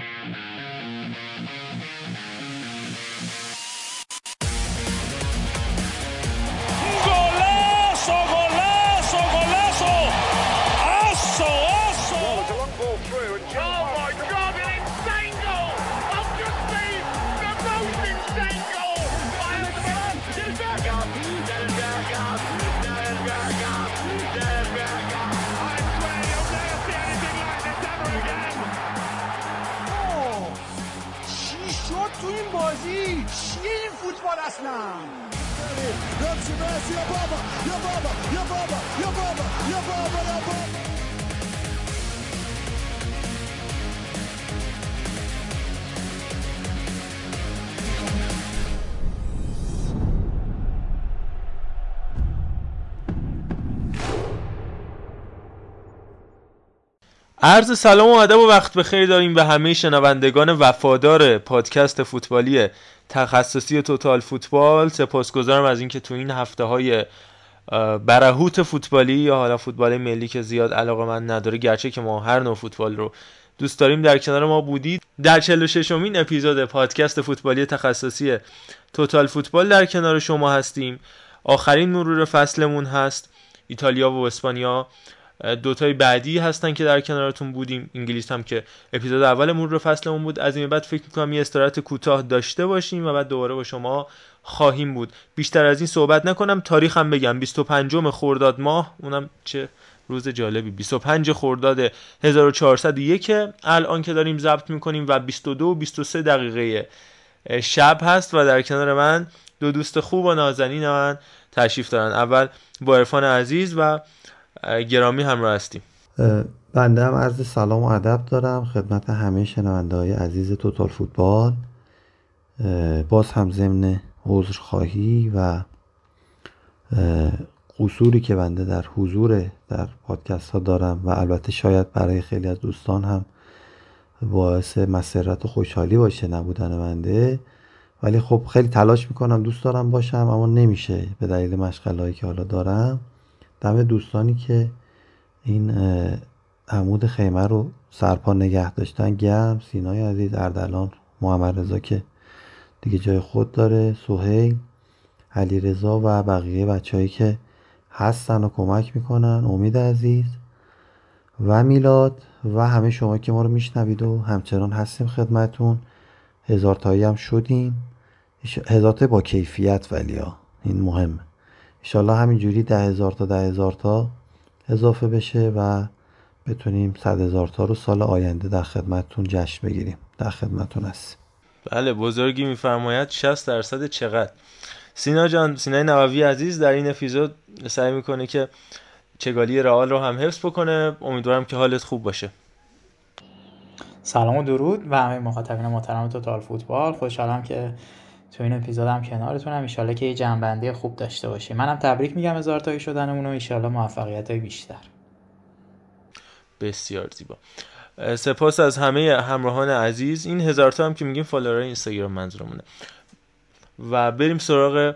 we your baba, your baba, your baba, your baba, your baba, your baba. عرض سلام و ادب و وقت بخیر داریم به همه شنوندگان وفادار پادکست فوتبالی تخصصی توتال فوتبال. سپاسگزارم از اینکه تو این هفته های برهوت فوتبالی یا حالا فوتبال ملی که زیاد علاقه من نداره گرچه که ما هر نوع فوتبال رو دوست داریم در کنار ما بودید. در 46 امین اپیزود پادکست فوتبالی تخصصی توتال فوتبال در کنار شما هستیم. آخرین مرور فصلمون هست. ایتالیا و اسپانیا. دوتای بعدی هستن که در کنارتون بودیم. انگلیس هم که اپیزود اول مرور فصلمون بود. از این بعد فکر می‌کنم یه استراحت کوتاه داشته باشیم و بعد دوباره با شما خواهیم بود. بیشتر از این صحبت نکنم. تاریخ هم بگم. 25 خرداد ماه. اونم چه روز جالبی. 25 خرداد 1401 الان که داریم ضبط می‌کنیم و 22 و 23 دقیقه شب هست و در کنار من دو دوست خوب و نازنین من تشریف دارن. اول با عرفان عزیز و گرامی همراه هستیم. بنده هم عرض سلام و ادب دارم. خدمت همه شنونده های عزیز توتال فوتبال. باز هم ضمن خواهی و قصوری که بنده در حضور در پادکست ها دارم و البته شاید برای خیلی از دوستان هم باعث مسرت و خوشحالی باشه نبودن بنده. ولی خب خیلی تلاش می‌کنم دوست دارم باشم اما نمیشه به دلیل مشغله که حالا دارم. دم دوستانی که این عمود خیمه رو سرپا نگه داشتن. گرم سینای عزیز اردلان محمد رضا که دیگه جای خود داره. سهیل علی رضا و بقیه بچههایی که هستن و کمک می‌کنن. امید عزیز و میلاد و همه شما که ما رو میشنوید و همچنان هستیم خدمتون. هزار تایی هم شدیم. هزار تایی با کیفیت ولی ها. این مهمه ایشالله همینجوری ده هزار تا ده هزار تا اضافه بشه و بتونیم صد هزار تا رو سال آینده در خدمتتون جشن بگیریم. در خدمتتون هست بله بزرگی میفرماید 60 درصد چقدر؟ سینا جان سینای نووی عزیز در این اپیزود سعی می‌کنه که چگالی رئال رو هم حفظ بکنه. امیدوارم که حالت خوب باشه. سلام و درود و همه مخاطبین محترم توتال فوتبال. خوشحالم که تو این اپیزود هم کنارتونم. ایشالله که یه جنبندی خوب داشته باشیم منم تبریک میگم هزار تایی شدنمون و ایشالله موفقیت های بیشتر. بسیار زیبا. سپاس از همه همراهان عزیز. این هزار تا هم که میگیم فالوورای اینستاگرام منظورمونه. و بریم سراغ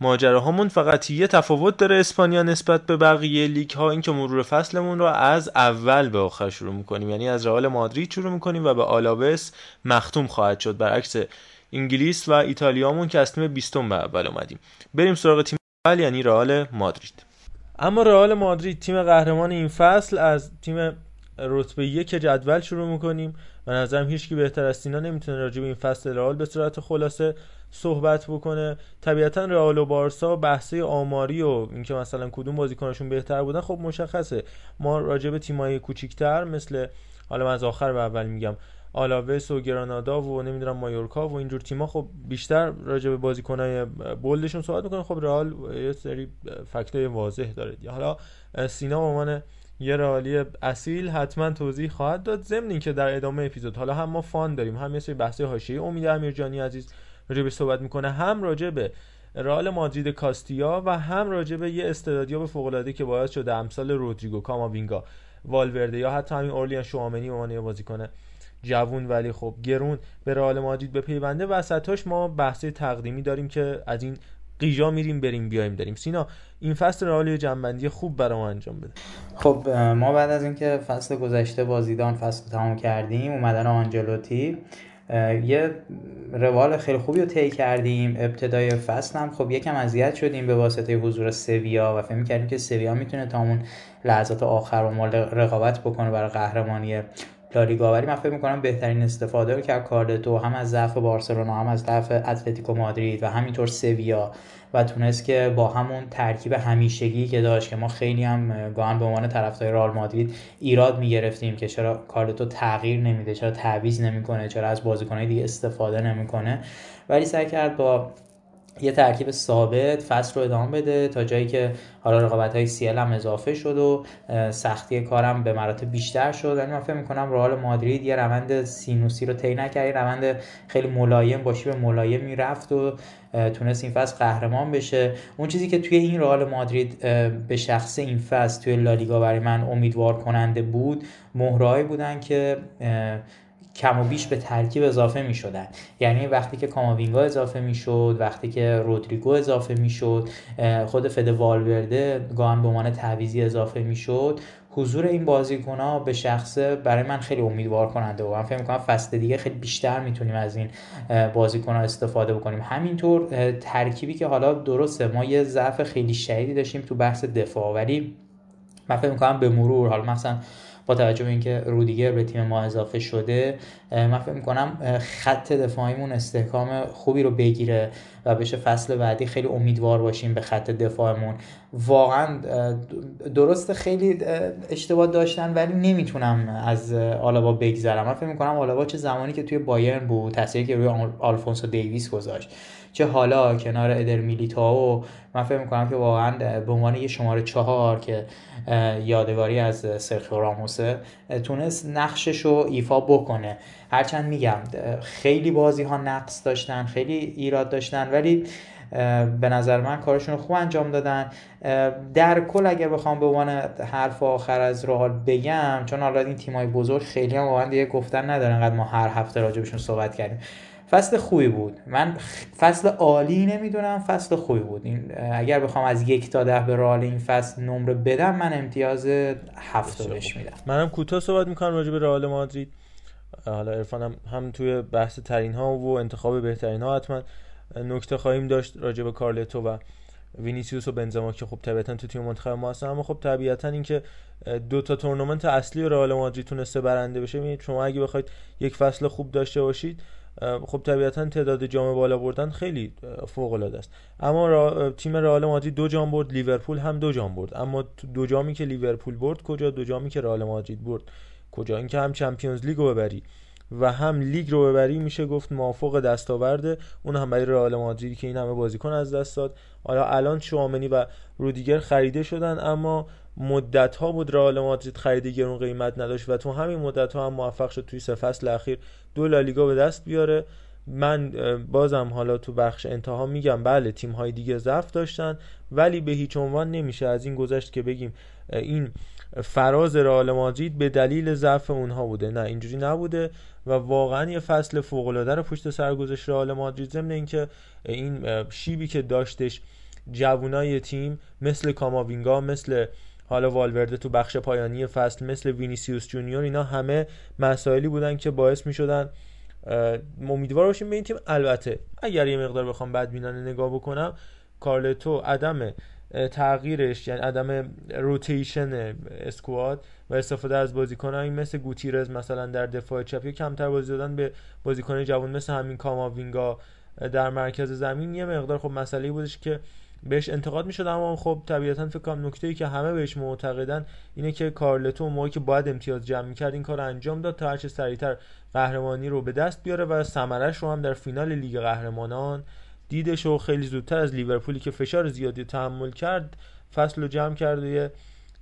ماجراهامون. فقط یه تفاوت داره اسپانیا نسبت به بقیه لیگ ها این که مرور فصلمون رو از اول به آخر شروع می‌کنیم. یعنی از رئال مادرید شروع می‌کنیم و به آلاوس مختوم خواهد شد. برعکس انگلیس و ایتالیامون که از تیم 20 به اول اومدیم. بریم سراغ تیم اول یعنی رئال مادرید. اما رئال مادرید تیم قهرمان این فصل از تیم رتبه یک جدول شروع می‌کنیم. و نظرم هیچ کی بهتر از سینا نمی‌تونه راجع به این فصل رئال به صورت خلاصه صحبت بکنه. طبیعتا رئال و بارسا بحثه آماری و اینکه مثلا کدوم بازیکنشون بهتر بودن خب مشخصه. ما راجع به تیمای کوچیکتر مثل حالا من از آخر به اول میگم. آلاوس و گرانادا و نمی‌دونم مایورکا و اینجور تیما خب بیشتر راجع به بازیکنای بولدشون صحبت می‌کنن خب رئال یه سری فکتای واضح داره حالا سینا به عنوان یه رئالی اصیل حتما توضیح خواهد داد. ضمن اینکه در ادامه اپیزود حالا هم ما فان داریم هم یه سری بحث حاشیه‌ای امید امیرجانی عزیز راجع به صحبت می‌کنه هم راجع به رئال مادرید کاستیا و هم راجع به یه استعدادیاب فوق العاده که باعث شده امثال رودریگو کاماوینگا والورده یا حتی همین اورلیان شوامنی به عنوان بازیکن جوون ولی خب گرون به رئال مادرید به پیونده وسطاش ما بحث تقدیمی داریم که از این قیجا میریم بریم بیایم داریم. سینا این فصل رئال جنبندی خوب برای ما انجام بده. خب ما بعد از اینکه فصل گذشته بازیدان فصل تمام کردیم اومدن آنجلوتی یه روال خیلی خوبی رو طی کردیم. ابتدای فصل هم خب یکم اذیت شدیم به واسطه حضور سویا و فکر کردیم که سویا می‌تونه تا اون لحظات آخر و مال رقابت بکنه برای قهرمانی لالیگا ولی من فکر می‌کنم بهترین استفاده رو کرد کاردتو هم از ضعف بارسلونا هم از ضعف اتلتیکو مادرید و همینطور سویا. و تونست که با همون ترکیب همیشگی که داشت که ما خیلی هم گاهن به عنوان طرفدار رئال مادرید ایراد می‌گرفتیم که چرا کاردتو تغییر نمیده چرا تعویض نمی‌کنه چرا از بازیکنهای دیگه استفاده نمی‌کنه. ولی سعی کرد با یه ترکیب ثابت فصل رو ادامه بده تا جایی که حالا رقابت های سیل هم اضافه شد و سختی کارم به مراتب بیشتر شد. ولی من فکر می‌کنم رئال مادرید یه روند سینوسی رو طی نکرد روند خیلی ملایم باشی به ملایم می‌رفت و تونست این فصل قهرمان بشه. اون چیزی که توی این رئال مادرید به شخص این فصل توی لالیگا برای من امیدوار کننده بود مهرهایی بودن که کم و بیش به ترکیب اضافه می شدن یعنی وقتی که کاماوینگا اضافه می شد وقتی که رودریگو اضافه می شد خود فد والورده گاهن به عنوان تعویزی اضافه می شد حضور این بازیکن ها به شخصه برای من خیلی امیدوار کننده و من فکر می‌کنم فصل دیگه خیلی بیشتر می‌تونیم از این بازیکن ها استفاده بکنیم. همینطور ترکیبی که حالا درسته ما یه ضعف خیلی شدیدی داشتیم تو بحث دفاع. ولی من فکر می‌کنم به مرور حالا مثلا با توجه به اینکه رودیگر به تیم ما اضافه شده من فکر می‌کنم خط دفاعیمون استحکام خوبی رو بگیره و بشه فصل بعدی خیلی امیدوار باشیم به خط دفاعمون. واقعا درست خیلی اشتباه داشتن ولی نمی‌تونم از آلابا بگذرم. من فکر می‌کنم آلابا چه زمانی که توی بایرن بود تاثیری که روی آلفونسو دیویس گذاشت. چه حالا کنار ادر میلیتاو من فکر می‌کنم که واقعا به عنوان یه شماره چهار که یادگاری از سرخیو راموسه تونست نقشش رو ایفا بکنه. هرچند میگم خیلی بازی ها نقص داشتن خیلی ایراد داشتن ولی به نظر من کارشون رو خوب انجام دادن. در کل اگر بخوام به عنوان حرف آخر از رئال بگم چون حالا این تیمای بزرگ خیلی هم واقعا دیگه گفتن ندارن قد ما هر هفته راجبشون صحبت کردیم. فصل خوبی بود. من فصل عالی نمی‌دونم فصل خوبی بود. این اگر بخوام از یک تا ده به رئال این فصل نمره بدم من امتیاز هفت بهش میدم. منم کوتاه صحبت می‌کنم راجع به رئال مادرید. حالا عرفانم هم توی بحث ترین ها و انتخاب بهترین ها حتما نکته خواهیم داشت راجع به کارلتو و وینیسیوس و بنزما که خب طبیعتا تو تیم منتخب ما هستن. اما خب طبیعتا اینکه دو تا تورنمنت اصلی رئال مادرید تونسته برنده بشه ببینید شما اگه بخواید یک فصل خوب داشته باشید خب طبیعتا تعداد جام بالا بردن خیلی فوق العاده است. اما را... تیم رئال مادرید دو جام برد لیورپول هم دو جام برد. اما دو جامی که لیورپول برد کجا؟ دو جامی که رئال مادرید برد. کجا؟ اینکه هم چمپیونز لیگ رو ببری و هم لیگ رو ببری میشه گفت موافق دستاورده اون هم برای رئال مادرید که این همه بازیکن از دست داد. حالا الان شوامنی و رودیگر خریده شدن اما مدت ها بود رئال مادرید خرید گرون قیمت نداشت و تو همین مدت ها هم موفق شد توی سه فصل اخیر دو لالیگا به دست بیاره. من بازم حالا تو بخش انتها میگم بله تیم های دیگه ضعف داشتن ولی به هیچ عنوان نمیشه از این گذشت که بگیم این فراز رئال مادرید به دلیل ضعف اونها بوده. نه اینجوری نبوده و واقعا یه فصل فوق العاده رو پشت سر گذاشت رئال مادرید. ضمن اینکه این شیبی که داشتش جوونای تیم مثل کاماوینگا مثل حالا والورده تو بخش پایانی فصل مثل وینیسیوس جونیور اینا همه مسائلی بودن که باعث می شدن امیدوار باشیم به این تیم. البته اگر یه مقدار بخوام بدبینانه نگاه بکنم کارلتو عدم تغییرش یعنی عدم روتیشن اسکواد و استفاده از بازیکنایی مثل گوتیرز مثلا در دفاع چپ یا کمتر بازی دادن به بازیکن جوان مثل همین کاماوینگا در مرکز زمین. یه مقدار خب مسئله بودش که بهش انتقاد می‌شد اما خب طبیعتا فکر کنم نکته ای که همه بهش معتقدن اینه که کارلتو موقعی که باید امتیاز جمع می‌کرد این کار انجام داد تا هرچه سریعتر قهرمانی رو به دست بیاره و ثمرش رو هم در فینال لیگ قهرمانان دیدش و خیلی زودتر از لیورپولی که فشار زیادی تحمل کرد فصل رو جمع کرد و یه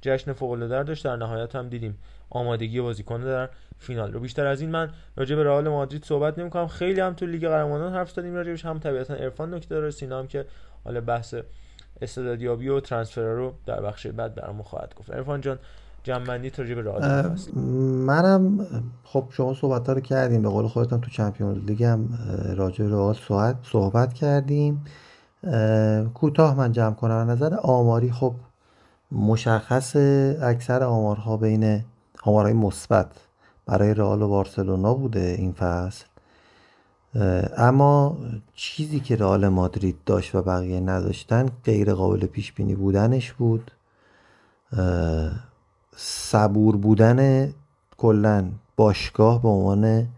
جشن فوق العاده داشت. در نهایت هم دیدیم آمادگی بازیکن در فینال رو. بیشتر از این من راجع به رئال مادرید صحبت نمی‌کنم. خیلی هم تو لیگ قهرمانان حرف زدیم راجعش هم طبیعتا عرفان نکته داره سینا هم که حالا بحث استعدادیابی و ترانسفر رو در بخش بعد برامون خواهد گفت. عرفان جان جنبندی به رئال منم خب شما صحبت رو کردیم. به قول خودتون تو چمپیونز لیگ هم راجع به رئال صحبت کردیم. کوتاه من جمع کنم. نظر آماری خب مشخص اکثر آمارها بین آمارهای مثبت برای رئال و بارسلونا بوده این فصل. اما چیزی که رئال مادرید داشت و بقیه نداشتن غیر قابل پیش بینی بودنش بود. صبور بودن کلا باشگاه به عنوان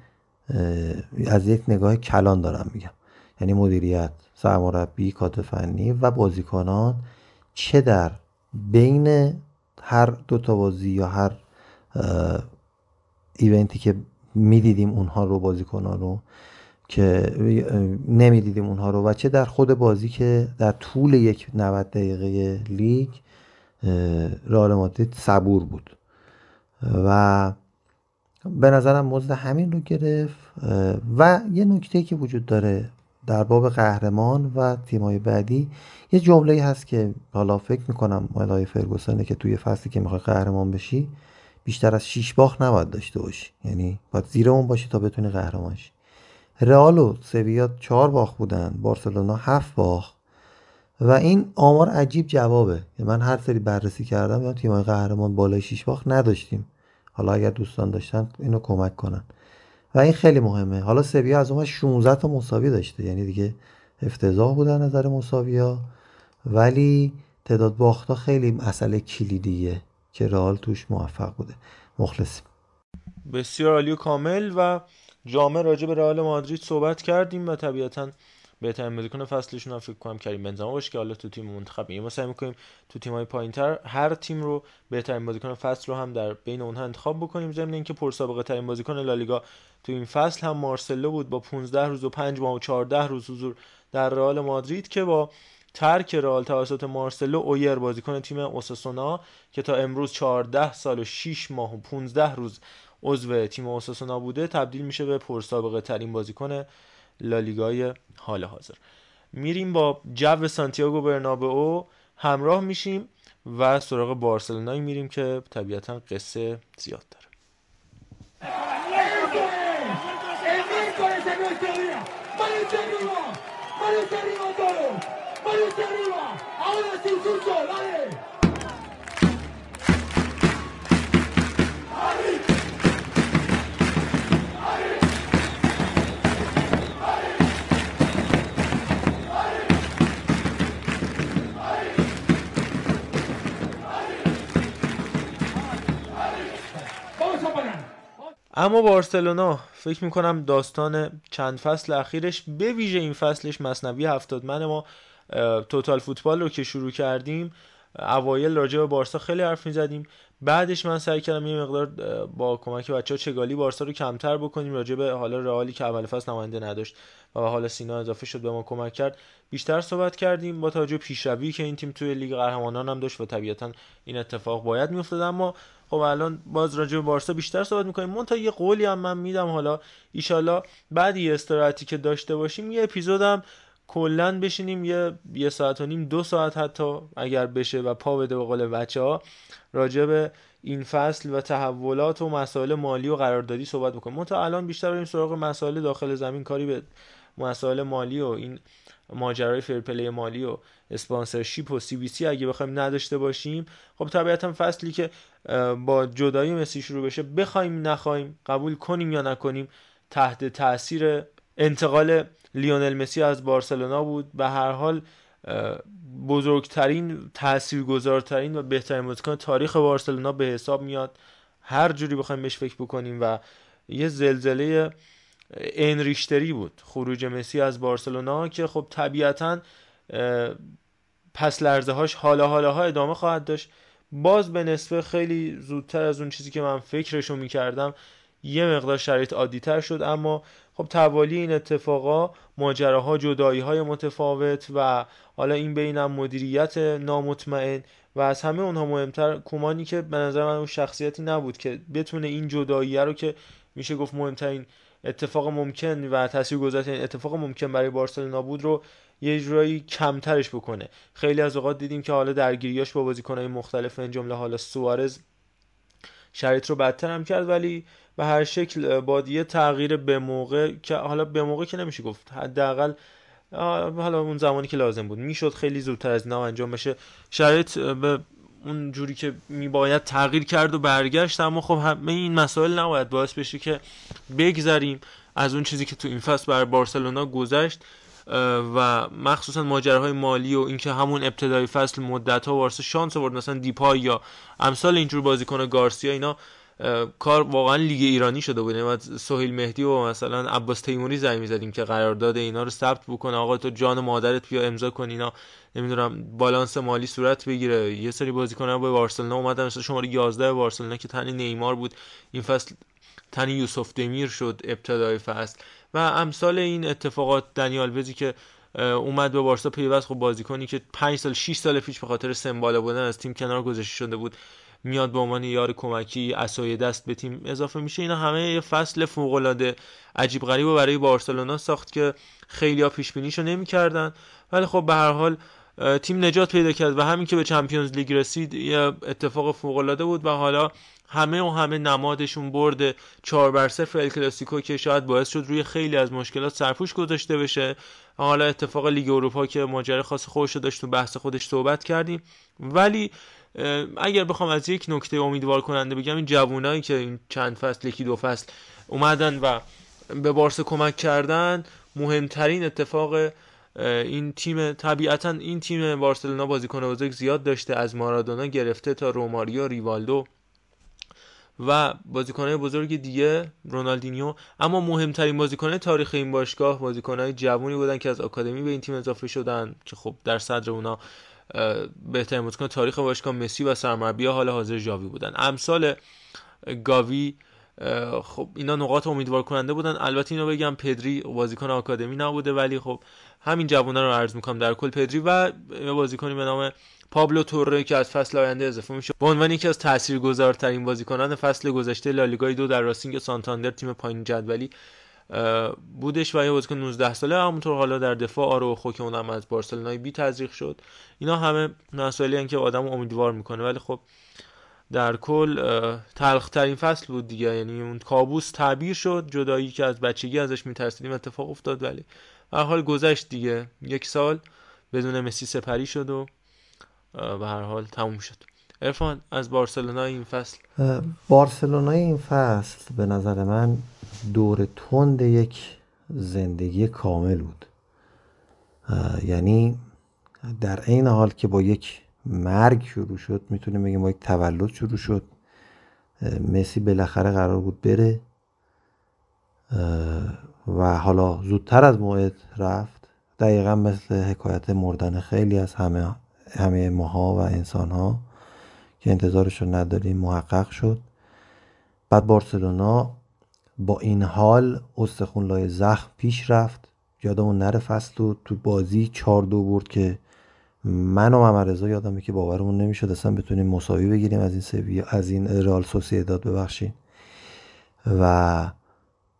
از یک نگاه کلان دارم میگم. یعنی مدیریت سرمربی کادر فنی و بازیکنان چه در بین هر دوتا بازی یا هر ایونتی که می‌دیدیم اونها رو بازیکنان رو که نمی‌دیدیم اونها رو. و چه در خود بازی که در طول یک 90 دقیقه لیگ رئال مادرید صبور بود. و به نظرم مزد همین رو گرفت. و یه نکته که وجود داره در باب قهرمان و تیمای بعدی یه جمله هست که حالا فکر می‌کنم مالای فرگوسنه که توی فصلی که می‌خوای قهرمان بشی بیشتر از 6 باخت نباید داشته باشی. یعنی باید زیر اون باشی تا بتونی قهرمان شی رئال و سویا 4 باخت بودن بارسلونا 7 باخت. و این آمار عجیب جوابه. من هر سری بررسی کردم یا تیمای قهرمان بالای 6 باخت نداشتیم. حالا اگر دوستان داشتن اینو کمک کنن. و این خیلی مهمه. حالا سویا از اون 16 تا مساوی داشته. یعنی دیگه افتضاح بود از نظر مساویا. ولی تعداد باختا خیلی مسئله کلیدیه که رئال توش موفق بوده. مخلصیم. بسیار عالی و کامل. و جامع راجع به رئال مادرید صحبت کردیم و طبیعتا بهترین بازیکن فصلشون هم فکر کنم کریم بنزما باشه که حالا تو تیم منتخب ما سعی می‌کنیم تو تیم‌های پایینتر هر تیم رو بهترین بازیکن فصل رو هم در بین اونها انتخاب بکنیم. ضمن اینکه پرسابقه ترین بازیکن لالیگا تو این فصل هم مارسلو بود با 15 روز و 5 ماه و 14 روز حضور در رئال مادرید که با ترک رئال توسط مارسلو اویر بازیکن تیم اوساسونا که تا امروز 14 سال و 6 ماه و 15 روز عضو تیم اوساسونا بوده تبدیل میشه به پرسابقه ترین بازیکن لالیگای حال حاضر. میریم با جو سانتیاگو برنابئو همراه میشیم و سراغ بارسلونایی میریم که طبیعتا قصه زیاد داره. اما بارسلونا فکر می‌کنم داستان چند فصل اخیرش به ویژه این فصلش مصنوی هفتاد من ما توتال فوتبال رو که شروع کردیم اوایل راجع به بارسا خیلی حرف می‌زدیم. بعدش من سعی کردم یه مقدار با کمک بچه ها چگالی بارسا رو کمتر بکنیم. راجع به حالا رئالی که اول فصل نماینده نداشت و حالا سینا اضافه شد به ما کمک کرد بیشتر صحبت کردیم با توجه پیشروی که این تیم توی لیگ قهرمانان هم داشت و طبیعتا این اتفاق باید میافتاد. اما خب الان باز راجع به بارسا بیشتر صحبت می‌کنیم. مون تا یه قولی هم من میدم حالا ایشالا بعد یه استراحتی که داشته باشیم یه اپیزودم کلا بشینیم یه یه ساعت و نیم دو ساعت حتی اگر بشه و پا بده به قول بچه ها راجع به این فصل و تحولات و مسائل مالی و قراردادی صحبت بکنیم. تا الان بیشتر بریم سراغ مسائل داخل زمین کاری به مسائل مالی و این ماجرای fair play مالی و sponsorship و CVC اگه بخوایم نداشته باشیم خب طبیعتا فصلی که با جدایی مسی شروع بشه بخوایم نخوایم قبول کنیم یا نکنیم تحت تاثیر انتقال لیونل مسی از بارسلونا بود. به هر حال بزرگترین تاثیرگذارترین و بهترین بازیکن تاریخ بارسلونا به حساب میاد. هر جوری بخوایم بهش فکر بکنیم و یه زلزله انریشتری بود. خروج مسی از بارسلونا که خب طبیعتا پس لرزه هاش حالا حالا ها ادامه خواهد داشت. باز به نسبه خیلی زودتر از اون چیزی که من فکرشو می‌کردم یه مقدار شرایط عادی تر شد. اما خب توالی این اتفاقا ماجراها جدایی های متفاوت و حالا این بینم مدیریت نامطمئن و از همه اونها مهمتر کومانی که به نظر من اون شخصیتی نبود که بتونه این جدایی رو که میشه گفت مهمترین اتفاق ممکن و تاثیرگذارترین اتفاق ممکن برای بارسلونا بود رو یه جورایی کمترش بکنه. خیلی از اوقات دیدیم که حالا درگیریاش با بازیکنهای مختلف این جمله حالا سوارز شرایط رو بدتر هم کرد ولی به هر شکل با یه تغییر به موقع که حالا به موقع که نمیشه گفت حداقل حالا اون زمانی که لازم بود. می‌شد خیلی زودتر از اینا انجام بشه. شرایط به اون جوری که میباید تغییر کرد و برگشت اما خب همه این مسائل نباید باعث بشه که بگذریم از اون چیزی که تو این فصل بر بارسلونا گذشت و مخصوصا ماجراهای مالی و اینکه همون ابتدای فصل مدت ها وارسه شانس آورد مثلا دیپای یا امثال اینجور بازیکن گارسیا اینا کار واقعا لیگ ایرانی شده بود. و سهیل مهدی و مثلا عباس تیموری زنگ می‌زدیم که قرارداد اینا رو ثبت بکنه. آقا تو جان مادرت بیا امضا کن اینا. نمی‌دونم بالانس مالی صورت بگیره. یه سری بازیکن به بارسلونا اومدن. مثلا شماره 11 بارسلونا که تنی نیمار بود. این فصل تنی یوسف دمیر شد ابتدای فصل. و امثال این اتفاقات دنیال وزی که اومد به بارسا پیوست. خب بازیکنی که 5 سال 6 سال پیش به خاطر سمباله بودن از تیم کنار گذاشته شده بود. میاد به عنوان یار کمکی اسای دست به تیم اضافه میشه. اینا همه یه فصل فوق العاده عجیب غریب برای بارسلونا ساخت که خیلی ها پیش بینیشو نمی‌کردن. ولی خب به هر حال تیم نجات پیدا کرد و همین که به چمپیونز لیگ رسید یه اتفاق فوق العاده بود و حالا همه و همه نمادشون برد 4 بر 0 ال کلاسیکو که شاید باعث شد روی خیلی از مشکلات سرپوش گذاشته بشه. حالا اتفاق لیگ اروپا که ماجرا خاص خودش داشت تو بحث خودش صحبت کردیم. ولی اگر بخوام از یک نکته امیدوار کننده بگم این جوونایی که این چند فصل یکی دو فصل اومدن و به بارسا کمک کردن مهمترین اتفاق این تیم طبیعتا این تیم بارسلونا بازیکن بزرگ زیاد داشته. از مارادونا گرفته تا روماریو ریوالدو و بازیکنهای بزرگ دیگه رونالدینیو. اما مهمترین بازیکنهای تاریخ این باشگاه بازیکنهای جوونی بودن که از آکادمی به این تیم اضافه شدن که خب در صدر اونا بهترین بازیکن تاریخ باشگاه مسی و سرمربی حال حاضر جاوی بودن. امثال گاوی خب اینا نقاط امیدوار کننده بودن. البته اینو بگم پدری بازیکن آکادمی نبوده ولی خب همین جوونا رو عرض می‌کنم در کل پدری و بازیکنی به نام پابلو توره که از فصل آینده اضافه میشه. به عنوان یکی از تاثیرگذارترین بازیکنان فصل گذشته لالیگای دو در راسینگ سانتاندر تیم پایین جدولی بودش و یه بازیکن 19 ساله همونطور حالا در دفاع آرو که اونم از بارسلونای بی تزریق شد. اینا همه مسائلی که آدم امیدوار می‌کنه. ولی خب در کل تلخ ترین فصل بود دیگه. یعنی اون کابوس تعبیر شد. جدایی که از بچگی ازش میترسیدیم اتفاق افتاد. ولی هر حال گذشت دیگه. یک سال بدون مسی سپری شد و به هر حال تموم شد. ارفان از بارسلونا این فصل. بارسلونا این فصل به نظر من دور تند یک زندگی کامل بود. یعنی در این حال که با یک مرگ شروع شد می‌تونیم بگیم با یک تولد شروع شد. مسی بالاخره قرار بود بره. و حالا زودتر از موعد رفت. دقیقا مثل حکایت مردن خیلی از همه همه ماها و انسان ها که انتظارش رو نداریم محقق شد. بعد بارسلونا با این حال استخون لای زخم پیش رفت. یادمون نره فصل و تو بازی چار دو برد که من و ممرزا یادمه که باورمون نمی‌شد اصلا بتونیم مساوی بگیریم از این سویا از این رئال سوسییداد ببخشید. و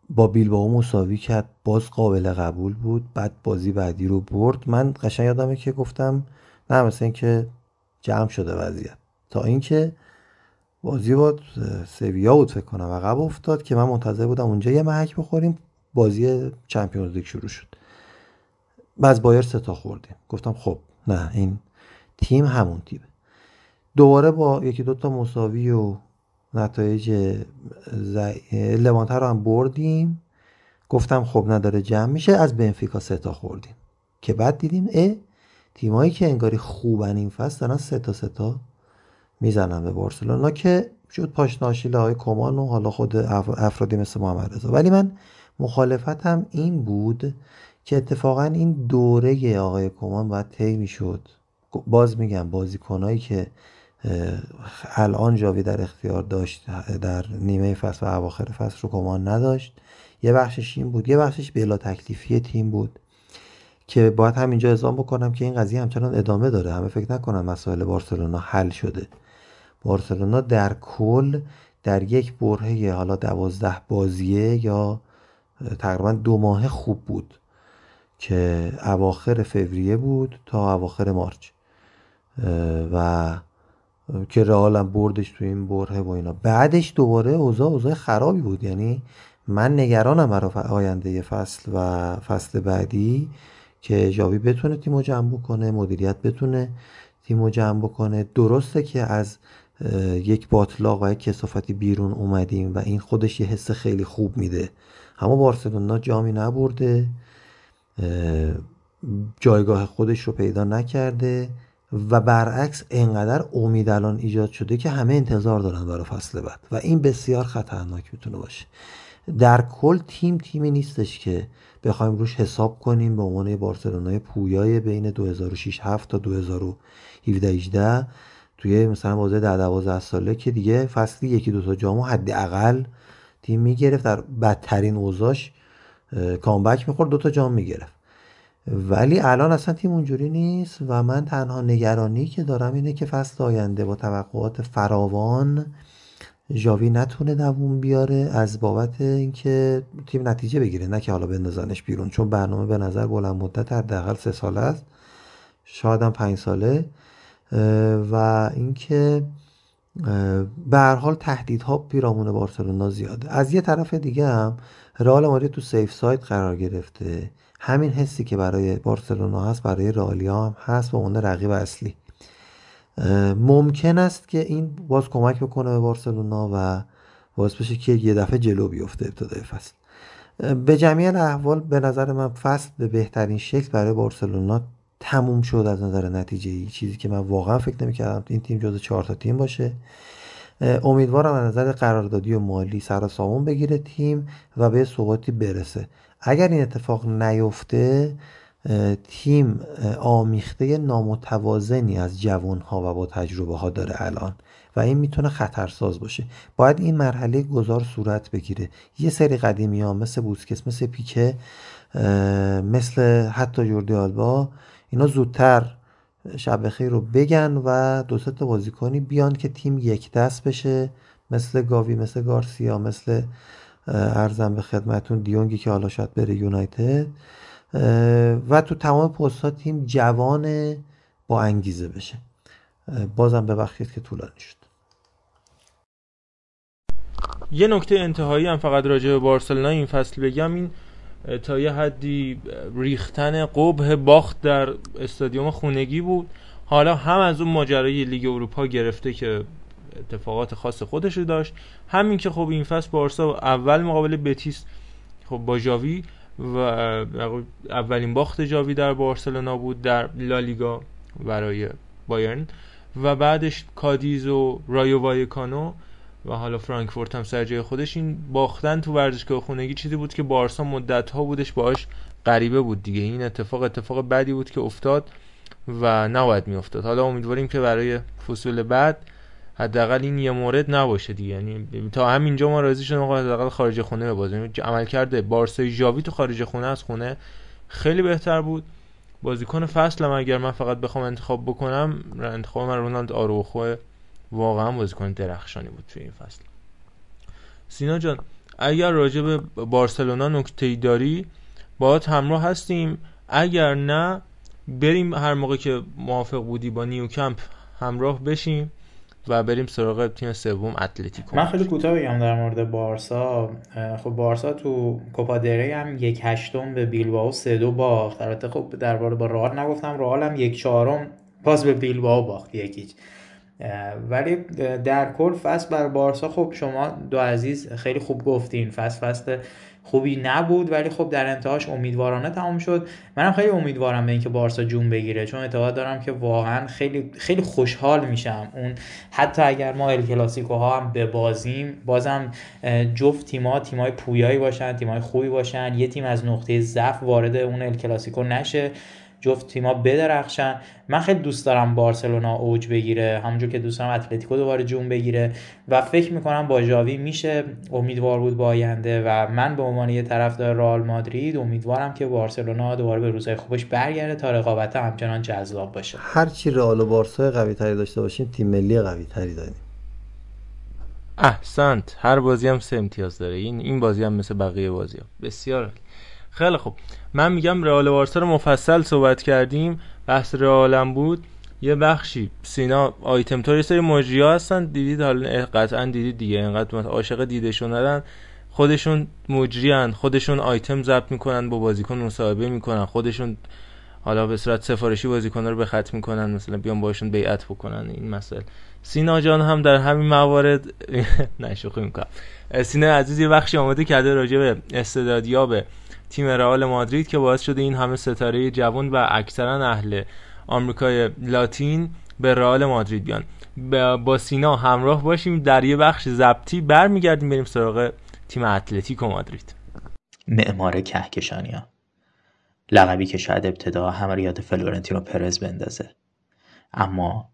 با بیلبائو مساوی کرد. باز قابل قبول بود. بعد بازی بعدی رو برد. من قشنگ یادمه که گفتم نه مثل اینکه جمع شده وضعیت. تا اینکه بازی با سویا بود فکر کنم. عقب افتاد که من منتظر بودم اونجا یه محک بخوریم. بازی چمپیونز لیگ شروع شد. بعد بایر ستا خوردیم. گفتم خب نه این تیم همون تیمه. دوباره با یکی دوتا مساوی و نتایج لوانتر رو هم بردیم. گفتم خب نداره جمع میشه. از بنفیکا ستا خوردیم. که بعد دیدیم اه تیمایی که انگاری خوبن این فصل دارن سه تا سه تا می‌زنن به بارسلونا که شد پاشناشیله های کمان و حالا خود افرادی مثل محمد رضا. ولی من مخالفتم این بود که اتفاقا این دوره آقای کمان باید طی می‌شد. باز میگم بازیکنایی که الان جاوی در اختیار داشت در نیمه فصل و اواخر فصل رو کمان نداشت. یه بخشش این بود یه بخشش بلا تکلیفی تیم بود که باید همینجا اعلام بکنم که این قضیه همچنان ادامه داره. همه فکر نکنن مسائل بارسلونا حل شده. بارسلونا در کل در یک برهه حالا دوازده بازیه یا تقریبا دو ماه خوب بود که اواخر فوریه بود تا اواخر مارچ. و که رئال هم بردش تو این بره و اینا. بعدش دوباره اوضاع اوضاع خرابی بود. یعنی من نگرانم برای آینده فصل و فصل بعدی که جاوی بتونه تیمو جمع بکنه مدیریت بتونه تیمو جمع بکنه. درسته که از یک باطلاق و یک کسافتی بیرون اومدیم و این خودش یه حس خیلی خوب میده. اما بارسلونا جامی نبرده جایگاه خودش رو پیدا نکرده و برعکس انقدر امید الان ایجاد شده که همه انتظار دارن برای فصل بعد و این بسیار خطرناک می‌تونه باشه. در کل تیم تیمی نیستش که بخوایم روش حساب کنیم به عنوان بارسلونای پویای بین 2006 7 تا 2017 18 توی مثلا بازه در 12 ساله که دیگه فصلی یکی دو تا جامو حداقل تیم می‌گرفت. در بدترین اوضاعش کامبک می‌خورد دو تا جام می‌گرفت. ولی الان اصلا تیم اونجوری نیست و من تنها نگرانی که دارم اینه که فصل آینده با توقعات فراوان ژاوی نتونه دووم بیاره از بابت اینکه تیم نتیجه بگیره نه که حالا بندازنش بیرون. چون برنامه به نظر بلند مدت حداقل سه ساله است. شاید هم پنج ساله. و اینکه به هر حال تهدیدها پیرامون بارسلونا زیاده. از یه طرف دیگه هم رئال مادرید تو سیف سایت قرار گرفته. همین حسی که برای بارسلونا هست برای رئالیا هم هست به عنوان رقیب اصلی. ممکن است که این باز کمک بکنه به بارسلونا و باز بشه که یه دفعه جلو بیفته ابتدای فصل. به جمعی احوال به نظر من فصل به بهترین شکل برای بارسلونا تموم شد از نظر نتیجه ای چیزی که من واقعا فکر نمی‌کردم این تیم جز چهار تا تیم باشه. امیدوارم از نظر قراردادی و مالی سر سامون بگیره تیم و به ثباتی برسه. اگر این اتفاق نیفته تیم آمیخته نامتوازنی از جوان ها و با تجربه ها داره الان و این می‌تونه خطرساز باشه. باید این مرحله گذار صورت بگیره. یه سری قدیمی ها مثل بوسکس مثل پیکه مثل حتی جوردی آلبا اینا زودتر شب خیر رو بگن و دو تا بازیکنی بیان که تیم یک دست بشه مثل گاوی مثل گارسیا مثل ارزم به خدمتون دیونگی که حالا شاید بره یونایتد. و تو تمام پست ها تیم جوان با انگیزه بشه. بازم ببخشید که طولانی شد. یه نکته انتهایی هم فقط راجع به بارسلونا این فصل بگم. این تا یه حدی ریختن قبح باخت در استادیوم خونگی بود. حالا هم از اون ماجرای لیگ اروپا گرفته که اتفاقات خاص خودش رو داشت. همین که خب این فصل بارسا اول مقابل بتیس خب با جاوی و اولین باخت جاوی در بارسلونا بود در لالیگا برای بایرن. و بعدش کادیز و رایو وایکانو و حالا فرانکفورت هم سر جای خودش این باختن تو ورزشگاه خونگی چیزی بود که بارسا مدت ها بودش باهاش غریبه بود دیگه. این اتفاق اتفاق بدی بود که افتاد و نباید میافتاد. حالا امیدواریم که برای فصول بعد حداقل این یه مورد نباشه دیگه. یعنی تا همینجا ما راضی شدیم آقا حداقل خارج خونه ببازیم. عمل کرده بارسای ژاوی تو خارج خونه از خونه خیلی بهتر بود. بازیکن فصلم اگر من فقط بخوام انتخاب بکنم انتخاب من رونالد آروخو واقعا بازیکن درخشانی بود توی این فصل. سینا جان اگر راجع به بارسلونا نکته داری باهات همراه هستیم. اگر نه بریم هر موقع که موافق بودی با نیوکمپ همراه بشیم و بریم سراغ تیم سوم اتلتیکو. من خیلی کوتاه بگم در مورد بارسا. خب بارسا تو کوپا هم یک هشتم به بیلبائو سه دو باخت. البته خب درباره با رئال نگفتم. رئال هم یک چهارم پاس به بیلبائو باخت. یکیچ ولی در کل فصل بر بارسا خب شما دو عزیز خیلی خوب گفتین فصل فصل خوبی نبود ولی خب در انتهاش امیدوارانه تمام شد. منم خیلی امیدوارم به اینکه بارسا جون بگیره چون اعتقاد دارم که واقعا خیلی خیلی خوشحال میشم. اون حتی اگر ما ال کلاسیکو ها هم ببازیم بازم جفت تیم‌ها تیمای پویایی باشن تیمای خوبی باشن. یه تیم از نقطه ضعف وارد اون ال کلاسیکو نشه. جفت تیما بدرخشن. من خیلی دوست دارم بارسلونا اوج بگیره. همونجور که دوست دارم اتلتیکو دوباره جون بگیره. و فکر می‌کنم با جاوی میشه امیدوار بود با آینده و من به عنوان یه طرفدار رئال مادرید امیدوارم که بارسلونا دوباره به روزهای خوبش برگرده تا رقابت همچنان جذاب باشه. هرچی رئال و بارسا قوی تری داشته باشیم تیم ملی قوی تری داریم. احسنت. هر بازی هم سه امتیاز داره. این این بازی هم مثل بقیه بازی هم. بسیار خیلی خوب. من میگم رئال بارسا رو مفصل صحبت کردیم. بحث رئالم بود. یه بخشی سینا آیتم توری سری مجری ها هستن. دیدید حالا قطعا دیدید دیگه. اینقدر عاشق دیده ندن خودشون مجریان خودشون آیتم ضبط می‌کنن با بازیکن مصاحبه می‌کنن. خودشون حالا به صورت سفارشی بازیکن رو به خط می‌کنن. مثلا بیان باشون بیعت بکنن. این مسئله. سینا جان هم در همین موارد نه شوخی می‌کنم. سینا عزیز یه بخشی آماده کرده راجع به استعدادیاب تیم رئال مادرید که باعث شده این همه ستاره جوان و اکثرا اهل آمریکای لاتین به رئال مادرید بیان. با سینا همراه باشیم در یه بخش زبطی برمیگردیم بریم سراغ تیم اتلتیکو مادرید. معمار کهکشانیا لقبی که شاید ابتدا همه رو یاد فلورنتینو پرز بندازه. اما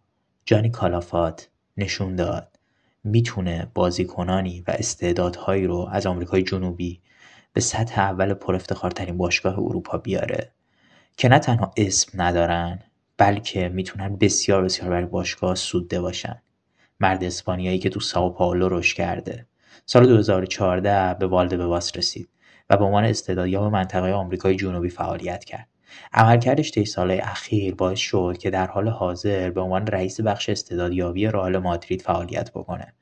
جانی کالافات نشون داد می‌تونه بازیکنانی و استعدادهایی رو از آمریکای جنوبی به سطح اول پر افتخارترین باشگاه اروپا بیاره که نه تنها اسم ندارن بلکه می‌تونن بسیار بسیار برای باشگاه سوده باشن. مرد اسپانیایی که تو ساو پائولو رشد کرده. سال 2014 به والده به واس رسید و به عنوان استعدادیاب منطقه آمریکای جنوبی فعالیت کرد. عملکردش طی سالهای اخیر باعث شد که در حال حاضر به عنوان رئیس بخش استعدادیابی رئال مادرید فعالیت بکنه.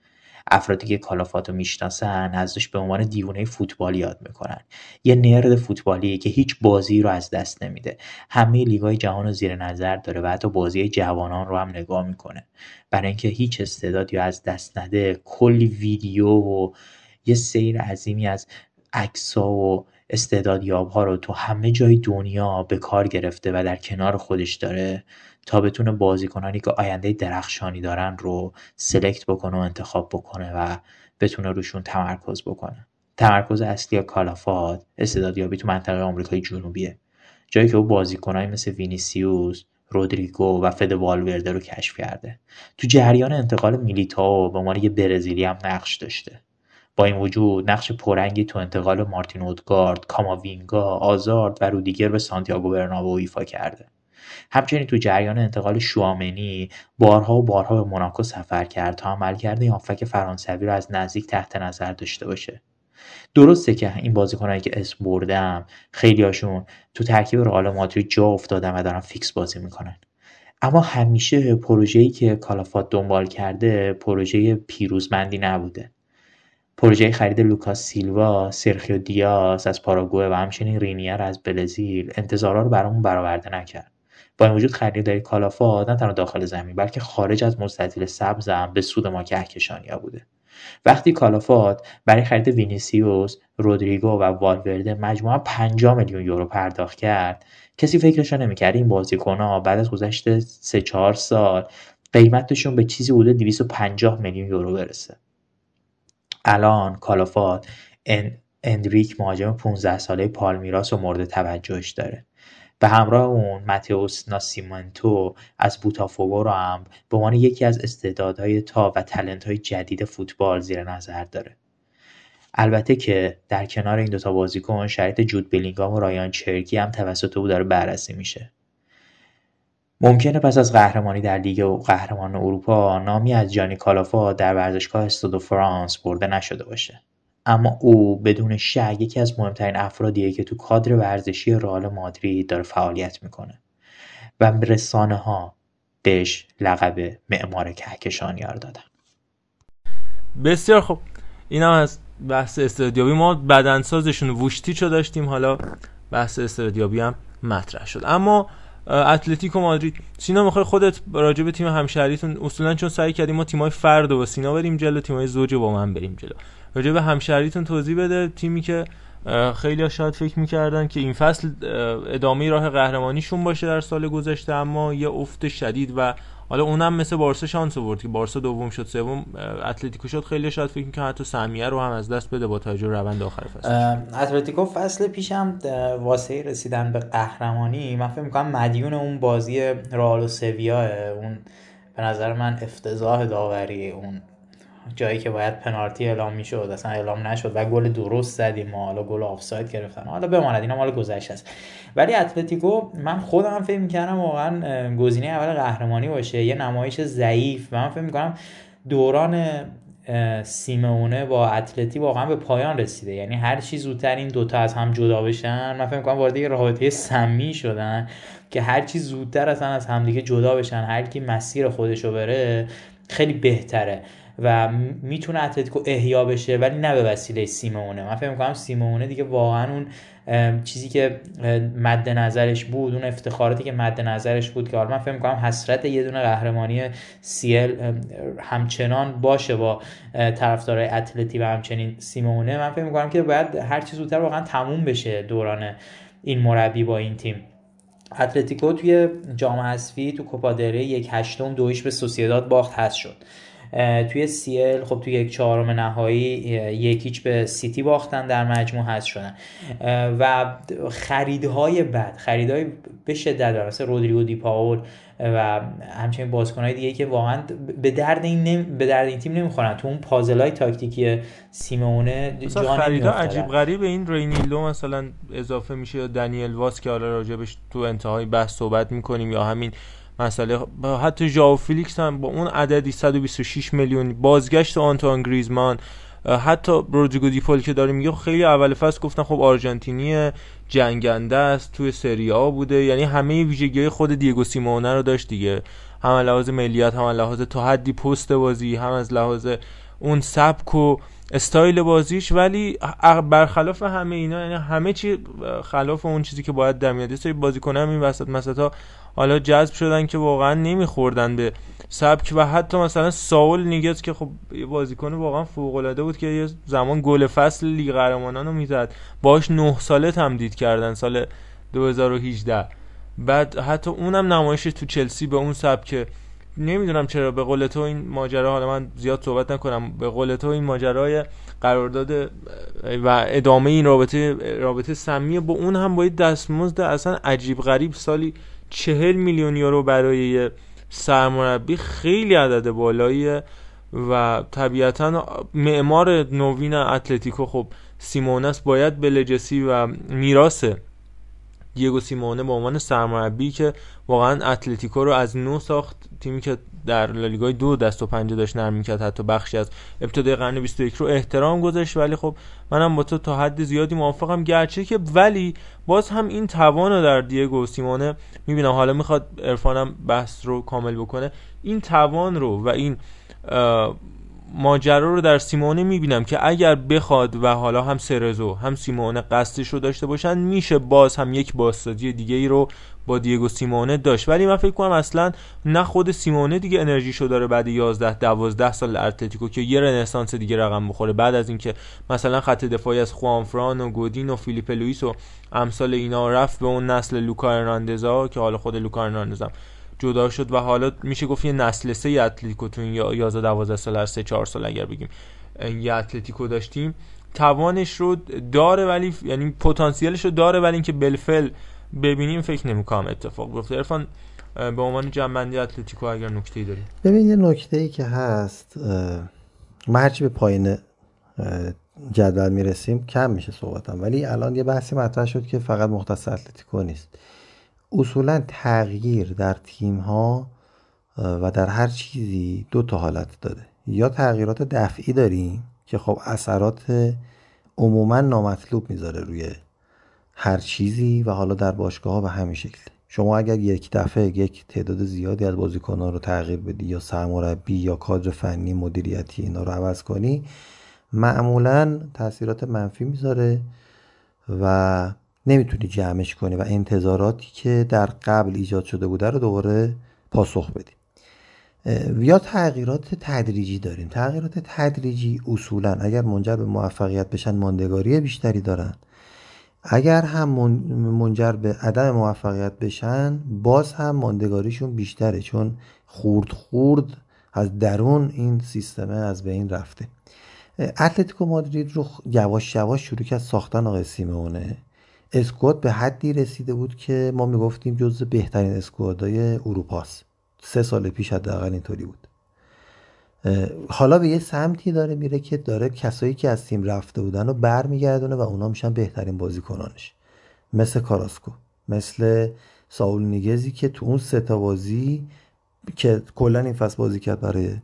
افرادی که کالافات رو می‌شناسن ازش به عنوان دیوونه فوتبال یاد می‌کنن. یه نرد فوتبالی که هیچ بازی رو از دست نمیده. همه لیگای جهان رو زیر نظر داره و حتی بازی جوانان رو هم نگاه می‌کنه. برای اینکه هیچ استعدادی از دست نده کلی ویدیو و یه سیر عظیمی از عکسا و استعدادیاب ها رو تو همه جای دنیا به کار گرفته و در کنار خودش داره. تا بتونه بازیکنانی که آینده درخشانی دارن رو select بکنه و انتخاب بکنه و بتونه روشون تمرکز بکنه. تمرکز اصلی کالافات استعدادیابی تو منطقه آمریکای جنوبیه. جایی که او بازیکنایی مثل وینیسیوس رودریگو و فده والورده رو کشف کرده. تو جریان انتقال میلیتاو به عنوان یه برزیلی هم نقش داشته. با این وجود نقش پررنگی تو انتقال مارتین اودگارد، کاماوینگا، آزارد و رودیگر به سانتیاگو برنابو ایفا کرده. همچنین تو جریان انتقال شوامنی بارها و بارها به موناکو سفر کرد تا عملکرد هافبک فرانسوی رو از نزدیک تحت نظر داشته باشه. درسته که این بازیکنایی که اسم بردم خیلیاشون تو ترکیب رئال مادرید جا افتادن و دارن فیکس بازی می‌کنن. اما همیشه پروژه‌ای که کالافات دنبال کرده پروژه پیروزمندی نبوده. پروژه خرید لوکاس سیلوا، سرخیو دیاز از پاراگوئه و همچنین رینیر از برزیل انتظارا رو برامون برآورده نکرد. با این وجود خریداری کالافا نه تنها داخل زمین بلکه خارج از مستطیل سبز هم به سود ما کهکشانیا بوده. وقتی کالافات برای خرید وینیسیوس رودریگو و والورده مجموعا 50 میلیون یورو پرداخت کرد کسی فکرش نمی‌کرد این بازیکنها بعد از گذشت 3 4 سال قیمتشون به چیزی حدود 250 میلیون یورو برسه. الان کالافات اندریک مهاجم 15 ساله پالمیراس و مورد توجهش داره. به همراه اون ماتئوس ناسیمنتو از بوتافوگو رو هم به عنوان یکی از استعدادهای تا و های جدید فوتبال زیر نظر داره. البته که در کنار این دوتا بازیکن شرایط جود بلینگام و رایان چرکی هم توسط او داره بررسی میشه. ممکنه پس از قهرمانی در لیگ و قهرمان اروپا نامی از جانی کالافا در ورزشگاه استاد فرانس برده نشده باشه. اما او بدون شک یکی از مهمترین افرادیه که تو کادر ورزشی رئال مادرید داره فعالیت می‌کنه. و رسانه ها بهش لقب معمار کهکشانیار دادن. بسیار خوب. این هم از بحث استادیابی ما بدنسازشون وشتی داشتیم حالا بحث استادیابی هم مطرح شد. اما اتلتیکو مادرید. سینا می‌خوای خودت راجع به تیم همشهریتون اصولا چون سعی کردیم ما تیمای فرد و سینا بریم جلو تیمای زوج با من بریم جلو. راجع به همشهریتون توضیح بده. تیمی که خیلی شاید فکر می‌کردن که این فصل ادامه راه قهرمانیشون باشه در سال گذشته اما یه افت شدید و حالا اونم مثل بارسا شانس آورد که بارسا دوم شد سوم اتلتیکو شد. خیلی شاید فکر می‌کنه حتی سهمیه رو هم از دست بده با توجه روند آخر فصل اتلتیکو فصل پیشم واسه رسیدن به قهرمانی من فکر می‌کنم مدیون اون بازی رئال و سویا اون به نظر من افتضاح داوری اون جایی که باید پنالتی اعلام می‌شد اصلا اعلام نشد و گل درست زدیم ما حالا گل آفساید گرفتن حالا بماند اینا مال گذشته است. ولی اتلتیکو من خودم فکر می‌کردم واقعا گزینه اول قهرمانی باشه یه نمایش ضعیف. من فکر می‌کنم دوران سیمونه با اتلتی واقعا به پایان رسیده. یعنی هر چی زودتر این دوتا از هم جدا بشن من فکر می‌کنم وارد یه رابطه سمی شدن که هر چی زودتر اصلا از همدیگه جدا بشن هر کی مسیر خودشو بره خیلی بهتره. و می‌تونه اتلتیکو احیا بشه ولی نه به وسیله سیمونه. من فکر می‌کنم سیمونه دیگه واقعا اون چیزی که مد نظرش بود اون افتخاراتی که مد نظرش بود که حالا من فکر می‌کنم حسرت یه دونه قهرمانی سیل همچنان باشه با طرفدارای اتلتی و همچنین سیمونه. من فکر می‌کنم که باید هر چیز زودتر واقعا تموم بشه دوران این مربی با این تیم. اتلتیکو توی جام حذفی تو کوپادره یک هشتم دویش به سوسیداد باخت هست شد. توی سیل خب توی یک چهارم نهایی یکیچ به سیتی باختن در مجموع هست شدن. و خریدهای بد خریدهای به شدت مثل رودریگو دی پاول و همچنین بازیکن‌های دیگه که واقعا به درد این نم... به درد این تیم نمی‌خورن. تو اون پازلای تاکتیکی سیمونه جان خریدا عجیب غریب این رینیلدو مثلا اضافه میشه یا دنیل واس که حالا راجبش تو انتهای بحث صحبت می‌کنیم یا همین مسئله. حتی ژائو فیلیکس هم با اون عددی 126 میلیون. بازگشت آنتوان گریزمان. حتی رودریگو دی پاول که داره میگه خیلی اول فصل گفتن خب آرژانتینی جنگنده است توی سری آ بوده. یعنی همه ویژگی خود دیگو سیمونه رو داشت دیگه. هم لحاظ ملیت هم لحاظ تا حدی پست بازی هم از لحاظ اون سبک و استایل بازیش. ولی برخلاف همه اینا یعنی همه چی خلاف اون چیزی که باید در میاد. سری بازیکن هم این وسط مثلا حالا جذب شدن که واقعا نمیخوردن به سبک و حتی مثلا ساول نیگز که خب یه بازیکن واقعا فوق العاده بود که یه زمان گل فصل لیگ قهرمانان رو می‌زد. باش نه ساله تمدید کردن سال 2018 بعد حتی اونم نمایش تو چلسی به اون سبک. نمی‌دونم چرا به قول تو این ماجرا حالا من زیاد صحبت نکنم. به قول تو این ماجرای قرارداد و ادامه این رابطه رابطه سمی با اون هم باید دستمزد اصلا عجیب غریب سالی چهل میلیون یورو برای سرمربی خیلی عدد بالاییه و طبیعتا معمار نوین اتلتیکو خب سیمونس باید به لجسی و میراث دیگو سیمونه به عنوان سرمربی که واقعا اتلتیکو رو از نو ساخت تیمی که در لالیگای دو دست و پنجه داشت نرم می‌کرد حتی بخشی از ابتدای قرن 21 رو احترام گذاشت. ولی خب منم با تو تا حد زیادی موافقم. گرچه که ولی باز هم این توان رو در دیگو سیمونه می‌بینم. حالا می‌خواد ارفانم بحث رو کامل بکنه. این توان رو و این ماجرا رو در سیمونه می‌بینم که اگر بخواد و حالا هم سرزو هم سیمونه قصدش رو داشته باشن میشه باز هم یک بازسازی دیگه ای رو با دیگو سیمونه داشت. ولی من فکر کنم اصلا نه خود سیمونه دیگه انرژی شو داره بعد 11 12 سال اتلتیکو که یه رنسانس دیگه رقم بخوره. بعد از اینکه مثلا خط دفاعی از خوانفران و گودین و فیلیپ لوئیس و امثال اینا رفت به اون نسل لوکا که حالا خود لوکا جدا شد و حالا میشه گفت یه نسل سه اتلتیکو تو این 11 12 سال هر 3 4 سال اگر بگیم یه اتلتیکو داشتیم. توانش رو داره ولی یعنی پتانسیلش رو داره ولی اینکه بلفل ببینیم فکر نمی‌کنم اتفاق بیفته. عرفان به عنوان جنبندی اتلتیکو اگر نکته ای داری؟ ببین یه نکته ای که هست ما به پایین جدول می‌رسیم کم میشه صحبتم. ولی الان یه بحثی مطرح شد که فقط مختص اتلتیکو نیست. اصولا تغییر در تیم ها و در هر چیزی دو تا حالت داره یا تغییرات دفعی داریم که خب اثرات عموما نامطلوب می‌ذاره روی هر چیزی و حالا در باشگاه ها به همین شکل. شما اگر یک دفعه یک تعداد زیادی از بازیکنان رو تغییر بدی یا سرمربی یا کادر فنی مدیریتی اینا رو عوض کنی معمولا تاثیرات منفی می‌ذاره و نمی‌تونی جمعش کنی و انتظاراتی که در قبل ایجاد شده بوده رو دوباره پاسخ بدی. یا تغییرات تدریجی داریم. تغییرات تدریجی اصولا اگر منجر به موفقیت بشن ماندگاری بیشتری دارن. اگر هم منجر به عدم موفقیت بشن باز هم ماندگاریشون بیشتره چون خورد خورد از درون این سیستمه از بین رفته. اتلتیکو مادرید رو یواش یواش شروع کرد ساختن آقای سیمونه. اسکواد به حدی رسیده بود که ما می‌گفتیم جز بهترین اسکوادهای اروپاست. سه سال پیش حداقل اینطوری بود. حالا به یه سمتی داره میره که داره کسایی که از تیم رفته بودن رو برمیگردونه و اونا میشن بهترین بازیکنانش. مثل کاراسکو مثل ساول نیگزی که تو اون سه بازی که کلا این فصل بازی کرد برای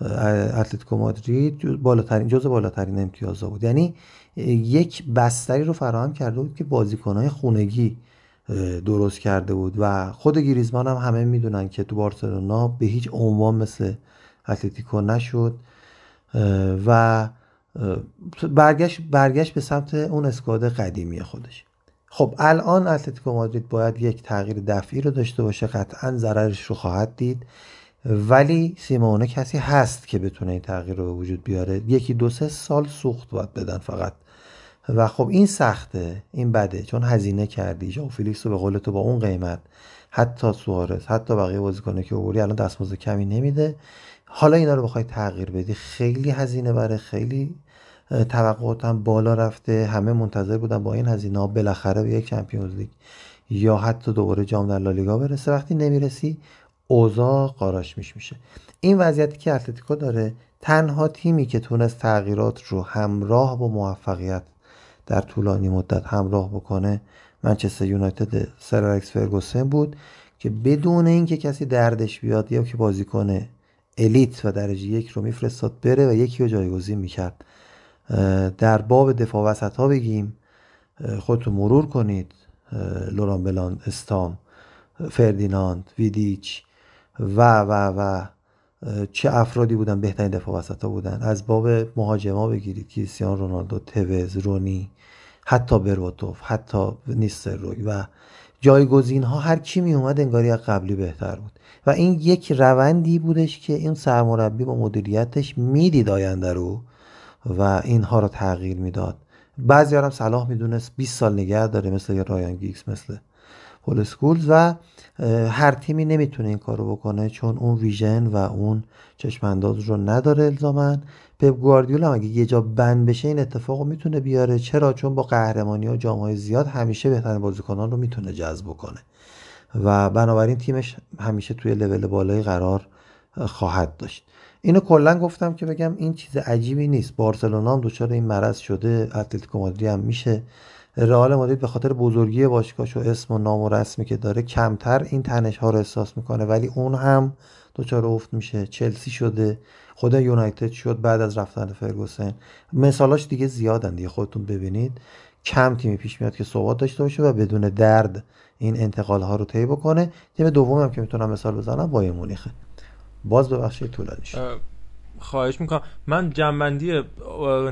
اتلتیکو مادرید بالاترین جزء بالاترین امتیازا بود. یعنی یک بستری رو فراهم کرده بود که بازیکنهای خونگی درست کرده بود و خود گریزمان هم همه می‌دونن که تو بارسلونا به هیچ عنوان مثل اتلتیکو نشد. و برگشت برگشت به سمت اون اسکواد قدیمی خودش. خب الان اتلتیکو مادرید باید یک تغییر دفعی رو داشته باشه قطعا ضررش رو خواهد دید. ولی سیمونه کسی هست که بتونه این تغییر رو به وجود بیاره. یکی دو سه سال سوخت باید بدن فقط. و خب این سخته این بده. چون هزینه کردی ژائو فیلیکس رو به قول تو با اون قیمت حتی سوارز حتی بقیه بازیکنا که آوردی الان دستمزد کمی نمیده. حالا اینا رو بخوای تغییر بدی خیلی هزینه بره خیلی توقعاتم بالا رفته. همه منتظر بودن با این هزینه ها بالاخره به یک Champions League یا حتی دوباره جام در لالیگا برسه. وقتی نمی‌رسی اوضاع قاراش میش میشه. این وضعیتی که اتلتیکو داره تنها تیمی که تونست تغییرات رو همراه با موفقیت در طولانی مدت همراه بکنه منچستر یونایتد سر الکس فرگوسن بود که بدون اینکه کسی دردش بیاد یا که بازیکن الیت و درجه یک رو میفرستاد بره و یکی رو جایگزین می‌کرد. در باب دفاع وسط ها بگیم خودتون مرور کنید لوران بلان استام فردیناند ویدیچ و و و چه افرادی بودن بهترین دفاع وسط ها بودن. از باب مهاجما بگیرید کریستیان رونالدو توز رونی حتی بروتوف حتی نیستر روی و جایگزین ها هر کی می اومد انگاری از قبلی بهتر بود. و این یک روندی بودش که این سرمربی با مدیریتش می‌دید آینده رو و اینها رو تغییر می‌داد. بعضی هم صلاح می‌دونست. 20 سال نگه داره مثل رایان گیگز مثل سکولز. و هر تیمی نمی‌تونه این کارو بکنه چون اون vision و اون چشم انداز رو نداره الزاما. پپ گواردیولا اگه یه جا بند بشه این اتفاق می‌تونه بیاره. چرا؟ چون با قهرمانی و جامهای زیاد همیشه بهترین بازیکنان رو می‌تونه جذب کنه و بنابراین تیمش همیشه توی لول بالایی قرار خواهد داشت. اینو کلا گفتم که بگم این چیز عجیبی نیست. بارسلونا هم دچار این مرض شده. اتلتیکو مادرید هم میشه. رئال مادرید به خاطر بزرگی باشگاهش و اسم و نام و رسمی که داره کمتر این تنش ها رو احساس می‌کنه. ولی اون هم دچار افت میشه. چلسی شده. خود یونایتد شد بعد از رفتن فرگوسن. مثالاش دیگه زیادن دیگه. خودتون ببینید. کم تیمی پیش میاد که ثبات داشته باشه و بدون درد این انتقال ها رو طی بکنه. تیم دومی هم که می‌تونم مثال بزنم بایر مونیخه. باز ببخشید طولانی شد خواهش می‌کنم. من جنبندی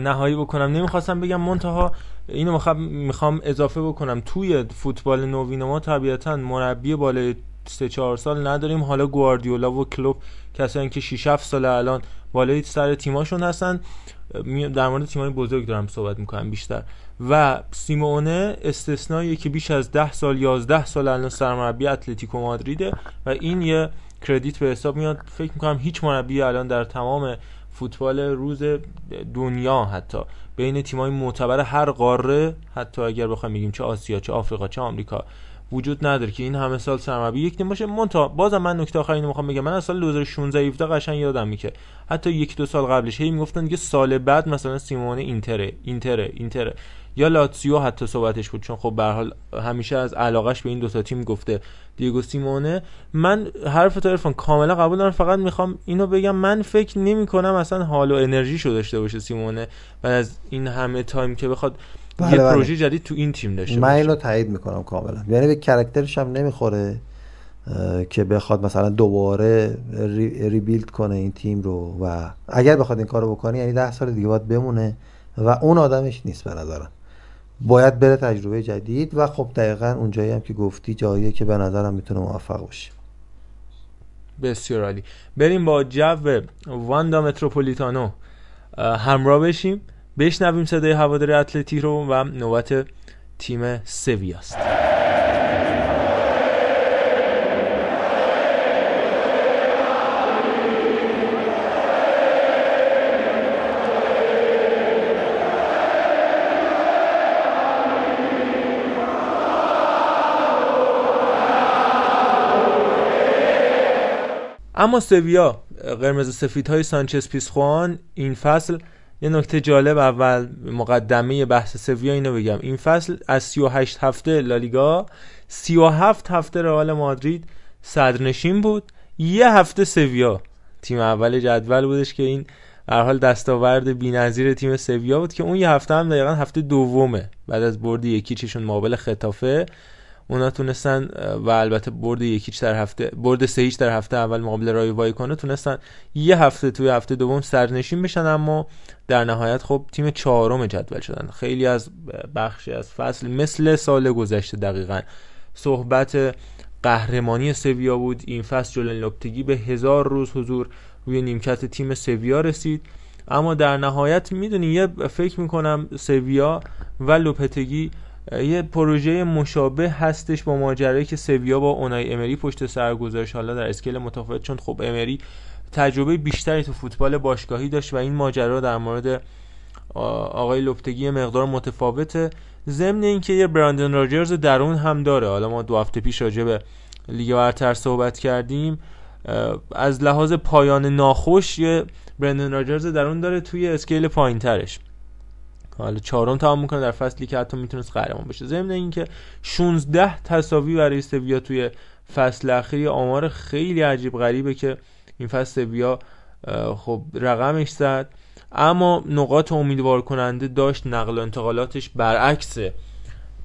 نهایی بکنم. نمی‌خواستم بگم منتها اینو می‌خوام اضافه بکنم. توی فوتبال نوین ما طبیعتا مربی بالای سه چهار سال نداریم. حالا گواردیولا و کلوب کسایی که 6 7 سال الان بالای سر تیماشون هستن. در مورد تیمای بزرگ دارم صحبت می‌کنم بیشتر. و سیمونه استثنایی که بیش از 10 سال 11 سال الان سرمربی اتلتیکو مادریده و این یه کردیت به حساب میاد. فکر می‌کنم هیچ مربی الان در تمام فوتبال روز دنیا حتی بین تیمای معتبر هر قاره حتی اگر بخوایم بگیم چه آسیا چه آفریقا چه آمریکا وجود نداره که این همه سال سرمربی یک تیم باشه. مونتا بازم من نکته آخر اینو می‌خوام بگم. من از سال 2016 17 قشنگ یادم میکه. حتی یک دو سال قبلش هی می‌گفتن که سال بعد مثلا سیمونه اینتره اینتره اینتره. یا لاتسیو حتی صحبتش بود چون خب به حال همیشه از علاقش به این دو تا تیم گفته دیگو سیمونه. من حرف تو عرفان کاملا قبول دارم فقط می‌خوام اینو بگم من فکر نمی کنم اصلا حال و انرژی شو داشته باشه سیمونه. و از این همه time که بخواد بله یه بله. پروژه جدید تو این تیم داشته من اینو تایید می‌کنم کاملا. یعنی به character ش هم نمی‌خوره که بخواد مثلا دوباره ری، کنه این تیم رو و اگر بخواد این کارو بکنه یعنی ده سال دیگه باید بمونه و اون آدمش نیست به نظرم. باید بره تجربه جدید و خب دقیقا اونجایی هم که گفتی جاییه که به نظرم می‌تونه موفق باشه. بسیار عالی. بریم با جو واندا متروپولیتانو. همراه بشیم. بشنویم صدای هوادار اتلتی رو و نوبت تیم سویاست اما سویا قرمز سفید های سانچز پیسخوان این فصل یه نکته جالب اول مقدمه بحث سویا اینو بگم. این فصل از 38 هفته لالیگا 37 هفته رئال مادرید صدرنشین بود. یه هفته سویا تیم اول جدول بودش که این در حال دستاورد بی‌نظیر تیم سویا بود که اون یه هفته هم دقیقا هفته دومه بعد از بردی یکی چشون مقابل خطافه. اونا تونستن و البته برد یکیچ در هفته برد سه در هفته اول مقابل رای وایکانو تونستن یه هفته توی هفته دوم سرنشین بشن اما در نهایت خب تیم چهارم جدول شدن. خیلی از بخشی از فصل مثل سال گذشته دقیقا صحبت قهرمانی سویا بود. این فصل جولن لوپتگی به هزار روز حضور روی نیمکت تیم سویا رسید. اما در نهایت می‌دونی یه فکر می‌کنم سویا و لوپتگی یه پروژه مشابه هستش با ماجرایی که سویا با اونای امری پشت سر گذاشت. حالا در اسکیل متفاوت چون خب امری تجربه بیشتری تو فوتبال باشگاهی داشت و این ماجرا در مورد آقای لوپتگی مقدار متفاوته. ضمن اینکه یه براندن راجرز درون هم داره. حالا ما دو هفته پیش راجع به لیگ برتر صحبت کردیم. از لحاظ پایان ناخوش یه برندن راجرز درون داره توی اسکیل پایین ترش حالا چهارم تمام می‌کنه در فصلی که حتی می‌تونست قهرمان بشه. ضمن اینکه 16 تساوی برای سویا توی فصل اخیر آمار خیلی عجیب غریبه که این فصل سویا خب رقمش زد. اما نقاط امیدوار کننده داشت نقل و انتقالاتش برعکس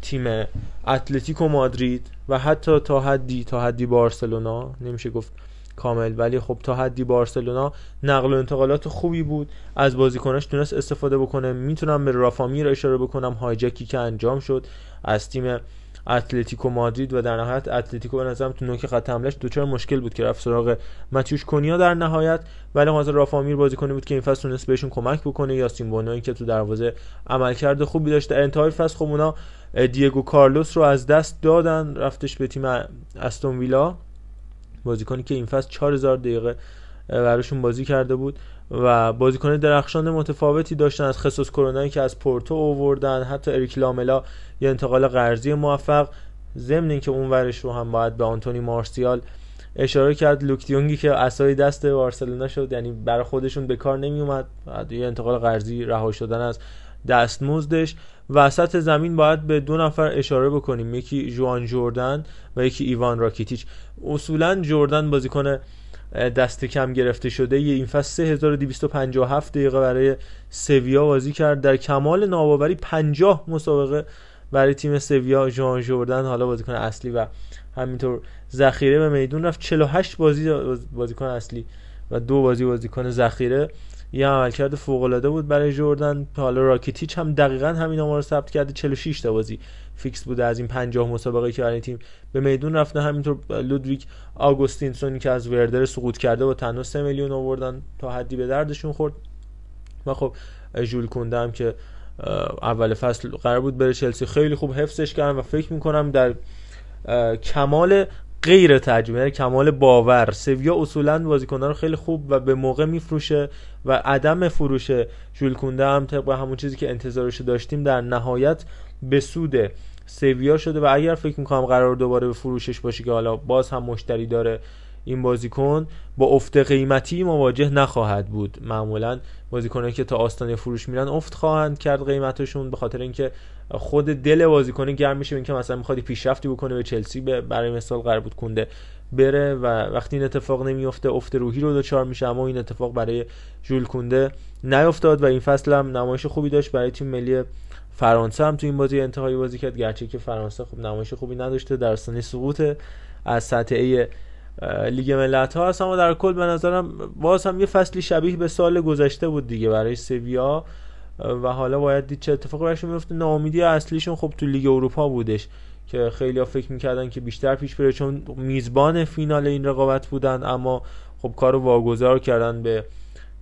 تیم اتلتیکو مادرید و حتی تا حدی تا حدی بارسلونا نمیشه گفت کامل. ولی خب تا حدی بارسلونا نقل و انتقالات خوبی بود. از بازیکناش تونست استفاده بکنه. می‌تونم به رافامیر اشاره بکنم. هایجکی که انجام شد از تیم اتلتیکو مادرید و در نهایت اتلتیکو به نظرم تو نوک خط حملهش دوچار مشکل بود که رفت سراغ ماتیوش کنیا در نهایت. ولی حاضر رافامیر بازیکنی بود که این فصل تونست بهشون کمک بکنه. یاسین بونوی که تو دروازه عملکرد خوبی داشت. در انتهای فصل خب اونا دیگو کارلوس رو از دست دادن. رفتش به تیم استون ویلا. بازیکنی که این فصل 4000 دقیقه براشون بازی کرده بود و بازیکن درخشان متفاوتی داشتن از خصوص کرونایی که از پورتو آوردن حتی اریک لاملا یه انتقال قرضی موفق. ضمن اینکه اون ورش رو هم باید به آنتونی مارسیال اشاره کرد. لوکتیونگی که اسای دست بارسلونا شد یعنی برای خودشون به کار نمی اومد یه انتقال قرضی رها شدن از دستمزدش. وسط زمین باید به دو نفر اشاره بکنیم یکی جوان جوردن و یکی ایوان راکیتیچ. اصولا جوردن بازیکن دست کم گرفته شده. یه این فصل 3257 دقیقه برای سویا بازی کرد. در کمال ناباوری 50 مسابقه برای تیم سویا جوان جوردن حالا بازیکن اصلی و همینطور ذخیره به میدون رفت. 48 بازی بازیکن اصلی و دو بازی بازیکن ذخیره. یه عملکرد فوق العاده بود برای جردن. حالا راکیتیچ هم دقیقا همین آمار رو ثبت کرده. 46 تا بازی فیکس بوده از این 50 مسابقه که برای تیم به میدون رفته. همینطور لودویگ آگوستینسونی که از وردر سقوط کرده با تنها 3 میلیون آوردن تا حدی به دردشون خورد. و خب ژول کونده هم که اول فصل قرار بود بره چلسی. خیلی خوب حفظش کردن و فکر می‌کنم در کمال غیر ترجمه یعنی کمال باور. سویا اصولا بازیکنان رو خیلی خوب و به موقع میفروشه و عدم فروش جول کونده هم طبق همون چیزی که انتظارش داشتیم در نهایت به سود سویا شده. و اگر فکر می‌کنم قرار دوباره به فروشش باشه که حالا باز هم مشتری داره این بازیکن با افت قیمتی مواجه نخواهد بود. معمولا بازیکنایی که تا آستانه فروش میرن افت خواهند کرد قیمتشون به خاطر اینکه خود دل بازیکن گرم میشه اینکه مثلا می‌خواد پیشرفتی بکنه به چلسی برای مثال قرار بود کنده بره و وقتی این اتفاق نمیفته افت روحی رو دچار میشه اما این اتفاق برای ژول کنده نیفتاد و این فصل هم نمایش خوبی داشت. برای تیم ملی فرانسه هم تو این بازی انتهایی بازی کرد گرچه که فرانسه خوب نمایش خوبی نداشته در سقوط از سطح لیگ ملت ها هست اما در کل به نظرم باز هم یه فصلی شبیه به سال گذشته بود دیگه برای سویا. و حالا باید دید چه اتفاقی براشون میفته. ناامیدی اصلیشون خب تو لیگ اروپا بودش که خیلی ها فکر می‌کردن که بیشتر پیش بره چون میزبان فینال این رقابت بودن اما خب کارو واگذار کردن به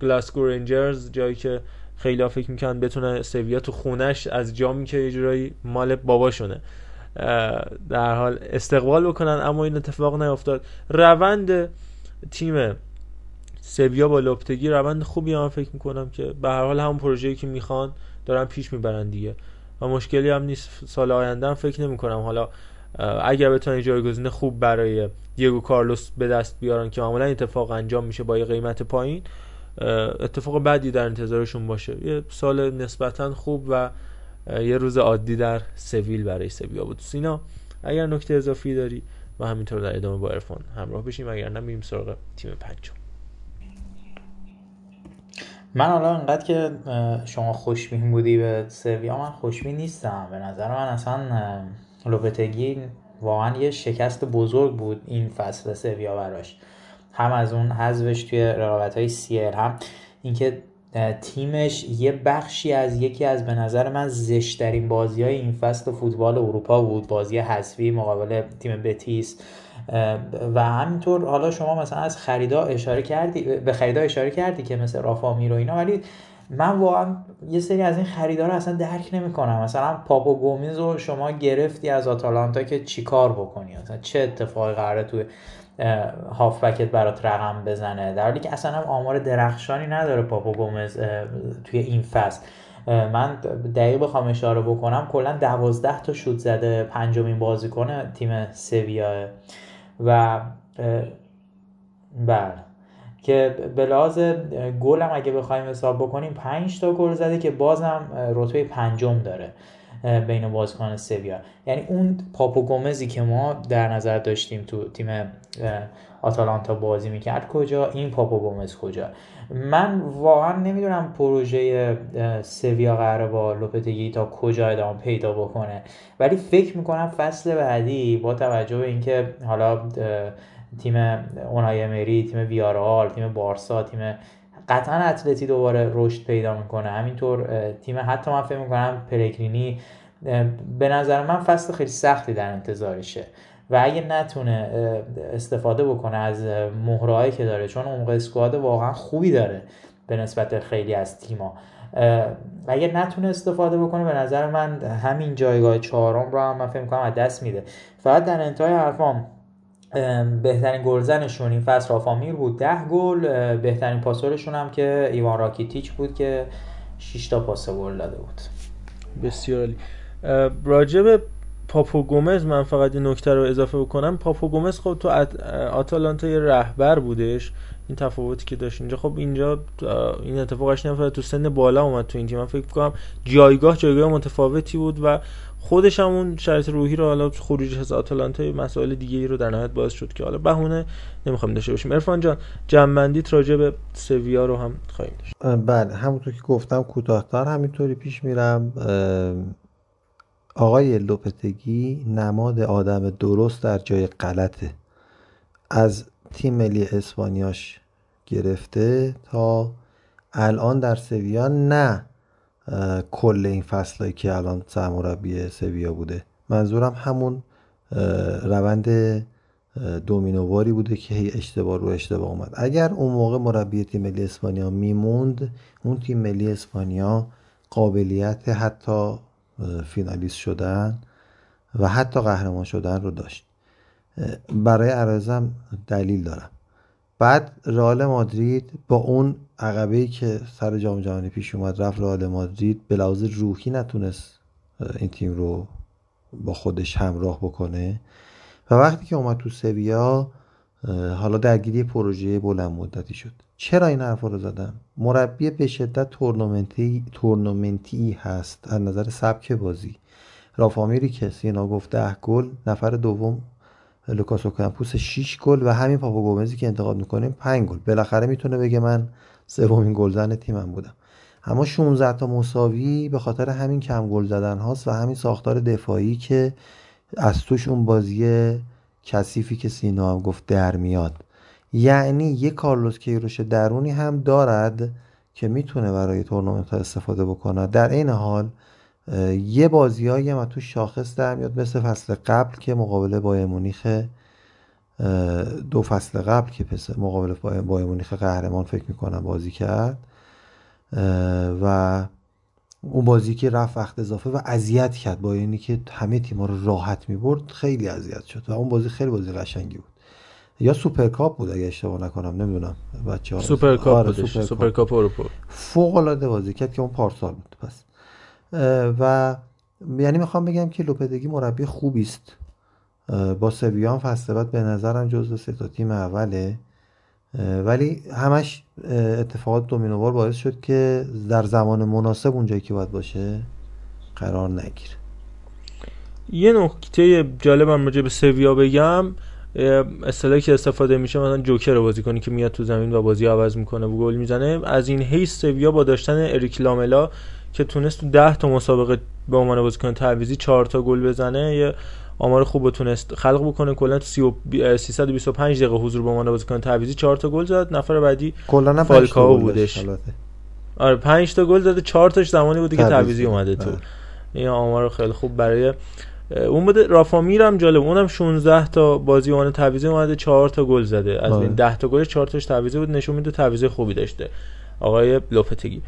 گلاسکو رنجرز جایی که خیلی ها فکر می‌کنن بتونه سویا تو خونش از جامی که یه جورایی مال باباشونه. در حال استقبال بکنن اما این اتفاق نیفتاد. روند تیم سویا با لوپتگی روند خوبی هم فکر می‌کنم که به هر حال همون پروژه‌ای که می‌خوان دارن پیش می‌برن دیگه. و مشکلی هم نیست سال آینده هم فکر نمی‌کنم. حالا اگر بتونن جایگزین خوب برای دیگو کارلوس به دست بیارن که معمولا اتفاق انجام میشه با یه قیمت پایین اتفاق بعدی در انتظارشون باشه. یه سال نسبتا خوب و یه روز عادی در سویل برای سویا بود. سینا اگر نکته اضافی داری و همینطور در ادامه با ارفان همراه بشیم. اگر نه میریم سراغ تیم پنجم. من حالا انقدر که شما خوشبین بودی به سویا من خوشبین نیستم. به نظر من اصلا لوپتگی واقعا یه شکست بزرگ بود این فصل سویا براش. هم از اون حذفش توی رقابت های سیل هم اینکه تیمش یه بخشی از یکی از به نظر من زشترین بازی های این فصل فوتبال اروپا بود. بازی حذفی مقابل تیم بتیس. و همینطور حالا شما مثلا از خریدا اشاره کردی به خریدا اشاره کردی که مثل رافا میرو اینا ولی من واقعا یه سری از این خریدار رو اصلا درک نمی‌کنم. مثلا پاپو گومیز رو شما گرفتی از آتالانتا که چیکار بکنی؟ مثلا چه اتفاقی قراره توی هافبکت برات رقم بزنه. در حالی که اصلا هم آمار درخشانی نداره پاپو گومز توی این فصل. من دقیق بخوام اشاره بکنم کلا دوازده تا شوت زده پنجمین بازیکن تیم سویا. و بله. که به لحاظ گل هم اگه بخوایم حساب بکنیم 5 تا گل زده که بازم رتبه پنجم داره. بین بازیکن سویا. یعنی اون پاپو گومزی که ما در نظر داشتیم تو تیم آتالانتا بازی می‌کرد کجا؟ این پاپو گومز کجا؟ من واقعا نمی‌دونم پروژه سویا قراره با لوپتگی تا کجا ادامه پیدا بکنه. ولی فکر می‌کنم فصل بعدی با توجه به اینکه حالا تیم اونای مری تیم ویارال تیم بارسا تیم قطعا اتلتی دوباره رشد پیدا می‌کنه. همینطور تیم حتی من فکر می‌کنم پلگرینی به نظر من فصل خیلی سختی در انتظارشه. و اگه نتونه استفاده بکنه از مهرهایی که داره چون عمق اسکواد واقعا خوبی داره به نسبت خیلی از تیما اگه نتونه استفاده بکنه به نظر من همین جایگاه چهارم رو هم من فکر می‌کنم از دست میده. فقط در انتهای حرفام بهترین گلزنشون این فصل رافامیر بود ده گل. بهترین پاسورشون هم که ایوان راکیتیچ بود که 6 تا پاس گل داده بود. بسیار عالی. راجب پاپو گومز من فقط این نکته رو اضافه بکنم. پاپو گومز خب تو آتالانتا یه رهبر بودش. این تفاوتی که داشت اینجا. خب اینجا این اتفاقش نمیفته تو سن بالا اومد تو این تیم. من فکر کنم جایگاه جایگاه متفاوتی بود و خودش هم اون شرط روحی رو حالا خروج از آتالانتا مسائل دیگه ای رو در نهایت باز شد که حالا بهونه. نمی‌خوام داشته باشیم. عرفان جان جنبندیت راجع به سویا رو هم خواهیم داشت. بله همونطور که گفتم کوتاهتر همینطوری پیش میرم. آقای لوپتگی نماد آدم درست در جای غلطه. از تیم ملی اسپانیاش گرفته تا الان در سویا نه. کل این فصلایی که الان سرمربی سویا بوده. منظورم همون روند دومینوواری بوده که هی اشتباه رو اشتباه اومد. اگر اون موقع مربی تیم ملی اسپانیا میموند اون تیم ملی اسپانیا قابلیت حتی فینالیست شدن و حتی قهرمان شدن رو داشت. برای عرضم دلیل دارم. بعد رئال مادرید با اون عقبه که سر جام جهانی پیش اومد رفت رئال مادرید به لحاظ روحی نتونست این تیم رو با خودش همراه بکنه. و وقتی که اومد تو سویا حالا درگیری پروژه بلند مدتی شد. چرا این حرف رو زدم؟ مربی به شدت تورنمنتی تورنمنتی هست. از نظر سبک بازی. رافا میری که سینا گفت ده گل نفر دوم لوکاس اوکامپوس 6 گل و همین پاپا گومزی که انتقاد می‌کنیم 5 گل. بالاخره می‌تونه بگه من سومین گلزن تیمم بودم. اما 16 تا مساوی به خاطر همین کم گل زدن هاست و همین ساختار دفاعی که از توش اون بازی کثیفی که سینا هم گفت در میاد. یعنی یه کارلوس کیروش درونی هم دارد که می‌تونه برای تورنمنت ها استفاده بکنه. در این حال یه بازی های تو شاخص در میاد مثل فصل قبل که مقابل بایرن مونیخ دو فصل قبل که مقابل بایرن مونیخ قهرمان فکر می‌کنم بازی کرد. و اون بازی که رفت وقت اضافه و اذیت کرد با اینی که همه تیم‌ها رو راحت می‌برد خیلی اذیت شد و اون بازی خیلی بازی قشنگی بود. یا سوپرکاپ بود اگه اشتباه نکنم نمی‌دونم بچه‌ها سوپرکاپ آره بود سوپرکاپ اروپا. فوق العاده بازی کرد که اون پارسال بود پس. و یعنی می‌خوام بگم که لوپدگی مربی خوبی است. با سویان فصل بعد به نظرم جزو سه تا تیم اوله. ولی همش اتفاقات دومینووار باعث شد که در زمان مناسب اونجایی که باید باشه قرار نگیره. یه نکته جالبم راجع به سویا بگم. اصطلاحی که استفاده میشه مثلا جوکر بازی کنی که میاد تو زمین و بازی عوض می‌کنه و گل می‌زنه. از این حیث سویا با داشتن اریک لاملا که تونست تو 10 تا مسابقه به عنوان بازیکن تعویزی 4 تا گل بزنه یه آمار خوب تونست خلق بکنه. کلا 325 دقیقه حضور به عنوان بازیکن تعویزی 4 تا گل زد. نفر بعدی کلا فالکاو بودش. آره 5 تا گل زده. 4 تاش زمانی بوده که تعویزی اومده تو. این آمار خیلی خوب برای اون بوده. رافامیر هم جالب اونم 16 تا بازی اون تعویضی اومده 4 تا گل زده. از این 10 تا گلش 4 تاش تعویضی بود. نشون میده تعویض خوبی داشته آقای لوپتگی.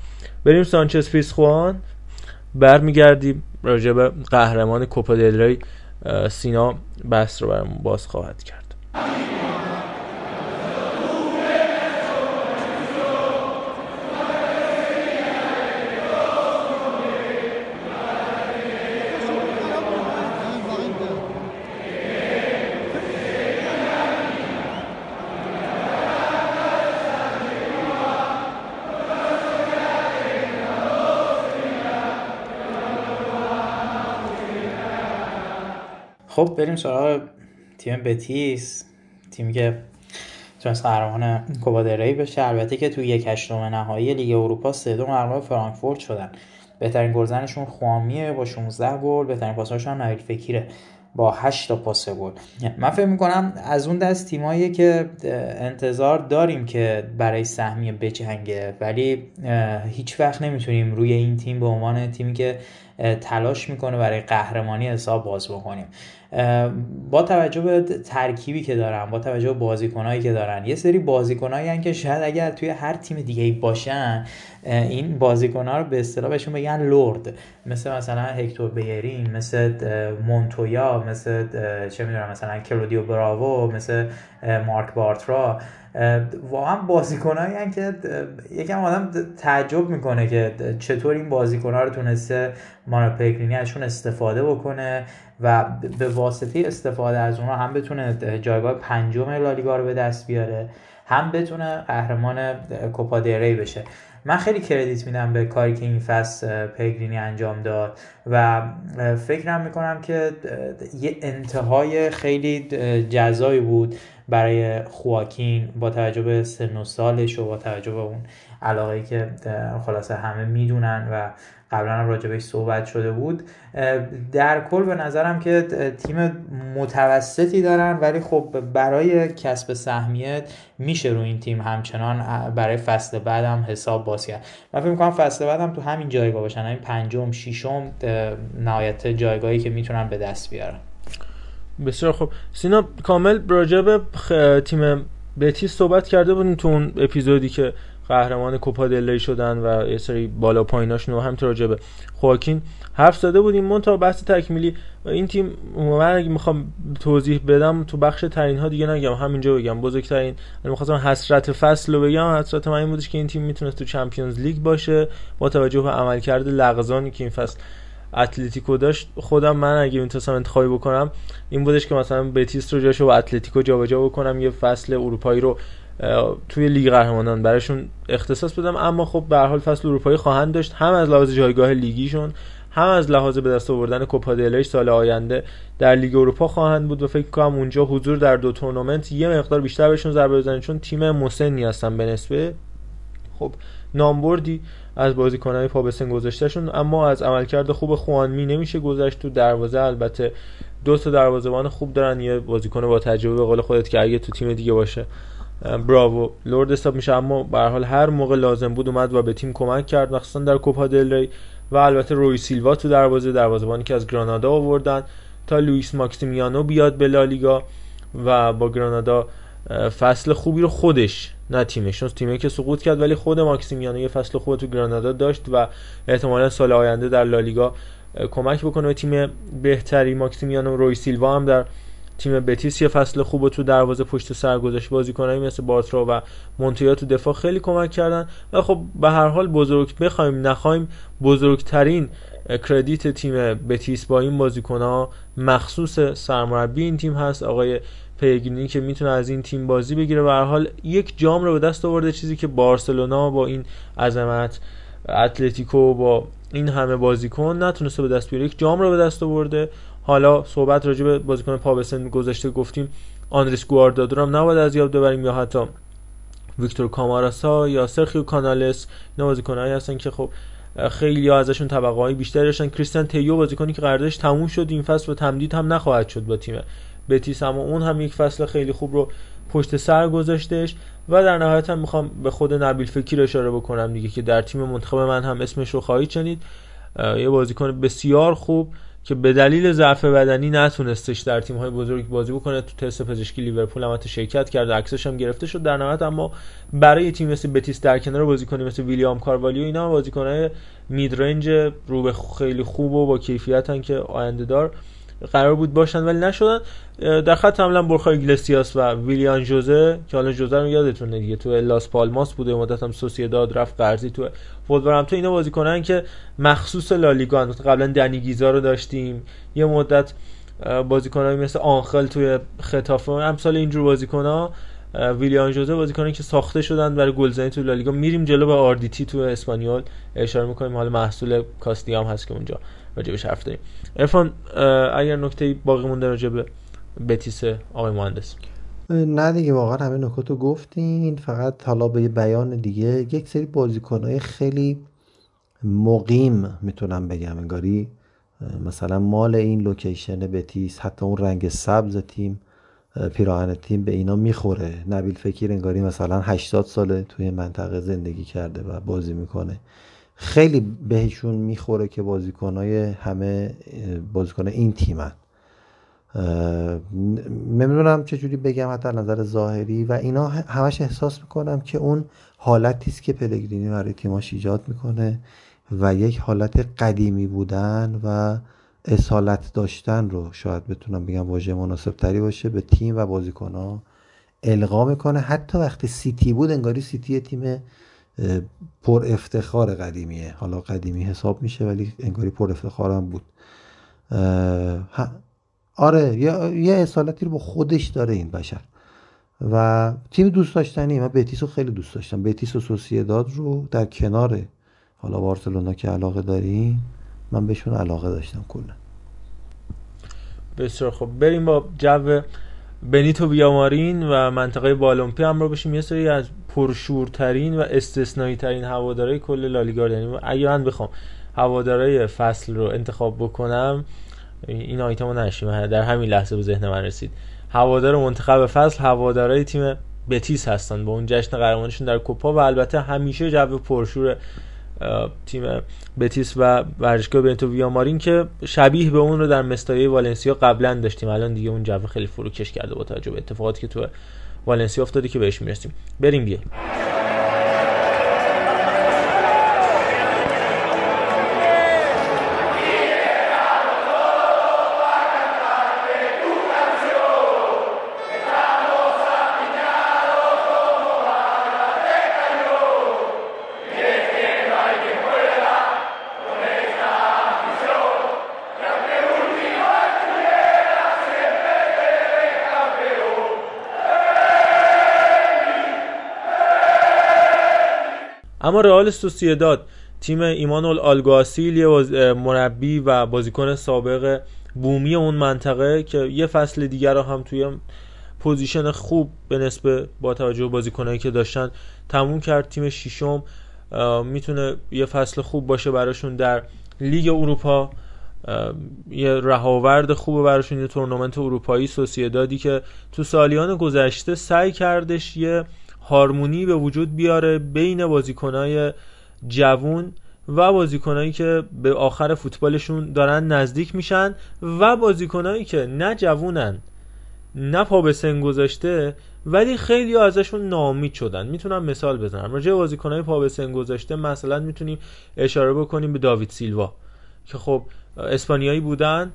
بریم سانچز پیسخوان. برمیگردیم راجع به قهرمان کوپا دل ری. سینا بس رو برامون باز خواهد کرد. خب بریم سراغ تیم بتیس تیمی که تونست قهرمان کوپا بشه. البته که تو یک هشتم نهایی لیگ اروپا سه دو مغلوب فرانکفورت شدن. بهترین گلزنشون خوامیه با 16 گل بهترین پاساشون هم فکیره با 8 تا پاس گل. من فکر می‌کنم از اون دست تیمایی که انتظار داریم که برای سهمیه بجنگه ولی هیچ وقت نمی‌تونیم روی این تیم به عنوان تیمی که تلاش می‌کنه برای قهرمانی حساب باز بکنیم. با توجه به ترکیبی که دارن با توجه به بازیکنایی که دارن یه سری بازیکنایی که شاید اگر توی هر تیم دیگه باشن این بازیکنها رو به اصطلاح بهشون بگن لرد مثل مثلا هکتور بیرین مثل مونتویا مثل چه می‌دونم مثلا کلودیو براوو مثل مارک بارترا. واقعا بازیکنایی که یکم آدم تعجب می‌کنه که چطور این بازیکنها رو تونسته مارا پگرینی ازشون استفاده بکنه و به واسطه استفاده از اونها هم بتونه جایگاه پنجم لالیگا رو به دست بیاره هم بتونه قهرمان کوپا بشه. من خیلی کردیت میدم به کاری که این فصل پگرینی انجام داد و فکرم می‌کنم که یه انتهای خیلی جزایی بود برای خواکین با توجه به سن و سالش و با توجه به اون علاقه که خلاصه همه می‌دونن و قبلا هم راجبش صحبت شده بود. در کل به نظرم که تیم متوسطی دارن ولی خب برای کسب سهمیت میشه رو این تیم همچنان برای فصل بعد هم حساب باز کرد. من فکر می‌کنم فصل بعد هم تو همین جایگاه باشن. این پنجم ششم نهایت جایگاهی که می‌تونن به دست بیارن. بسیار خب سینا کامل راجع به تیم بتی صحبت کرده بودیم تو اون اپیزودی که قهرمان کوپا دلی شدن و یه سری بالا پاییناشون و همینطور راجع به خواکین حرف زده بودیم. من تا بحث تکمیلی این تیم من اگه می‌خوام توضیح بدم تو بخش ترین ها دیگه نگم همینجا بگم. بزرگترین می‌خواستم حسرت فصل رو بگم حسرت من این بودش که این تیم می‌تونست تو چمپیونز لیگ باشه با توجه به عملکرد لغزانی که این فصل اتلتیکو داشت. خودم من اگه می‌تونستم انتخابی بکنم این بودش که مثلا بتیس رو جاشو با اتلتیکو جابجا بکنم یه فصل اروپایی رو توی لیگ قهرمانان براشون اختصاص بدم. اما خب به حال فصل اروپایی خواهند داشت. هم از لحاظ جایگاه لیگیشون هم از لحاظ به دست آوردن کوپا دل سال آینده در لیگ اروپا خواهند بود و فکر کنم اونجا حضور در دو تورنمنت یه مقدار بیشتر بهشون ضربه بزنه. چون تیم مسنی هستن به نسبه. خب نامبردی از بازیکنهای پا به اما از عملکرد خوب خوانمی نمیشه گذشت تو دروازه. البته دو تا دروازه‌بان خوب دارن. یه بازیکن با تجربه به قول خودت که اگه تو تیم دیگه باشه براوو لورد حساب میشه اما به حال هر موقع لازم بود اومد و به تیم کمک کرد مخصوصا در کوپا دل ری. و البته روی سیلوا تو دروازه دروازه‌بانی که از گرانادا آوردن تا لوئیس ماکسیمیانو بیاد به لالیگا. و با گرانادا فصل خوبی رو خودش نه تیمش. تیمی که سقوط کرد ولی خود ماکسیمیانو یه فصل خوب تو گرانادا داشت و احتمالا سال آینده در لالیگا کمک بکنه به تیم بهتری. ماکسیمیانو روی سیلوا هم در تیم بتیس یه فصل خوب تو دروازه پشت سر گذاشت. بازیکنایی مثل بارترا و مونتویا تو دفاع خیلی کمک کردن. و خب به هر حال بزرگ بخوایم نخوایم بزرگترین کردیت تیم بتیس با این بازیکنها مخصوص سرمربی این تیم هست. آقای پیگرینی که می‌تونه از این تیم بازی بگیره. و هر حال یک جام رو به دست آورده. چیزی که بارسلونا با این عظمت اتلتیکو با این همه بازیکن نتونسته به دست بیاره. یک جام رو به دست آورده. حالا صحبت راجع به بازیکن پابسن گذاشته گفتیم آندریس گواردادو هم نباید از یاد ببریم یا حتی ویکتور کاماراسا یا سرخیو کانالس اینا بازیکنایی هستن که خب خیلی ازشون طبقه های بیشتری داشتن. کریستیان تیو بازیکنی که قراردادش تموم شد این فصل و تمدید هم نخواهد شد با تیم بتیس اما اون هم یک فصل خیلی خوب رو پشت سر گذاشتش و در نهایت هم می‌خوام به خود نبیل فکر اشاره بکنم دیگه که در تیم منتخب من هم اسمش رو خواهید شنید. یه بازیکن بسیار خوب که به دلیل ضعف بدنی نتونستش در تیم های بزرگ بازی بکنه. تو تست پزشکی لیورپول هم شرکت کرد عکسش هم گرفته شد. در نهایت اما برای تیم مثل بتیس در کنار بازیکنی مثل ویلیام کاروالیو اینا بازیکنای میدرنج رو به خیلی خوب و با کیفیتن که آینده دار قرار بود باشن ولی نشدن. در خط حمله برخا ایگلسیاس و ویلیان جوزه که حالا جوزه رو یادتونه دیگه تو لاس پالماس بوده مدت هم سوسیداد رفت قرضی تو تو اینا بازیکنن که مخصوص لالیگا قبلا دنی گیزا رو داشتیم. یه مدت بازیکنایی مثل آنخل توی خطافه امثال اینجور بازیکن‌ها ویلیان جوزه بازیکنایی که ساخته شدن برای گلزنی تو لالیگا. میریم جلو به RDT تو اسپانیول. اشاره می‌کنیم حالا محصول کاستیام هست که اونجا. راجبش حرف داریم. عرفان اگر نکته باقی مونده راجع به بتیس آقای مهندس؟ نه دیگه واقعا همه نکات رو گفتین. فقط حالا به یه بیان دیگه. یک سری بازیکنهای خیلی مقیم می‌تونم بگم. انگاری مثلا مال این location بتیس حتی اون رنگ سبز تیم پیراهن تیم به اینا می‌خوره. نبیل فکر انگاری مثلا 80 ساله توی منطقه زندگی کرده و بازی می‌کنه. خیلی بهشون می‌خوره که بازیکنهای همه بازیکن این تیمن. نمی‌دونم چجوری بگم حتی نظر ظاهری و اینا همش احساس می‌کنم که اون حالتی که پلگرینی برای تیماش ایجاد می‌کنه و یک حالت قدیمی بودن و اصالت داشتن رو شاید بتونم بگم واژه مناسب تری باشه به تیم و بازیکن ها القا می‌کنه. حتی وقتی سیتی بود انگاری سیتی تیم پر افتخار قدیمیه. حالا قدیمی حساب میشه ولی انگاری پر افتخار هم بود. آره یه, اصالتی رو با خودش داره این بشر. و تیم دوست داشتنی من بیتیس رو خیلی دوست داشتم. بیتیس و سوسیداد رو در کنار حالا بارسلونا که علاقه داریم من بهشون علاقه داشتم کلا. بسیار خب بریم با جو بنیتو بیامارین و منطقه بالومپی هم رو بشیم. یه سری از پرشورترین و استثنایی ترین هوادارای کل لالیگا. یعنی اگه من بخوام هوادارای فصل رو انتخاب بکنم این آیتمو نشیم. در همین لحظه به ذهن من رسید. هوادار منتخب فصل هوادارای تیم بتیس هستن. با اون جشن قهرمانیشون در کوپا و البته همیشه جو پرشور تیم بتیس و ورزشگاه بنتو ویامارین که شبیه به اون رو در مستایه والنسیا قبلا داشتیم. الان دیگه اون جو خیلی فروکش کرده با توجه به اتفاقاتی که تو والنسیا افتاده که بهش می‌رسیم. بریم بیایم اما رئال سوسیداد تیم ایمانول آلگاسیل یه مربی و بازیکن سابق بومی اون منطقه که یه فصل دیگر رو هم توی position خوب به نسبه با توجه به بازیکنایی که داشتن تموم کرد. تیم ششم می‌تونه یه فصل خوب باشه براشون در لیگ اروپا. یه رهاورد خوبه براشون یه تورنمنت اروپایی سوسیدادی که تو سالیان گذشته سعی کردش یه هارمونی به وجود بیاره بین بازیکنای جوون و بازیکنایی که به آخر فوتبالشون دارن نزدیک میشن و بازیکنایی که نه جوونن نه پا به سن گذاشته ولی خیلی ازشون نامید شدن. می‌تونم مثال بزنم. راجع بازیکنای پا به سن گذاشته مثلا می‌تونیم اشاره بکنیم به داوید سیلوا که خب اسپانیایی بودن.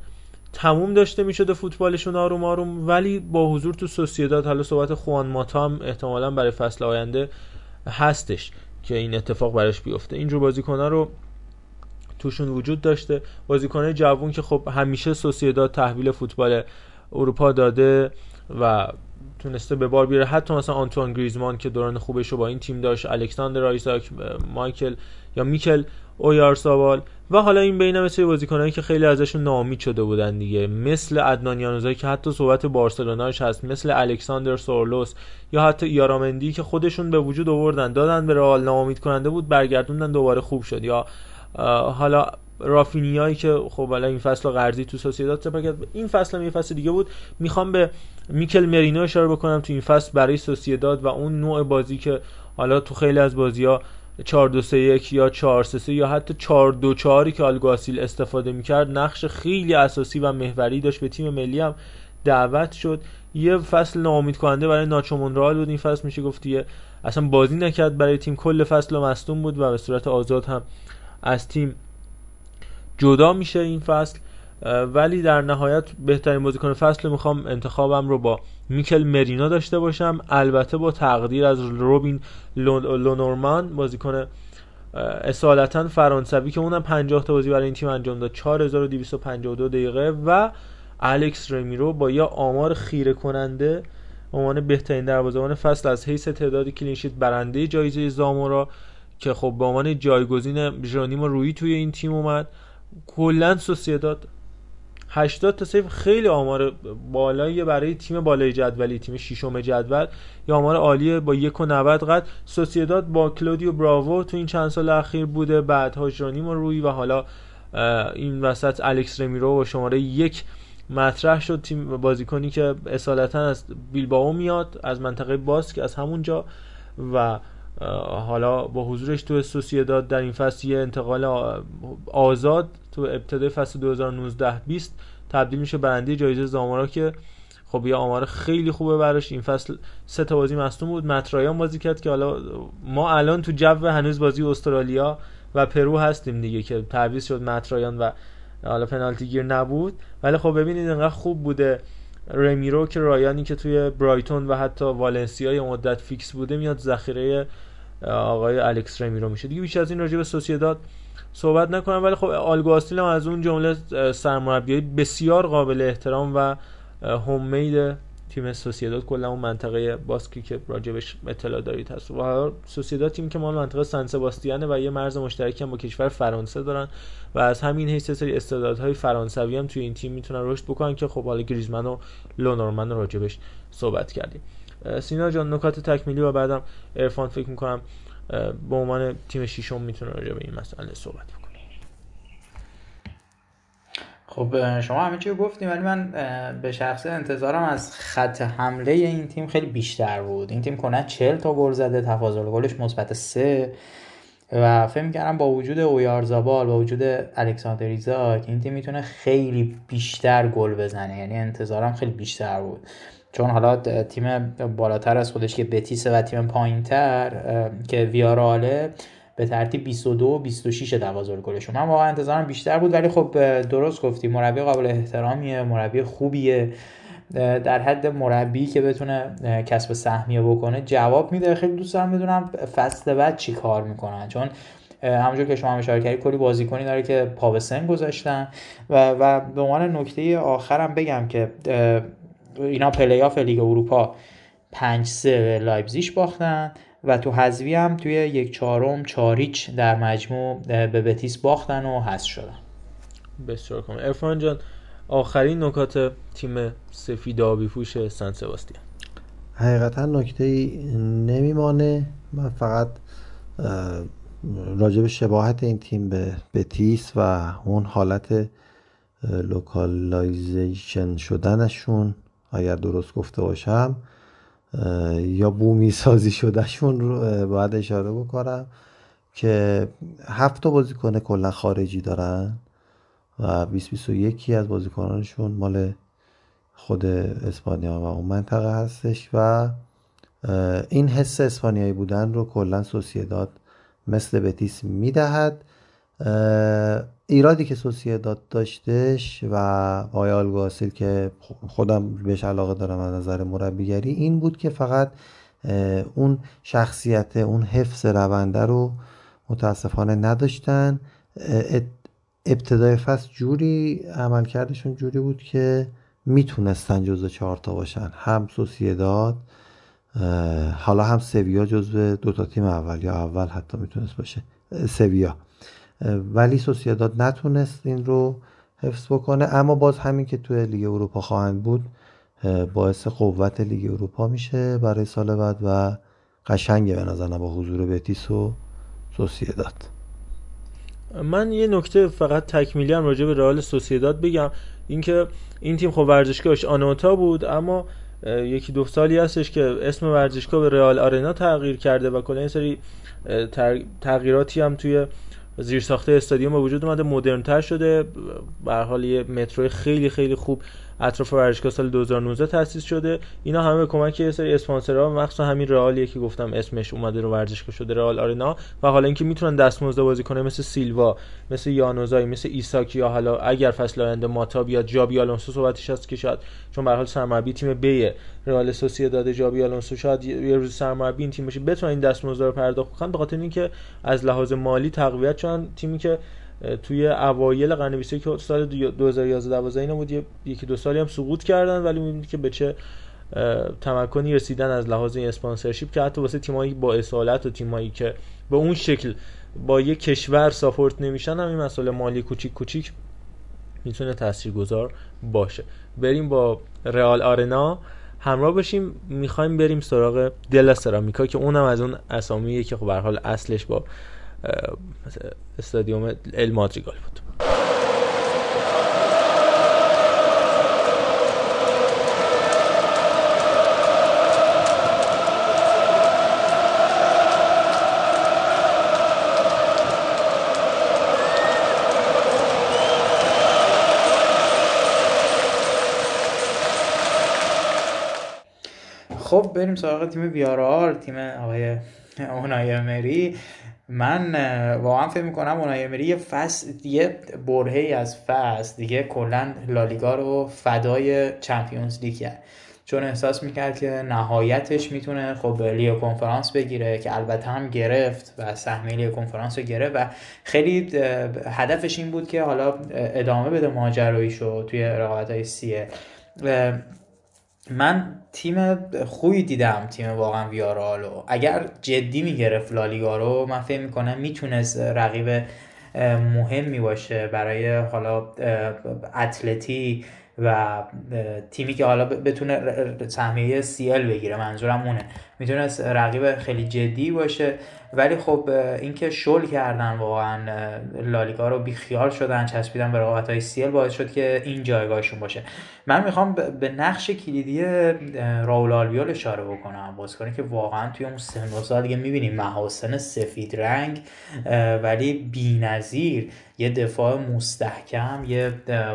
تموم داشته می‌شده فوتبالشون آروم آروم ولی با حضور تو سوسیداد حالا صحبت خوان ماتا هم احتمالا برای فصل آینده هستش که این اتفاق براش بیفته. اینجور بازیکنها رو توشون وجود داشته. بازیکنه جوون که خب همیشه سوسیداد تحویل فوتبال اروپا داده و تونسته به بار بیاره. حتی مثلا آنتوان گریزمان که دوران خوبش رو با این تیم داشت الکساندر آیزاک مایکل یا میکل اویارسابال و حالا این بین مثل بازیکنایی که خیلی ازشون ناامید شده بودن دیگه. مثل عدنان یانوزایی که حتی صحبت بارسلوناش هست مثل الکساندر سورلوس یا حتی یارامندی که خودشون به وجود آوردن دادن به رئال ناامید کننده بود برگردوندن دوباره خوب شد. یا حالا رافینیایی که خب حالا این فصل قرضی تو سوسییداد سپر کرد. این فصل هم یه فصل دیگه بود. می‌خوام به میکل مرینو اشاره بکنم تو این فصل برای سوسییداد و اون نوع بازی که حالا تو خیلی از بازی ها 4 2 3 1 یا 4 3 3 یا حتی 4 2 4 که آلگاسیل استفاده می‌کرد نقش خیلی اساسی و محوری داشت. به تیم ملی هم دعوت شد. یه فصل ناامید کننده برای ناچو مونرال بود. این فصل میشه گفت یه اصلا بازی نکرد. برای تیم کل فصل مصدوم بود و به صورت آزاد هم از تیم جدا میشه این فصل. ولی در نهایت بهترین بازیکن فصل می‌خوام انتخابم رو با میکل مرینا داشته باشم. البته با تقدیر از روبین لونورمان بازیکن اصالتا فرانسوی که اونم 50 تا بازی برای این تیم انجام داد. 4252 دقیقه و الکس رمیرو با یه آمار خیره کننده عنوان بهترین دروازه‌بان فصل از حیث تعداد clean sheet برنده جایزه زامورا که خب به عنوان جایگزین ژرونیمو روی توی این تیم اومد. کلا سوسیداد 80 تا save خیلی آمار بالایی برای تیم بالای جدولی تیم ششم جدول. یه آمار عالیه با 1.90 قد. سوسیداد با کلودیو براوو تو این چند سال اخیر بوده. بعد هاجرانیم روی و حالا این وسط الکس رمیرو با شماره یک مطرح شد. تیم بازیکنی که اصالتا از بیلباو میاد از منطقه باسک از همونجا. و حالا با حضورش تو سوسیداد در این فصل یه انتقال آزاد تو ابتدای فصل 2019 20 تبدیل میشه برنده جایزه زامارا که خب یه آمار خیلی خوبه براش. این فصل سه تا بازی مصدوم بود. مترایان بازی کرد که حالا ما الان تو جو هنوز بازی استرالیا و پرو هستیم دیگه که تعویض شد مت رایان و حالا پنالتی گیر نبود. ولی خب ببینید انقدر خوب بوده رمیرو که رایانی که توی برایتون و حتی والنسیا یه مدت فیکس بوده میاد ذخیره آقای الکس رمیرو میشه. دیگه بیش از این راجع به سوسییداد صحبت نکنم ولی خب آلگواستیل هم از اون جمله سرمربیای بسیار قابل احترام و خود تیم سوسییداد کلا اون منطقه باسکی که راجبش اطلاع دارید هست. و سوسییداد تیم که مال منطقه سن سباستیانه و یه مرز مشترکی هم با کشور فرانسه دارن و از همین حیث سری استعدادهای فرانسوی هم توی این تیم می‌تونن رشد بکنن که خب حالا گریزمن و لونورمن راجبش صحبت کردیم. سینا جان نکات تکمیلی و بعدم ارفان فکر می‌کنم به عنوان تیم ششم می‌تونه راجع به این مسئله صحبت بکنه. خب شما همه چی گفتیم ولی من به شخص انتظارم از خط حمله این تیم خیلی بیشتر بود. این تیم کنه 40 تا گل زده تفاضل گلش مثبت 3 و فکر می‌کردم با وجود اویارزابال با وجود الکساندر ایزاک این تیم می‌تونه خیلی بیشتر گل بزنه. یعنی انتظارم خیلی بیشتر بود. چون حالا تیم بالاتر از خودش که بتیسه و تیم پایینتر که ویاراله به ترتیب 22 و 26 دوازل گلشون من واقعا انتظارم بیشتر بود ولی خب درست گفتی. مربی قابل احترامیه مربی خوبیه. در حد مربی که بتونه کسب سهمیه بکنه جواب میده. خیلی دوست دارم بدونم فصل بعد چی کار می‌کنن. چون همونجور که شما اشاره کردید کلی بازیکنی داره که پا به سن گذاشتن. و و به عنوان نکته آخرم بگم که اینا پلی آف لیگ اروپا 5 3 لایپزیش باختن و تو حذوی هم توی یک چهارم چهار هیچ در مجموع به بتیس باختن و حذف شدن. بسیار کامل. عرفان جان آخرین نکات تیم سفید آبی پوش سن سباستیان حقیقتا نکته نمیمانه. من فقط راجب شباهت این تیم به بتیس و اون حالت localization شدنشون اگر درست گفته باشم یا بومی سازی شدهشون رو باید اشاره بکنم که هفت بازیکن کلا خارجی دارن و 20 از بازیکنانشون مال خود اسپانیا و اون منطقه هستش و این حس اسپانیایی بودن رو کلا سوسیداد مثل بتیس می‌دهد. ایرادی که سوسیداد داشتش و آقای آلگاسیل که خودم بهش علاقه دارم از نظر مربیگری این بود که فقط اون شخصیت اون حفظ رونده رو متاسفانه نداشتن. ابتدای فصل جوری عمل کردشون جوری بود که می‌تونستن جزو چهارتا باشن. هم سوسیداد حالا هم سویا جزو دوتا تیم اول یا اول حتی می‌تونست باشه. سویا. ولی سوسیاداد نتونست این رو حفظ بکنه. اما باز همین که توی لیگ اروپا خواهند بود باعث قوت لیگ اروپا میشه برای سال بعد و قشنگه به نظرم با حضور بتیس و سوسیداد. من یه نکته فقط تکمیلی هم راجع به رئال سوسیداد بگم. اینکه این تیم خب ورزشگاهش آنوتا بود اما یکی دو سالی هستش که اسم ورزشگاه به رئال آرنا تغییر کرده و کلا سری تغییراتی هم توی زیر ساخته استادیوم به وجود اومده مدرنتر شده. به حال یه مترو خیلی خیلی خوب اطراف ورزشگاه سال 2019 تاسیس شده. اینا همه به کمک یه سری اسپانسرها مخصوصا همین رئالیه که گفتم اسمش اومده رو ورزشگاه شده رئال آرنا. و حالا اینکه می‌تونن دستمزد بازی کنه مثل سیلوا مثل یانوزای مثل ایساک یا حالا اگر فصل آینده ماتا بیاد جابی آلونسو صحبتش هست که شاید چون به حال سرمربی تیم بی رئال داده جابی آلونسو شاید یه روز سرمربی این تیم بشه بتونن این دستمزد رو پرداخت کنن به خاطر اینکه از لحاظ مالی تقویت چون تیمی که توی اوایل قرن 21 که سال 2011 12 اینا بود یکی دو سالی هم سقوط کردن ولی می‌بینید که به چه تمکنی رسیدن از لحاظ این اسپانسرشیپ که حتی واسه تیمایی با اصالت و تیمایی که به اون شکل با یک کشور ساپورت نمیشن هم این مسئله مالی کوچیک کوچیک می‌تونه تاثیرگذار باشه. بریم با رئال آرنا همراه باشیم می‌خوایم بریم سراغ دل سرامیکا که اونم از اون اسامیه که خب حال اصلش با استادیوم ال مادریگال بود. خب بریم سراغ تیم ویارال تیم آقای اونای مری من واقعا فکر می‌کنم اونای امری یه فصل دیگه برهی از فصل دیگه کلا لالیگا رو فدای چمپیونز لیگ کرد چون احساس می‌کرد که نهایتش می‌تونه خب لیو کنفرانس بگیره که البته هم گرفت و سهمیه لیو کنفرانس رو گرفت و خیلی هدفش این بود که حالا ادامه بده ماجراییشو توی رقابت های سیه من تیم خوبی دیدم تیم واقعا ویارالو اگر جدی می‌گرفت لالیگا رو من فکر می‌کنم می‌تونست رقیب مهمی باشه برای حالا اتلتی و تیمی که حالا بتونه سهمیه سیل بگیره. منظورم اونه. می‌تونست رقیب خیلی جدی باشه. ولی خب اینکه شل کردن واقعا لالیگا رو بیخیال شدن چسبیدن به رقابت های سیل باعث شد که این جایگاهشون باشه. من می‌خوام به نقش کلیدی راول آلویول اشاره بکنم. بازیکنی که واقعا توی اون سن و سال دیگه می‌بینیم محاسن سفید رنگ ولی بی‌نظیر یه دفاع مستحکم یه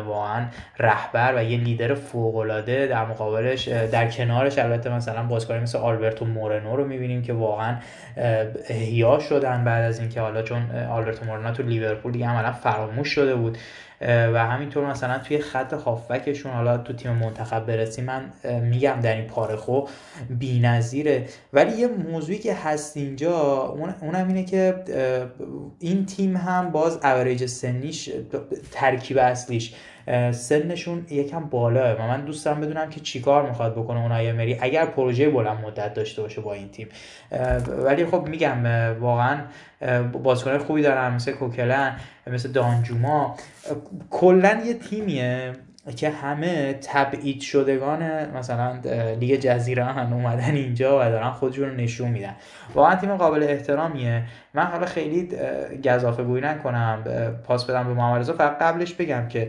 واقعا رهبر و یه لیدر فوق‌العاده در مقابلش در کنارش. البته مثلا بازیکنی مثل آلبرتو مورنو رو می‌بینیم که واقعا احیا شدن بعد از اینکه حالا چون آلبرتو مورنو تو لیورپول دیگه عملا فراموش شده بود و همینطور مثلا توی خط هافبکشون حالا تو تیم منتخب برسی من میگم در این پارخو بی‌نظیره. ولی یه موضوعی که هست اینجا اونم اینه که این تیم هم باز اوریج سنیش ترکیب اصلیش سنشون یکم بالاه و من دوست دارم بدونم که چیکار می‌خواد بکنه اونای مری اگر پروژه بلند مدت داشته باشه با این تیم. ولی خب میگم واقعا بازیکن خوبی دارن مثل کوکلن مثل دانجوما. کلا یه تیمیه که همه تبعید شدگان مثلا لیگ جزیره هم اومدن اینجا و دارن خودشون رو نشون میدن. واقعا تیم قابل احترامیه. من حالا خیلی گذافه گویی نکنم پاس بدم به محمد رضا. فقط قبلش بگم که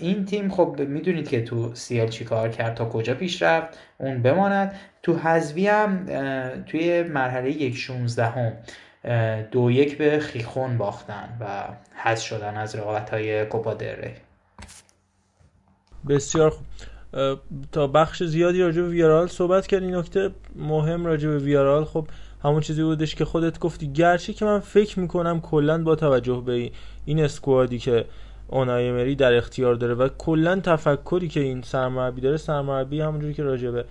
این تیم خب می‌دونید که تو سیل چی کار کرد تا کجا پیش رفت اون بماند. تو حذوی هم توی مرحله یک شونزده هم دو یک به خیخون باختن و حذف شدن از رقابت های کوپا بسیار خوب. تا بخش زیادی راجع به ویارال صحبت کردی نکته مهم راجع به ویارال خب همون چیزی بودش که خودت گفتی گرچه که من فکر می‌کنم کلا با توجه به این اسکوادی که اونای مری در اختیار داره و کلا تفکری که این سرمربی داره سرمربی همونجوری که راجع به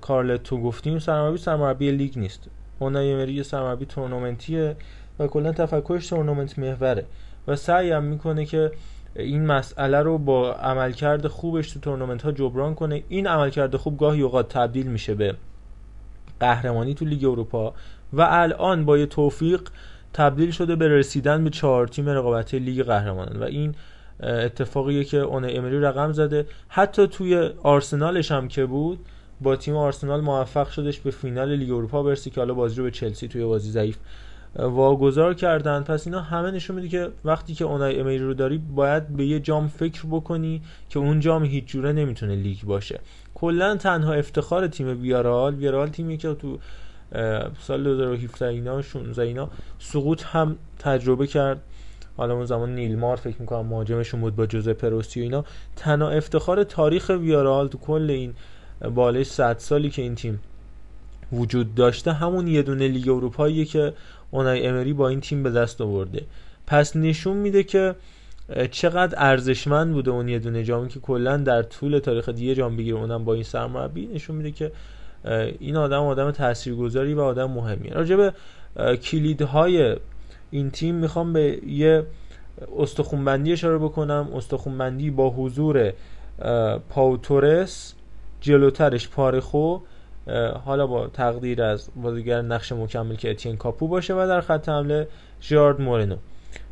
کارلتو گفتیم سرمربی سرمربی لیگ نیست. اونای امری یه سرمربی تورنمنتیه و کلا تفکرش تورنمنت محوره و سعی هم می‌کنه که این مسئله رو با عملکرد خوبش تو تورنمنت ها جبران کنه. این عملکرد خوب گاهی اوقات تبدیل میشه به قهرمانی تو لیگ اروپا و الان با یه توفیق تبدیل شده به رسیدن به چهار تیم رقابتی لیگ قهرمانان. و این اتفاقیه که اونای امری رقم زده. حتی توی آرسنالش هم که بود با تیم آرسنال موفق شدش به فینال لیگ اروپا برسه که حالا بازی رو به چلسی توی بازی ضعیف واگذار کردن. پس اینا همه نشون میده که وقتی که اونای امیری رو داری باید به یه جام فکر بکنی که اون جام هیچ جوره نمی‌تونه لیگ باشه. کلا تنها افتخار تیم بیارال بیارال تیمی که تو سال 2017 اینا 16 اینا سقوط هم تجربه کرد. حالا اون زمان نیلمار فکر می‌کنم مهاجمشون بود با جوزه پروسی و اینا. تنها افتخار تاریخ ویارال تو کل این بالای 100 سالی که این تیم وجود داشته همون یه دونه لیگ اروپاییه که اونای امری با این تیم به دست آورده. پس نشون میده که چقدر ارزشمند بوده اون یه دونه جامی که کلا در طول تاریخ دیگه جام بگیره. اونم با این سرمربی. نشون میده که این آدم آدم تاثیرگذاری و آدم مهمیه. راجع به کلیدهای این تیم می‌خوام به یه استخونبندی اشاره بکنم. استخونبندی با حضور پاوتورس جلوترش پارخو. حالا با تقدیر از بازیگر نقش مکمل که اتین کاپو باشه و در خط حمله جارد مورنو.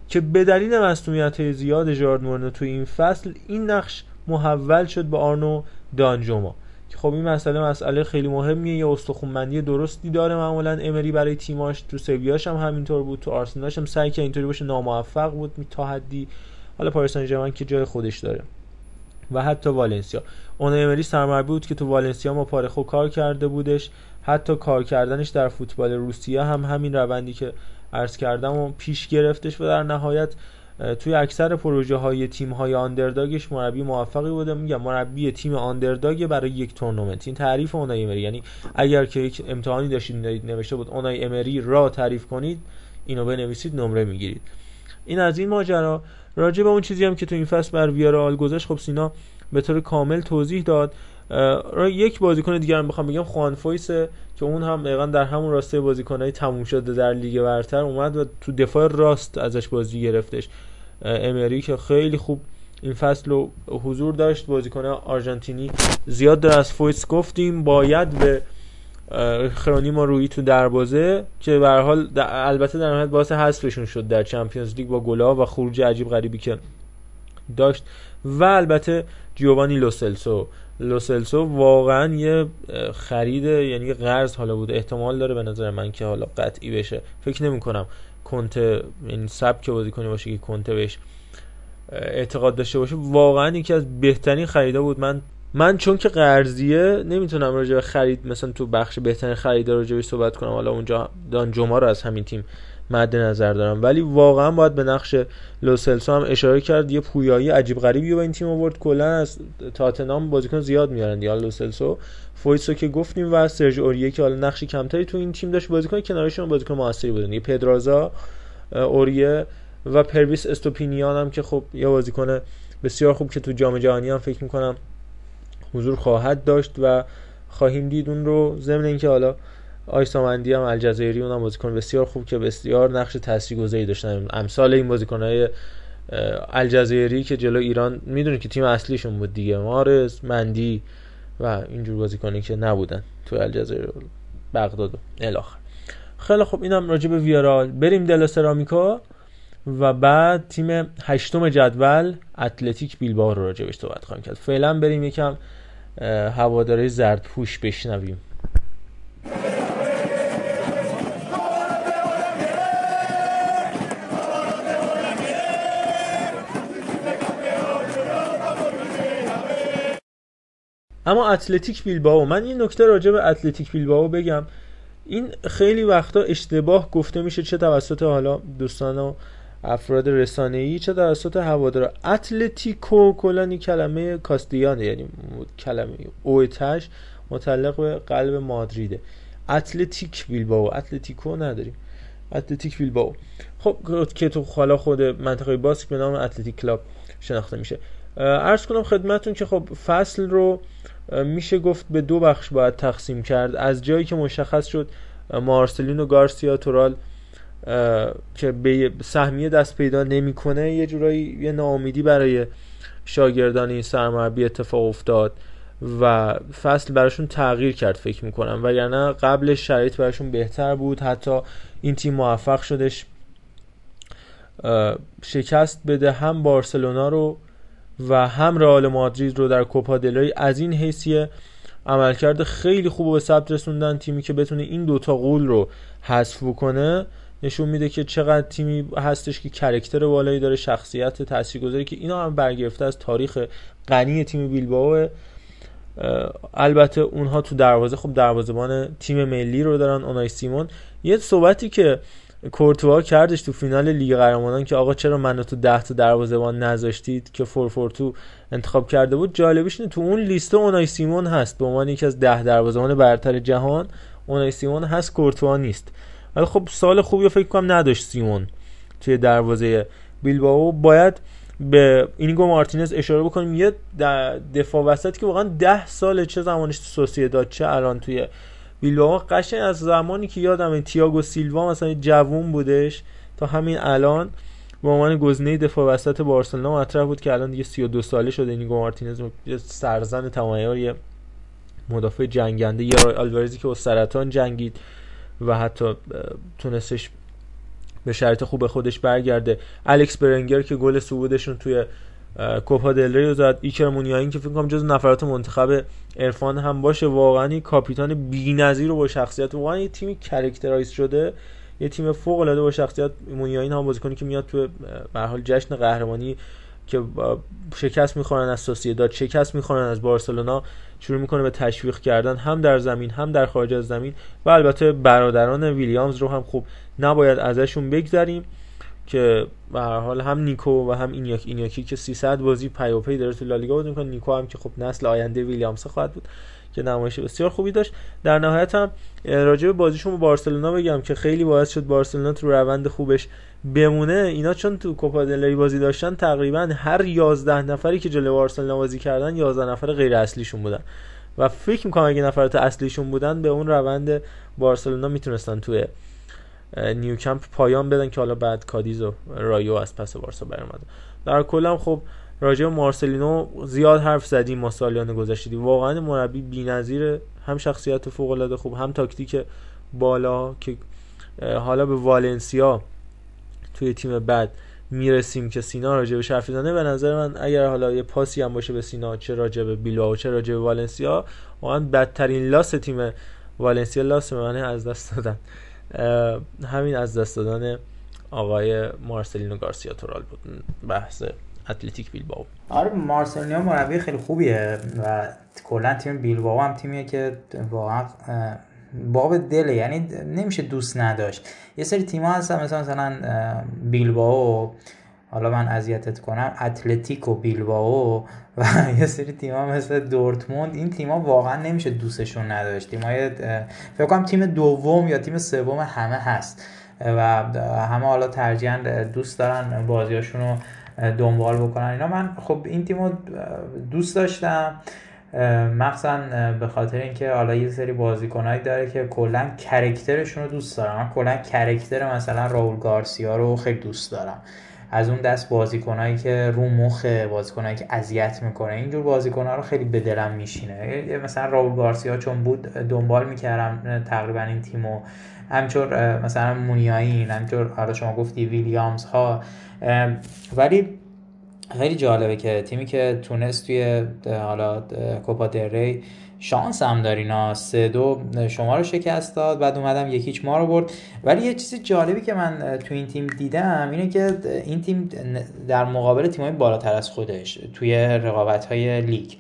که به دلیل مصونیت زیاد جارد مورنو تو این فصل این نقش محول شد به آرنو دانجوما. خب این مسئله مسئله خیلی مهمیه یه استخونبندی درستی داره معمولا. امری برای تیماش تو سویاش هم همینطور بود تو آرسنالش هم سعی که اینطوری باشه ناموفق بود تا حدی. حالا پاریس که جای خودش داره. و حتی والنسیا. اون امری سرمربی بود که تو والنسیا ما پارخو کار کرده بودش. حتی کار کردنش در فوتبال روسیه هم همین روندی که عرض کردم و پیش گرفتش و در نهایت توی اکثر پروژه های تیم های آندرداگش مربی موفقی بوده. میگم مربی تیم آندرداگ برای یک تورنمنت. این تعریف اونای امری. یعنی اگر که یک امتحانی داشتید نوشته بود اونای امری را تعریف کنید اینو بنویسید نمره می‌گیرید. این از این ماجرا. راجع به اون چیزی هم که تو این فصل بر ویارال گذاشت خب سینا به طور کامل توضیح داد. یک بازیکن دیگر هم بخوام بگم خوان فویس که اون هم دقیقا در همون راسته بازیکنهای تموم شده در لیگ برتر اومد و تو دفاع راست ازش بازی گرفتش. امری که خیلی خوب این فصل رو حضور داشت. بازیکن آرژانتینی زیاد در از فویس گفتیم. باید به خرونیما روی تو دروازه که به حال البته در نهایت باعث حذفشون شد در چمپیونز لیگ با گلا و خروج عجیب غریبی که داشت. و البته جیوانی لوسلسو. لوسلسو واقعا یه خرید یعنی قرض حالا بود. احتمال داره به نظر من که حالا قطعی بشه. فکر نمی کنم کنته یعنی سبک کنی باشه که کنته بهش اعتقاد داشته باشه. واقعا یکی از بهترین خریدا بود. من من چون که قرضیه نمی‌تونم راجع به خرید مثلا تو بخش بهترین خرید راجع صحبت کنم. حالا اونجا دان جوما رو از همین تیم مد نظر دارم. ولی واقعا باید به نقش لوسلسو هم اشاره کرد. یه پویایی عجیب غریبی با این تیم آورد. کلا از تاتنام بازیکن زیاد میارن یا لوسلسو فویسو که گفتیم و سرج اوریه که حالا نقشی کمتری تو این تیم داشت. بازیکن کنارشون بازیکن موثری بودن. یه پدرازا اوریه و پرویس استوپینیان هم که خب یه بازیکن بسیار خوب که تو جام جهانی هم فکر می‌کنم حضور خواهد داشت و خواهیم دید اون رو. ضمن اینکه حالا آیسامندی هم الجزایری اونم بازیکن بسیار خوب که بسیار نقش تاثیرگذاری داشتن. امثال این بازیکنهای الجزایری که جلو ایران می‌دونید که تیم اصلیشون بود دیگه. مارز مندی و اینجور بازیکنی که نبودن تو الجزایر بغداد و الاخر خیلی خب اینم راجع به ویارال بریم دل سرامیکا و بعد تیم هشتم جدول اتلتیک بیلبائو رو راجع بهش صحبت خواهیم کرد. فعلا بریم یکم هواداری زرد پوش بشنویم. اما اتلتیک بیلباو من این نکته راجع به اتلتیک بیلباو بگم. این خیلی وقتا اشتباه گفته میشه چه توسط حالا دوستان و افراد ای چه توسط هوادارا. اتلتیکو کلا کلمه کاستیانه یعنی کلمه او تهش متعلق به قلب مادریده. اتلتیک بیلباو اتلتیکو نداریم. اتلتیک بیلباو خب که تو حالا خود منطقه باسک به نام اتلتیک کلاب شناخته میشه. عرض کنم خدمتتون که خب فصل رو میشه گفت به دو بخش باید تقسیم کرد. از جایی که مشخص شد مارسلینو گارسیا تورال که به سهمیه دست پیدا نمی‌کنه یه جورایی یه ناامیدی برای شاگردان این سرمربی اتفاق افتاد و فصل براشون تغییر کرد فکر می‌کنم. و یعنی قبل شرایط براشون بهتر بود حتی این تیم موفق شدش. شکست بده هم بارسلونا رو و هم رئال مادرید رو در کوپا دل ری از این حیثیه عملکرد خیلی خوب به ثبت رسوندن تیمی که بتونه این دوتا غول رو حذف کنه نشون میده که چقدر تیمی هستش که character بالایی داره شخصیت تاثیرگذاری که اینا هم برگرفته از تاریخ غنی تیم بیلبائو. البته اونها تو دروازه خب دروازه‌بان تیم ملی رو دارن اونای سیمون. یه صحبتی که کورتوا کردش تو فینال لیگ قهرمانان که آقا چرا منو تو 10 تا دروازه‌بان نذاشتید که FourFourTwo انتخاب کرده بود؟ جالبش اینه تو اون لیست اونای سیمون هست. به عنوان یکی از 10 دروازه‌بان برتر جهان اونای سیمون هست کورتوا نیست. ولی خب سال خوبی فکر کنم نداشت سیمون توی دروازه بیلبائو. باید به اینگو مارتینز اشاره بکنیم. یه دفاع وسط که واقعا ده سال چه زمانش تو داد چه الان توی بیلبائو قشنگ از زمانی که یادم تییاگو سیلوا مثلا جوون بودش تا همین الان به عنوان گزینه دفاع وسط بارسلونا مطرح بود که الان دیگه 32 ساله شده اینگو مارتینز سرزن تمام عیار یه مدافع جنگنده. یه آلوارزی که با سرطان جنگید و حتی تونستش به شرط خوب خودش برگرده. الکس برنگر که گل صعودشون توی کوپا دل ری زد. ایکر مونیاین که فکر کنم جز نفرات منتخب عرفان هم باشه واقعا کاپیتان بی‌نظیر و با شخصیت واقعا یه تیمی characterize شده. یه تیم فوق العاده با شخصیت. مونیاین هم بازیکنی که میاد تو به حال جشن قهرمانی که شکست می‌خورن از سوسییداد شکست می‌خورن از بارسلونا شروع می‌کنه به تشویق کردن هم در زمین هم در خارج از زمین. و البته برادران ویلیامز رو هم خوب نباید ازشون بگذریم. که به هر حال هم نیکو و هم اینیاک اینیاکی که 300 بازی پیاپی داره تو لالیگا بود می‌کنه. نیکو هم که خب نسل آینده ویلیامز خواهد بود که نمایش بسیار خوبی داشت. در نهایت هم راجع به بازیشون با بارسلونا بگم که خیلی باعث شد بارسلونا تو روند خوبش بمونه. اینا چون تو کوپا دل بازی داشتن تقریبا هر 11 نفری که جلوی بارسلونا بازی کردن 11 نفر غیر اصلیشون بودن. و فکر می‌کنم اگه نفرات اصلیشون بودن به اون روند بارسلونا می‌تونستن توی نیوکمپ پایان بدن که حالا بعد کادیز و رایو از پس بارسا برآمد در کل هم خب راجع مارسلینو زیاد حرف زدیم ما سالیان گذشته واقعا مربی بی‌نظیر هم شخصیت فوق العاده خوب هم تاکتیک بالا که حالا به والنسیا توی تیم بعد می‌رسیم که سینا راجع به حرف به نظر من اگر حالا یه پاسی هم باشه به سینا چه راجع به بیلبائو چه راجع به والنسیا واقعا بدترین لاس تیم والنسیا لاس معنی از دست دادن. همین از دست دادن آقای مارسلینو گارسیا تورال بود. بحث اتلتیک بیلباو آره مارسلینو مربی خیلی خوبیه و کلا تیم بیلباو هم تیمیه که واقعا باب دله. یعنی نمیشه دوست نداشت. یه سری تیم‌ها هستن مثلا مثلا بیلباو حالا من اذیتت کنم اتلتیکو بیلباو و یه سری تیم‌ها مثل دورتموند این تیم‌ها واقعا نمیشه دوستشون نداشت. تیم‌های فکر کنم تیم دوم یا تیم سوم همه هست. و همه حالا ترجیحاً دوست دارن بازیاشون رو دنبال بکنن. اینا من خب این تیم رو دوست داشتم. مخصوصا به خاطر اینکه حالا یه سری بازیکنایی داره که کلا کرکترشون رو دوست دارم من کلا کرکتر مثلا راول گارسیا رو خیلی دوست دارم. از اون دست بازیکنایی که رو مخ بازیکنایی که اذیت می‌کنه اینجور بازیکنها رو خیلی به دلم میشینه. مثلا راول گارسیا چون بود دنبال می‌کردم تقریبا این تیمو. همچور مثلا مونیاین همچور حالا شما گفتی ویلیامز ها. ولی خیلی جالبه که تیمی که تونست توی حالا کوپا ری شانس هم داری. سه دو شما رو شکست داد بعد اومدم یکیچ ما رو برد. ولی یه چیز جالبی که من تو این تیم دیدم اینه که این تیم در مقابل تیمای بالاتر از خودش توی رقابت های لیگ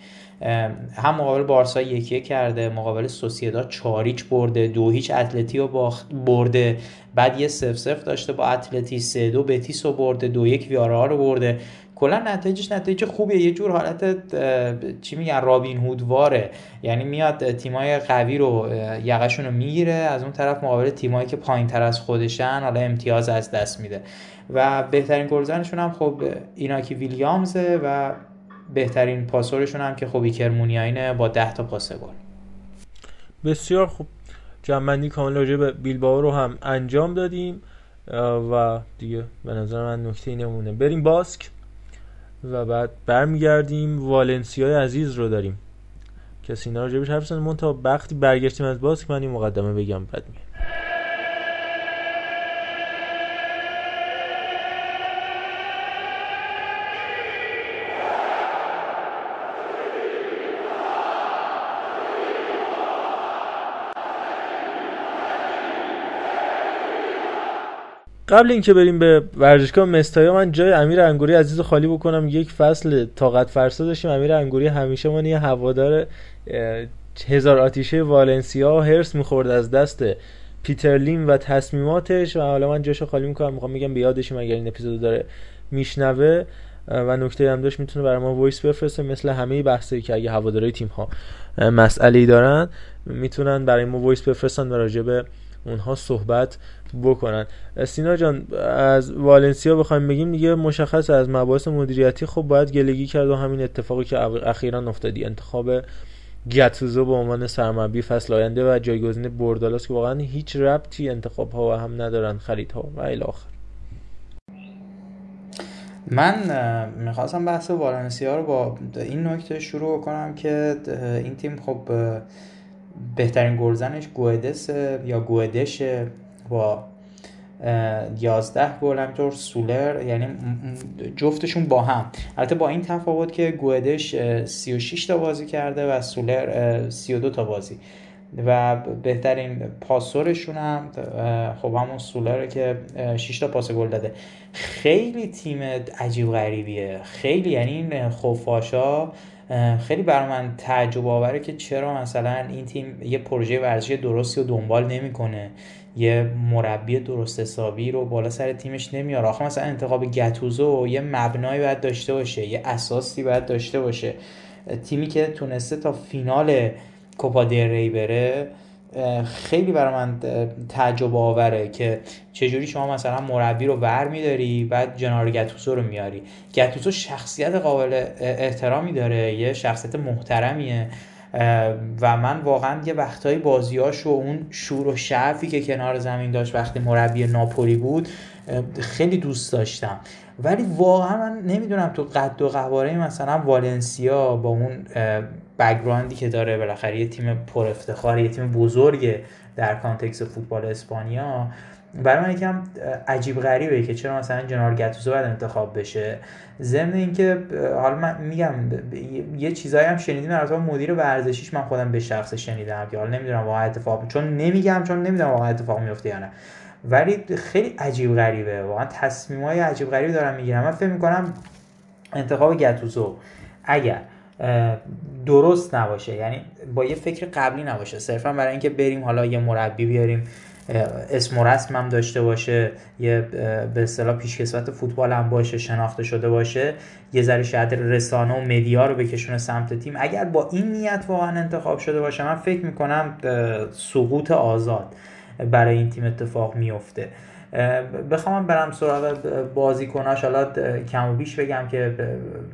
هم مقابل بارسا یکیه کرده مقابل سوسیدا چاریچ برده دو هیچ اتلتی رو برده. بعد یه صفر صفر داشته با اتلتی سه دو بتیس رو برده دو یک ویارا رو برده. کلا نتایجش نتایج خوبیه. یه جور حالت چی میگن رابین هودواره. یعنی میاد تیمای قوی رو یقشون رو می‌گیره. از اون طرف مقابل تیمایی که پایین تر از خودشن حالا امتیاز از دست میده. و بهترین گلزنشون هم خب ایناکی ویلیامزه و بهترین پاسورشون هم که خب ایکر با 10 تا پاس گل. بسیار خوب. جنبندی کامل راجع به بیلبائو رو هم انجام دادیم. و دیگه به نظر من نکته نمونه بریم باسک. و بعد برمیگردیم. والنسیای عزیز رو داریم. کسی اینا راجبش حرف زنه تا وقتی برگشتیم از باسک من این مقدمه بگم بعد میگم. قبل اینکه بریم به ورزشگاه مستایا من جای امیر انگوری عزیز خالی بکنم. یک فصل طاقت فرسا داشتیم. امیر انگوری همیشه من یه هوادار هزار آتیشه والنسیا حرص می‌خورد از دست پیتر لیم و تصمیماتش. و حالا من جاشو خالی می‌کنم. می‌خوام میگم به یادشیم اگر این اپیزود داره میشنوه. و نکته هم داشت می‌تونه برای ما voice بفرسته. مثل همه بحثایی که اگه هواداری تیم ها مسئله ای دارن می‌تونن برای ما voice بفرستن و راجع به اونها صحبت بکنن. سینا جان از والنسیا بخوایم بگیم دیگه مشخص از مباحث مدیریتی خب باید گلگی کرد و همین اتفاقی که اخیرا افتادی. انتخاب گاتوزو به عنوان سرمربی فصل آینده و جایگزین بردالاس که واقعا هیچ ربطی انتخاب ها و هم ندارن خریدها و الی آخر. من می‌خواستم بحث والنسیا رو با این نکته شروع کنم که این تیم خب بهترین گلزنش گویدس یا گویدش با 11 گل همینطور سولر یعنی جفتشون با هم. البته با این تفاوت که گویدش 36 تا بازی کرده و سولر 32 تا بازی. و بهترین پاسورشون هم خب همون سولره که 6 تا پاس گل داده. خیلی تیم عجیب غریبیه. خیلی یعنی این خفاشا خیلی بر من تعجب آوره که چرا مثلا این تیم یه پروژه ورزشی درستی رو دنبال نمی‌کنه. یه مربی درست حسابی رو بالا سر تیمش نمیاره. آخه مثلا انتخاب گتوزو یه مبنایی باید داشته باشه یه اساسی باید داشته باشه. تیمی که تونسته تا فینال کوپا ری بره خیلی برای من تعجب آوره که چجوری شما مثلا مربی رو ور میداری بعد جنار گتوسو رو میاری. گتوسو شخصیت قابل احترامی داره یه شخصیت محترمیه. و من واقعا یه وقتایی بازیاش و اون شور و شعفی که کنار زمین داشت وقتی مربی ناپولی بود خیلی دوست داشتم. ولی واقعا من نمی‌دونم تو قد و قواره مثلا والنسیا با اون بگراندی که داره بالاخره یه تیم پر افتخار یه تیم بزرگه در کانتکس فوتبال اسپانیا برای من یکم عجیب غریبه که چرا مثلا جنرال گتوزو باید انتخاب بشه. ضمن اینکه حالا من میگم یه چیزایی هم شنیدیم از مدیر ورزشیش من خودم به شخص شنیدم که حالا نمی‌دونم واقعا اتفاق چون نمیگم چون نمی‌دونم واقعا اتفاق میفته یا نه. ولی خیلی عجیب غریبه. واقعا تصمیم های عجیب غریبی دارم می‌گیرم. من فکر می‌کنم انتخاب گتوزو اگر درست نباشه یعنی با یه فکر قبلی نباشه. صرفا برای اینکه بریم حالا یه مربی بیاریم. اسم و هم داشته باشه یه به اصطلاح پیشکسوت فوتبال هم باشه شناخته شده باشه یه ذره شاید رسانه و مدیا رو بکشونه سمت تیم. اگر با این نیت واقعا انتخاب شده باشه من فکر می‌کنم سقوط آزاد برای این تیم اتفاق میفته بخوام برم سراغ بازیکناش. حالا کم و بیش بگم که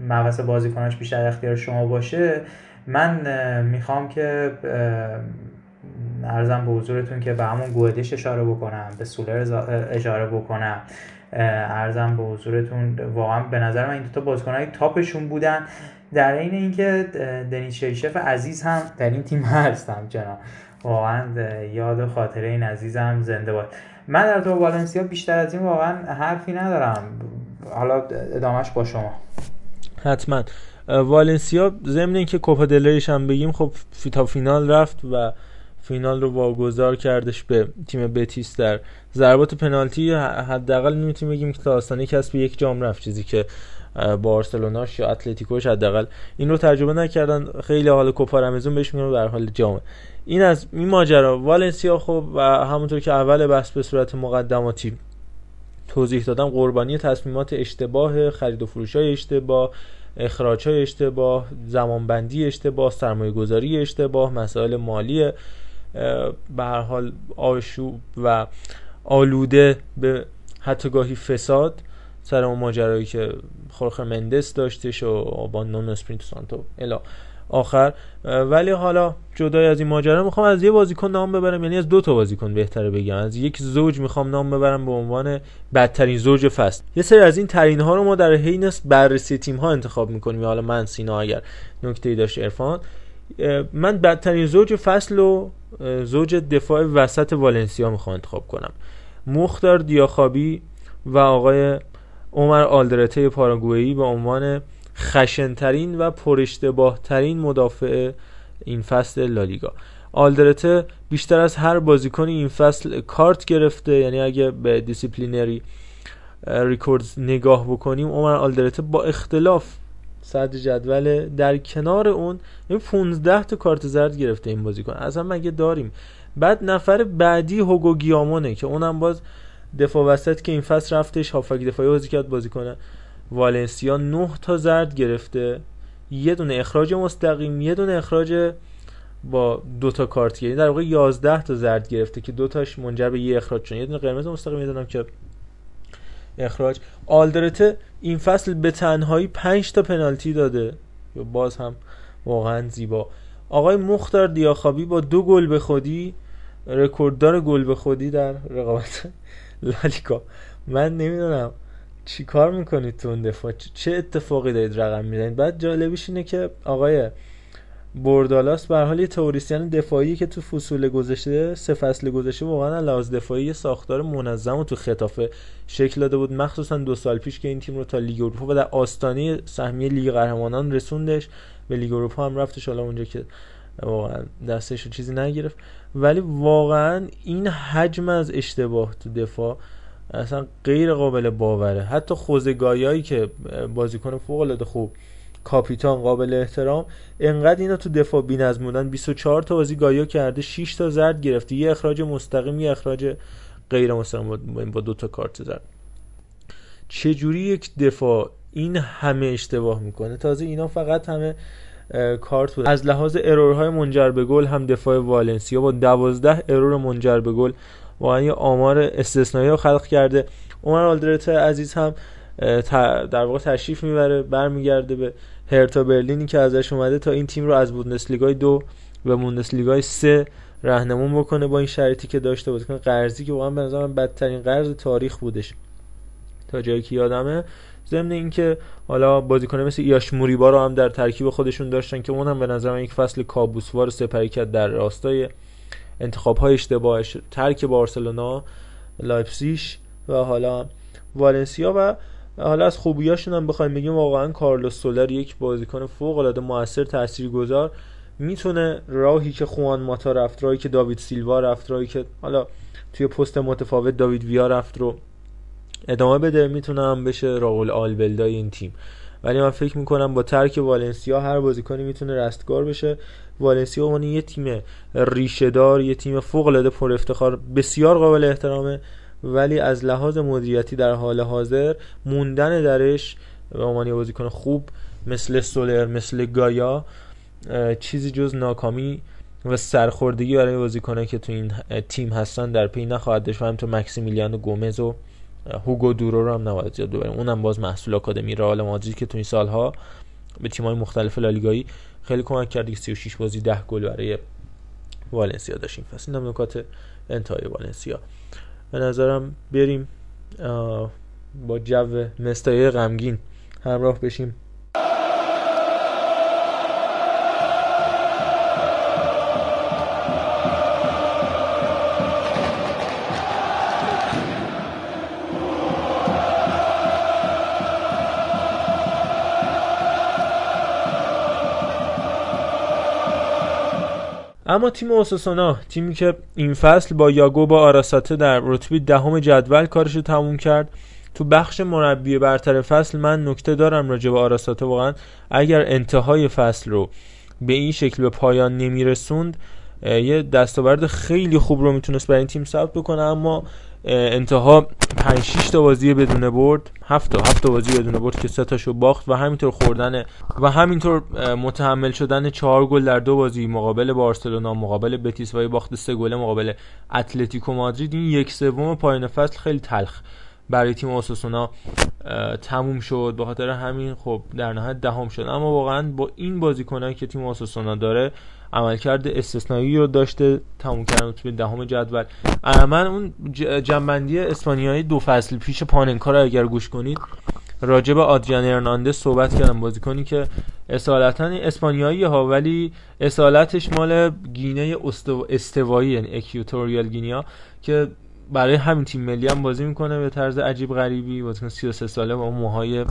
مبحث بازیکناش بیشتر اختیار شما باشه. من می‌خوام که ارزم به حضورتون که به همون گودش اشاره بکنم به سولر اشاره بکنم. ارزم به حضورتون واقعا به نظر من این دو تا بازیکنهای تاپشون بودن. در این اینکه دنیس شیشف عزیز هم در این تیم هستم جناب. واقعا یاد خاطره این عزیزم زنده باد. من در تو والنسیا بیشتر از این واقعا حرفی ندارم. حالا ادامهش با شما. حتما. والنسیا ضمن اینکه کوپا دلریش هم بگیم خب تا فینال رفت و فینال رو واگذار کردش به تیم بتیس در ضربات پنالتی حداقل نمی‌تونیم بگیم که تا آستانه کسب یک جام رفت چیزی که بارسلوناش یا اتلتیکوش حداقل این رو تجربه نکردن. خیلی حال کوپا رمزون بهش میگن به حال جام. این از این ماجرا. والنسیا خب و همونطور که اول بحث به صورت مقدماتی توضیح دادم قربانی تصمیمات اشتباه خرید و فروش های اشتباه اخراج های اشتباه زمانبندی اشتباه سرمایه گذاری اشتباه مسائل مالی به هر حال آشوب و آلوده به حتی گاهی فساد سر اون ماجرایی که خورخ مندس داشتش و با نون اسپرینت سانتو الا. آخر. ولی حالا جدای از این ماجرا می‌خوام از یه بازیکن نام ببرم یعنی از دو تا بازیکن بهتره بگم. از یک زوج می‌خوام نام ببرم به عنوان بدترین زوج فصل. یه سری از این ترین ها رو ما در حین بررسی تیم ها انتخاب می‌کنیم. حالا من سینا اگر نکته ای داشت عرفان. من بدترین زوج فصل و زوج دفاع وسط والنسیا می‌خوام انتخاب کنم. مختار دیاخابی و آقای عمر آلدرته پاراگوئی به عنوان خشنترین و پراشتباه ترین مدافع این فصل لالیگا. آلدرته بیشتر از هر بازیکنی این فصل کارت گرفته یعنی اگه به disciplinary ریکوردز نگاه بکنیم عمر آلدرته با اختلاف صدر جدول در کنار اون 15 تا کارت زرد گرفته این بازیکن. اصلا مگه داریم؟ بعد نفر بعدی هوگو گیامونه که اونم باز دفاع وسط که این فصل رفتش هافک دفاعی بازی کرد بازی کنه والنسیا 9 تا زرد گرفته. یه دونه اخراج مستقیم یه دونه اخراج با دو تا کارت یعنی در واقع 11 تا زرد گرفته که دو تاش منجر به یه اخراج شد یه دونه قرمز مستقیم یه دونه که اخراج. آلدرته این فصل به تنهایی 5 تا پنالتی داده. یا باز هم واقعا زیبا. آقای مختار دیاخابی با دو گل به خودی رکورددار گل به خودی در رقابت لالیگا. من نمی‌دونم چی کار می‌کنید تو اون دفاع. چه اتفاقی دارید رقم می‌زنید؟ بعد جالبیش اینه که آقای بردالاس به حال یه تئوریسین دفاعی که تو فصول گذشته سه فصل گذشته واقعا لحاظ دفاعی ساختار منظم و تو خطافه شکل داده بود. مخصوصا دو سال پیش که این تیم رو تا لیگ اروپا و در آستانه سهمیه لیگ قهرمانان رسوندش به لیگ اروپا هم رفتش. حالا اونجا که واقعا دستش چیزی نگرفت. ولی واقعا این حجم از اشتباه تو دفاع اصلا غیر قابل باوره. حتی خوزگایایی که بازیکن فوق العاده خوب کاپیتان قابل احترام. انقدر اینا تو دفاع بی‌نظم بودن 24 تا بازی گایا کرده 6 تا زرد گرفته. یه اخراج مستقیم یه اخراج غیر مستقیم با دو تا کارت زرد. چه جوری یک دفاع این همه اشتباه می‌کنه؟ تازه اینا فقط همه کارت بود از لحاظ error های منجر به گل هم دفاع والنسیا با 12 error منجر به گل واقعا یه آمار استثنایی رو خلق کرده. عمر آلدرته عزیز هم در واقع تشریف می‌بره برمیگرده به هرتا برلینی که ازش اومده تا این تیم رو از بوندسلیگای دو به بوندسلیگای سه راهنمون بکنه با این شرایطی که داشته کنه قرضی که واقعا به نظر من بدترین قرض تاریخ بودش. تا جایی که یادمه ضمن اینکه حالا بازیکن مثل ایاش موریبا رو هم در ترکیب خودشون داشتن که اون هم به نظر من یک فصل کابوسوار سپری کرد در راستای انتخاب های اشتباهش ترک بارسلونا لایپزیش و حالا والنسیا و حالا از خوبیاشون هم بخوایم بگیم واقعا کارلوس سولر یک بازیکن فوق العاده موثر تاثیرگذار. می‌تونه راهی که خوان ماتا رفت راهی که داوید سیلوا رفت راهی که حالا توی پست متفاوت داوید ویا رفت رو ادامه بده. می‌تونه هم بشه راول آلبلدای این تیم. ولی من فکر می‌کنم با ترک والنسیا هر بازیکنی می‌تونه رستگار بشه. والنسیا اون یه تیم ریشهدار یه تیم فوق العاده پر افتخار بسیار قابل احترامه. ولی از لحاظ مدیریتی در حال حاضر موندن درش به عنوان یه بازیکن خوب مثل سولر مثل گایا چیزی جز ناکامی و سرخوردگی برای بازیکنایی که تو این تیم هستن در پی نخواهد داشت و همینطور مکسیمیلیانو گومز و هوگو دورو رو هم نباید زیاد ببریم. اونم باز محصول آکادمی رئال مادرید که تو این سالها به تیم‌های مختلف لالیگایی خیلی کمک کرد. 36 بازی 10 گل برای والنسیا داشتیم. پس این نکات انتهای والنسیا. به نظرم بریم با جو مستایه غمگین همراه بشیم. اما تیم اوساسونا تیمی که این فصل با یاگو با آراساته در رتبه دهم جدول کارش رو تموم کرد تو بخش مربی برتر فصل من نکته دارم راجع به آراساته واقعا اگر انتهای فصل رو به این شکل به پایان نمیرسوند یه دستاورد خیلی خوب رو می‌تونست برای این تیم ثبت بکنه اما انتها 5 6 تا بازی بدون برد 7 تا 7 تا بازی بدون برد که سه تاشو باخت و همینطور خوردن و همینطور متحمل شدن 4 گل در دو بازی مقابل بارسلونا مقابل بتیس و باخت سه گل مقابل اتلتیکو مادرید. این یک سوم پایان فصل خیلی تلخ برای تیم اوساسونا تموم شد. به خاطر همین خب در نهایت دهم شد. اما واقعا با این بازیکنایی که تیم اوساسونا داره عملکرد استثنایی رو داشته تموم کردن تو دهم جدول. من اون جنبندی اسپانیایی دو فصل پیش پاننکا رو اگر گوش کنید راجب آدریان ارناندز صحبت کردم بازیکنی که اصالتا اسپانیایی ها ولی اصالتش مال گینه استوایی یعنی Equatorial Guinea که برای همین تیم ملی هم بازی می‌کنه به طرز عجیب غریبی. بازیکن 33 ساله با موهای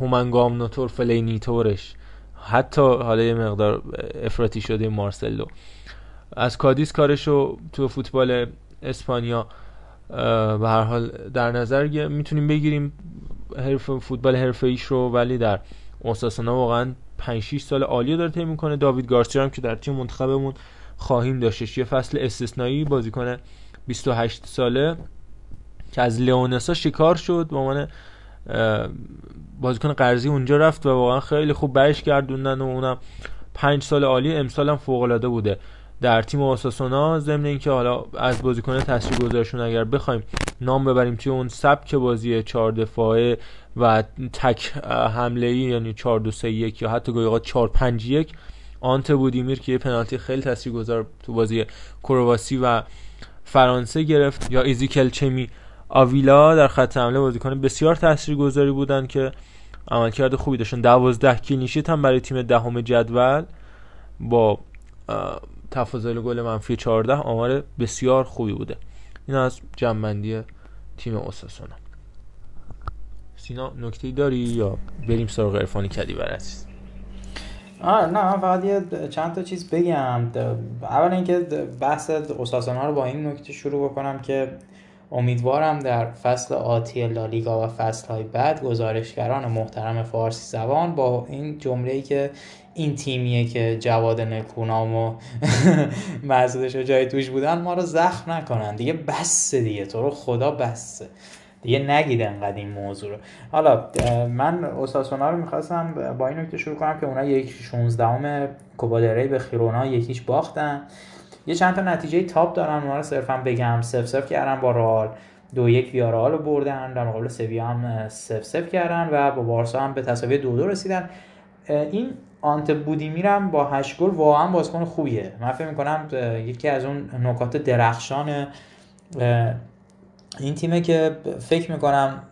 هومنگام نوتور فلینیتورش. حتی حالا یه مقدار افراطی شده مارسلو. از کادیس کارشو تو فوتبال اسپانیا به هر حال در نظر می‌تونیم بگیریم حرف فوتبال حرفه ایش رو ولی در اوساسونا واقعا 5 6 سال عالی داره طی می‌کنه. داوید گارسیا هم که در تیم منتخبمون خواهیم داشتش. یه فصل استثنایی بازیکن 28 ساله که از لئونسا شکار شد. به عنوان بازیکن قرضی اونجا رفت و واقعا خیلی خوب برش گردوندن و اونم 5 سال عالی امسال هم فوق العاده بوده. در تیم اوساسونا ضمن اینکه حالا از بازیکن تاثیرگذارشون اگر بخوایم نام ببریم توی اون سبک بازی 4 دفاعه و تک حمله ای یعنی 4 2 3 1 یا حتی گاهی 4 5 1 آنت بودیمیر که یه پنالتی خیلی تاثیرگذار تو بازی کرواسی و فرانسه گرفت یا ایزیکل چمی آویلا در خط حمله بازیکن بسیار تاثیرگذاری بودن که عملکرد خوبی داشتن. 12 کلینشیت هم برای تیم دهم جدول با تفاضل گل منفی 14 آمار بسیار خوبی بوده. این از جنبندی تیم اوساسونا. سینا نکته داری یا بریم سراغ عرفانی کدی عزیز؟ آه نه من فقط یه چند تا چیز بگم. اول اینکه بحث اوساسونا رو با این نکته شروع بکنم که امیدوارم در فصل آتی لالیگا و فصل های بعد گزارشگران محترم فارسی زبان با این جمله که این تیمیه که جواد نکونام و محسودش و جای توش بودن ما رو زخم نکنن. دیگه بسه دیگه. تو رو خدا بسه. دیگه نگید انقدر این موضوع رو. حالا من اوساسونا رو می‌خواستم با این نکته شروع کنم که اونا یک 16 همه کوبادره به خیرونا یکیش باختن. یه چند تا نتیجه تاپ دارن اونا رو صرفا بگم. سف سف کردن با رال دو یک ویارال رو بردن. در مقابل سویا هم سف سف کردن و با بارسا هم به تساوی دو دو رسیدن. این آنت بودیمیرم با هشت گل واقعا بازیکن خوبیه. من فکر می‌کنم یکی از اون نکات درخشان این تیمه که فکر می‌کنم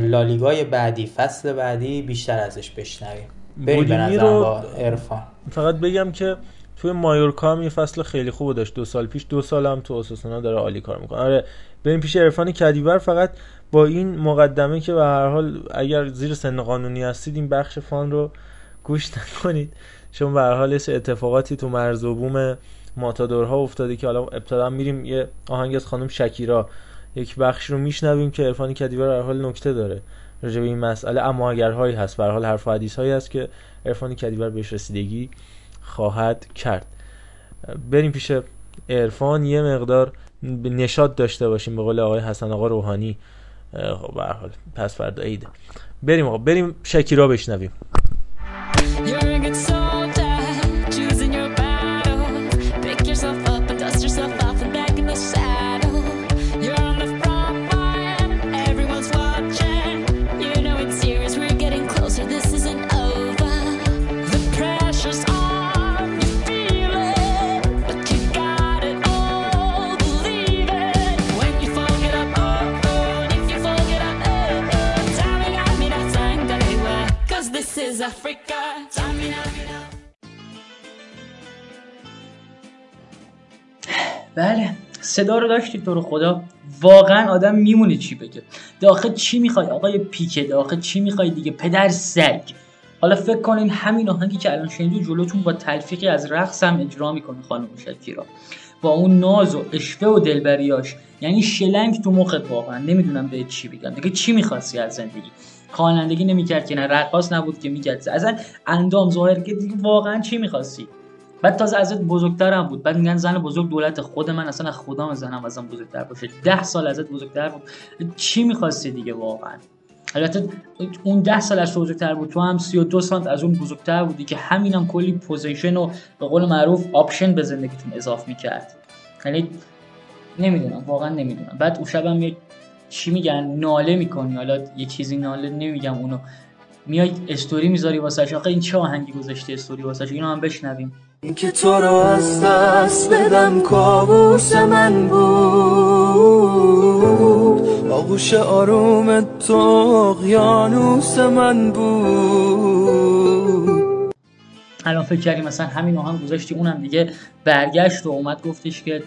لالیگای بعدی فصل بعدی بیشتر ازش بشنویم. بریم رو با ارفان فقط بگم که توی مایورکا هم یه فصل خیلی خوب داشت. دو سال پیش دو سال هم تو اساسونا داره عالی کار می‌کنه. آره بریم پیش عرفان کدیور فقط با این مقدمه که به هر حال اگر زیر سن قانونی هستید این بخش فان رو گوش نکنید. چون به هر حال اتفاقاتی تو مرز و بوم ماتادورها افتاده که حالا ابتدا میریم یه آهنگ از خانم شکیرا. یک بخش رو میشنویم که عرفان کدیور در حال نکته داره راجع به این مسئله. اما اگرهایی هست به حال حرف حدیث هایی هست که عرفان کدیور بهش رسیدگی خواهد کرد. بریم پیش عرفان. یه مقدار نشاد داشته باشیم به قول آقای حسن آقا روحانی. خب به حال پس فردا عیده. بریم آقا بریم شکیرا بشنویم. بله صدا رو داشتید تو رو خدا. واقعا آدم میمونه چی بگه. داخل چی می‌خوای؟ آقای پیکه داخل چی می‌خوای دیگه؟ پدر سگ. حالا فکر کنین همین آهنگی که الان شنیدو جلوتون با تلفیقی از رقص هم اجرا می‌کنه خانم شکیرا با اون ناز و اشوه و دلبریاش. یعنی شلنگ تو مخت واقعا. نمی‌دونم به چی بگم. دیگه چی می‌خواستی از زندگی؟ خوانندگی نمی‌کرد که نه رقاص نبود که می‌کرد. اصلا اندام ظاهر که واقعا چی می‌خواستی؟ بعد تازه ازت بزرگترم بود. بعد میگن زن بزرگ دولت خود من اصلا خدا زنم ازم بزرگتر باشه. ده سال ازت بزرگتر بود. چی می‌خواستی دیگه واقعا؟ البته اون ده سال از بزرگتر بود. تو هم 32 سانت از اون بزرگتر بودی که همینم کلی position و به قول معروف option به زندگیتون اضافه می‌کرد. یعنی نمی‌دونم واقعا نمی‌دونم. بعد اون شبم یه چی میگن؟ ناله می‌کنی. حالا یه چیزی ناله نمیگم اونو میای استوری می‌ذاری واسه آخه این چه آهنگی گذاشته استوری واسه اینو هم بشنویم. که تو رو از دست بدم کابوس من بود. آغوش آروم تو اقیانوس من بود. الان فکر کردی مثلا همین آهنگ گذاشتی اونم دیگه برگشت و اومد گفتش که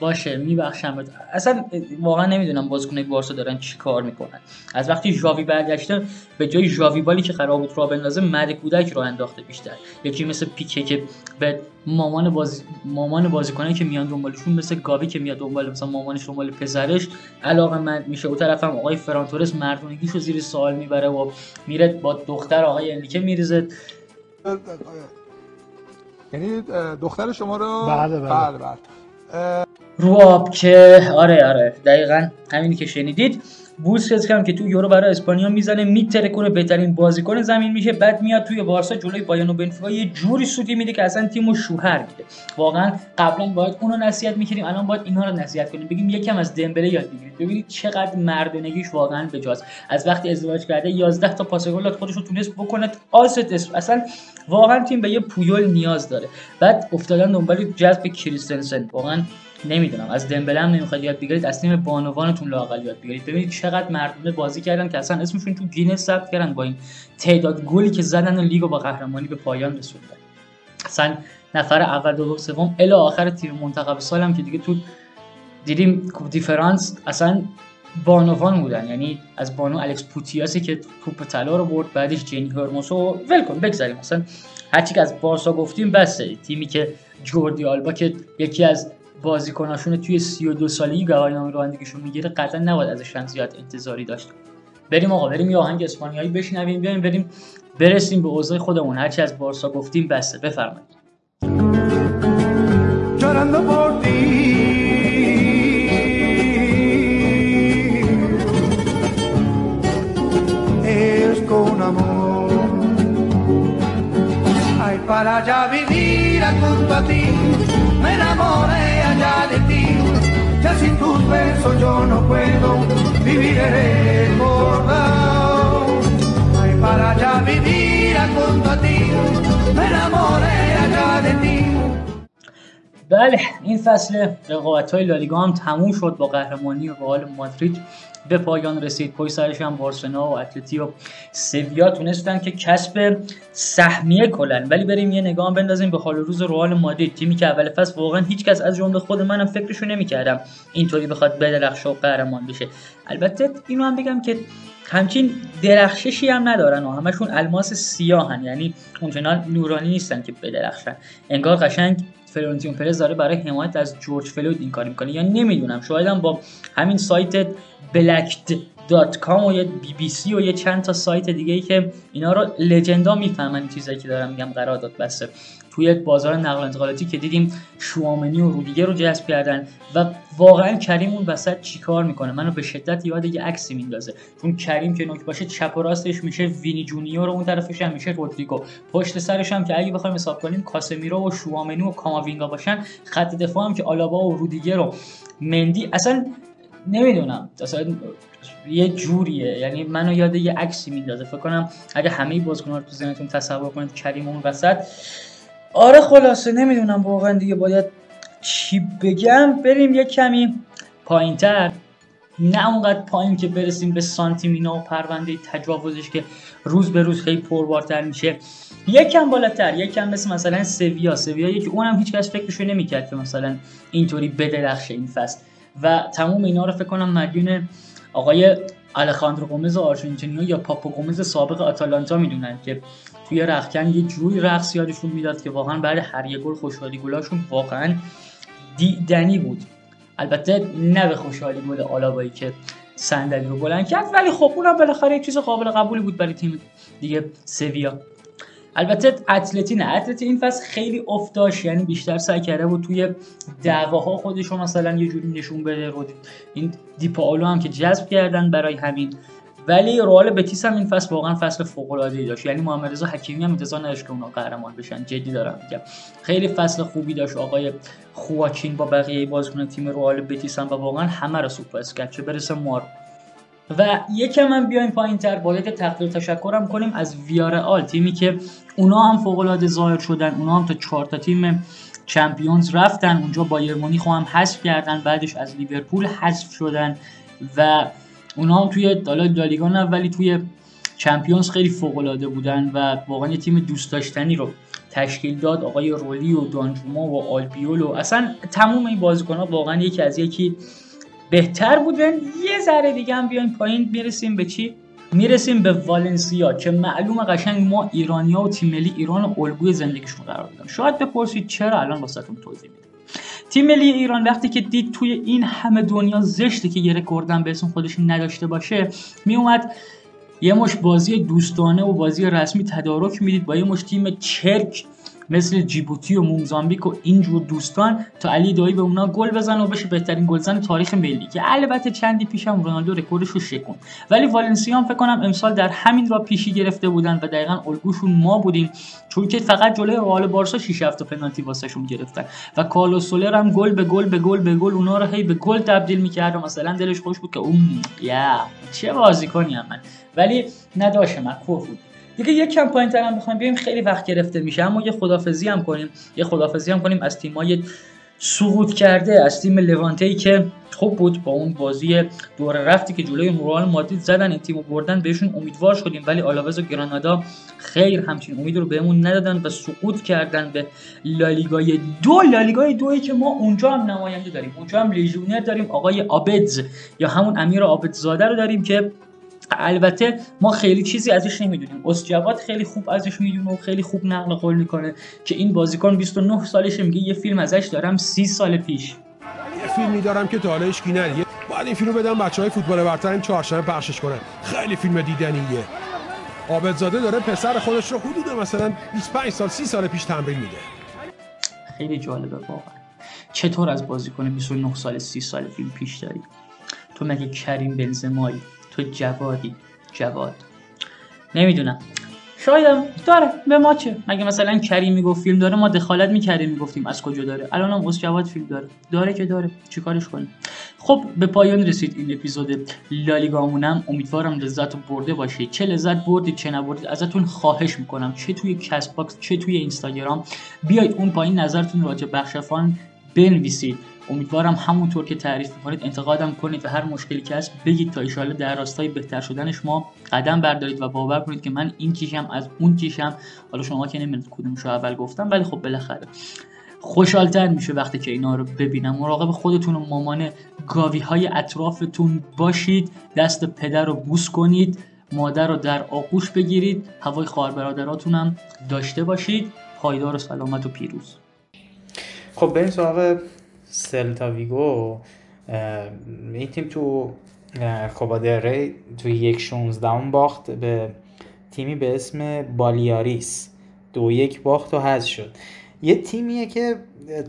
باشه میبخشم. اصلا واقعا نمی‌دونم بازیکن بارسا دارن چی کار می‌کنن. از وقتی ژاوی برگشته به جای ژاوی بالی که قرار بود را بندازه مرد کودک رو انداخته بیشتر. یکی مثل پیکه که به مامان بازی مامان بازیکنه که میان دنبالشون مثل گاوی که میاد دنبال مثلا مامانش دنبال پسرش علاقه من میشه اون طرف هم آقای فرانتورس مردونگیشو زیر سوال می‌بره و میره با دختر آقای انریکه میریزه. یعنی دختر شما رو؟ بله بله, بله, بله. رواب که آره آره دقیقا همینی که شنیدید. بوسکتس هم که تو یورو برای اسپانیا می‌زنه میتره کنه بهترین بازیکن زمین میشه. بعد میاد توی بارسا جلوی بایان و بنفیکا. یه جوری سوتی میده که اصلا تیمو شوهر میده. واقعا قبلا باید اونو نصیحت می‌کردیم الان باید اینا رو نصیحت کنیم. بگیم یکم از دمبله یاد بگیرید ببینید چقدر مردونگیش واقعا بجاست. از وقتی ازدواج کرده 11 تا پاس گل خودش رو تونست بکنه. آست اصلا واقعا تیم به یه پویول نیاز داره. بعد افتادن دنبال جذب کریستنسن. واقعا نمی‌دونم. از دمبله هم نمی‌خواد یاد بگیرید از تیم بانوانتون لاقل یاد بگیرید. ببینید چقدر مردونه بازی کردن که اصلا اسمشون تو گینس ثبت کردن با این تعداد گلی که زدن و لیگو با قهرمانی به پایان رسوندن. اصلا نفر اول دوم سوم الی آخر تیم منتخب سالم که دیگه تو دیدیم دیفرانس اصلا بانوان بودن. یعنی از بانو الکس پوتیاسی که توپ طلا رو برد بعدش جنی هرموسو ول کن بگذریم. مثلا هرچی که از بارسا گفتیم بسه تیمی که جوردی آلبا که یکی از بازیکناشون توی 32 سالی گواهینامه رانندگیشون می‌گیره قطعا نباید ازش هم زیاد انتظاری داشت. بریم آقا بریم یه آهنگ اسپانیایی بشنویم بیایم بریم برسیم به اوضاع خودمون. هرچی از بارسا گفتیم بسته. بفرمایید. para ya vivir junto a ti. Me enamoré. Ya sin tus besos yo no puedo vivir recordado. Ay, para ya vivir junto a ti. Me enamoré allá de ti. بله این فصل رقابت های لالیگا هم تموم شد با قهرمانی رئال مادرید به پایان رسید. پای سرش هم بارسلونا و اتلتی و سویا تونستن که کسب سهمیه کلن. ولی بریم یه نگاه بندازیم به حال روز رئال مادرید. تیمی که اول فصل واقعا هیچکس از جمله خود منم فکرشو نمی‌کردم اینطوری بخواد بدرخشه و قهرمان بشه. البته اینو هم بگم که همچین درخششی هم ندارن و همشون الماس سیاهن. یعنی اونچنان نورانی نیستن که بدرخشن. انگار قشنگ فلورنتینو پرز داره برای حمایت از جورج فلوید این کار می‌کنه. یا نمی‌دونم شاید هم با همین سایت Blacked dot com و یه بی بی سی و یه چند تا سایت دیگه ای که اینا رو legend ا می‌فهمن چیزایی که دارم میگم قرارداد بسته. توی بازار نقل انتقالاتی که دیدیم شوامنی و رودیگر رو جذب کردن و واقعا کریم اون وسط چیکار می‌کنه؟ منو به شدت یاد یه عکسی میندازه. چون کریم که نوک باشه چپ و راستش میشه وینی جونیور و اون طرفش هم میشه رودریگو. پشت سرش هم که اگه بخوایم حساب کنیم کاسمیرو و شوامنی و کاماوینگا باشن خط دفاع هم که آلابا و رودیگر و مندی اصلا نمی‌دونم. اصلا یه جوریه. یعنی منو یاد یه عکسی میندازه. فکر کنم اگه همه بازیکن‌ها رو تو ذهنتون تصور کنید کریم اون وسط. آره خلاصه نمی‌دونم واقعا دیگه باید چی بگم. بریم یه کمی پایینتر. نه اونقدر پایین که برسیم به سانتیمینا و پرونده تجاوزش که روز به روز خیلی پربارتر میشه. یکم بالاتر. یکم مثل مثلا سویا. سویا که اونم هیچ کس فکرشو نمی‌کرد که مثلا اینطوری بدرخشه این فصل. و تموم اینا رو فکر کنم مدیون آقای الخاندرو گومز آرژانتینیا یا پاپو گومز سابق آتالانتا می‌دونن که توی رخکن یه جوری رقص یادشون می‌داد که واقعا بعد هر یه گل خوشحالی گلاشون واقعا دیدنی بود. البته نه به خوشحالی گل آلابایی که صندلی رو بلند کرد ولی خب اونم بالاخره یک چیز قابل قبولی بود برای تیم دیگه سویا. البته اتلتی نه. اتلتی این فصل خیلی افتاش یعنی بیشتر سعی کرده بود توی دعواها خودش رو مثلا یه جوری نشون بده. رو این دیپاولو هم که جذب کردن برای همین. ولی رئال بتیس هم این فصل واقعا فصل فوق العاده ای داشت. یعنی محمد رضا حکیمی هم انتظار نداشت که اونا قهرمان بشن. جدی دارم میگم. خیلی فصل خوبی داشت. آقای خواکین با بقیه بازیکن تیم رئال بتیس هم و واقعا همه رو سورپرایز کرد. چه برسه مار و یکم هم بیایم پایین تر باید تقدیر تشکرم کنیم از ویارال تیمی که اونا هم فوق العاده ظاهر شدن اونا هم تا چهار تا تیم چمپیونز رفتن اونجا بایر مونیخ هم حذف کردن بعدش از لیورپول حذف شدن و اونا هم توی دالا لالیگا ولی توی چمپیونز خیلی فوق العاده بودن و واقعا یه تیم دوست داشتنی رو تشکیل داد. آقای رولی و دانجوما و آلبیول و اصلا تموم این بازیکن ها واقعا یکی از یکی بهتر بودن. یه ذره دیگه هم بیایم پایین. می‌رسیم به چی؟ می‌رسیم به والنسیا که معلوم قشنگ ما ایرانیا و تیم ملی ایران الگوی زندگیشون قرار دادن. شاید بپرسید چرا الان واسهتون توضیح میدم تیم ملی ایران وقتی که دید توی این همه دنیا زشته که یه رکوردم به اسم خودش نداشته باشه میومد یه مشت بازی دوستانه و بازی رسمی تدارک می‌دید با یه مشت تیم چرک مثل جیبوتی و موزامبیک و اینجور دوستان تا علی دایی به اونا گل بزنه و بشه بهترین گلزن تاریخ ملی که البته چندی پیشم رونالدو رکوردش رو شکون ولی والنسیا هم فکر کنم امسال در همین را پیشی گرفته بودن و دقیقا الگوشون ما بودیم. چون که فقط جلوی رئال بارسا 6 7 پنالتی واسهشون گرفتن. و کارلوس سولر هم گل به گل به گل به گل اونا رو هی به گل تبدیل می‌کرد و مثلا دلش خوش بود که اون یا چه بازیکنی من. ولی نداشت من بود. دیگه یک کم پایین تر هم بخوایم بیایم خیلی وقت گرفته میشه. اما یه خدافزی هم کنیم. یه خدافزی هم کنیم از تیمای سقوط کرده از تیم لوانته که خوب بود با اون بازی دور رفتی که جلوی رئال مادرید زدن این تیمو بردن بهشون امیدوار شدیم. ولی آلاوز و گرانادا خیر همچین امید رو بهمون ندادن و سقوط کردن به لالیگای دو. لالیگای دوی که ما اونجا هم نماینده داریم. اونجا هم لیژونر داریم. آقای آبدز یا همون امیر آبدزاده رو داریم که البته ما خیلی چیزی ازش نمی‌دونیم. اسجواد خیلی خوب ازش می‌دونه و خیلی خوب نقل قول می‌کنه که این بازیکن 29 سالشه میگه یه فیلم ازش دارم 30 سال پیش. یه فیلمی دارم که تا حالا هیچ ندید باید این فیلمو بدم بچه های فوتبال برتر این چهارشنبه پخشش کنن. خیلی فیلم دیدنیه. عابدزاده داره پسر خودش رو حدود مثلا 25 سال 30 سال پیش تمرین میده. خیلی جالبه واقعا. چطور از بازیکن 29 سال 30 سال فیلم پیش داری؟ تو مگه کریم بنزمایی تو جوادی. جواد. نمی‌دونم. شایدم داره. به ما چه؟ مگه مثلا کریم می‌گفت فیلم داره ما دخالت می‌کردیم می‌گفتیم از کجا داره؟ الان هم جواد فیلم داره. داره که داره. چیکارش کنیم؟ خب به پایان رسید این اپیزود لالیگامونم. امیدوارم لذت برده باشید. چه لذت بردید چه نبردید ازتون خواهش می‌کنم. چه توی CastBox چه توی اینستاگرام. بیاید اون پایین نظرتون راجع بخش fun بنویسید. امیدوارم همونطور که تعریف می‌کنید انتقادم کنید و هر مشکلی که هست بگید تا ایشاله در راستای بهتر شدنش ما قدم بردارید و باور کنید که من این کیشم از اون کیشم حالا شما که نمی‌دونید کدومشو اول گفتم ولی خب بالاخره. خوشحالتر میشه وقتی که اینا رو ببینم. مراقب خودتون و مامان گاوی های اطرافتون باشید دست پدر رو بوس کنید مادر رو در آغوش بگیرید هوای خواهر برادراتون داشته باشید. پایدار و سلامت و پیروز. خب بریم سراغ سلتا ویگو این تیم تو کوبا ری تو یک 16 باخت به تیمی به اسم بالیاریس. دو یک باخت و حذف شد. یه تیمیه که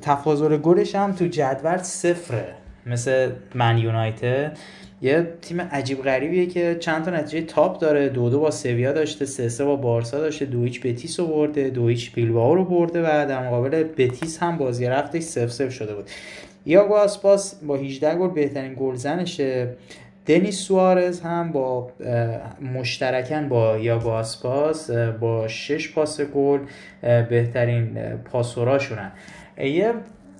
تفاضل گلش هم تو جدول صفره مثل من یونایتد. یه تیم عجیب غریبیه که چند تا نتیجه تاپ داره. دو دو با سویا داشته سه سه با بارسا داشته دو هیچ بتیس رو برده دو هیچ بیلبائو رو برده و در مقابل بتیس هم بازی رفتش سف سف شده بود. یاگو آسپاس با 18 گل بهترین گلزنشه. دنیس سوارز هم با مشترکن با یاگو آسپاس با 6 پاس گل بهترین پاسوراشونن. یه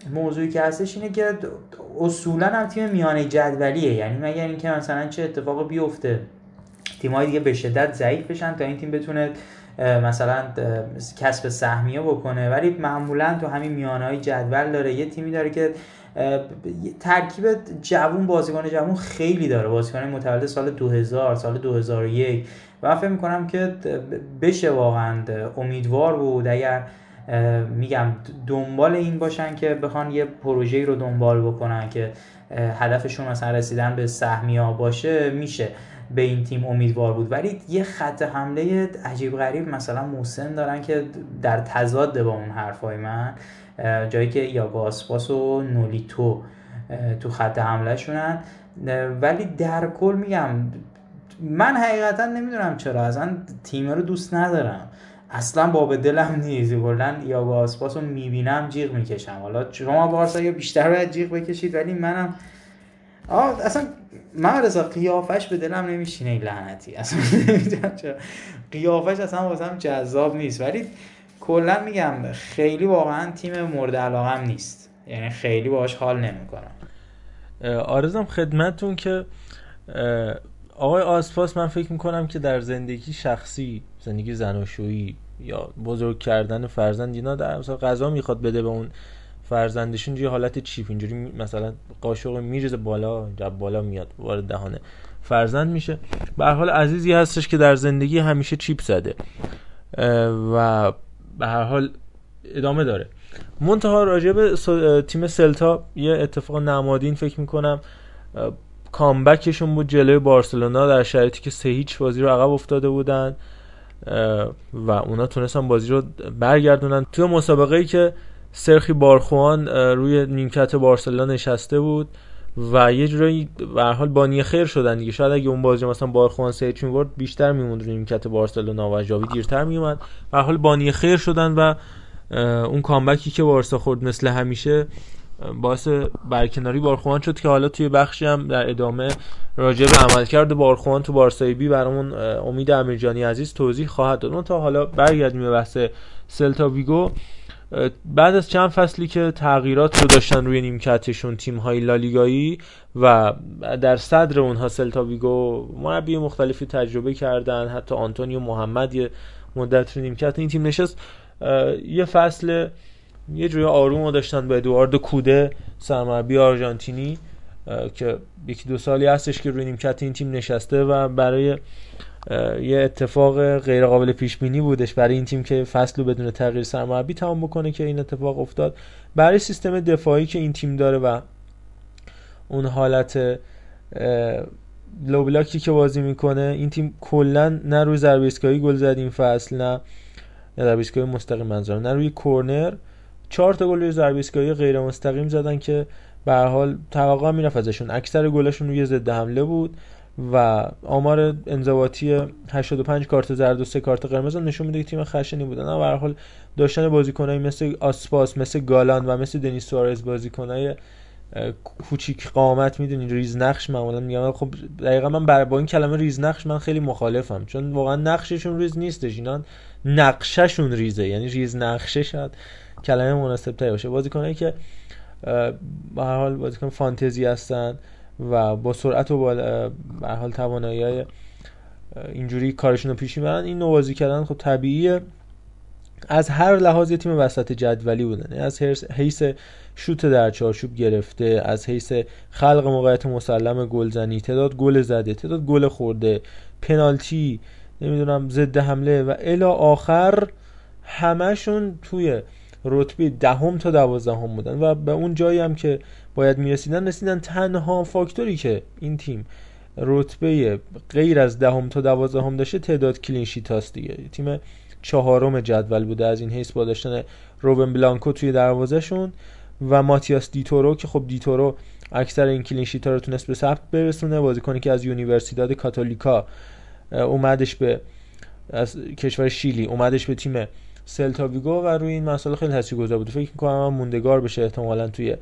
موضوعی که هستش اینه که اصولا هم تیم میانه جدولیه. یعنی مگر اینکه مثلا چه اتفاق بیفته تیم‌های دیگه به شدت ضعیف بشن تا این تیم بتونه مثلا کسب سهمیه بکنه. ولی معمولا تو همین میانه های جدول داره. یه تیمی داره که ترکیب جوون بازیکن جوون خیلی داره. بازیکن متولد سال 2000 سال 2001 و فکر می‌کنم که بشه واقعا امیدوار بود. اگر میگم دنبال این باشن که بخوان یه پروژه رو دنبال بکنن که هدفشون مثلا رسیدن به ها باشه میشه به این تیم امیدوار بود. ولی یه خط حمله عجیب غریب مثلا موسن دارن که در تضاد با اون حرفای من جایی که یا گاسپاس و نولیتو تو خط حمله شونن ولی در کل میگم من حقیقتا نمی‌دونم چرا اصلا تیم رو دوست ندارم. اصلا باب دلم نیست. کلا یا آسپاس رو می‌بینم جیغ می‌کشم. حالا شما بارسا یا بیشتر باید جیغ بکشید ولی منم آه اصلا من رضا قیافش به دلم نمیشینه این لعنتی. اصلا چرا. قیافش اصلا واسم جذاب نیست. ولی کلا میگم خیلی واقعا تیم مورد علاقم نیست. یعنی خیلی باهاش حال نمی‌کنم. آرزم خدمتتون که آقای آسپاس من فکر می‌کنم که در زندگی شخصی زندگی زناشویی یا بزرگ کردن فرزند اینا در مثلا غذا می‌خواد بده به اون فرزندشون یه حالت چیپ. اینجوری مثلا قاشق میریزه بالا اینجا بالا میاد وارد دهانه فرزند میشه. به حال عزیزی هستش که در زندگی همیشه چیپ زده و به هر حال ادامه داره. منتها راجع به تیم سلتا یه اتفاق نمادین فکر می‌کنم. کامبکشون بود جلوی بارسلونا در شرایطی که سه هیچ بازی رو عقب افتاده بودن. و اونا تونستن بازی رو برگردونن. توی مسابقه ای که سرخی بارخوان روی نیمکت بارسلونا نشسته بود و یه جورایی به حال بانی خیر شدن دیگه. شاید اگه اون بازی مثلا بارخوان سه هیچ می‌برد بیشتر میموند روی نیمکت بارسلونا و جاوی دیرتر میومد به حال بانی خیر شدن و اون comeback ی که بارسا خورد مثل همیشه باعث برکناری بارخوان شد که حالا توی بخشی هم در ادامه راجع به عملکرد بارخوان تو بارسای بی برامون امید امیرجانی عزیز توضیح خواهد داد. تا حالا برگردیم به بحث سلتا ویگو. بعد از چند فصلی که تغییرات رو داشتن روی نیمکتشون تیم های لالیگایی و در صدر اونها سلتا ویگو مربی مختلفی تجربه کردن حتی آنتونیو محمد یه مدت رو نیمکت این تیم نشست. یه فصل یه جوری آروم رو داشتن با ادوارد کوده سرمربی آرژانتینی که یکی دو سالی هستش که روی نیمکت این تیم نشسته و برای یه اتفاق غیر قابل پیش بینی بودش برای این تیم که فصل رو بدون تغییر سرمربی تمام بکنه که این اتفاق افتاد. برای سیستم دفاعی که این تیم داره و اون حالت لو بلاکی که بازی می‌کنه این تیم کلا نه روی ضربه گل زد این فصل نه نه ضربه مستقیم منظورم نه روی کورنر. چهار تا گل روی ضربه غیر مستقیم زدن که به حال توقع می‌رفت ازشون. اکثر گلشون روی ضد حمله بود و آمار انضباطی 85 کارت زرد و 3 کارت قرمز نشون میده که تیم خشنی بودن. به هر حال داشتن بازیکنایی مثل آسپاس مثل گالان و مثل دنیس سوارز بازیکنای کوچیک قامت می‌دونین ریز نقش معمولا میگم. خب دقیقا من بر با این کلمه ریز نقش من خیلی مخالفم چون واقعا نقششون ریز نیستش. اینا نقششون ریزه یعنی ریز نقشه شاید کلمه مناسب تری باشه. بازیکنایی که به هر حال بازیکن فانتزی هستن و با سرعت و به حال توانایی اینجوری کارشون رو پیش می‌برن این نوازی کردن خب طبیعیه. از هر لحاظ تیم وسط جدولی بودن. از حیث شوت در چارچوب گرفته از حیث خلق موقعیت مسلم گلزنی تعداد گل زده تعداد گل خورده پنالتی نمی‌دونم ضد حمله و الی آخر همشون توی رتبه دهم تا دوازدهم بودن و به اون جایی هم که باید می‌رسیدن رسیدن تنها فاکتوری که این تیم رتبه غیر از دهم تا دوازدهم داشته تعداد کلینشیت هاست دیگه. تیم چهارم جدول بوده از این حیث با داشتن روبن بلانکو توی دروازهشون و ماتیاس دیتورو که خب دیتورو اکثر این clean sheet ها رو تونست به ثبت برسونه بازیکنی که از یونیورسیداد کاتولیکا اومدش به از کشور شیلی اومدش به تیم سلتا ویگو و روی این مسئله خیلی تاثیرگذار بود فکر می‌کنم موندگار بشه احتمالا توی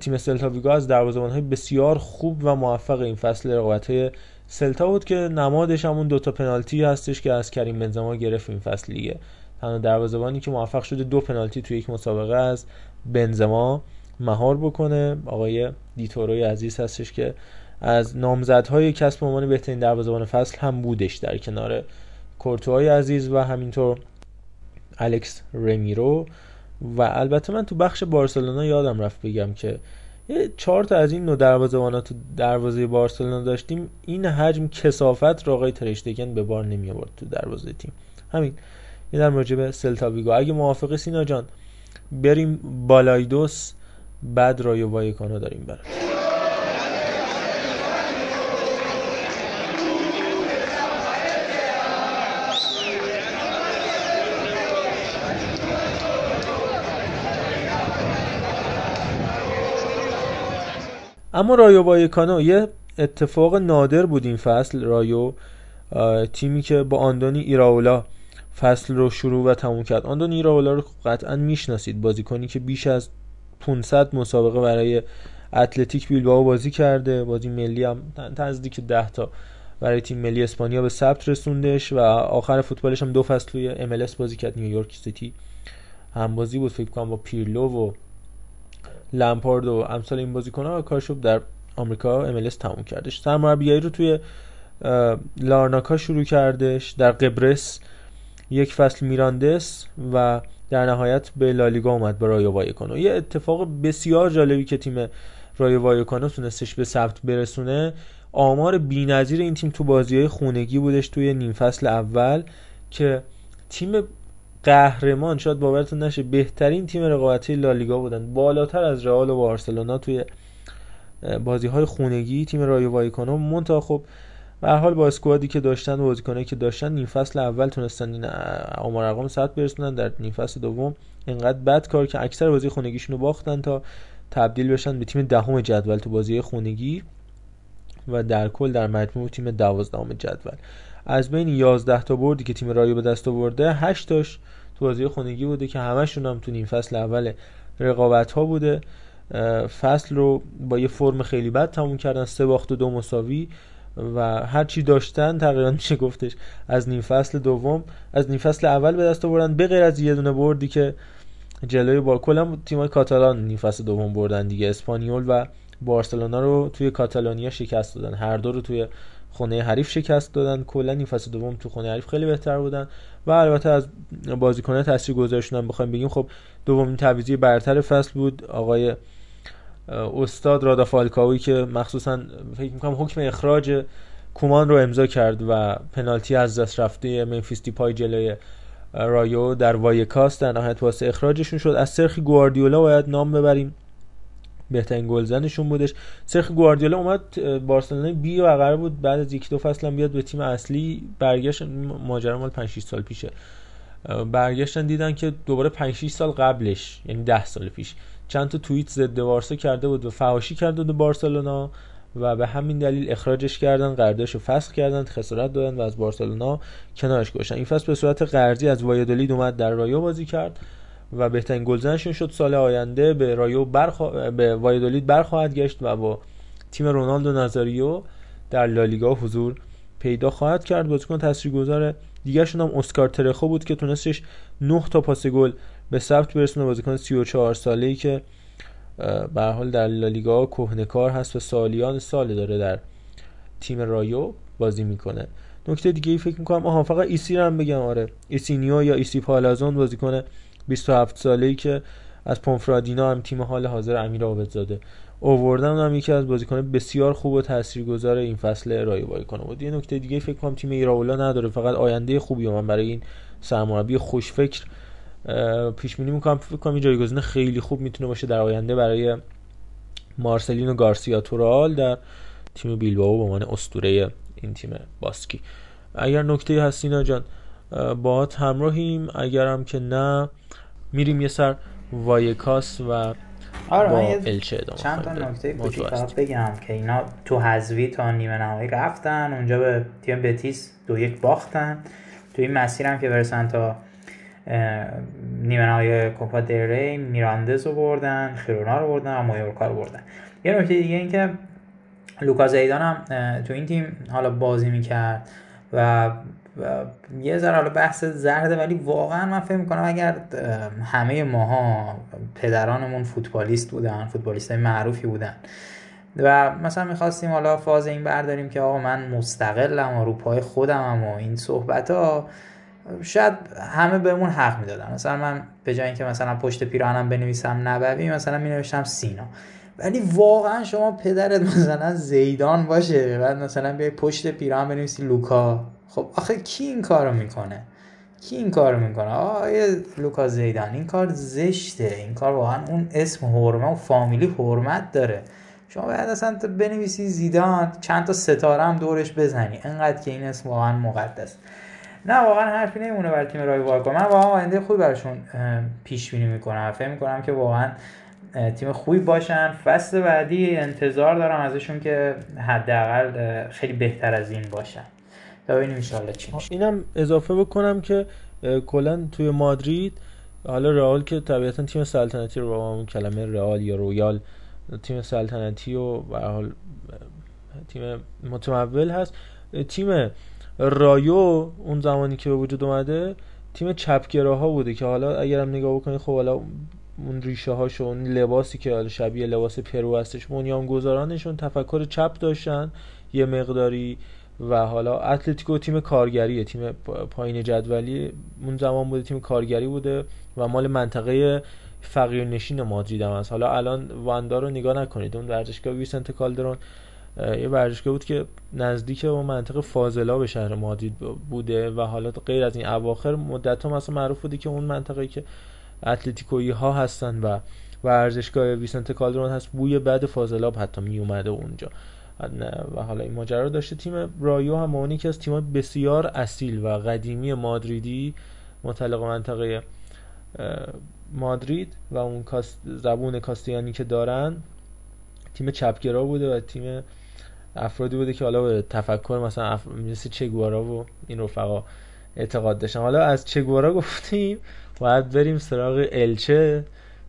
تیم سلتا ویگو. از های بسیار خوب و موفق این فصل رقابت‌های سلتا بود که نمادش همون دوتا پنالتی هستش که از کریم بنزما گرفت این فصل لیگه تنها دروازه‌بانی که موفق شده دو پنالتی توی یک مسابقه از بنزما مهار بکنه. آقای دیتوروی عزیز هستش که از نامزدهای کسب عنوان بهترین دروازه‌بان فصل هم بودش در کنار کورتوهای عزیز و همینطور الکس رمیرو و البته من تو بخش بارسلونا یادم رفت بگم که یه چهار تا از این نوع دروازه‌بانا تو دروازه بارسلونا داشتیم. این حجم کثافت رو آقای ترشتگن به بار نمی آورد تو دروازه تیم. همین. این در مورد سلتا ویگو. اگه موافقی سینا جان بریم بالایدوس بعد رایو وایکانو داریم برای اما رایو وایکانو یه اتفاق نادر بود این فصل. رایو تیمی که با آندونی ایراولا فصل رو شروع و تموم کرد. آندونی ایراولا رو قطعا می‌شناسید. بازیکنی که بیش از 500 مسابقه برای اتلتیک بیلبائو بازی کرده. بازی ملی هم نزدیک 10 تا برای تیم ملی اسپانیا به ثبت رسوندش و آخر فوتبالش هم دو فصل توی ام بازی کرد. نیویورک سیتی هم بازی بود. فکر کنم با پیرلو و لمپارد و امثال این بازیکن‌ها کارشو در آمریکا ام تموم کردش. سرمربیگری رو توی لارناکا شروع کردش. در قبرس یک فصل میراندس و در نهایت به لالیگا اومد به رایو وایکانو یه اتفاق بسیار جالبی که تیم رایو وایکانو تونستش به ثبت برسونه. آمار بی‌نظیر این تیم تو بازی های خونگی بودش توی نیم فصل اول که تیم قهرمان شاید باورتون نشه بهترین تیم رقابتی لالیگا بودن. بالاتر از رئال و بارسلونا توی بازی های خونگی تیم رایو وایکانو منتها خب به حال با اسکوادی که داشتن بازیکنایی که داشتن نیم فصل اول تونستن این آمار ارقام ثبت برسونن. در نیم فصل دوم اینقدر بد کار که اکثر بازی خونگیشون رو باختن تا تبدیل بشن به تیم دهم جدول تو بازی خونگی و در کل در مجموع تیم دوازدهم جدول. از بین 11 تا بردی که تیم رایو به دست آورده 8 تاش تو بازی خونگی بوده که همشون هم تو نیم فصل اول رقابت ها بوده فصل رو با یه فرم خیلی بد تموم کردن سه باخت و دو مساوی و هر چی داشتن تقریبا میشه گفتش از نیم فصل دوم از نیم فصل اول به دست آوردن. به غیر از یه دونه بردی که جلوی با کلا تیمای کاتالان نیم فصل دوم بردن دیگه. اسپانیول و بارسلونا رو توی کاتالونیا شکست دادن. هر دو رو توی خونه حریف شکست دادن. کلا این فصل دوم تو خونه حریف خیلی بهتر بودن. و البته از بازیکنان تاثیرگذارشون هم بخوایم بگیم خب دومین تعویضی برتر فصل بود. آقای استاد رادامل فالکائو که مخصوصا فکر می‌کنم حکم اخراج کومان رو امضا کرد و پنالتی از دست رفته ممفیس دپای جلوی رایو در وایکاس در نهایت واسه اخراجشون شد. از سرخی گواردیولا باید نام ببریم. بهترین گلزنشون بودش. سرخ گواردیولا اومد بارسلونای بی و قرار بود. بعد از یک دو فصل بیاد به تیم اصلی برگشت. ماجرا مال 5 6 سال پیشه. برگشتن دیدن که دوباره 5 6 سال قبلش یعنی 10 سال پیش چند تا توییت ضد بارسا کرده بود و فحاشی کرده بود بارسلونا و به همین دلیل اخراجش کردن قراردادش رو فسخ کردن خسارت دادن و از بارسلونا کنارش گذاشتن. این فصل به صورت قرضی از وایادولید اومد در رایو بازی کرد. و بهترین گلزنشون شد سال آینده. به رایو برخوا... به وایادولید برخواهد گشت و با تیم رونالدو نازاریو در لالیگا حضور پیدا خواهد کرد. بازیکن تاثیرگذار دیگه هم اسکار ترخو بود که تونستش 9 تا پاس گل به ثبت برسونه. بازیکن 34 ساله‌ای که به حال در لالیگا کهنکار هست و سالیان سال داره در تیم رایو بازی می‌کنه. نکته دیگه ای فکر می‌کنم آها فقط ایسی رو هم بگم. آره ایسینیو یا ایسی پالازون بازیکن 27 ساله‌ای که از پونفرادینا هم تیم حال حاضر امیر عابدزاده اووردن هم یکی از بازیکن بسیار خوب و تاثیرگذار این فصل رایو کنه بود. یه نکته دیگه فکر کنم تیم ایراولا نداره فقط آینده خوبی من برای این سرمربی خوشفکر پیش بینی می‌کنم. فکر کنم این جایگزین خیلی خوب می‌تونه باشه در آینده برای مارسلینو گارسیا تورال در تیم بیلبائو به عنوان اسطوره این تیم باسکی. اگر نکته هستینا جان با همراهیم. اگرم که نه میریم یه سر وایکاس و آره با الچه ادامه چند تا نکته کوچیک. فقط بگم که اینا تو حذوی تا نیمه نهایی رفتن اونجا به تیم بتیس دو یک باختن. تو این مسیر هم که برسن تا نیمه نهایی کوپا دل میراندز رو بردن خیرونا رو بردن و مایورکا رو بردن. یه نکته دیگه این که لوکا زیدان هم تو این تیم حالا بازی می‌کرد و و یه ذره حالا بحث زرده ولی واقعا من فکر می‌کنم اگر همه ماها پدرانمون فوتبالیست بودن فوتبالیست های معروفی بودن و مثلا می‌خواستیم حالا فاز این برداریم که آقا من مستقلم و رو پای و این صحبت ها شاید همه بهمون حق می‌دادن. مثلا من به جای اینکه مثلا پشت پیراهنم بنویسم نبوی مثلا مینوشتم سینا. ولی واقعا شما پدرت مثلا زیدان باشه بعد مثلا بیای پشت پیراهن بنویسی لوکا. خب آخه کی این کارو می‌کنه؟ کی این کارو می‌کنه؟ آیه لوکا زیدان این کار زشته. این کار واقعا اون اسم حرمه و فامیلی حرمت داره. شما باید اصلا بنویسی زیدان چند تا ستاره هم دورش بزنی. انقدر که این اسم واقعا مقدس. نه واقعا حرفی نمیمونه برای تیم رای من واقعا آینده خوبی براشون پیش بینی می‌کنم. فکر می‌کنم که واقعا تیم خوبی باشن. فصل بعدی انتظار دارم ازشون که حداقل خیلی بهتر از این باشن. ببینیم ان چی میشه. اینم اضافه بکنم که کلا توی مادرید حالا رئال که طبیعتا تیم سلطنتی رو با اون کلمه رئال یا رویال تیم سلطنتی و به حال تیم متمول هست. تیم رایو اون زمانی که به وجود اومده تیم چپگراها بوده که حالا اگرم نگاه بکنید خب حالا اون ریشه هاشو اون لباسی که حالا شبیه لباس پرو هستش بنیانگذارانشون تفکر چپ داشتن یه مقداری و حالا اتلتیکو تیم کارگریه تیم پایین جدولی اون زمان بوده تیم کارگری بوده و مال منطقه فقیر نشین مادرید هم هست. حالا الان واندا رو نگاه نکنید. اون ورزشگاه ویسنت کالدرون یه ورزشگاه بود که نزدیک اون منطقه فاضلا به شهر مادرید بوده و حالا غیر از این اواخر مدت ها مثلا معروف بوده که اون منطقه که اتلتیکویی ها هستن و ورزشگاه ویسنت کالدرون هست بوی بد فاضلاب حتی می اومده اونجا. و حالا این ماجرا داشته. تیم رایو هم اونی که از تیم بسیار اصیل و قدیمی مادریدی متعلق منطقه مادرید و اون زبون کاستیانی که دارن تیم چپگرا بوده و تیم افرادی بوده که حالا به تفکر مثلا اف... مثل چگوارا و این رفقا اعتقاد داشتن. حالا از چگوارا گفتیم باید بریم سراغ الچه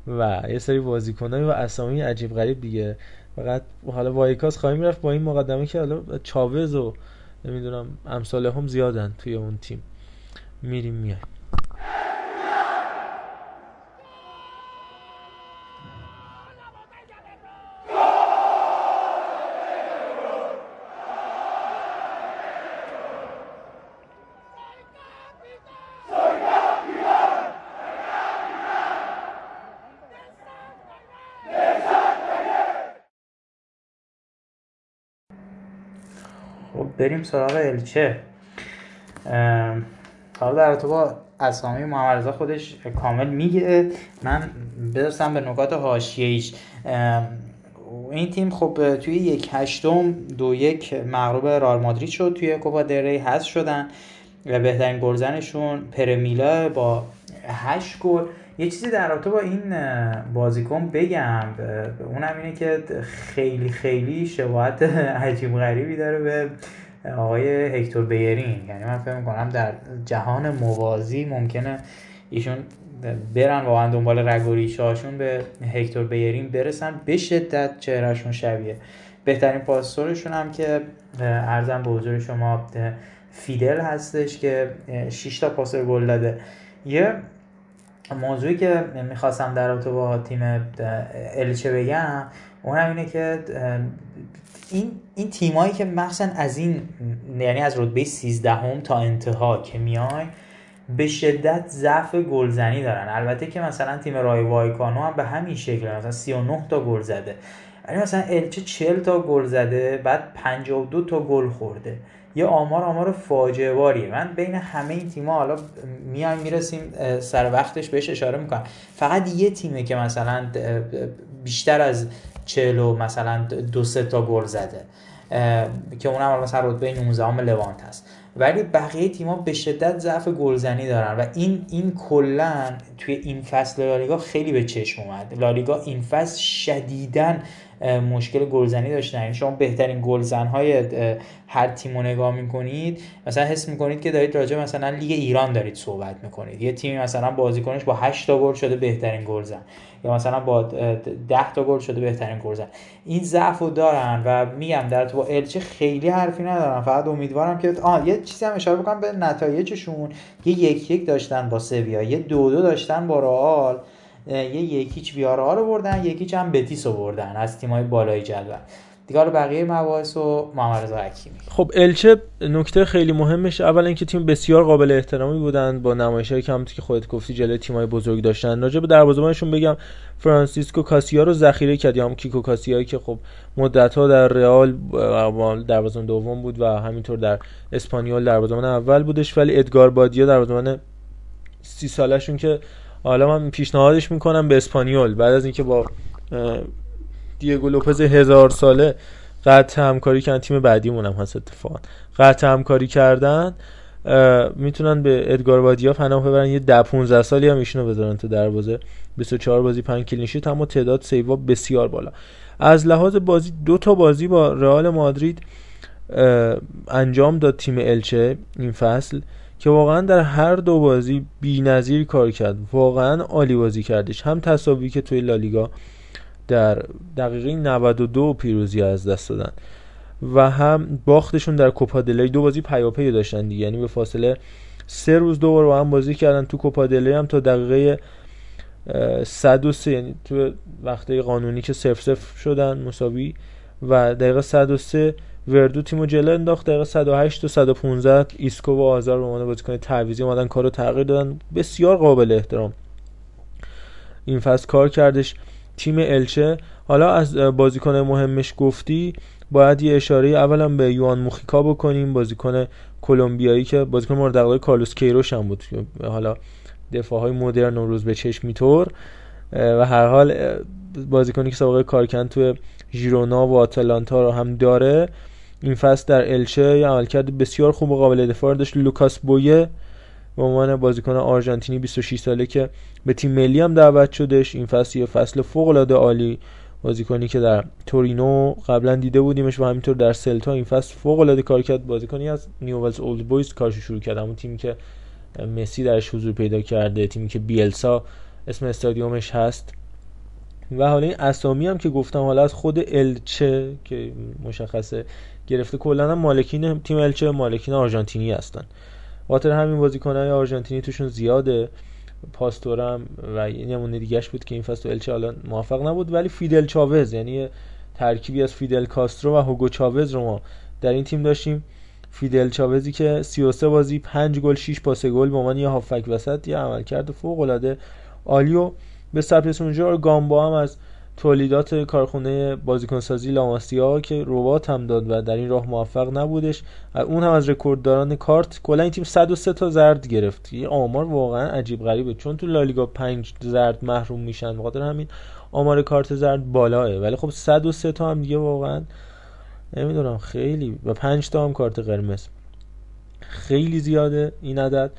و یه سری بازیکنایی و اسامی عجیب غریب دیگه. فقط حالا وایکاس خواهیم رفت با این مقدمه که حالا چاوز و نمی‌دونم امثال هم زیادن توی اون تیم. میریم میایم. بریم سراغ الچه. حالا در با اسامی محمد خودش کامل میگه. من برسم به نکات حاشیه‌ایش. این تیم خب توی یک هشتم دو یک مغلوب رال مادرید شد توی کوپا دری هست شدن. و بهترین گلزنشون پرمیلا با هشت گل. یه چیزی در رابطه با این بازیکن بگم. اونم اینه که خیلی خیلی شباهت عجیب غریبی داره به آقای هکتور بیرین یعنی من فکر می‌کنم در جهان موازی ممکنه ایشون برن واقعا دنبال رگ هاشون به هکتور بیرین برسن. به شدت چهرهشون شبیه. بهترین پاسورشون هم که ارزم به حضور شما فیدل هستش که 6 تا پاس گل داده. یه موضوعی که می‌خواستم در رابطه با تیم الچه بگم اونم اینه که این این تیمایی که مخصوصا از این یعنی از رتبه 13 هم تا انتها که میای به شدت ضعف گلزنی دارن. البته که مثلا تیم رای وایکانو هم به همین شکل مثلا 39 تا گل زده. یعنی مثلا الچه 40 تا گل زده بعد 52 تا گل خورده. یه آمار آمار فاجعه باریه من بین همه این تیم‌ها حالا میایم می‌رسیم سر وقتش بهش اشاره می‌کنم. فقط یه تیمه که مثلا بیشتر از چهلو مثلا دو سه تا گل زده که اونم مثلا رتبه 19 ام لوانت هست. ولی بقیه تیم‌ها به شدت ضعف گلزنی دارن و این این کلا توی این فصل لالیگا خیلی به چشم اومد. لالیگا این فصل شدیداً مشکل گلزنی داشتن. یعنی شما بهترین گلزن های هر تیم رو نگاه می‌کنید مثلا حس می‌کنید که دارید راجع مثلا لیگ ایران دارید صحبت می‌کنید. یه تیمی مثلا بازیکنش با 8 تا گل شده بهترین گلزن یا مثلا با 10 تا گل شده بهترین گلزن. این ضعف رو دارن و میگم در تو با الچه خیلی حرفی ندارن. فقط امیدوارم که آه یه چیزی هم اشاره بکنم به نتایجشون. یه یک یک داشتن با سویا یه دو دو داشتن با رئال. یه یکیچ ویارا رو بردن یکیچ هم بتیس رو بردن از تیمای بالای جدول. دیگه رو بقیه مباحث و محمد رضا حکیمی. خب الچه نکته خیلی مهمش اولا اینکه تیم بسیار قابل احترامی بودن با نمایشی که همونطور که خودت گفتی جلوی تیمای بزرگ داشتن. راجع به دروازه‌بانشون بگم فرانسیسکو کاسیا رو ذخیره کرد یا هم کیکو کاسیایی که خب مدت‌ها در رئال دروازه‌بان دوم بود و همینطور در اسپانیول دروازه‌بان اول بودش ولی ادگار بادیا دروازه‌بان سی سالشون که حالا من پیشنهادش می‌کنم به اسپانیول. بعد از اینکه با دیگو لوپز هزار ساله قطع همکاری کردن تیم بعدیمون هم هست اتفاقا. قطع همکاری کردن می‌تونن به ادگار وادیا پناه ببرن. یه 10 15 سالی هم ایشونو بذارن تو دروازه. 24 بازی 5 کلینشیت اما تعداد سیوا بسیار بالا. از لحاظ بازی دو تا بازی با رئال مادرید انجام داد تیم الچه این فصل. که واقعا در هر دو بازی بی‌نظیر کار کرد. واقعا عالی بازی کردش. هم تصاوی که توی لالیگا در دقیقه 92 پیروزی از دست دادن و هم باختشون در کوپا دل ری دو بازی پیاپی داشتن دیگه. یعنی به فاصله سه روز دو بار با هم بازی کردن تو کوپا دل ری هم تا دقیقه 103 یعنی تو وقت قانونی که صفر صفر شدن مساوی و دقیقه 103 وردو تیمو جلو انداخت. دقیقه 108 و 115 ایسکو و هازارد به عنوان بازیکن تعویضی اومدن کارو تغییر دادن. بسیار قابل احترام. این فصل کار کردش تیم الچه. حالا از بازیکن مهمش گفتی باید یه اشاره اولا به یوان موخیکا بکنیم. بازیکن کلمبیایی که بازیکن مورد علاقه کارلوس کیروش هم بود. حالا دفاع های مدرن روز به چشم میطور و هر حال بازیکنی که سابقه کارکن تو ژیرونا و آتلانتا رو هم داره. این فصل در الچه یه عملکرد بسیار خوب و قابل دفاع داشت. لوکاس بویه به عنوان بازیکن آرژانتینی 26 ساله که به تیم ملی هم دعوت شدش این فصل یه فصل فوق العاده عالی بازیکنی که در تورینو قبلا دیده بودیمش و همینطور در سلتا این فصل فوق العاده کار کرد. بازیکنی از نیوولز اولد بویز کارش شروع کرد. همون تیمی که مسی درش حضور پیدا کرده تیمی که بیلسا اسم استادیومش هست. و حالا این اسامی هم که گفتم حالا از خود الچه که مشخصه گرفته. کلا هم مالکین تیم الچه مالکین آرژانتینی هستن. خاطر همین بازیکنهای آرژانتینی توشون زیاده. پاستورم و یه نمونه دیگهش بود که این فصل الچه حالا موفق نبود ولی فیدل چاوز یعنی ترکیبی از فیدل کاسترو و هوگو چاوز رو ما در این تیم داشتیم. فیدل چاوزی که 33 بازی 5 گل 6 پاس گل به عنوان یه هافبک وسط یه عملکرد فوق العاده عالی و به ثبت اونجا گامبا هم از تولیدات کارخونه بازیکنسازی لاماسیا که ربات هم داد و در این راه موفق نبودش. اون هم از رکوردداران کارت کلا این تیم 103 تا زرد گرفت. یه آمار واقعا عجیب غریبه. چون تو لالیگا 5 زرد محروم میشن بخاطر همین آمار کارت زرد بالاه ولی خب 103 تا هم دیگه واقعا نمی‌دونم خیلی. و 5 تا هم کارت قرمز. خیلی زیاده این عدد.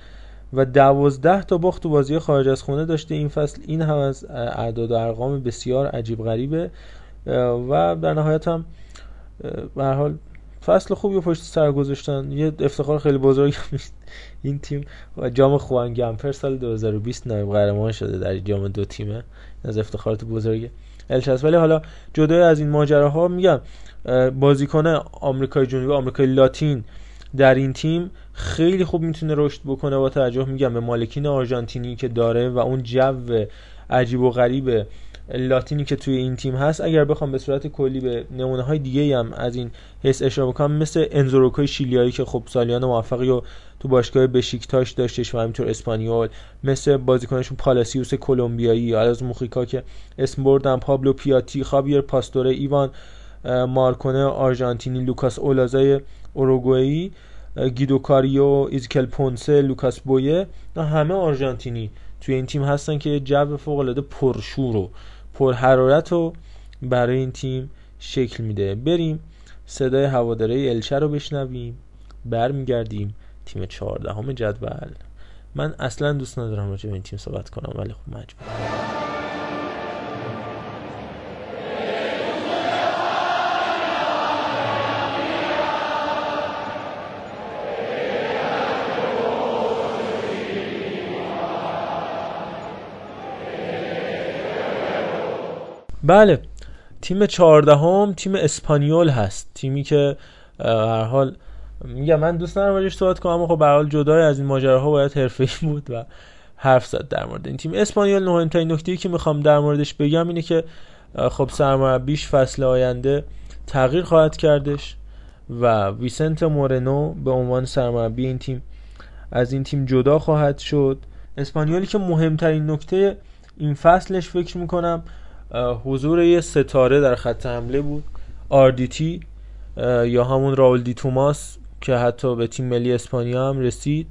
و دوازده تا باخت تو بازی خارج از خونه داشته این فصل. این هم از اعداد و ارقام بسیار عجیب غریبه. و در نهایت هم به حال فصل خوبی پشت سر گذاشتن. یه افتخار خیلی بزرگ این تیم و جام خوان گمپر سال 2020 نایب قهرمان شده در جام دو تیمه. از افتخارات بزرگ الچس ولی حالا جدای از این ماجراها میگم بازیکن آمریکای جنوبی آمریکای لاتین در این تیم خیلی خوب می‌تونه رشد بکنه با توجه میگم به مالکین آرژانتینی که داره و اون جو عجیب و غریب لاتینی که توی این تیم هست. اگر بخوام به صورت کلی به نمونه های دیگه هم از این حس اشاره بکنم مثل انزوروکای شیلیایی که خب سالیان موفقی و تو باشگاه بشیکتاش داشتش و همینطور اسپانیول مثل بازیکنشون پالاسیوس کلمبیایی یا از موخیکا که اسم بردن پابلو پیاتی خابیر پاستوره ایوان مارکونه آرژانتینی لوکاس اولازای اوروگوئی گیدو کاریو ایزکل پونسه لوکاس بویه همه آرژانتینی. توی این تیم هستن که جو فوق العاده پرشور و پرحرارت رو برای این تیم شکل میده. بریم صدای هواداره الچه رو بشنویم. برمیگردیم تیم چهاردهم جدول. من اصلا دوست ندارم راجع به این تیم صحبت کنم ولی خب مجبورم. بله. تیم چهاردهم تیم اسپانیول هست. تیمی که هر حال میگم من دوست ندارم راجعش صحبت کنم اما خب به حال جدای از این ماجراها باید حرفه‌ای بود و حرف زد در مورد این تیم. اسپانیول مهمترین نکته که می‌خوام در موردش بگم اینه که خب سرمربیش فصل آینده تغییر خواهد کردش و ویسنت مورنو به عنوان سرمربی این تیم از این تیم جدا خواهد شد. اسپانیولی که مهمترین نکته این فصلش فکر می‌کنم حضور یه ستاره در خط حمله بود. RDT یا همون راول دی توماس که حتی به تیم ملی اسپانیا هم رسید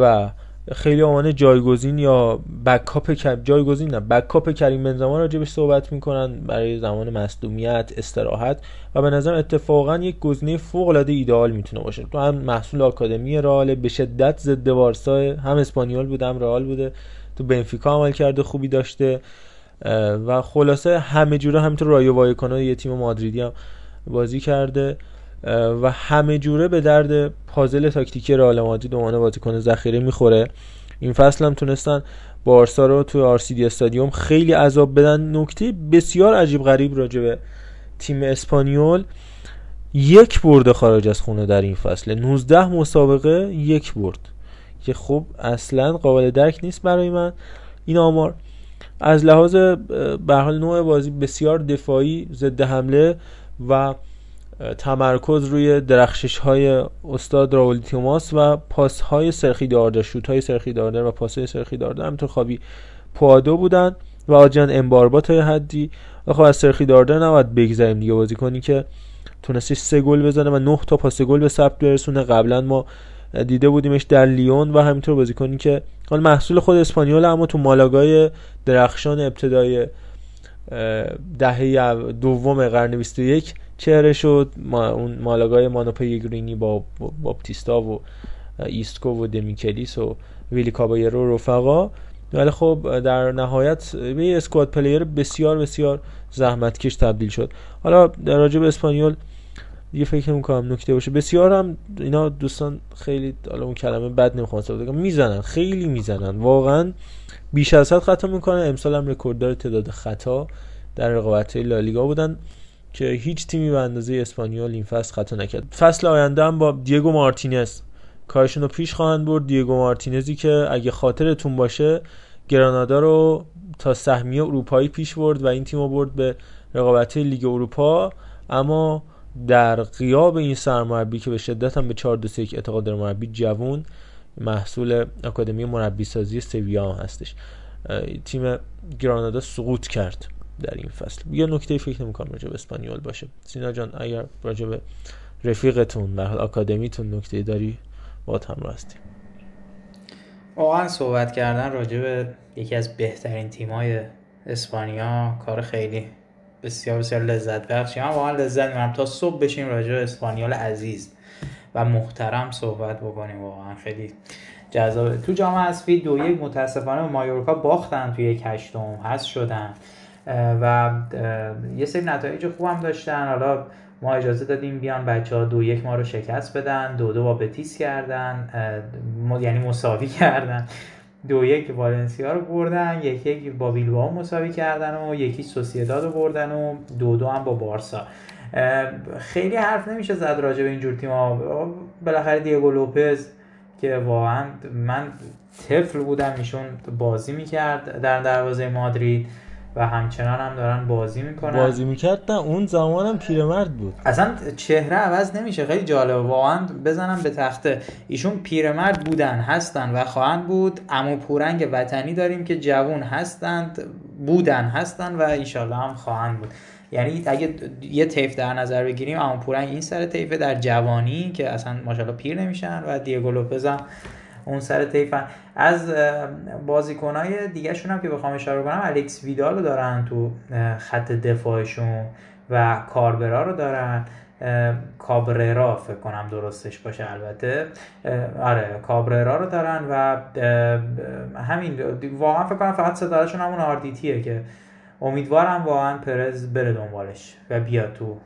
و خیلیا به عنوان جایگزین یا backup جایگزین نه backup کریم بنزما راجبش صحبت می‌کنن برای زمان مصدومیت استراحت و به نظر اتفاقا یک گزینه فوق العاده ایدئال می‌تونه باشه. تو هم محصول آکادمی رئال به شدت ضد بارسا هم اسپانیول بوده هم رئال بوده. تو بنفیکا عمل کرده خوبی داشته. و خلاصه همه جوره همینطور رایو وایکانو یه تیم مادریدی هم بازی کرده و همه جوره به درد پازل تاکتیکی رئال مادرید عنوان بازیکن ذخیره می‌خوره. این فصل هم تونستن بارسا رو توی آرسیدی استادیوم خیلی عذاب بدن. نکته بسیار عجیب غریب راجع به تیم اسپانیول یک برده خارج از خونه در این فصل. 19 مسابقه یک برد. که خب اصلا قابل درک نیست برای من. این آمار از لحاظ به حال نوع بازی بسیار دفاعی ضد حمله و تمرکز روی درخشش های استاد راول توماس و پاس های سرخی دارده شوت های سرخی دارده و پاس های سرخی دارده همینطور خوابی پوادو بودن و آجان امباربا تا حدی. و خب از سرخی دارده نباید بگذاریم دیگه بازی کنی که تونستش سه گل بزنه و نه تا پاس گل به ثبت برسونه. قبلا ما دیده بودیمش در لیون و همینطور بازیکنی که حال محصول خود اسپانیول اما تو مالاگای درخشان ابتدای دهه دوم قرن 21 چهره شد. ما اون مالاگای مانوئل پیگرینی با باپتیستا و ایسکو و دمیکلیس و ویلی کابایرو رفقا. ولی خب در نهایت به squad player بسیار بسیار زحمتکش تبدیل شد. حالا در به اسپانیول یه فکر می‌کنم نکته باشه. بسیار هم اینا دوستان خیلی حالا اون کلمه بد نمی‌خوام استفاده کنم می‌زنن خیلی می‌زنن. واقعا بیش از حد خطا می‌کنن. امسال هم رکورددار تعداد خطا در رقابت لالیگا بودن که هیچ تیمی به اندازه اسپانیول این فصل خطا نکرد. فصل آینده هم با دیگو مارتینز. کارشون رو پیش خواهند برد. دیگو مارتینزی که اگه خاطرتون باشه گرانادا رو تا سهمیه اروپایی پیش برد و این تیم رو برد به رقابت لیگ اروپا. اما در قیاب این سرمربی که به شدت هم به 4 2 1 اعتقاد داره مربی جوون محصول اکادمی مربی سازی سویا هستش. تیم گرانادا سقوط کرد در این فصل. یه نکته فکر نمی‌کنم راجع به اسپانیول باشه. سینا جان اگر راجع رفیقتون در آکادمیتون نکته داری با همراه هستیم. واقعا صحبت کردن راجع یکی از بهترین تیمای اسپانیا کار خیلی بسیار بسیار لذت بخشی من واقعا لذت می‌برم. تا صبح بشیم راجع به اسپانیال عزیز و محترم صحبت بکنیم. واقعا خیلی جذاب. تو جام حذفی دو یک متاسفانه به مایورکا باختن توی یک هشتم. هست شدن. و یه سری نتایج خوبم داشتن. حالا ما اجازه دادیم بیان بچه ها دو یک ما رو شکست بدن. دو دو با بتیس کردن. یعنی مساوی کردن. دو یک والنسیا رو بردن یک یک با بیلباو مساوی کردن و یکی سوسیداد رو بردن و دو دو هم با بارسا. خیلی حرف نمیشه زد راجع به اینجور تیم ها بالاخره دیگو لوپز که واقعا من طفل بودم ایشون بازی می‌کرد در دروازه مادرید. و همچنان هم دارن بازی می‌کنن. بازی می‌کرد؟ نه اون زمان هم پیرمرد بود. اصلا چهره عوض نمیشه خیلی جالبه. واقعا بزنم به تخته. ایشون پیرمرد بودن هستن و خواهند بود. اما پورنگ وطنی داریم که جوون هستند بودن هستن و ایشالله هم خواهند بود. یعنی اگه یه تیف در نظر بگیریم اما پورنگ این سر تیفه در جوانی که اصلا ماشاءالله پیر نمیشن و دیگو لوپز هم اون سر تیفن از بازیکنهای دیگه شون هم که بخوام اشاره کنم الکس ویدال رو دارن تو خط دفاعشون و کاربرا رو دارن. کابررا فکر کنم درستش باشه البته. آره کابررا رو دارن و همین واقعا فکر کنم فقط ستارهشون همون آردیتیه که امیدوارم واقعا پرز بره دنبالش و بیاد تو.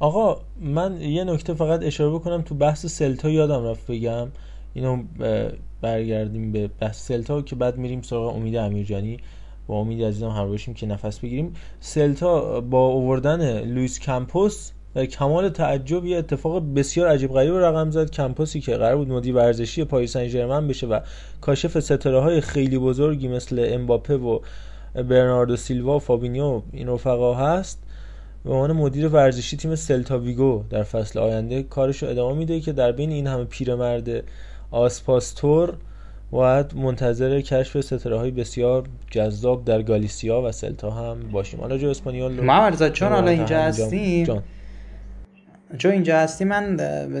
آقا من یه نکته فقط اشاره بکنم. تو بحث سلتا یادم رفت بگم. اینو برگردیم به بحث سلتا که بعد میریم سراغ امید امیرجانی. با امید عزیزم همراه باشیم که نفس بگیریم. سلتا با اووردن لوئیس کمپوس کمال تعجب یه اتفاق بسیار عجیب غریب رقم زد. کمپوسی که قرار بود مدیر ورزشی پاریس سن بشه و کاشف ستاره های خیلی بزرگی مثل امباپه و برناردو سیلوا و فابینیو این رفقا هست. به عنوان مدیر ورزشی تیم سلتا ویگو در فصل آینده کارش رو ادامه میده که در بین این همه پیرمرد آسپاس طور باید منتظر کشف ستاره های بسیار جذاب در گالیسیا و سلتا هم باشیم. حالا جو اسپانیال رو چون حالا اینجا هستیم؟ چون اینجا هستی من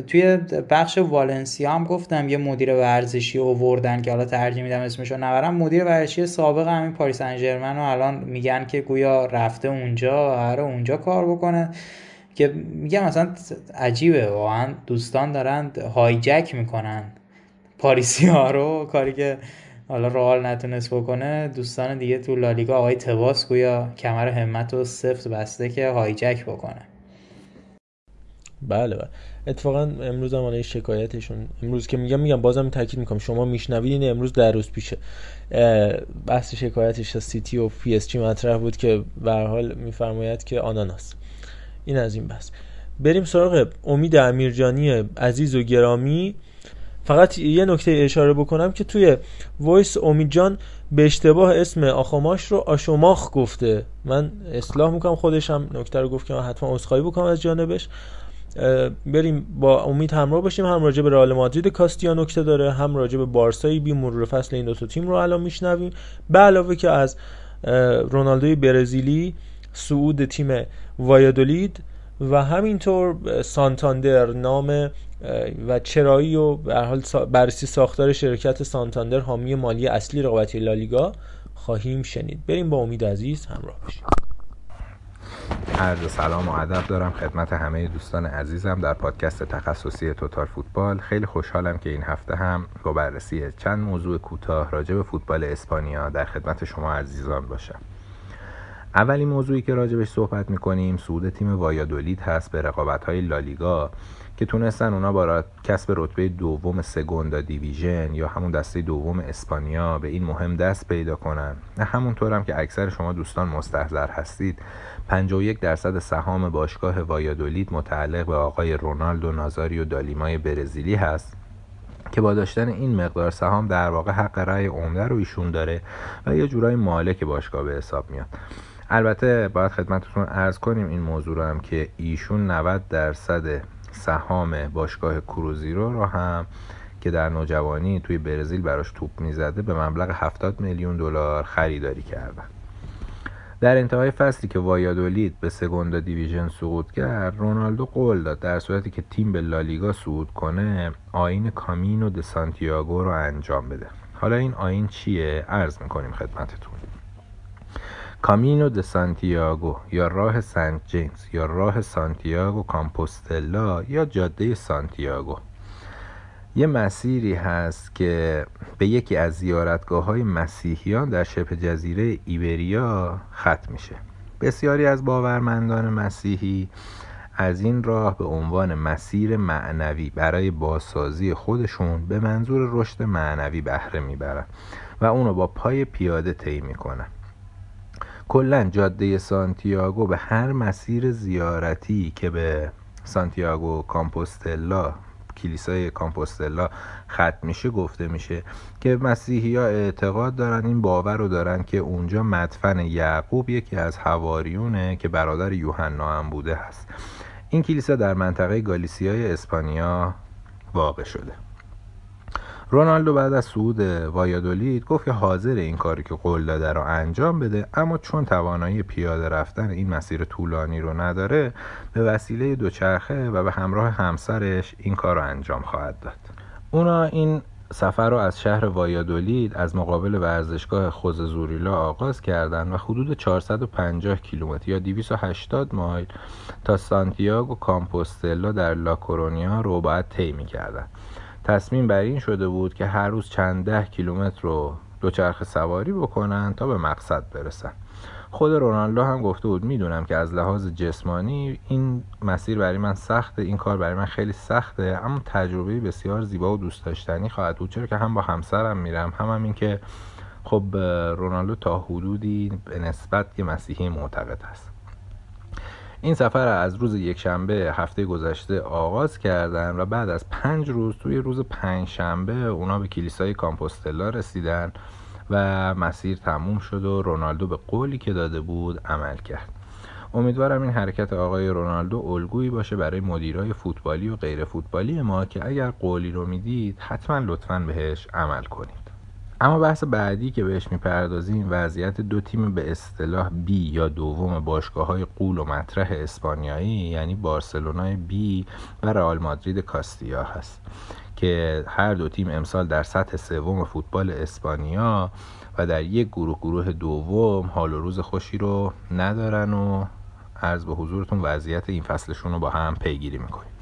توی بخش والنسیا هم گفتم یه مدیر ورزشی اووردن که حالا ترجیح میدم اسمشو نبرم. مدیر ورزشی سابق همین پاریس انجرمن و الان میگن که گویا رفته اونجا هر اونجا کار بکنه. که میگم مثلا عجیبه واقعا دوستان دارن هایجک می‌کنن. پاریسی ها رو کاری که حالا رئال نتونست بکنه دوستان دیگه تو لالیگا آقای تباس گویا کمر همت و سفت بسته که hijack بکنه. بله بله. اتفاقا امروز هم این شکایتشون امروز که میگم میگم بازم تاکید می‌کنم. شما میشنوید این امروز در روز پیشه. بحث شکایتش از سیتی و پی اس جی مطرح بود که به حال میفرماید که آناناس. این از این بحث. بریم سراغ امید امیرجانی عزیز و گرامی. فقط یه نکته اشاره بکنم که توی وایس امید جان به اشتباه اسم آخاماش رو آشوماخ گفته. من اصلاح می‌کنم خودش هم نکته رو گفت که من حتما عذرخواهی بکنم از جانبش. بریم با امید همراه باشیم. هم راجع به رئال مادرید کاستیا نکته داره هم راجع به بارسایی بی مرور فصل این دو تیم رو الان میشنویم. به علاوه که از رونالدوی برزیلی صعود تیم وایادولید و همینطور سانتاندر نام و چرایی و حال بررسی ساختار شرکت سانتاندر حامی مالی اصلی رقابتی لالیگا خواهیم شنید. بریم با امید عزیز همراه باشیم عرض سلام و ادب دارم خدمت همه دوستان عزیزم در پادکست تخصصی توتال فوتبال. خیلی خوشحالم که این هفته هم با بررسی چند موضوع کوتاه راجع به فوتبال اسپانیا در خدمت شما عزیزان باشم. اولین موضوعی که راجبش صحبت می‌کنیم سود تیم وایادولید هست به رقابت های لالیگا که تونستن اونا با کسب رتبه دوم سگوندا دیویژن یا همون دسته دوم اسپانیا به این مهم دست پیدا کنن. نه همونطور هم که اکثر شما دوستان مستحضر هستید 51 درصد سهام باشگاه وایادولید متعلق به آقای رونالدو نازاریو دالیمای برزیلی هست که با داشتن این مقدار سهام در واقع حق رأی عمده رو ایشون داره و یه جورای مالک باشگاه به حساب میاد. البته باید خدمتتون ارز کنیم این موضوع رو هم که ایشون 90 درصد سهام باشگاه کروزیرو رو هم که در نوجوانی توی برزیل براش توپ می‌زده به مبلغ 70 میلیون دلار خریداری کردن. در انتهای فصلی که وایادولید به سگوندا دیویژن سقوط کرد رونالدو قول داد در صورتی که تیم به لالیگا صعود کنه آین کامینو د سانتیاگو رو انجام بده. حالا این آین چیه؟ عرض می‌کنیم خدمتتون. کامینو د سانتیاگو یا راه سنت جیمز یا راه سانتیاگو کامپوستلا یا جاده سانتیاگو. یه مسیری هست که به یکی از زیارتگاه های مسیحیان در شبه جزیره ایبریا ختم میشه. بسیاری از باورمندان مسیحی از این راه به عنوان مسیر معنوی برای بازسازی خودشون به منظور رشد معنوی بهره می‌برن و اونو با پای پیاده طی می‌کنن. کلا جاده سانتیاگو به هر مسیر زیارتی که به سانتیاگو کامپوستلا کلیسای کامپوستلا ختم میشه گفته میشه که مسیحی ها اعتقاد دارن این باور رو دارن که اونجا مدفن یعقوب یکی از حواریونه که برادر یوحنا هم بوده هست. این کلیسا در منطقه گالیسیای اسپانیا واقع شده. رونالدو بعد از صعود وایادولید گفت که حاضر این کاری که قول داده رو انجام بده اما چون توانایی پیاده رفتن این مسیر طولانی رو نداره به وسیله دوچرخه و به همراه همسرش این کار رو انجام خواهد داد اونا این سفر رو از شهر وایادولید از مقابل ورزشگاه خوز زوریلا آغاز کردند و حدود 450 کیلومتر یا 280 مایل تا سانتیاگو کامپوستلا در لاکورونیا رو باید طی می‌کردند. تصمیم بر این شده بود که هر روز چند ده کیلومتر رو دوچرخه سواری بکنن تا به مقصد برسن. خود رونالدو هم گفته بود می‌دونم که از لحاظ جسمانی این مسیر برای من سخته این کار برای من خیلی سخته اما تجربه بسیار زیبا و دوست داشتنی خواهد بود. چرا که هم با همسرم میرم هم, هم این که خب رونالدو تا حدودی به نسبت یه مسیحی معتقد هست این سفر از روز یکشنبه هفته گذشته آغاز کردن و بعد از پنج روز توی روز پنج شنبه اونا به کلیسای کامپوستلا رسیدن و مسیر تموم شد و رونالدو به قولی که داده بود عمل کرد. امیدوارم این حرکت آقای رونالدو الگویی باشه برای مدیرای فوتبالی و غیر فوتبالی ما که اگر قولی رو می‌دید حتما لطفا بهش عمل کنید. اما بحث بعدی که بهش می‌پردازیم وضعیت دو تیم به اصطلاح بی یا دوم باشگاه های قول و مطرح اسپانیایی یعنی بارسلونای بی و رئال مادرید کاستیا هست که هر دو تیم امسال در سطح سوم فوتبال اسپانیا و در یک گروه گروه دوم حال و روز خوشی رو ندارن و عرض به حضورتون وضعیت این فصلشون رو با هم پیگیری می‌کنیم.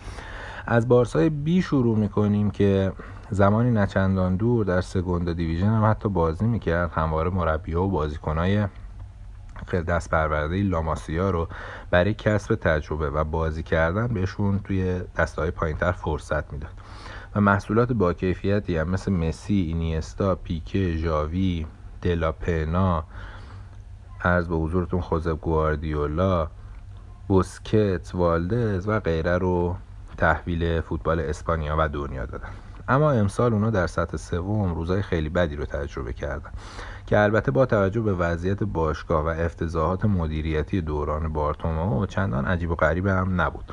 از بارسای بی شروع می‌کنیم که زمانی نچندان دور در سگوندا دیویژن هم حتی بازی می‌کرد همواره مربی و بازیکنهای دست پرورده لاماسیا رو برای کسب تجربه و بازی کردن بهشون توی دسته های پایین تر فرصت می‌داد. و محصولات با کیفیتی هم مثل مسی، اینیستا، پیکه، ژاوی، دلاپنا عرض به حضورتون خوزب گواردیولا بوسکت، والدز و غیره رو تحویل فوتبال اسپانیا و دنیا دادن. اما امسال اونا در سطح سوم روزای خیلی بدی رو تجربه کردن. که البته با توجه به وضعیت باشگاه و افتضاحات مدیریتی دوران بارتومو چندان عجیب و غریب هم نبود.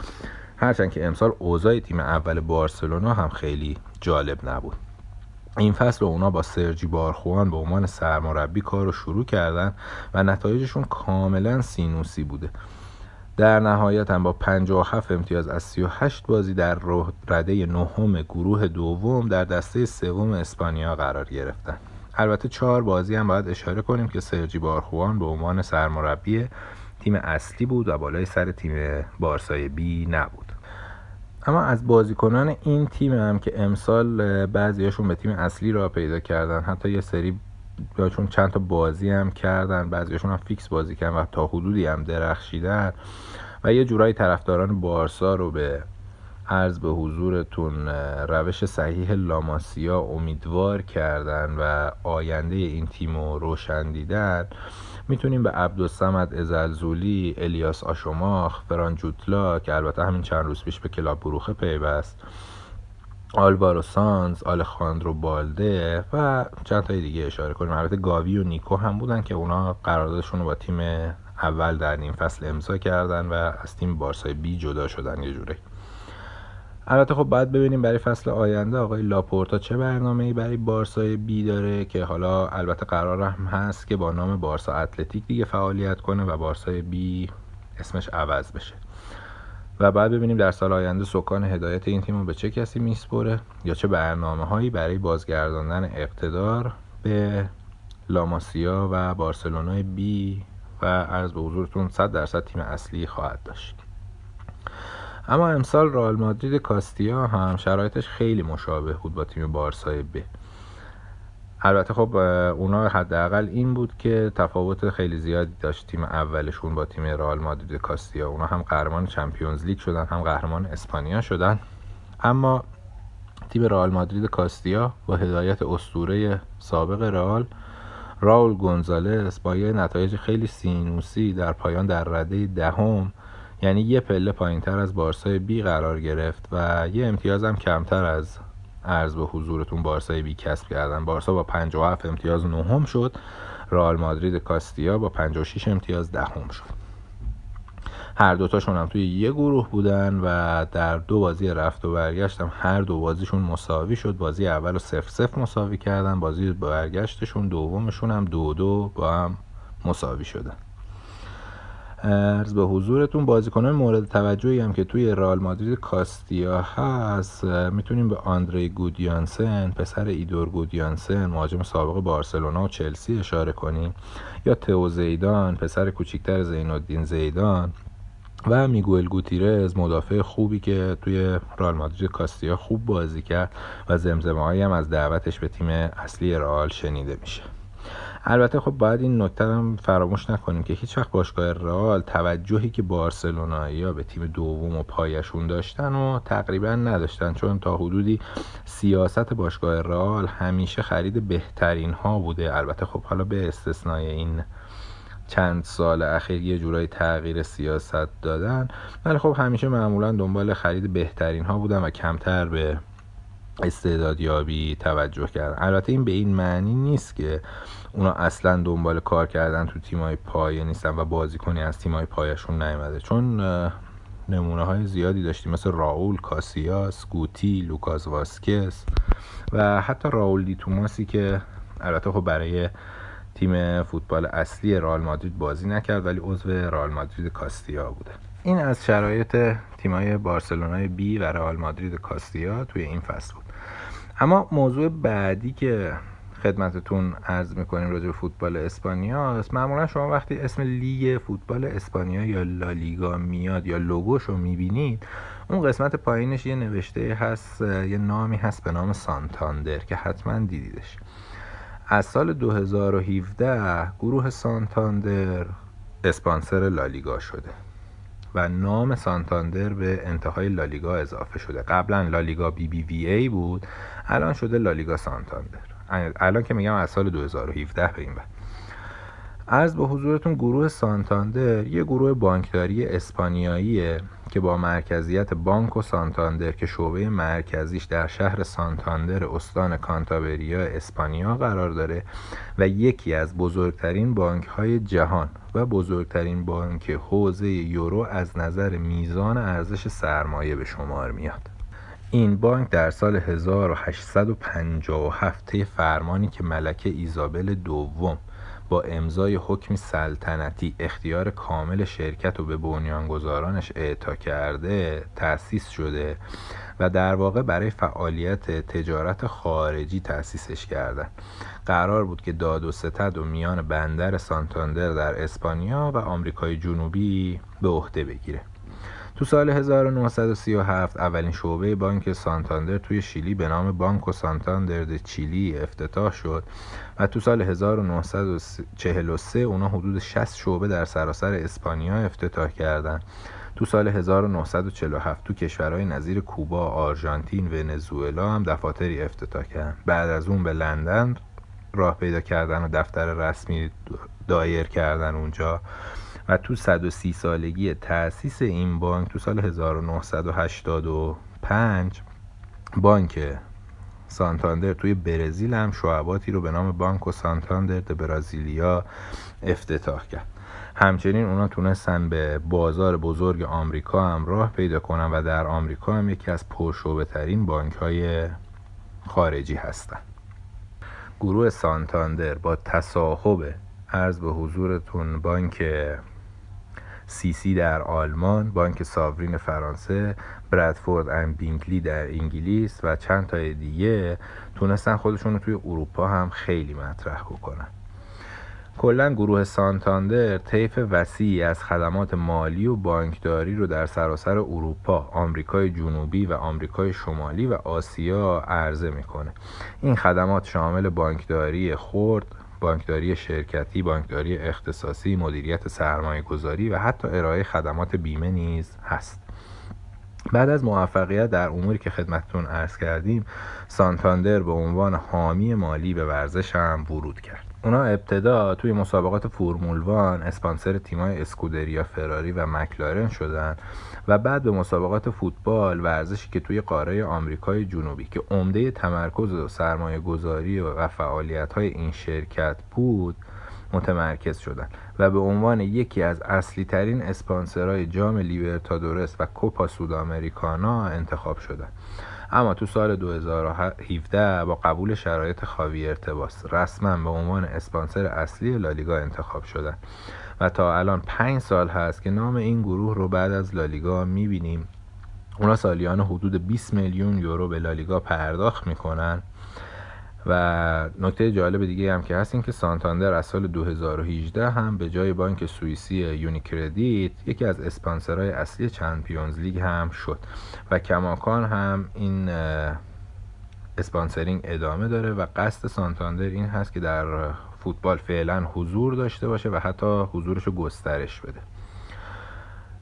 هرچند که امسال اوضاع تیم اول بارسلونا هم خیلی جالب نبود. این فصل اونا با سرجی بارخوان به عنوان سرمربی کار رو شروع کردن و نتایجشون کاملا سینوسی بوده. در نهایت هم با 57 امتیاز از 38 بازی در رده نهم گروه دوم در دسته سوم اسپانیا قرار گرفتن. البته چهار بازی هم باید اشاره کنیم که سرجی بارخوان به عنوان سرمربی تیم اصلی بود و بالای سر تیم بارسای بی نبود. اما از بازیکنان این تیم هم که امسال بعضیاشون به تیم اصلی را پیدا کردن حتی یه سری چون چند تا بازی هم کردن بعضیشون هم فیکس بازی کردن و تا حدودی هم درخشیدن و یه جورایی طرفداران بارسا رو به عرض به حضورتون روش صحیح لاماسیا امیدوار کردن و آینده این تیم رو روشن دیدن. می‌تونیم به عبدالسمد ازلزولی الیاس آشوماخ فران جوتلا که البته همین چند روز پیش به کلاب بروخه پیوست آلوارو سانز آلخاندرو بالده و چند تای دیگه اشاره کنیم. البته گاوی و نیکو هم بودن که اونا قراردادشون رو با تیم اول در این فصل امضا کردن و از تیم بارسای بی جدا شدن یه جوره البته خب باید ببینیم برای فصل آینده آقای لاپورتا چه برنامه ای برای بارسای بی داره که حالا البته قرار هم هست که با نام بارسا اتلتیک دیگه فعالیت کنه و بارسای بی اسمش عوض بشه. و بعد ببینیم در سال آینده سکان هدایت این تیم رو به چه کسی میسپره یا چه برنامه هایی برای بازگرداندن اقتدار به لاماسیا و بارسلونای بی و عرض به حضورتون 100 درصد تیم اصلی خواهد داشت. اما امسال رئال مادرید کاستیا هم شرایطش خیلی مشابه بود با تیم بارسای ب البته خب اونا حداقل این بود که تفاوت خیلی زیادی داشت تیم اولشون با تیم رئال مادرید کاستیا. اونا هم قهرمان چمپیونز لیگ شدن هم قهرمان اسپانیا شدن. اما تیم رئال مادرید کاستیا با هدایت اسطوره سابق رئال راول گونزالس با یه نتایج خیلی سینوسی در پایان در رده دهم یعنی یه پله پایین تر از بارسای بی قرار گرفت و یه امتیاز هم کمتر از عرض به حضورتون بارسای بی کسب کردن. بارسا با 57 امتیاز نهم شد. رئال مادرید کاستیا با 56 امتیاز دهم شد. هر دوتاشون هم توی یه گروه بودن و در دو بازی رفت و برگشت هم هر دو بازیشون مساوی شد. بازی اول رو سف سف مساوی کردن. بازی برگشتشون دومشون هم دو دو با هم مساوی شدن. ارز به حضورتون بازیکنان مورد توجهی هم که توی رئال مادرید کاستیا هست می‌تونیم به آندری گودیانسن پسر ایدور گودیانسن مهاجم سابق بارسلونا و چلسی اشاره کنیم. یا تئو زیدان پسر کوچیکتر زین الدین زیدان و میگوئل گوتیرز مدافع خوبی که توی رئال مادرید کاستیا خوب بازی کرد و زمزمه هم از دعوتش به تیم اصلی رئال شنیده میشه. البته خب باید این نکته هم فراموش نکنیم که هیچ وقت باشگاه رئال توجهی که بارسلونایی به تیم دوم و پایشون داشتن و تقریبا نداشتن. چون تا حدودی سیاست باشگاه رئال همیشه خرید بهترین ها بوده. البته خب حالا به استثنای این چند سال اخیر یه جورایی تغییر سیاست دادن. ولی خب همیشه معمولا دنبال خرید بهترین ها بودن و کمتر به استعدادیابی توجه کردن. البته این به این معنی نیست که اونا اصلا دنبال کار کردن تو تیمای پایه نیستن و بازیکنی از تیمای پایشون نیومده. چون نمونه های زیادی داشتیم. مثل راول کاسیاس گوتی لوکاس واسکس و حتی راول دی توماسی که البته خب برای تیم فوتبال اصلی رئال مادرید بازی نکرد ولی عضو رئال مادرید کاستیا بوده. این از شرایط تیمای بارسلونای بی و رئال مادرید کاستیا توی این فصل بود. اما موضوع بعدی که خدمتتون عرض می‌کنیم راجع به فوتبال اسپانیا. معمولا شما وقتی اسم لیگ فوتبال اسپانیا یا لالیگا میاد یا لوگوش رو می‌بینید اون قسمت پایینش یه نوشته هست یه نامی هست به نام سانتاندر که حتما دیدیدش. از سال 2017 گروه سانتاندر اسپانسر لالیگا شده و نام سانتاندر به انتهای لالیگا اضافه شده. قبلا لالیگا بی بی وی ای بود الان شده لالیگا سانتاندر. الان که میگم از سال 2017 به این بعد عرض به حضورتون گروه سانتاندر یه گروه بانکداری اسپانیاییه که با مرکزیت بانک و سانتاندر که شعبه مرکزیش در شهر سانتاندر استان کانتابریا اسپانیا قرار داره و یکی از بزرگترین بانک های جهان و بزرگترین بانک حوزه یورو از نظر میزان ارزش سرمایه به شمار میاد. این بانک در سال 1857 فرمانی که ملکه ایزابل دوم با امضای حکمی سلطنتی اختیار کامل شرکت رو به بنیانگذارانش اعطا کرده تأسیس شده و در واقع برای فعالیت تجارت خارجی تأسیسش کردن. قرار بود که داد و ستد و میان بندر سانتاندر در اسپانیا و آمریکای جنوبی به عهده بگیره. تو سال 1937 اولین شعبه بانک سانتاندر توی شیلی به نام بانکو سانتاندر چیلی افتتاح شد و تو سال 1943 اونا حدود 60 شعبه در سراسر اسپانیا افتتاح کردند. تو سال 1947 تو کشورهای نظیر کوبا، آرژانتین، ونزوئلا هم دفاتری افتتاح کردن. بعد از اون به لندن راه پیدا کردن و دفتر رسمی دایر کردن اونجا و تو 130 سالگی تأسیس این بانک تو سال 1985 بانک سانتاندر توی برزیل هم شعباتی رو به نام بانکو سانتاندر د برازیلیا افتتاح کرد. همچنین اونا تونستن به بازار بزرگ آمریکا هم راه پیدا کنن و در آمریکا هم یکی از پرشوبه ترین بانک های خارجی هستن. گروه سانتاندر با تصاحب عرض به حضورتون بانک سی در آلمان، بانک ساورین فرانسه، برادفورد اند بینکلی در انگلیس و چند تای دیگه تونستن خودشون رو توی اروپا هم خیلی مطرح بکنن کلا گروه سانتاندر طیف وسیعی از خدمات مالی و بانکداری رو در سراسر اروپا، آمریکای جنوبی و آمریکای شمالی و آسیا عرضه می‌کنه. این خدمات شامل بانکداری خرد، بانکداری شرکتی، بانکداری اختصاصی، مدیریت سرمایه گذاری و حتی ارائه خدمات بیمه نیز هست. بعد از موفقیت در اموری که خدمتتون ارز کردیم سانتاندر به عنوان حامی مالی به ورزش هم ورود کرد اونا ابتدا توی مسابقات فرمول وان اسپانسر تیمای اسکودریا فراری و مکلارن شدن و بعد به مسابقات فوتبال ورزشی که توی قاره آمریکای جنوبی که عمده تمرکز و سرمایه گذاری و فعالیت های این شرکت بود متمرکز شدن و به عنوان یکی از اصلی ترین اسپانسرهای جام لیبرتادورس و کوپا سودامریکانا انتخاب شدن. اما تو سال 2017 با قبول شرایط خاوی ارتباس رسما به عنوان اسپانسر اصلی لالیگا انتخاب شدن. و تا الان پنج سال هست که نام این گروه رو بعد از لالیگا می‌بینیم. اونا سالیان حدود 20 میلیون یورو به لالیگا پرداخت می‌کنن. و نکته جالب دیگه هم که هست این که سانتاندر از سال 2018 هم به جای بانک سوئیسی یونیکردیت یکی از اسپانسرهای اصلی چمپیونز لیگ هم شد و کماکان هم این sponsoring ادامه داره و قصد سانتاندر این هست که در فوتبال فعلا حضور داشته باشه و حتی حضورش رو گسترش بده.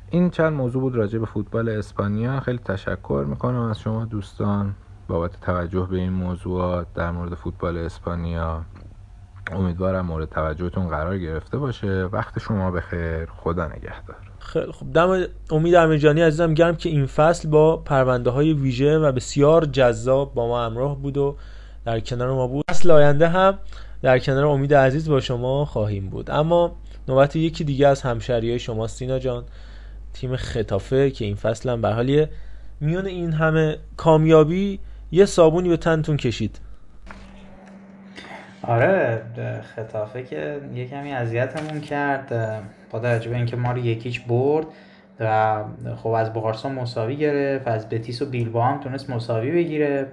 این چند موضوع بود راجع به فوتبال اسپانیا. خیلی تشکر می‌کنم از شما دوستان. بابت توجه به این موضوعات در مورد فوتبال اسپانیا. امیدوارم مورد توجهتون قرار گرفته باشه. وقت شما بخیر خدا نگهدار. خیلی خب دم امید امیرجانی عزیزم گرم که این فصل با پرونده های ویژه و بسیار جذاب با ما همراه بود و در کنار ما بود. فصل آینده هم در کنار امید عزیز با شما خواهیم بود. اما نوبت یکی دیگه از همشری های شما سینا جان تیم خطافه که این فصل هم به حالیه میون این همه کامیابی یه صابونی به تنتون کشید. آره خطافه که یه کمی اذیتمون کرد با توجه به اینکه ما رو یکیچ برد و خب از بارسا مساوی گرفت از بتیس و بیلبا هم تونست مساوی بگیره.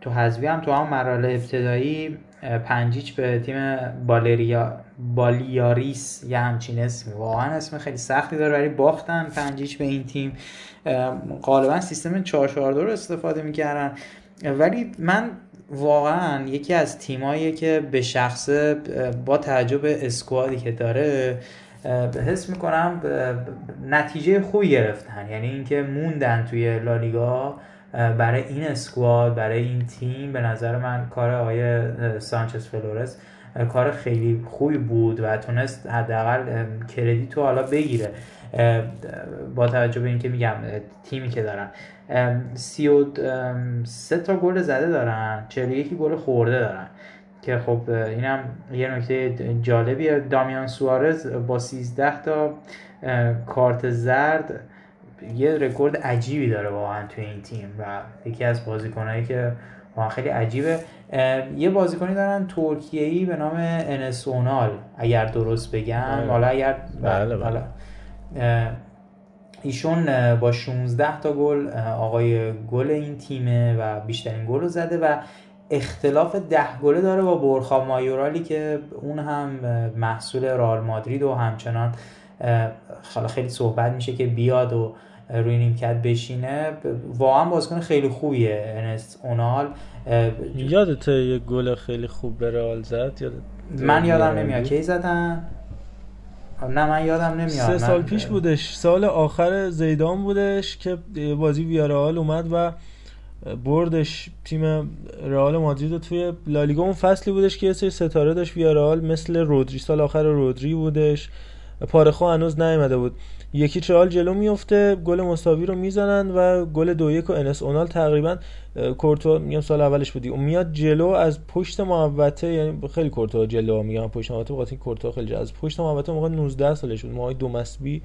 تو حذفی هم تو هم مراحل ابتدایی پنجیچ به تیم بالریا بالیاریس یه همچین اسمی. واقعا اسم خیلی سختی داره ولی باختن پنجیچ به این تیم. غالبا سیستم 442 رو استفاده می‌کردن. ولی من واقعا یکی از تیمایی که به شخصه با تعجب اسکوادی که داره حس می‌کنم نتیجه خوبی گرفتن. یعنی اینکه موندن توی لالیگا برای این اسکواد برای این تیم به نظر من کار آقای سانچز فلورس کار خیلی خوبی بود و تونست حداقل credit رو حالا بگیره. با توجه به اینکه میگم تیمی که دارن. سی و سه تا گل زده دارن یکی گل خورده دارن. که خب اینم یه نکته جالبیه. دامیان سوارز با 13 تا کارت زرد یه رکورد عجیبی داره واقعا توی این تیم و یکی از بازیکنهایی که واقعا خیلی عجیبه. یه بازیکنی دارن ترکیه‌ای به نام انسونال اگر درست بگم. بله. حالا اگر بله، بله. ایشون با 16 تا گل آقای گل این تیمه و بیشترین گل رو زده و اختلاف ده گله داره با برخا مایورالی که اون هم محصول رئال مادرید و همچنان حالا خیلی صحبت میشه که بیاد و روی نیمکت بشینه. واقعا بازیکن خیلی خوبیه انس اونال. یادته یه گل خیلی خوب به رئال زد؟ یادت من یادم نمیاد. کی زدن؟ نه من یادم نمیاد. سه سال پیش بودش. سال آخر زیدان بودش که بازی ویارال اومد و بردش تیم رئال مادرید توی لالیگا. اون فصلی بودش که یه سری ستاره داشت ویارال مثل رودری. سال آخر رودری بودش. پارخو هنوز نیومده بود. یکی رئال جلو میفته گل مساوی رو می‌زنن و گل دو یک و انس اونال تقریبا کورتو میگم سال اولش بودی اون میاد جلو از پشت محوطه یعنی خیلی کورتو جلو میگم پشت محوطه بخاطر کورتو خیلی از پشت محوطه موقع 19 سالش بود موقع دو مسبی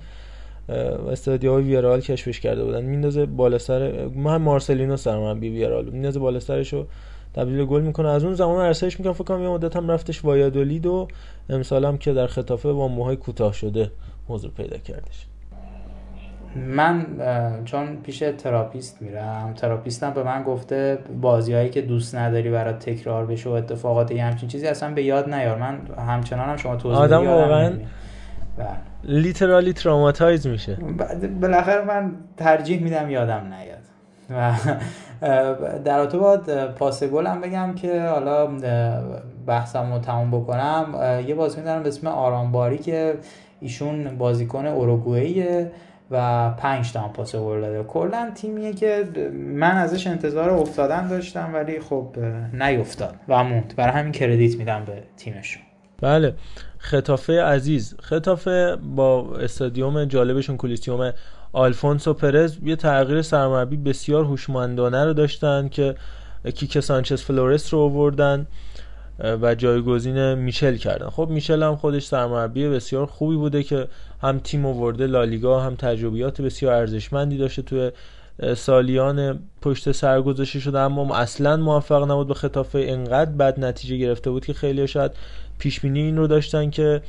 استادیوهای ویارال کشفش کرده بودن میندازه بالا سر من مارسلینو سرمربی ویارال میندازه بالا سرشو تبدیل گل می‌کنه. از اون زمان ارسش می‌کنم فکر کنم یه مدت هم رفتش وایادولید و امسال هم که در ختافه با موهای کوتاه شده حضور پیدا کردش. من چون پیش تراپیست میرم تراپیستم به من گفته بازیهایی که دوست نداری برای تکرار بشه و اتفاقات یه همچین چیزی اصلا به یاد نیار. من همچنان هم شما توضیح آدم واقعا literally traumatize میشه. بالاخره من ترجیح میدم یادم نیاد. و در باید پاس گلم بگم که حالا بحثم رو تموم بکنم. یه بازیکن دارم به اسم آرامباری که ایشون بازیکن اوروگوئیه. و پنج تا پاس گل داده کلا تیمیه که من ازش انتظار افتادن داشتم ولی خب نیفتاد و موند. برای همین کردیت میدم به تیمشون. بله. خطافه عزیز. خطافه با استادیوم جالبشون کلیسیوم آلفونسو پرز یه تغییر سرمربی بسیار هوشمندانه رو داشتن که کیکه سانچز فلورس رو آوردن و جایگزین میشل کردن. خب میشل هم خودش سرمربی بسیار خوبی بوده که هم تیم آورده لالیگا هم تجربیات بسیار ارزشمندی داشته توی سالیان پشت سر گذاشته شده. اما اصلا موفق نبود به ختافه. انقدر بد نتیجه گرفته بود که خیلی شاید پیش بینی این رو داشتن که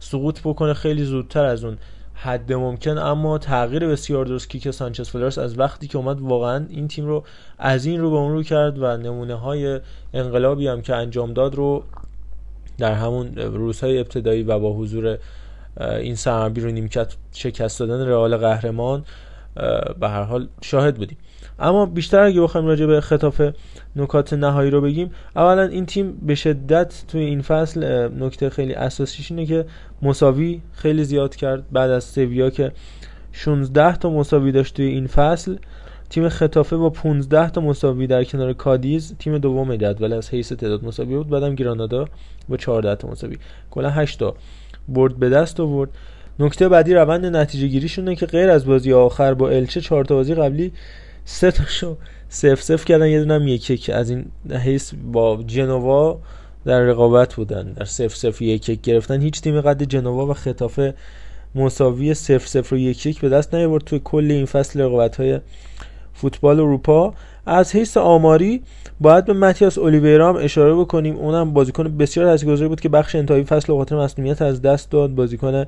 سقوط بکنه خیلی زودتر از اون حد ممکن. اما تغییر بسیار درست کیکه سانچز فلورس از وقتی که اومد واقعا این تیم رو از این رو به اون رو کرد و نمونه های انقلابی هم که انجام داد رو در همون روزهای ابتدایی و با حضور این سرمربی رو نیمکت شکست دادن رئال قهرمان به هر حال شاهد بودیم. اما بیشتر اگه بخوایم راجع به خطاف نکات نهایی رو بگیم اولا این تیم به شدت توی این فصل نکته خیلی اساسیش اینه که مساوی خیلی زیاد کرد بعد از سویا که 16 تا مساوی داشت توی این فصل. تیم خطافه با 15 تا مساوی در کنار کادیز تیم دوم جدول از حیث تعداد مساوی بود بعدم گرانادا با 14 تا مساوی. کلا 8 تا. برد به دست آورد. نکته بعدی روند نتیجه گیریشونه که غیر از بازی آخر با الچه 4 تا بازی قبلی سه تاشو سف سف کردن یه دونم یکی که از این حیث با جنوا در رقابت بودن. در سف سف یک گرفتن. هیچ تیم قد جنوا و خطافه مساوی سف سف رو یک یک به دست نیاورد. توی کل این فصل رقابت های فوتبال اروپا از حیث آماری باید به ماتیاس اولیویرا هم اشاره بکنیم. اونم بازیکن بسیار تاثیرگذاری بود که بخش انتهایی فصل به خاطر مسئولیت از دست داد. بازیکن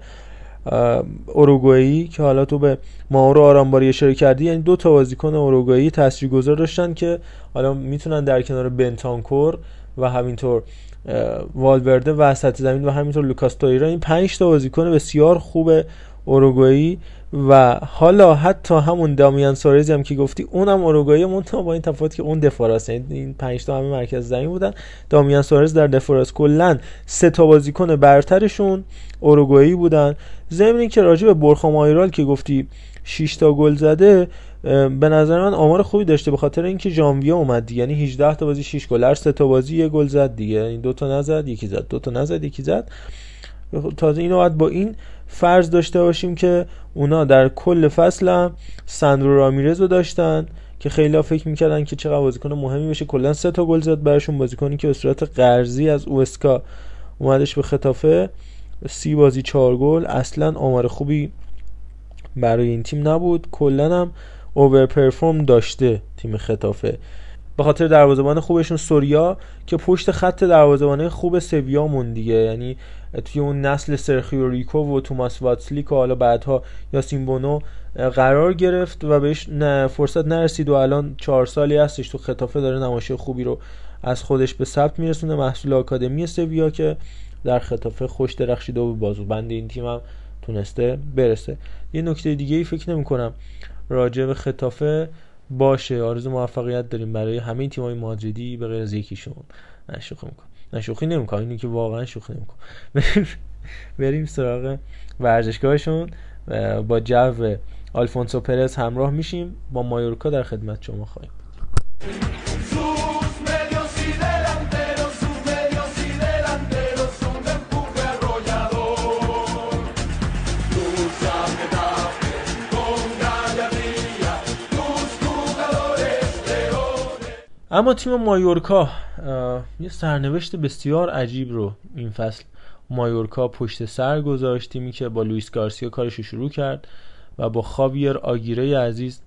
اوروگوئی که حالا تو به ماورو آرامباری اشاره کردی. یعنی دو تا بازیکن اوروگوئی تاثیرگذار داشتن که حالا می‌تونن در کنار بنتانکور و همینطور والورده وسط زمین و همینطور لوکاس تویرا این 5 تا بازیکن بسیار خوب اوروگوئی و حالا حتی همون دامیان سارزی هم که گفتی اونم اوروگوئی منتها با این تفاوت که اون دفاراست. یعنی این 5 تا همه مرکز زمین بودن. دامیان سارز در دفاراست. کلا سه تا بازیکن برترشون اوروگوئی بودن. ضمن که راجع به برخا مایرال که گفتی 6 تا گل زده به نظر من آمار خوبی داشته به خاطر اینکه ژانویه اومد دیگه. یعنی 18 تا بازی 6 گل. هر سه تا بازی یه گل زد دیگه. این دو تا نزد یکی زد. دو تا نزد یکی زد. تازه اینو باید با این فرض داشته باشیم که اونا در کل فصل هم ساندرو رامیرز رو داشتن که خیلی فکر می‌کردن که چقدر بازیکن مهمی بشه کلا سه تا گل زد براشون بازیکنی که به صورت قرضی از اوسکا اومدش به خطافه. سی بازی چهار گل. اصلا آمار خوبی برای این تیم نبود. کلا هم اوور پرفورم داشته تیم خطافه. به خاطر دروازه‌بان خوبشون سوریا که پشت خط دروازه‌بان خوب سویا مون دیگه. یعنی توی اون نسل سرخیو ریکو و توماس واتسلی که حالا بعدها یاسین بونو قرار گرفت و بهش فرصت نرسید و الان چهار سالی هستش تو خطافه داره نمایش خوبی رو از خودش به ثبت میرسونه. محصول آکادمی سویا که در خطافه خوش درخشیده و به بازو بند این تیم هم تونسته برسه. یه نکته دیگه ای فکر نمی کنم راجع به خطافه باشه آرزو موفقیت داریم برای همه تیم‌های مادریدی به غیر از یکیشون. نشوخی می‌کنم. نشوخی نمی‌کنم. اینو که واقعا شوخی نمی‌کنم. بریم سراغ ورزشگاهشون. با جو آلفونسو پرز همراه میشیم. با مایورکا در خدمت شما خواهیم اما تیم مایورکا یه سرنوشت بسیار عجیب رو این فصل مایورکا پشت سر گذاشت تیمی که با لوئیس گارسیا کارش شروع کرد و با خاویر آگیره عزیز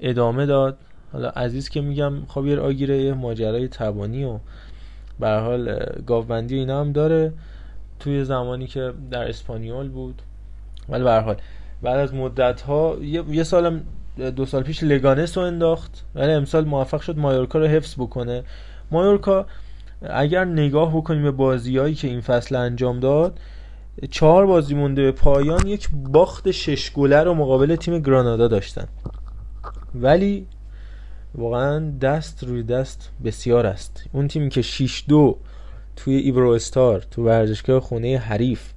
ادامه داد. حالا عزیز که میگم خاویر آگیره ماجرای تبانی و به حال گاوبندی اینا هم داره توی زمانی که در اسپانیول بود. ولی به حال بعد از مدت ها یه, سالم دو سال پیش لگانس رو انداخت. ولی امسال موفق شد مایورکا رو حفظ بکنه. مایورکا اگر نگاه بکنیم به بازیهایی که این فصل انجام داد چهار بازی مونده به پایان یک باخت شش گله رو مقابل تیم گرانادا داشتن. ولی واقعا دست روی دست بسیار است. اون تیمی که 6 دو توی ایبرو استار تو ورزشگاه خونه حریف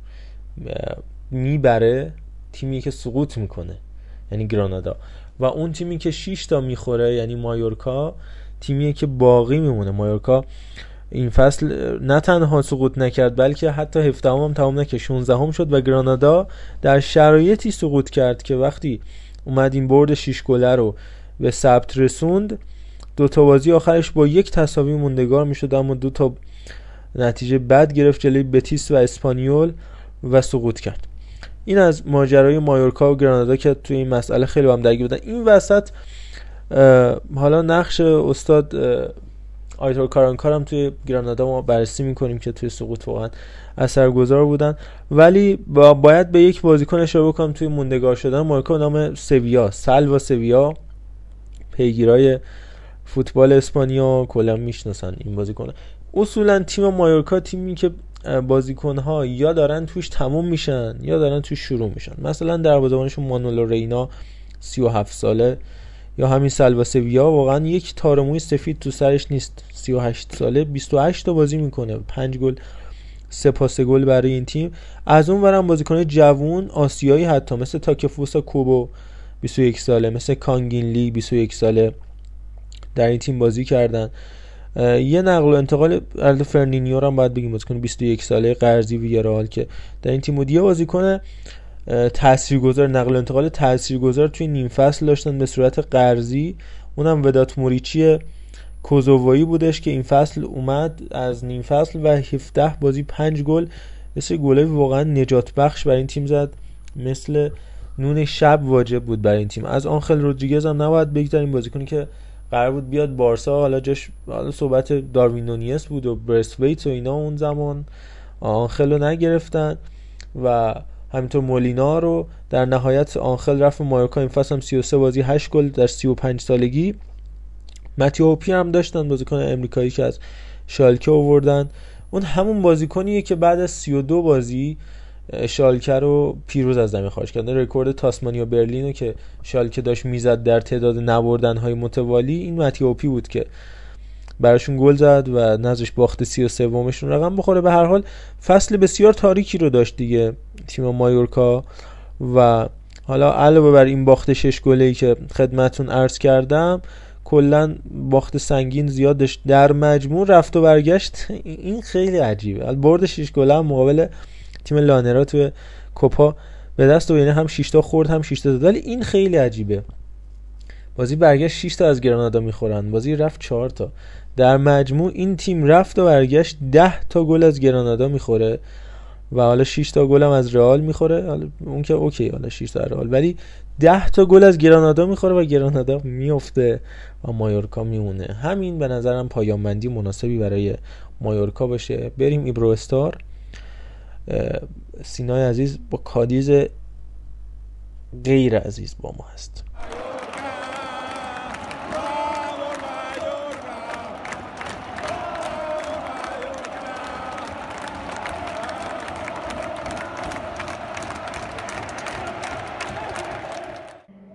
می‌بره تیمی که سقوط می‌کنه. یعنی گرانادا. و اون تیمی که 6 تا می‌خوره یعنی مایورکا تیمیه که باقی میمونه. مایورکا این فصل نه تنها سقوط نکرد بلکه حتی 17 هم تمام نکرد. 16 هم شد و گرانادا در شرایطی سقوط کرد که وقتی اومد این برد 6 گله رو به ثبت رسوند دو تا بازی آخرش با یک تساوی موندگار می‌شد. اما دو تا نتیجه بد گرفت جلوی بتیس و اسپانیول و سقوط کرد. این از ماجرای مایورکا و گرانادا که توی این مسئله خیلی هم درگیر بودن. این وسط حالا نقش استاد آیتور کارانکار هم توی گرانادا ما بررسی می‌کنیم که توی سقوط واقعا اثرگذار بودن. ولی با باید به یک بازیکن اشاره بکنم توی موندگار شدن مارکا نام سویا سلوا سویا. پیگیرای فوتبال اسپانیا کلا می‌شناسن این بازیکن. اصولا تیم مایورکا تیمی که بازیکنها یا دارن توش تموم میشن یا دارن توش شروع میشن. مثلا در بازیکنشون مانولو رینا 37 ساله یا همین سلوا سویا واقعا یک تارموی سفید تو سرش نیست. 38 ساله 28 تا بازی می‌کنه. 5 گل سه پاس گل برای این تیم. از اون ورم بازیکن جوون آسیایی حتی مثل تاکفوسا کوبو 21 ساله مثل کانگ این لی 21 ساله در این تیم بازی کردن. یه نقل و انتقال البته فر نینیو هم باید بگیم بازیکن 21 ساله قرضی ویارال که در این تیم بازی بازیکن تاثیرگذار نقل و انتقال تاثیرگذار توی نیم فصل داشتن به صورت قرضی. اونم ودات موریچی کوزووایی بودش که این فصل اومد از نیم فصل و 17 بازی 5 گل مثل گله واقعا نجات بخش برای این تیم زد. مثل نون شب واجب بود برای این تیم. از آنخل رودریگز هم نباید بگذاریم بازیکنی که قرار بود بیاد بارسا. حالا جاش حالا صحبت داروین نونیس بود و برسویت و اینا اون زمان. آنخل رو نگرفتن و همینطور مولینا رو در نهایت آنخل رفت مایورکا این فصل هم 33 بازی 8 گل در 35 سالگی. متیو اوپی هم داشتن بازیکن امریکایی که از شالکه آوردن. اون همون بازیکنیه که بعد از 32 بازی شالکه رو پیروز از زمین خارج کرد رکورد تاسمانیا برلین رو که شالکه داشت می‌زد در تعداد نبردن های متوالی این متیوپی بود که براشون گل زد و نزش باخت 33 ومشون رقم بخوره. به هر حال فصل بسیار تاریکی رو داشت دیگه تیم مایورکا و حالا علاوه بر این باخت شش گله که خدمتون عرض کردم کلا باخت سنگین زیاد داشت در مجموع رفت و برگشت. این خیلی عجیبه. برد 6 گل هم مقابل تیم لانرا تو کوپا به دست و یعنی هم 6 تا خورد هم 6 تا داد ولی این خیلی عجیبه. بازی برگشت 6 تا از گرانادا می‌خورن. بازی رفت 4 تا. در مجموع این تیم رفت و برگشت 10 تا گل از گرانادا می‌خوره و حالا 6 تا گل هم از رئال می‌خوره. اون که اوکی حالا 6 تا رئال. ولی 10 تا گل از گرانادا می‌خوره و گرانادا میفته و مایورکا میمونه. همین به نظرم پایان مناسبی برای مایورکا باشه. بریم ایبرو استار. سینای عزیز با کادیز غیر عزیز با ما هست.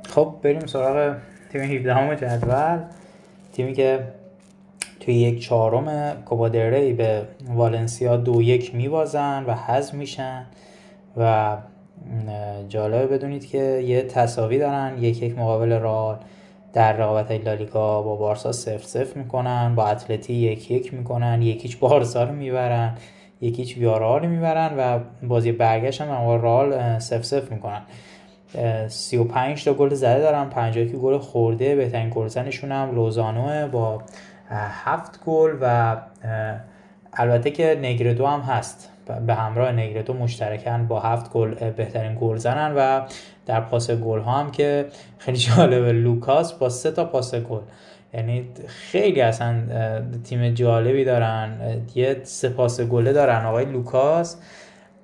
خب بریم سراغ تیم 17 جدول. تیمی که توی یک چهارم کوپا به والنسیا دو یک میبازن و حذف میشن و جالبه بدونید که یه تصاوی دارن. یک یک مقابل رال در رقابت لالیگا با بارسا سف سف می‌کنن با اتلتی یک یک می‌کنن. یکیچ بارسا رو می‌برن یکیچ ویارال رو می‌برن و بازی برگشت هم رئال صفر صفر می‌کنن. 35 تا گل زده دارن. 50 که گل خورده. بهترین گلزنشون هم لوزانو با هفت گل و البته که نگردو هم هست. به همراه نگردو مشترکن با هفت گل بهترین گل زنن و در پاس گل ها هم که خیلی جالبه لوکاس با سه تا پاس گل. یعنی خیلی اصلا تیم جالبی دارن یه پاس گله دارن. آقای لوکاس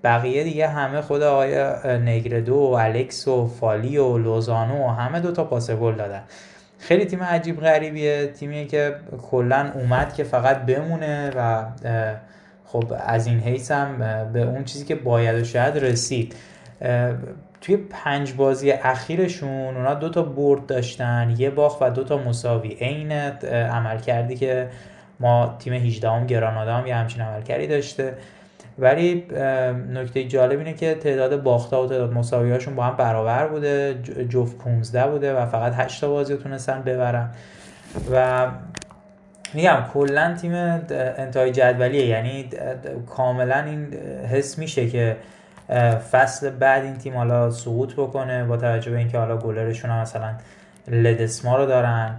بقیه دیگه همه خود آقای نگردو و الکس و فالی و لوزانو و همه دوتا پاس گل دادن. خیلی تیم عجیب غریبیه. تیمیه که کلا اومد که فقط بمونه و خب از این حیث هم به اون چیزی که باید و شاید رسید. توی پنج بازی اخیرشون اونا دو تا برد داشتن یه باخت و دو تا مساوی. عین عمل کردی که ما تیم 18 هم گرانادا هم یه همچین عملکردی داشته. ولی نکته جالب اینه که تعداد باختا و تعداد مساوی هاشون با هم برابر بوده جفت 15 بوده و فقط 8 تا بازی تونستن ببرن. و میگم کلا تیم انتهای جدولیه. یعنی کاملا این حس میشه که فصل بعد این تیم حالا سقوط بکنه با توجه به اینکه حالا گلرشون هم مثلا لدسما رو دارن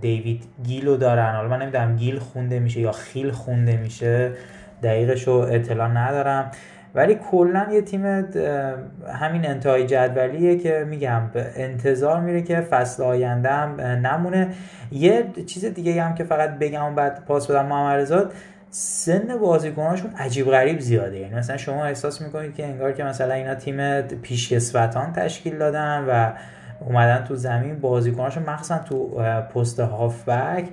دیوید گیل رو دارن. حالا من نمی‌دونم گیل خونده میشه یا خیل خونده میشه. دقیقش رو اطلاع ندارم. ولی کلا یه تیم همین انتهای جدولیه که میگم انتظار میره که فصل آینده هم نمونه. یه چیز دیگه هم که فقط بگم و بعد پاس بدم محمد سن بازیکناشون عجیب غریب زیاده. یعنی مثلا شما احساس می‌کنید که انگار که مثلا اینا تیم پیشکسوتان تشکیل دادن و اومدن تو زمین بازیکناشون مخصوصا تو پست هافبک.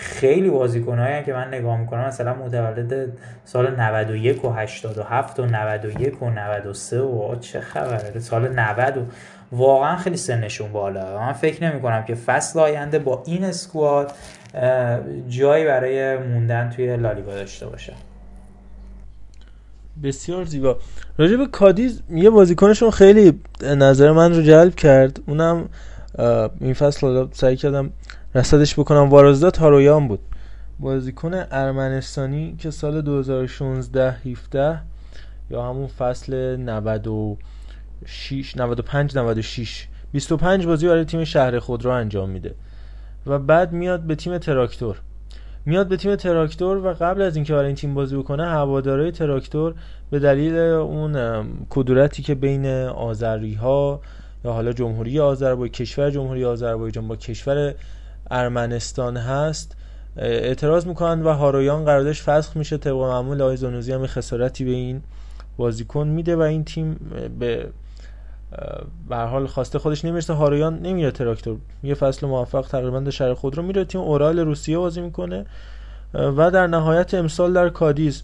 خیلی بازیکنایی که من نگاه می‌کنم. مثلا متولد سال 91 و 87 و 91 و 93 و چه خبره. سال 90 و واقعا خیلی سنشون بالا. من فکر نمی کنم که فصل آینده با این اسکواد جایی برای موندن توی لالیگا داشته باشه. بسیار زیبا. راجع به کادیز یه بازیکنشون خیلی نظر من رو جلب کرد. اونم این فصل سعی کردم رصدش بکنم. وارازدات هارویان بود. بازیکن ارمنستانی که سال 2016 17 یا همون فصل 96 95 96 25 بازی برای تیم شهر خود رو انجام میده. و بعد میاد به تیم تراکتور. میاد به تیم تراکتور و قبل از اینکه برای این تیم بازی بکنه هوادارهای تراکتور به دلیل اون کدورتی که بین آذری ها یا حالا جمهوری آذربایجان کشور جمهوری آذربایجان با کشور ارمنستان هست اعتراض می‌کنن و هارویان قراردادش فسخ میشه. طبق معمول آقای زانوزی هم خسارتی به این بازیکن میده و این تیم به به حال خواسته خودش نمی‌رسه. هارویان نمیره تراکتور. یه فصل موفق تقریبا در شهر خود رو میره. تیم اورال روسیه بازی می‌کنه. و در نهایت امسال در کادیز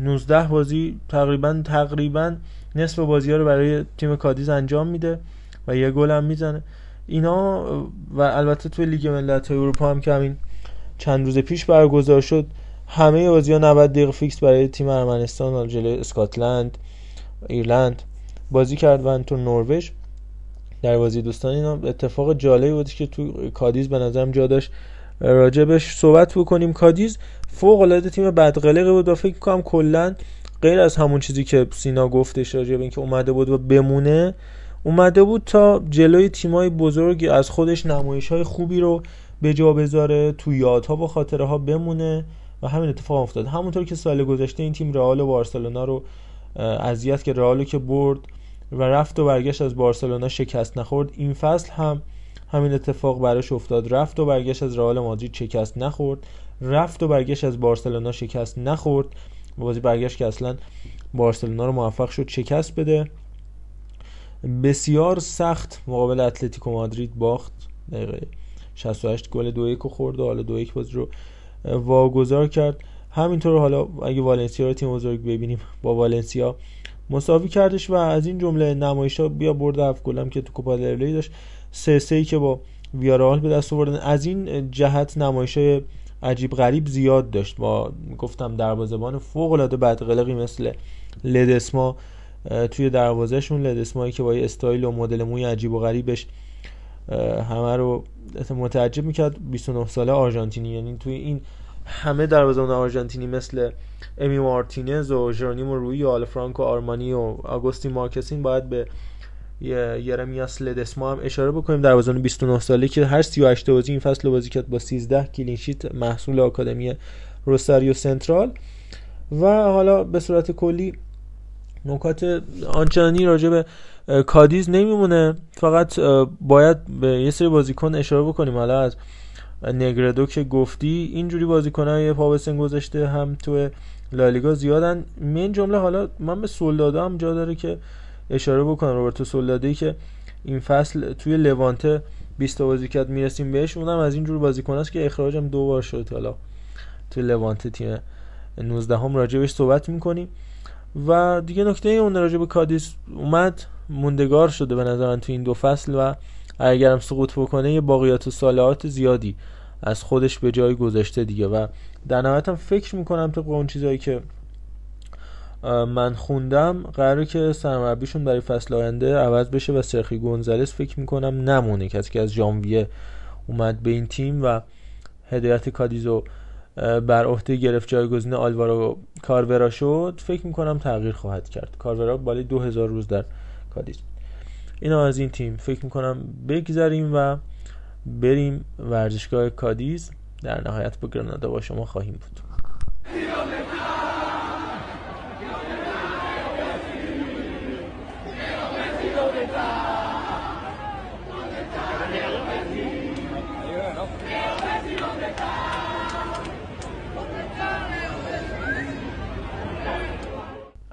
19 بازی تقریبا تقریبا نصف بازی ها رو برای تیم کادیز انجام میده و یه گل هم می‌زنه. اینا و البته توی لیگ ملت اروپا هم که همین چند روز پیش برگزار شد همه بازی ها 90 دقیقه فیکس برای تیم ارمنستان جلوی اسکاتلند ایرلند بازی کرد و تو نروژ در بازی دوستانه اینا. اتفاق جالبی بود که تو کادیز به نظرم جا داشت راجبش صحبت بکنیم. کادیز فوق العاده تیم بدقلقه بود و فکر کنم کلا غیر از همون چیزی که سینا گفتش راجب اینکه اومده بود و بمونه اومده بود تا جلوی تیمای بزرگ از خودش نمایش های خوبی رو به جا بذاره تو یادها و خاطره ها بمونه و همین اتفاق افتاد. همونطور که سال گذشته این تیم رئال و بارسلونا رو اذیت که رئالو که برد و رفت و برگشت از بارسلونا شکست نخورد. این فصل هم همین اتفاق براش افتاد. رفت و برگشت از رئال مادرید شکست نخورد. رفت و برگشت از بارسلونا شکست نخورد. بازی برگشت که اصلا بارسلونا رو موفق شد شکست بده. بسیار سخت مقابل اتلتیکو مادرید باخت. دقیقه 68 گل دو یک خورد و حالا دو یک بازی رو واگذار کرد. همینطور حالا اگه والنسیا رو تیم بزرگ ببینیم با والنسیا مساوی کردش و از این جمله نمایش بیا برد هفت گلم که تو کوپا دل داشت. سه سه که با ویارال به دست آوردن. از این جهت نمایش عجیب غریب زیاد داشت. با گفتم دروازه‌بان فوق العاده بدقلقی مثل لدسما توی دروازهشون لدسمایی که با یه استایل و مدل موی عجیب و غریبش همه رو متعجب می‌کرد. 29 ساله آرژانتینی یعنی توی این همه دروازه‌بان آرژانتینی مثل امی مارتینز و ژرونیمو روی و آلفرانکو آرمانی و آگوستین مارکسین باید به یرمیاس لدسما هم اشاره بکنیم. دروازه‌بان 29 ساله که هر 38 بازی این فصل بازی کرد با 13 کلین شیت محصول آکادمی روساریو سنترال. و حالا به صورت کلی نکات آنچنانی راجع به کادیز نمیمونه. فقط باید به یه سری بازیکن اشاره بکنیم. حالا از نگردو که گفتی اینجوری بازیکنای پا گذاشته هم تو لالیگا زیادن. من جمله حالا من به سولدادو هم جا داره که اشاره بکنم. روبرتو سولدادی که این فصل توی لوانته 20 بازی کرد می‌رسیم بهش. اونم از این جور بازیکن است که اخراجم دو بار شد حالا توی لوانته تیم 19 هم راجبش صحبت می‌کنیم. و دیگه نکته اون راجع به کادیس اومد موندگار شده به نظر من تو این دو فصل و اگرم سقوط بکنه یه باقیات و سالات زیادی از خودش به جای گذاشته دیگه. و در هم فکر می‌کنم تو اون چیزایی که من خوندم قراره که سرمربیشون برای فصل آینده عوض بشه و سرخی گونزالس فکر می‌کنم نمونه. کسی که از ژانویه اومد به این تیم و هدایت کادیزو بر عهده گرفت جایگزین آلوارو کارورا شد فکر می‌کنم تغییر خواهد کرد. کارورا بالای دو هزار روز در کادیز اینا از این تیم فکر می‌کنم بگذریم و بریم ورزشگاه کادیز. در نهایت با گرانادا با شما خواهیم بود.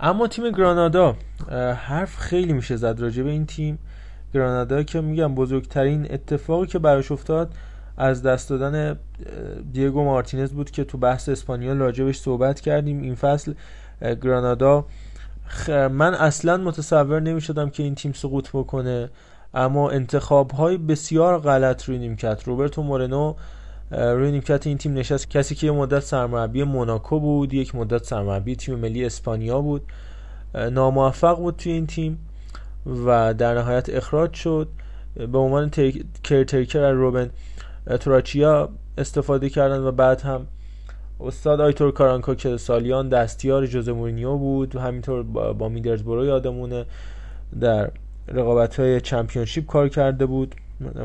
اما تیم گرانادا حرف خیلی میشه زد راجع به این تیم. گرانادا که میگم بزرگترین اتفاقی که براش افتاد از دست دادن دیگو مارتینز بود که تو بحث اسپانیول راجبش صحبت کردیم. این فصل گرانادا من اصلا متصور نمی‌شدم که این تیم سقوط بکنه اما انتخاب های بسیار غلط روی نیمکت. روبرتو مورنو روی نیمکت این تیم نشست. کسی که یه مدت سرمربی موناکو بود یک مدت سرمربی تیم ملی اسپانیا بود. ناموفق بود توی این تیم و در نهایت اخراج شد. به عنوان caretaker از روبن توررسیا استفاده کردن و بعد هم استاد آیتور کارانکا که سالیان دستیار جوزه مورینیو بود. و همینطور با میدرزبرو یادمونه. در رقابت های چمپیونشیپ کار کرده بود.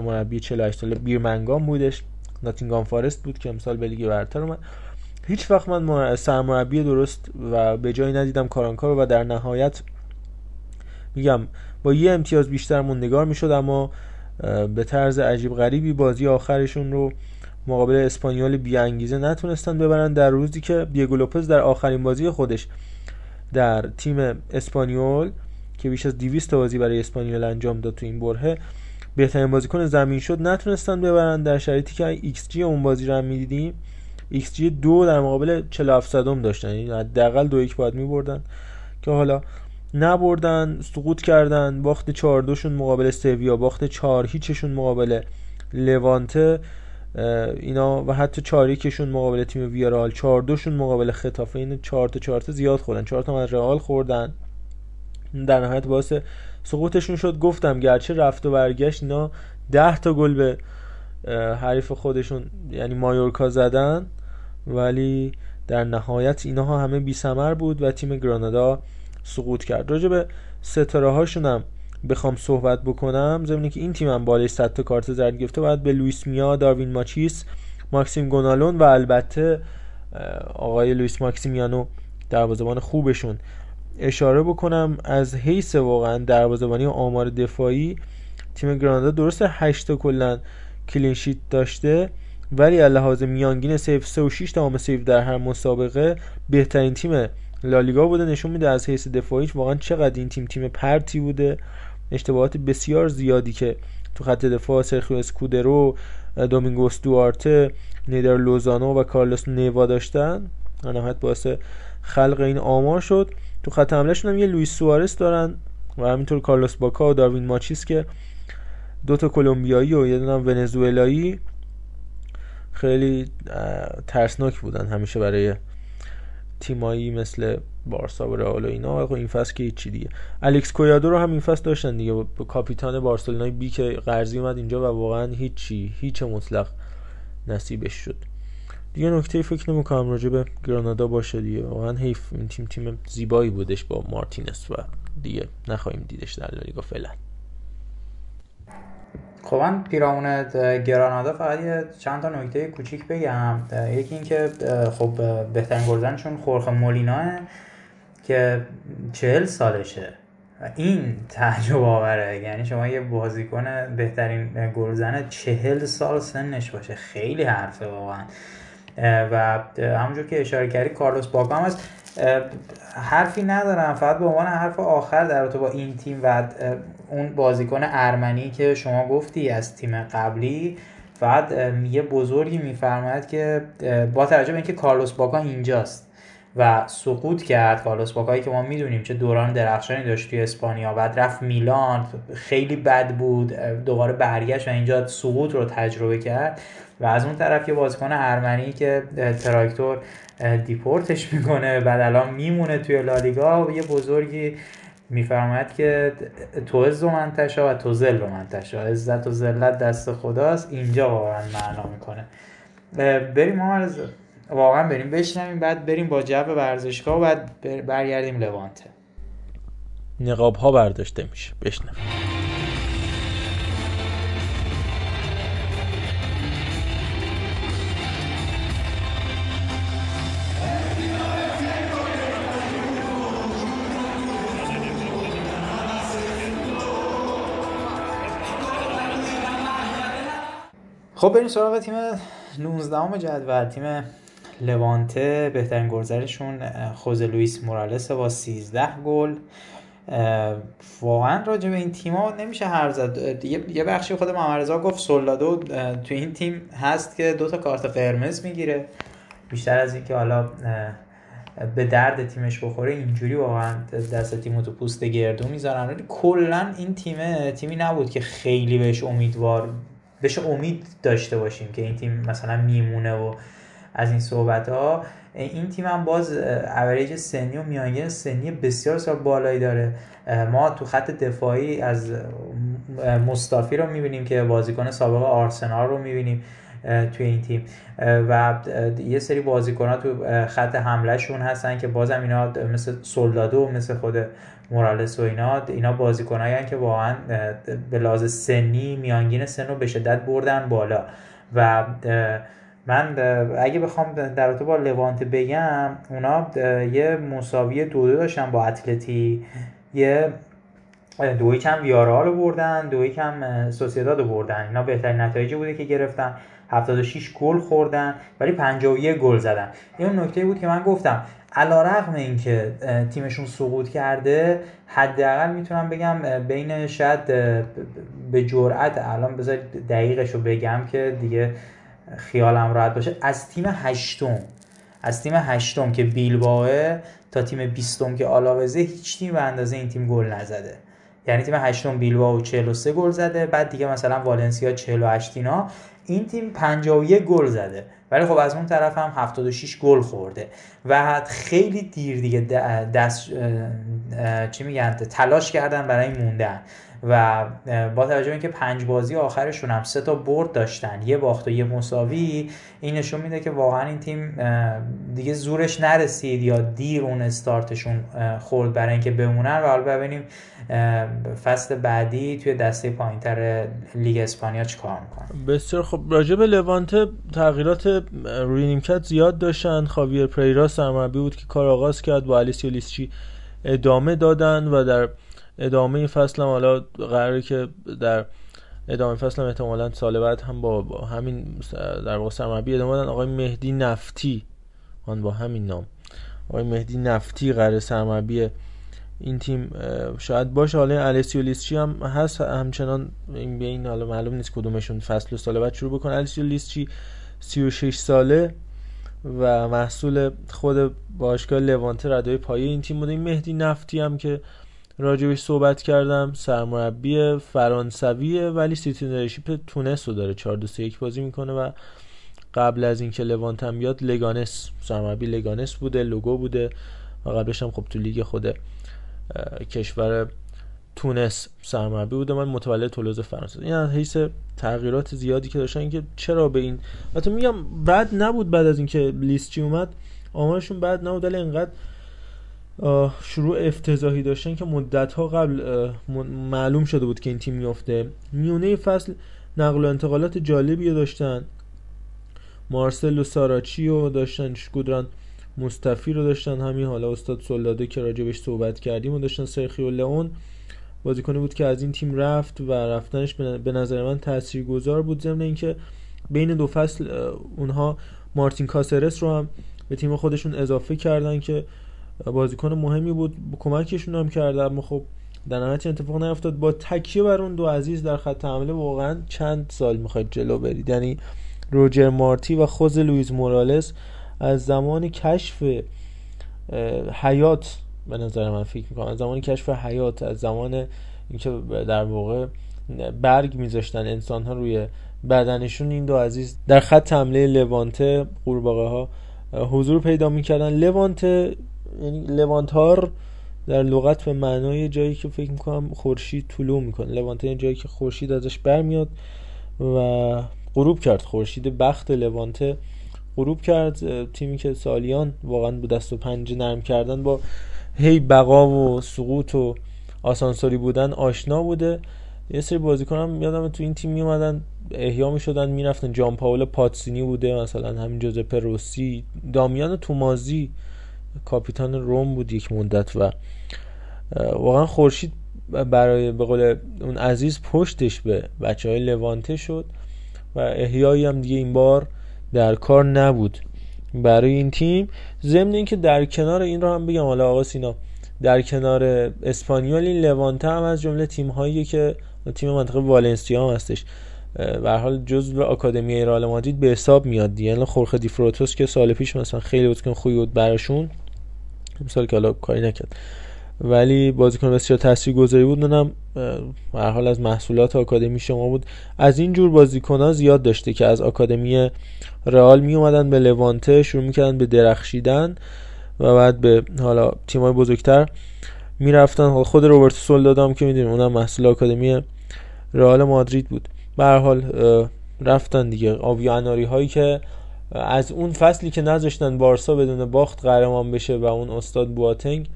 مربی 48 ساله بیرمنگام بودش. ناتینگام فارست بود که امسال به لیگ برتر اومد. هیچ وقت من سرمربی درست و به جایی ندیدم کارانکا رو و در نهایت میگم با یه امتیاز بیشتر موندگار می‌شد اما به طرز عجیب غریبی بازی آخرشون رو مقابل اسپانیول بی انگیزه نتونستن ببرن در روزی که دیگو لوپز در آخرین بازی خودش در تیم اسپانیول که بیش از 200 بازی برای اسپانیول انجام داد تو این برهه بهترین بازیکن زمین شد. نتونستن ببرن در شرایطی که ایکس جی اون بازی رو هم می‌دیدیم. ایکس جی دو در مقابل 47 صدم داشتن. یعنی حداقل دو یک باید میبردن که حالا نبردن سقوط کردن. باخت 4 دوشون مقابل سویا باخت 4 هیچشون مقابل لوانته اینا و حتی 4 یکشون مقابل تیم ویارال 4 دوشون مقابل ختافه این 4 تا 4 تا زیاد خوردن. 4 تا از رئال خوردن. در نهایت باعث سقوطشون شد گفتم گرچه رفت و برگشت اینا ده تا گل به حریف خودشون یعنی مایورکا زدن ولی در نهایت اینها همه بی بود و تیم گرانادا سقوط کرد. راجع به ستاره هاشونم بخوام صحبت بکنم. ضمن اینی که این تیم هم بالای 100 تا کارت زرد گرفته باید به لویس میا، داروین ماچیس، ماکسیم گونالون و البته آقای لویس ماکسیمیانو دروازه‌بان خوبشون اشاره بکنم از حیث واقعا دروازه‌بانی و آمار دفاعی تیم گرانادا درسته 8 تا کلا clean sheet داشته ولی لحاظ میانگین save 3 و 6 تا save در هر مسابقه بهترین تیم لالیگا بوده. نشون میده از حیث دفاعیش واقعا چقدر این تیم تیم پرتی بوده. اشتباهات بسیار زیادی که تو خط دفاع سرخیو اسکودرو دومینگوس دوارته نیدر لوزانو و کارلوس نیوا داشتن نهایت باعث خلق این آمار شد. تو خط حملهشون هم یه لوئیس سوارس دارن و همینطور کارلوس باکا و داروین ماچیس که دوتا کلمبیایی و یه دونم ونزوئلایی خیلی ترسناک بودن همیشه برای تیمایی مثل بارسا و رئال و اینا. و این فصل که هیچی دیگه. الکس کویادو رو هم این فصل داشتن دیگه. با کاپیتان بارسلونای بی که قرضی اومد اینجا و واقعا هیچی هیچ مطلق نصیبش شد. دیگه نکته فکر نمی‌کنم راجع به گرانادا باشه دیگه. واقعا حیف. این تیم تیم زیبایی بودش با مارتینس و دیگه نخواهیم دیدش در لالیگا فعلا. خب من پیرامون گرانادا فقط یه چند تا نکته کوچیک بگم. یکی اینکه خب بهترین گلزنشون خورخ مولیناه که چهل سالشه. این تعجب آوره. یعنی شما یه بازیکن بهترین گلزن چهل سال سنش باشه. خیلی حرفه واقعا. و همونجور که اشاره کردی کارلوس باکا هم هست. حرفی ندارم فقط به عنوان حرف آخر در با این تیم و اون بازیکن ارمنی که شما گفتی از تیم قبلی. فقط یه بزرگی میفرماید که با توجه به اینکه کارلوس باکا اینجاست و سقوط کرد کارلوس باکایی که ما می‌دونیم چه دوران درخشانی داشت توی اسپانیا بعد رفت میلان خیلی بد بود دوباره برگشت و اینجا سقوط رو تجربه کرد. و از اون طرف یه بازیکن ارمنی که تراکتور دیپورتش می‌کنه بعد الان میمونه توی لالیگا و یه بزرگی میفرماید که تو از و منتشا و تو زل و منتشا عزت و ذلت دست خداست. اینجا واقعا معنا می‌کنه. بریم ما واقعا بریم بشنویم بعد بریم با جو ورزشگاه و بعد برگردیم لوانته. نقاب ها برداشته میشه. بشنویم. خب بریم سراغ تیم 19 جدول. تیم لوانته بهترین گلزنشون خوزه لوئیس مورالس با 13 گل. واقعا راجع به این تیما نمیشه هر زد. یه بخشی خود محمد گفت سولادو تو این تیم هست که دو تا کارت قرمز می‌گیره. بیشتر از اینکه حالا به درد تیمش بخوره اینجوری واقعا دست تیمو تو پوست گردو می‌ذارن. کلا این تیم تیمی نبود که خیلی بهش امیدوار بهش امید داشته باشیم که این تیم مثلا میمونه و از این صحبت ها این تیم هم باز اوریج سنی و میانگین سنی بسیار سال بالایی داره. ما تو خط دفاعی از مستافی رو می‌بینیم که بازیکن سابق آرسنال رو می‌بینیم توی این تیم. و یه سری بازیکن ها تو خط حملهشون هستن که بازم اینا مثل سولدادو مثل خود مورالس و اینا اینا بازیکنایی که واقعا به لحاظ سنی میانگین سن رو به شدت بردن بالا. و من اگه بخوام در رابطه با لوانت بگم اونا یه مساوی دو دو داشتن با اتلتی. یه دوی کم ویارال رو بردن دوی کم سوسیداد رو بردن. اینا بهترین نتایجی بوده که گرفتن. 76 گل خوردن ولی 51 گل زدن. این نکته بود که من گفتم علا رقم این که تیمشون سقوط کرده حداقل می‌تونم بگم بین شاید به جرأت الان بذار دقیقش رو بگم که دیگه خیالم راحت باشه. از تیم هشتم از تیم هشتم که بیلباوه تا تیم بیستم که آلاوزه هیچ تیم به اندازه این تیم گل نزده. یعنی تیم هشتم بیلبائو 43 گل زده بعد دیگه مثلا والنسیا 48 اینا. این تیم 51 گل زده. ولی خب از اون طرف هم 76 گل خورده. و خیلی دیر دیگه دست چی میگن تلاش کردن برای موندن. و با توجه اینکه پنج بازی آخرشون هم سه تا برد داشتن یه باخت و یه مساوی این نشون میده که واقعا این تیم دیگه زورش نرسید یا دیر اون استارتشون خورد برای اینکه بمونن. و حالا ببینیم فصل بعدی توی دسته پایینتر لیگ اسپانیا چیکار می‌کنن بسیار خب راجع به لوانته تغییرات روی نیمکت زیاد داشتن. خاویر پریرا سرمربی بود که کار آغاز کرد با الیسیو لیسچی ادامه دادن و در ادامه فصل هم حالا قراره که در ادامه فصل هم احتمالا سال بعد هم با, همین در واقع سرمربی ادامه دادن آقای مهدی نفتی آن با همین نام. آقای مهدی نفتی قرار سرمربی این تیم شاید باشه. حالا الیسیو لیسچی هم هست. همچنان این به این حالا معلوم نیست کدومشون فصل و سال بعد شروع بکنه. الیسیو لیسچی 36 ساله و محصول خود باشگاه لوانته ردای پایه این تیم بوده. این مهدی نفتی هم که راجبش صحبت کردم. سرمربی فرانسویه ولی citizenship تونس رو داره 4 2 1 بازی می‌کنه و قبل از اینکه لوانت هم بیاد لگانس. سرمربی لگانس بوده لوگو بوده و قبلش هم خب تو لیگ خود کشور تونس سرمربی بوده. من متولد تولوز فرانسه. این از حیث تغییرات زیادی که داشتن که چرا به این؟ البته میگم بعد نبود بعد از اینکه لیستی اومد. آمارشون بعد نبود ولی انقدر شروع افتضاحی داشتن که مدت ها قبل معلوم شده بود که این تیم میفته میونه فصل نقل و انتقالات جالبی داشتن. مارسلو ساراچی رو داشتن شکودران مصطفی رو داشتن. همین حالا استاد سولادو که راجبش صحبت کردیم و داشتن. سرخیو لئون. بازیکنی بود که از این تیم رفت و رفتنش به نظر من تاثیرگذار بود ضمن اینکه بین دو فصل اونها مارتین کاسرس رو هم به تیم خودشون اضافه کردن که بازیکن مهمی بود. کمکشون هم کرده اما خب در نهایت اتفاق نیفتاد. با تکیه بر اون دو عزیز در خط حمله واقعا چند سال می‌خواید جلو برید. یعنی روجر مارتی و خوز لویز مورالس از زمان کشف حیات به نظر من فکر می‌کنم از زمان کشف حیات از زمان اینکه در واقع برگ میذاشتن انسان ها روی بدنشون این دو عزیز در خط حمله لوانته قورباغه ها حضور پیدا می‌کردن. لوانته یعنی لوانتار در لغت به معنای جایی که فکر می‌کنم خورشید طلوع می‌کنه. لوانته جایی که خورشید ازش برمیاد و غروب کرد. خورشید بخت لوانته غروب کرد. تیمی که سالیان واقعا با دست و پنجه نرم کردن با هی بقا و سقوط و آسانسوری بودن آشنا بوده. یه سری بازیکن هم یادم تو این تیم می اومدن احیا می شدن می‌رفتن. جان پاول پاتسینی بوده مثلا همین جوزپه روسی دامیان تومازی. کاپیتان روم بود یک مدت و واقعا خورشید برای به قول اون عزیز پشتش به بچه های لوانته شد و احیایی هم دیگه این بار در کار نبود برای این تیم. ضمن اینکه در کنار این رو هم بگم حالا آقا سینا در کنار اسپانیول این لوانته هم از جمله تیم هایی که تیم منطقه والنسیا هم هستش به حال جزو آکادمی رئال مادرید به حساب میاد یعنی خورخ دیفروتوس که سال پیش مثلا خیلی بود که خوبی بود براشون. مثال که حالا کاری نکرد. ولی بازیکن بسیار تاثیرگذاری بود. اونم هر حال از محصولات آکادمی شما بود. از این جور بازیکن ها زیاد داشته که از آکادمی رئال می اومدن به لوانته شروع می‌کردن به درخشیدن و بعد به حالا تیمای بزرگتر می‌رفتن. خود روبرتو سولدادو هم که می‌دونیم اونم محصول آکادمی رئال مادرید بود. به حال رفتن دیگه. آویاناری هایی که از اون فصلی که نذاشتن بارسا بدون باخت قهرمان بشه و اون استاد بواتنگ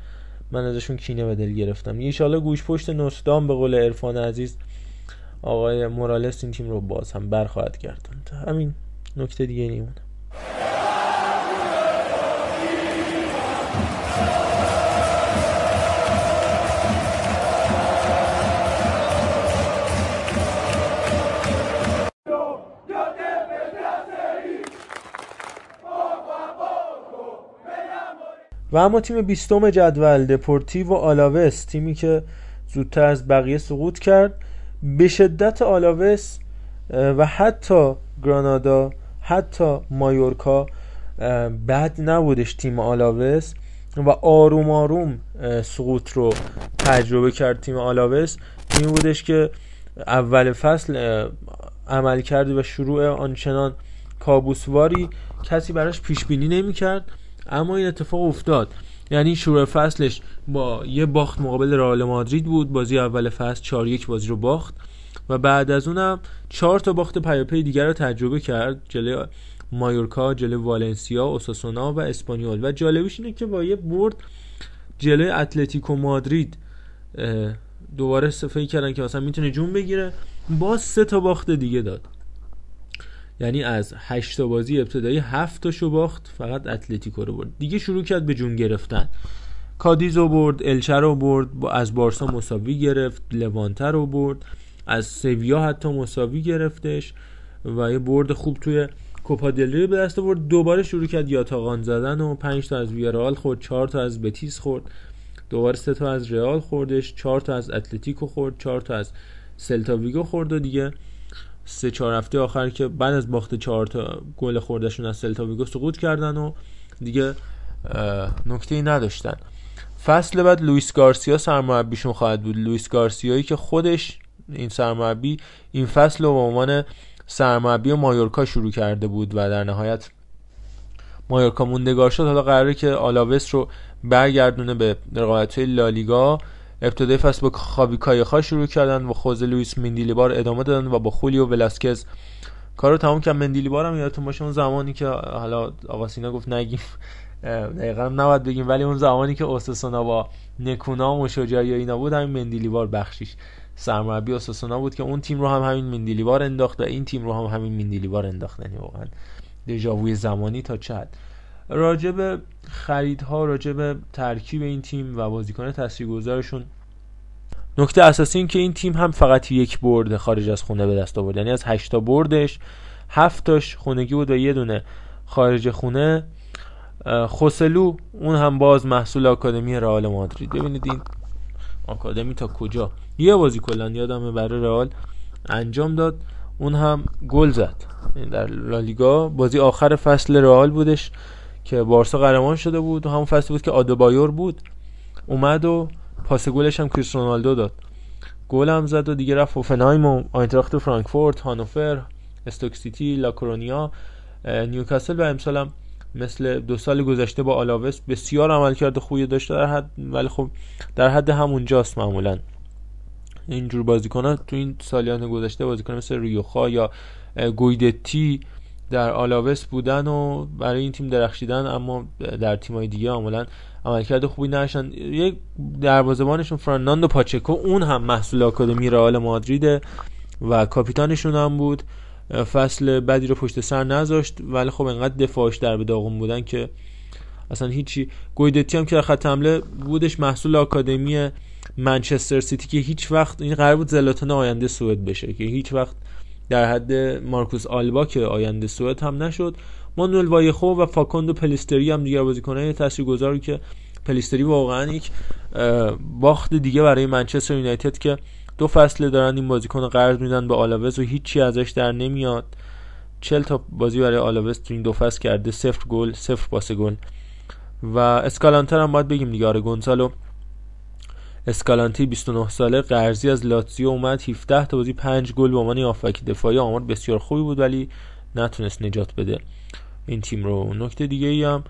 من ازشون کینه به دل گرفتم. ایشالا گوش پشت نوستان به قول عرفان عزیز آقای مورالس این تیم رو باز هم برخواهد گرداند همین نکته دیگه نیمونه و اما تیم بیستم جدول دپورتیو و آلاوس تیمی که زودتر از بقیه سقوط کرد. به شدت آلاوس و حتی گرانادا حتی مایورکا بد نبودش تیم آلاوس و آروم آروم سقوط رو تجربه کرد تیم آلاوس. این بودش که اول فصل عمل کردی و شروع آنچنان کابوسواری کسی براش پیش بینی نمی‌کرد. اما این اتفاق افتاد. یعنی شروع فصلش با یه باخت مقابل رئال مادرید بود. بازی اول فصل 4 1 بازی رو باخت و بعد از اونم چهار تا باخت پیاپی دیگر رو تجربه کرد. جلوی مایورکا جلوی والنسیا اوساسونا و اسپانیول. و جالبیش اینه که با یه برد جلوی اتلتیکو مادرید دوباره صفحه کردن که مثلا می‌تونه جون بگیره. باز سه تا باخت دیگه داد. یعنی از 8 تا بازی ابتدایی 7 تاشو باخت فقط اتلتیکو رو برد. دیگه شروع کرد به جون گرفتن. کادیز رو برد الچه رو برد از بارسا مساوی گرفت لوانته رو برد از سویا حتی مساوی گرفتش و یه برد خوب توی کوپا دل به دست برد دوباره شروع کرد یاتاقان زدن و 5 تا از ویارال خورد 4 تا از بتیس خورد. دوباره 3 تا از رئال خوردش 4 تا از اتلتیکو خورد 4 تا از سلتا ویگو خورد و دیگه سه چهار هفته آخر که بعد از باخت چهار تا گل خوردشون از سلتا ویگو سقوط کردن و دیگه نکته ای نداشتن. فصل بعد لوئیس گارسیا سرمربیشون خواهد بود. لوئیس گارسیایی که خودش این سرمربی این فصل رو به عنوان سرمربی مایورکا شروع کرده بود و در نهایت مایورکا موندگار شد. حالا قراره که آلاوس رو برگردونه به رقابت لالیگا. ابتدای فصل با خابی کایخا شروع کردن و خوزه لوئیس مندیلیبار ادامه دادن و با خولیو ولاسکز کارو تمام کردن مندیلیبار هم یادتون باشه اون زمانی که حالا آقا گفت نگیم دقیقا نباید بگیم ولی اون زمانی که اوساسونا با نکونا و شجاعی اینا بود همین مندیلیبار بخشیش سرمربی اوساسونا بود که اون تیم رو هم همین مندیلیبار انداخت و این تیم رو هم همین مندیلیبار انداخت یعنی واقعا. دژاووی زمانی تا چد راجع به خریدها راجع به ترکیب این تیم و بازیکن تاثیرگذارشون. نکته اساسی این که این تیم هم فقط یک برد خارج از خونه به دست آورد. یعنی از 8 تا بردش 7 تاش خونگی بود و یه دونه خارج خونه. خوسلو اون هم باز محصول آکادمی رئال مادرید. ببینید این آکادمی تا کجا. یه بازی کلا یادمه برای رئال انجام داد. اون هم گل زد. یعنی در لالیگا. بازی آخر فصل رئال بودش. که بارسا قهرمان شده بود و همون فصلی بود که آدوبایور بود اومد و پاس گلش هم کریس رونالدو داد. گل هم زد و دیگه رفت هوفنهایم و آینتراخت فرانکفورت هانوفر استوک سیتی لاکرونیا نیوکاسل و امسال هم مثل دو سال گذشته با آلاوس بسیار عملکرد خوبی داشته در حد ولی خب در حد همونجاست معمولا. اینجور بازیکن تو این سالیان گذشته بازیکن مثل ریوخا یا گویدتی در آلاوس بودن و برای این تیم درخشیدن اما در تیمای دیگه عملا عملکرد خوبی نداشتن. یک دروازه‌بانشون فرناندو پاچکو اون هم محصول آکادمی رئال مادرید و کاپیتانشون هم بود. فصل بعدی رو پشت سر نذاشت ولی خب انقدر دفاعش در به داغون بودن که اصلا هیچی. گویدتی هم که در خط حمله بودش محصول آکادمی منچستر سیتی که هیچ وقت این قرار بود زلاتان آینده سوئد بشه که هیچ وقت در حد مارکوس آلبا که آینده سوئد هم نشد. مانوئل وایخو و فاکوندو پلیستری هم دیگر بازیکنان تاثیرگذاری که پلیستری واقعا یک باخت دیگه برای منچستر یونایتد که دو فصله دارن این بازیکن قرض میدن به آلاوس و هیچی ازش در نمیاد. چل تا بازی برای آلاوس تو این دو فصل کرده صفر گل صفر پاس گل. و اسکالانتر هم باید بگیم دیگه آره گونسالو اسکالانتی 29 ساله قرضی از لاتزیو اومد. 17 تا بازی 5 گل به عنوان هافبک دفاعی آمار بسیار خوبی بود ولی نتونست نجات بده. این تیم رو نکته دیگه ای هم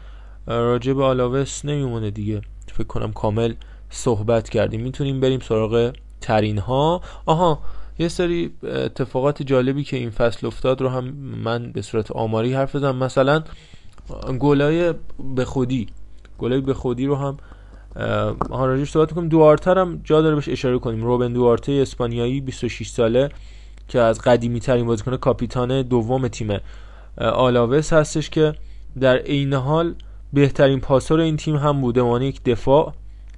راجع به آلاوس نمیمونه دیگه. فکر کنم کامل صحبت کردیم. می‌تونیم بریم سراغ ترین ها آها یه سری اتفاقات جالبی که این فصل افتاد رو هم من به صورت آماری حرف بزنم. مثلا گلای به خودی. گلای به خودی رو هم ها راجعش صحبت کنیم دوارتر هم جا داره بهش اشاره کنیم. روبن دوارته اسپانیایی 26 ساله که از قدیمی ترین بازیکن کاپیتان دوم تیم آلاوس هستش که در عین حال بهترین پاسور این تیم هم بوده. وانه یک دفاع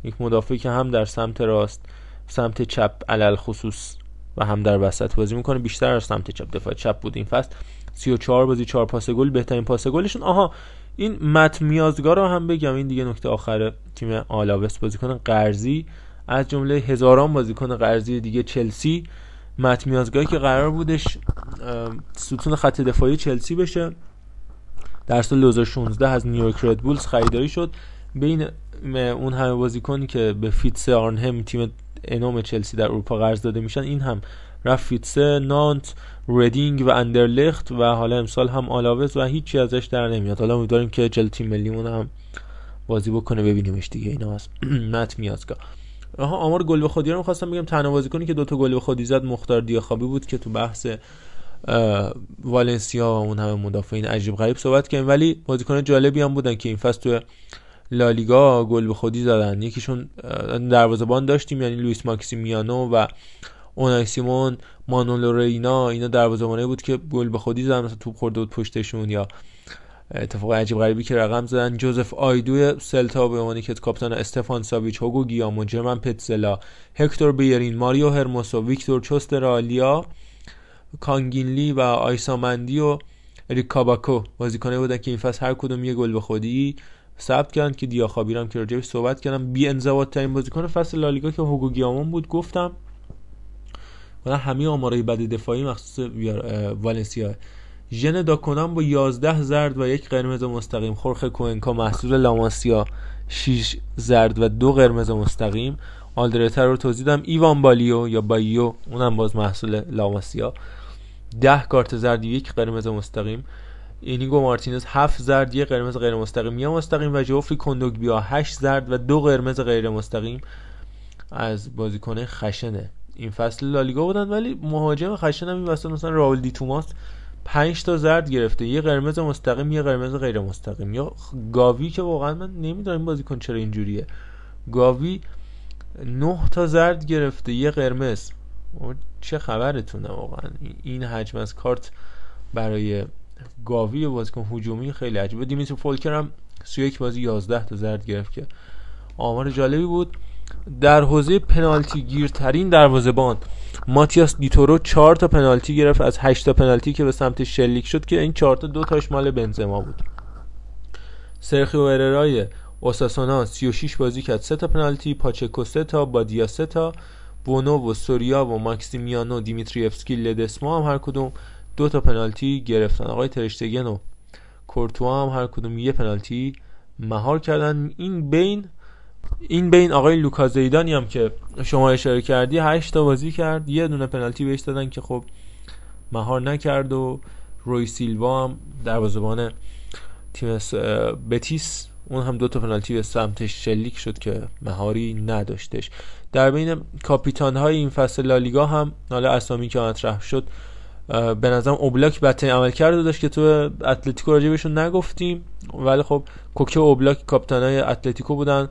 یک مدافع که هم در سمت راست سمت چپ علل خصوص و هم در وسط بازی می‌کنه. بیشتر از سمت چپ دفاع. چپ بود این فصل. 34 بازی 4 پاس گل. بهترین پاس گلشون. آها این مت میازگار رو هم بگم. این دیگه نکته آخر تیم آلاوس بازیکن قرضی از جمله هزاران بازیکن قرضی دیگه چلسی مت میازگاری که قرار بودش ستون خط دفاعی چلسی بشه. در سال 2016 از نیویورک رد بولز خریداری شد. بین اون همه بازیکنی که به فیتس آرنهم تیم انوم چلسی در اروپا قرض داده میشن این هم رفت فیتسه نانت ردینگ و اندرلخت و حالا امسال هم آلاوز و هیچی ازش در نمیاد. حالا امیدواریم که جل تیم ملیمون هم بازی بکنه ببینیمش دیگه. اینا هست مت میازگا. آها آمار گل به خودی رو می‌خواستم بگم. تنها بازیکنی که دوتا گل به خودی زد مختار دیاخابی بود که تو بحث والنسیا و اون همه مدافعین عجیب غریب صحبت کردیم. ولی بازیکن جالبی هم بودن که این فصل تو لالیگا گل به خودی زدن. یکیشون دروازه‌بان داشتیم یعنی لوئیس ماکسیمیانو و اونای سیمون مانولو رینا اینا دروازه‌بانایی بود که گل به خودی زدن مثلا توپ خورده بود پشتشون یا اتفاق عجیب غریبی که رقم زدن. جوزف آیدو سلتا به عنوان که کاپیتان استفان ساویچ هوگو گیامو جرمن پتزلا هکتور بیرین ماریو هرموسو ویکتور چوسترالیا کانگینلی و آیسامندی و ریکاباکو بازیکنه بودن که این فصل هر کدوم یه گل به خودی ثبت کردن. که دیاخابی هم که راجبش صحبت کردم. بی انضباط ترین بازیکن فصل لالیگا که هوگو گیامون بود گفتم و همه آمارای بد دفاعی مخصوص والنسیا. ژن داکنام با 11 زرد و یک قرمز مستقیم. خورخ کوئنکا محصول لاماسیا 6 زرد و دو قرمز مستقیم. آلدرتر رو توضیح دادم. ایوان بالیو یا بایو اونم باز محصول لاماسیا. 10 کارت زرد یک قرمز مستقیم. اینیگو مارتینز 7 زرد یک قرمز غیر مستقیم. یا مستقیم و جوفری کندوگبیا 8 زرد و دو قرمز غیر مستقیم. از بازیکن خشنه. این فصل لالیگا بودن ولی مهاجم خشن هم این وسط مثلا راول دی توماس 5 تا زرد گرفته. یه قرمز مستقیم یه قرمز غیر مستقیم. یا گاوی که واقعا من نمی‌دونم این بازیکن چرا اینجوریه. گاوی 9 تا زرد گرفته یه قرمز. چه خبرتونه واقعا؟ این حجم از کارت برای گاوی بازیکن هجومی خیلی عجیبه. دیمیتر فولکر هم 31 بازی 11 تا زرد گرفت که آمار جالبی بود. در حوزه پنالتی گیرترین دروازه‌بان ماتیاس دیتورو 4 تا پنالتی گرفت از 8 تا پنالتی که به سمت شلیک شد که این 4 تا دو تاش مال بنزما بود. سرخیو اررای اوساسونا 36 بازی کرد 3 تا پنالتی پاچکو 3 تا بادیا 3 تا بونو و سوریا و ماکسیمیانو دیمیتریفسکی لدسما هم هر کدوم دو تا پنالتی گرفتن. آقای ترشتگن و کورتوا هم هر کدوم یه پنالتی مهار کردن. این بین این بین آقای لوکا زیدانی هم که شما اشاره کردی 8 تا بازی کرد. یه دونه پنالتی بهش دادن که خب مهار نکرد و روی سیلوا هم دروازه‌بان تیم بتیس اون هم دو تا پنالتی به سمتش شلیک شد که مهاری نداشتش. در بین کاپیتان های این فصل لالیگا هم حالا اسامی که مطرح شد به نظرم اوبلاک بدترین عمل کرده داشت که تو اتلتیکو راجبشون نگفتیم. ولی خب کوکه اوبلاک کاپیتان های اتلتیکو بودن.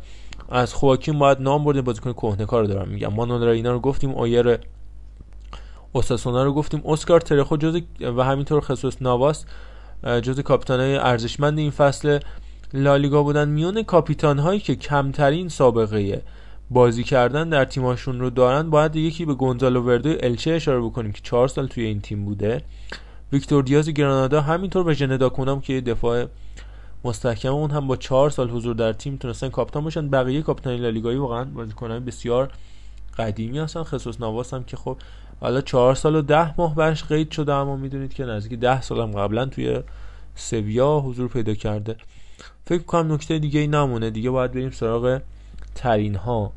از خواکین باید نام بردیم بازیکن کهنه کار دارم میگم. مانول اینا رو گفتیم اویر اوساسونا رو گفتیم. اسکار ترخو جز و همینطور خصوص نواس جز کاپیتان های ارزشمند این فصل لالیگا بودن. میون کاپیتان هایی که کمترین سابقه بازی کردن در تیماشون رو دارن باید یکی به گونزالو وردو الچه اشاره بکنیم که چهار سال توی این تیم بوده. ویکتور دیاز گرانادا همینطور به ژندا کنم که دفاع مستحکم اون هم با چهار سال حضور در تیم تونستن کاپیتان باشن. بقیه کاپیتان لالیگایی واقعا بازیکنان بسیار قدیمی هستن. خصوص نواس هم که خب حالا چهار سال و ده ماه برش قید شده اما می‌دونید که نزدیک ده سال هم قبلا توی سویا حضور پیدا کرده. فکر کنم نکته دیگه ای نمونه. دیگه باید بریم سراغ ترین ها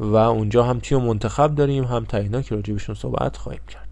و اونجا هم تیم منتخب داریم هم ترین ها که راجبشون صحبت خواهیم کرد.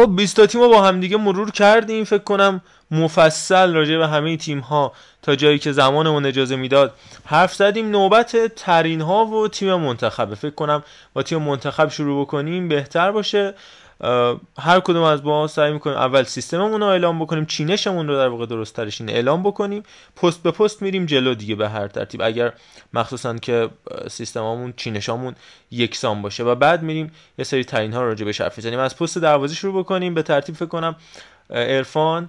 خب 20 تا تیم رو با همدیگه مرور کردیم. فکر کنم مفصل راجع به همه تیم ها تا جایی که زمانمون اجازه می‌داد حرف زدیم. نوبت ترین ها و تیم منتخبه. فکر کنم با تیم منتخب شروع بکنیم بهتر باشه. هر کدوم از ما سعی می‌کنیم اول سیستممون رو اعلام بکنیم چینشمون رو در واقع درست ترش اعلام بکنیم. پست به پست میریم جلو دیگه به هر ترتیب. اگر مخصوصا که سیستممون چینشامون یکسان باشه. و بعد میریم یه سری تعیین ها راجع بهش حرف می‌زنیم. از پست دروازه شروع بکنیم. به ترتیب فکر کنم عرفان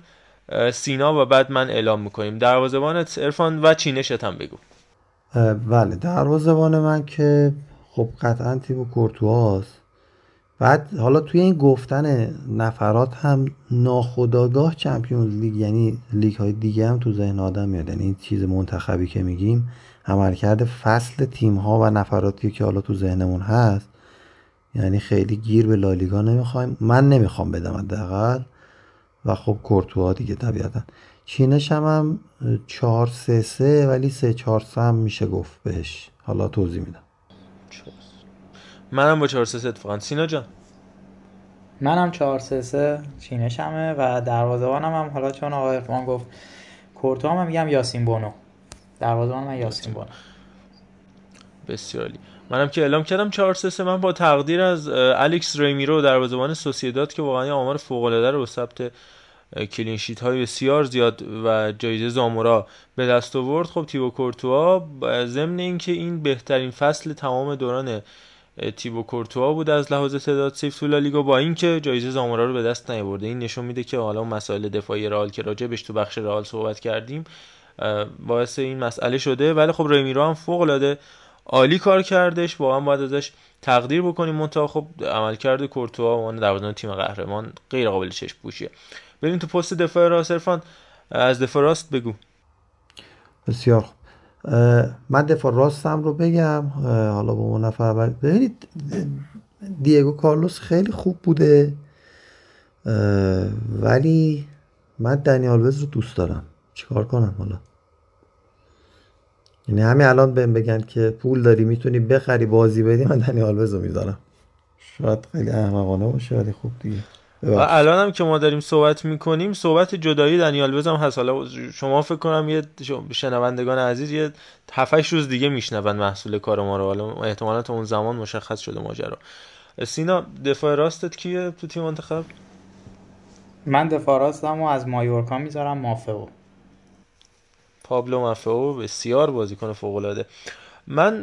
سینا و بعد من اعلام می‌کنیم. دروازه‌بانت عرفان و چینشت هم بگو. بله. دروازه‌بان من که خب قطعا تیم کورتواست بعد حالا توی این گفتن نفرات هم ناخداگاه چمپیونز لیگ یعنی لیگ های دیگه هم تو ذهن آدم میاد. یعنی این چیز منتخبی که میگیم عملکرد فصل تیم ها و نفراتی که حالا تو ذهنمون هست یعنی خیلی گیر به لالیگا نمی‌خوایم. من نمی‌خوام بدم حداقل. و خب کورتوا دیگه طبیعتا. چینش هم, هم 4 3 3 ولی 3 4 3 هم میشه گفت بهش. حالا توضیح میدم. منم با 4 3 اتفاقا سینا جان. منم 4 3 3 چینشمه و دروازه‌بانم هم حالا چون آقای ارفان گفت کورتو هم میگم یاسین بونو. دروازه‌بان من یاسین بونو. بسیار عالی منم که اعلام کردم 4 3 من با تقدیر از الکس ریمیرو دروازه‌بان سوسییداد که واقعا آمار فوق‌العاده رو به ثبت کلین شیت های بسیار زیاد و جایزه زامورا به دست آورد. خب تیبو کورتوا ضمن اینکه این بهترین فصل تمام دوران تیبو کورتوا بود از لحاظ تعداد سیف تو لالیگا با اینکه جایزه زامورا رو به دست نیاورده. این نشون میده که حالا مسائل دفاعی رئال که راجبش تو بخش رئال صحبت کردیم باعث این مسئله شده. ولی خب رمیرو هم فوق العاده عالی کار کردش. واقعا باید ازش تقدیر بکنیم منتها. خب عملکرد کورتوا و دروازه‌بان تیم قهرمان غیر قابل چشم پوشیه. بریم تو پست دفاع راست از دفاع راست بگو. بسیار خوب. من دفاع راستم رو بگم. حالا با اون نفر ببینید دیگو کارلوس خیلی خوب بوده. ولی من دنیال وز رو دوست دارم. چیکار کنم حالا؟ یعنی همین الان بهم بگن که پول داری می‌تونی بخری بازی بدی من دنیال وز رو می‌ذارم. شاید خیلی احمقانه باشه ولی خوب دیگه. و الان هم که ما داریم صحبت می‌کنیم صحبت جدایی دنیال وز هم هست حالا شما فکر کنم یه شنوندگان عزیز یه 7 روز دیگه میشنون محصول کار ما رو. حالا احتمالا اون زمان مشخص شده ماجرا. سینا دفاع راستت کیه تو تیم منتخب من دفاع راستم و از مایورکا می‌ذارم مافئو. پابلو مافئو بسیار بازیکن فوق العاده من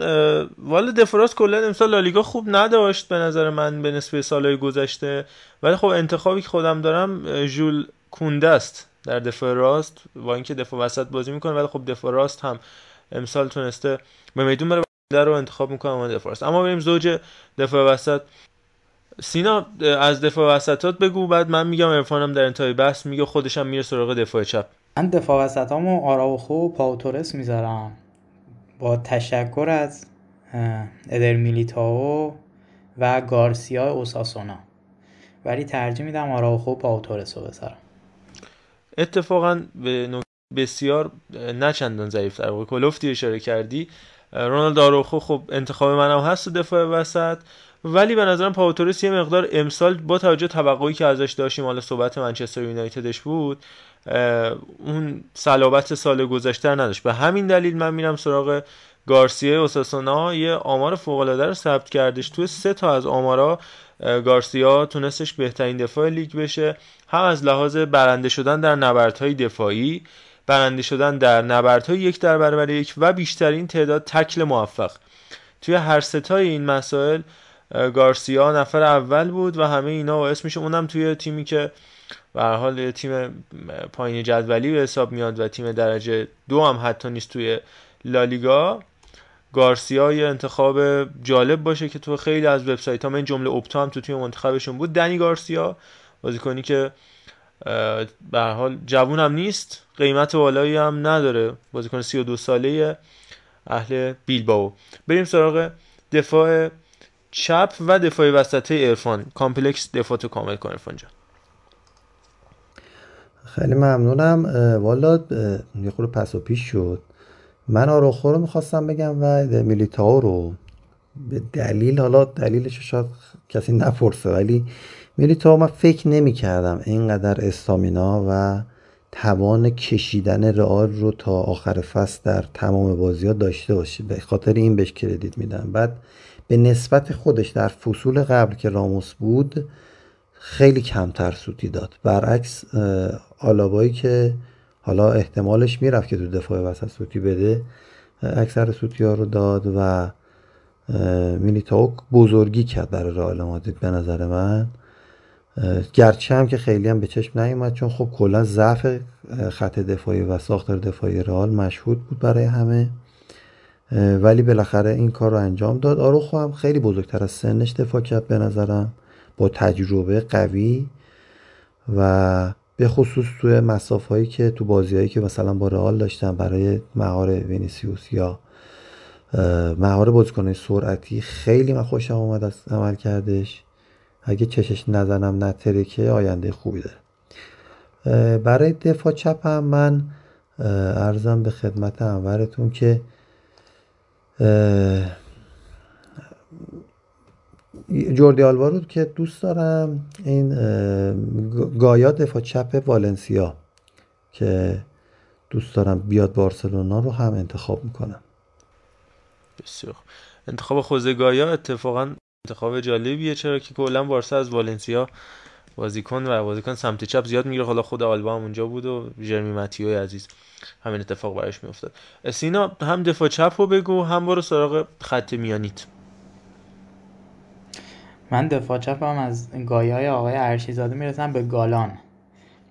والا دفراس کلا امسال لالیگا خوب نداشت به نظر من به نسبه سالهای گذشته ولی خب انتخابی که خودم دارم ژول کونده است در دفاع راست با اینکه دفاع وسط بازی می‌کنه ولی خب دفاع راست هم امسال تونسته به میدون بره در رو انتخاب می‌کنم من دفاع اما بریم زوج دفاع وسط. سینا از دفاع وسطات بگو بعد من میگم عرفانم در انتهای بحث میگه خودشم میره سراغ دفاع چپ. من دفاع وسطامو آراوخو و پاوتورس می‌ذارم. با تشکر از ادر میلیتاو و گارسیا اوساسونا. ولی ترجیح میدم آراوخو پاوتورس رو بذارم. اتفاقا به بسیار نه چندان ضعیف در کلوفتی اشاره کردی. رونالد آراوخو خب انتخاب منم هست دفاع وسط. ولی به نظرم پاوتورس یه مقدار امسال با توجه توقعی که ازش داشتیم حالا صحبت منچستر یونایتدش بود اون صلابت سال گذشته نداشت. به همین دلیل من میرم سراغ گارسیا اوساسونا. یه آمار فوق العاده رو ثبت کردش. تو سه تا از آمارا گارسیا تونستش بهترین دفاع لیگ بشه. هم از لحاظ برنده شدن در نبردهای دفاعی. برنده شدن در نبردهای یک در برابر یک و بیشترین تعداد تکل موفق. توی هر ستای این مسائل گارسیا نفر اول بود و همه اینا باعث میشه اونم توی تیمی که به حال تیم پایین جدولی به حساب میاد و تیم درجه دو هم حتی نیست توی لالیگا گارسیا یه انتخاب جالب باشه که تو خیلی از وبسایت ها من جمله اپتا هم تو تیم منتخبشون بود دنی گارسیا بازیکنی که به حال جوون هم نیست قیمت بالایی هم نداره بازیکن 32 ساله اهل بیلباو بریم سراغ دفاع چپ و دفاع وسطه ارفان کامپلکس دفاع تو کامل کن ارفان خیلی ممنونم. والا یه خورده پس و پیش شد. من آروخو رو می‌خواستم بگم و میلیتاو رو به دلیل حالا دلیلش شاید کسی نپرسه ولی میلیتاو من فکر نمی کردم اینقدر استامینا و توان کشیدن رئال رو تا آخر فصل در تمام بازی ها داشته باشه. به خاطر این بهش کردیت میدم. بعد به نسبت خودش در فصول قبل که راموس بود خیلی کمتر سوتی داد. برعکس آلابایی که حالا احتمالش می‌رفت که تو دفاع وسط سوتی بده اکثر سوتی ها رو داد و میلیتاو بزرگی کرد برای رئال مادرید به نظر من. گرچه هم که خیلی هم به چشم نیومد چون خب کلا ضعف خط دفاعی و ساختار دفاعی رئال مشهود بود برای همه. ولی بالاخره این کار رو انجام داد. آروخو هم خیلی بزرگتر از سنش دفاع کرد به نظرم. با تجربه قوی و به خصوص توی مساف هایی که تو بازی هایی که مثلا با رئال داشتن برای مهار وینیسیوس یا مهار بازیکن سرعتی خیلی من خوشم اومد از عمل کردش. اگه چشش نزنم نترکه آینده خوبی داره. برای دفاع چپ هم من ارزم به خدمت انورتون که جوردی آلوا رو که دوست دارم این گایا دفاع چپ والنسیا که دوست دارم بیاد بارسلونا رو هم انتخاب می‌کنم. بسیار انتخاب خوزه گایا اتفاقا انتخاب جالبیه چرا که کلا بارسا از والنسیا بازیکن و بازیکن سمت چپ زیاد می‌گیره. حالا خود آلبا هم اونجا بود و جرمی ماتیوی عزیز همین اتفاق براش میافتاد. سینا هم دفاع چپ رو بگو هم برو سراغ خط میانیت. من دفاع چپم از گایای آقای ارشیزاده می‌رسم به گالان.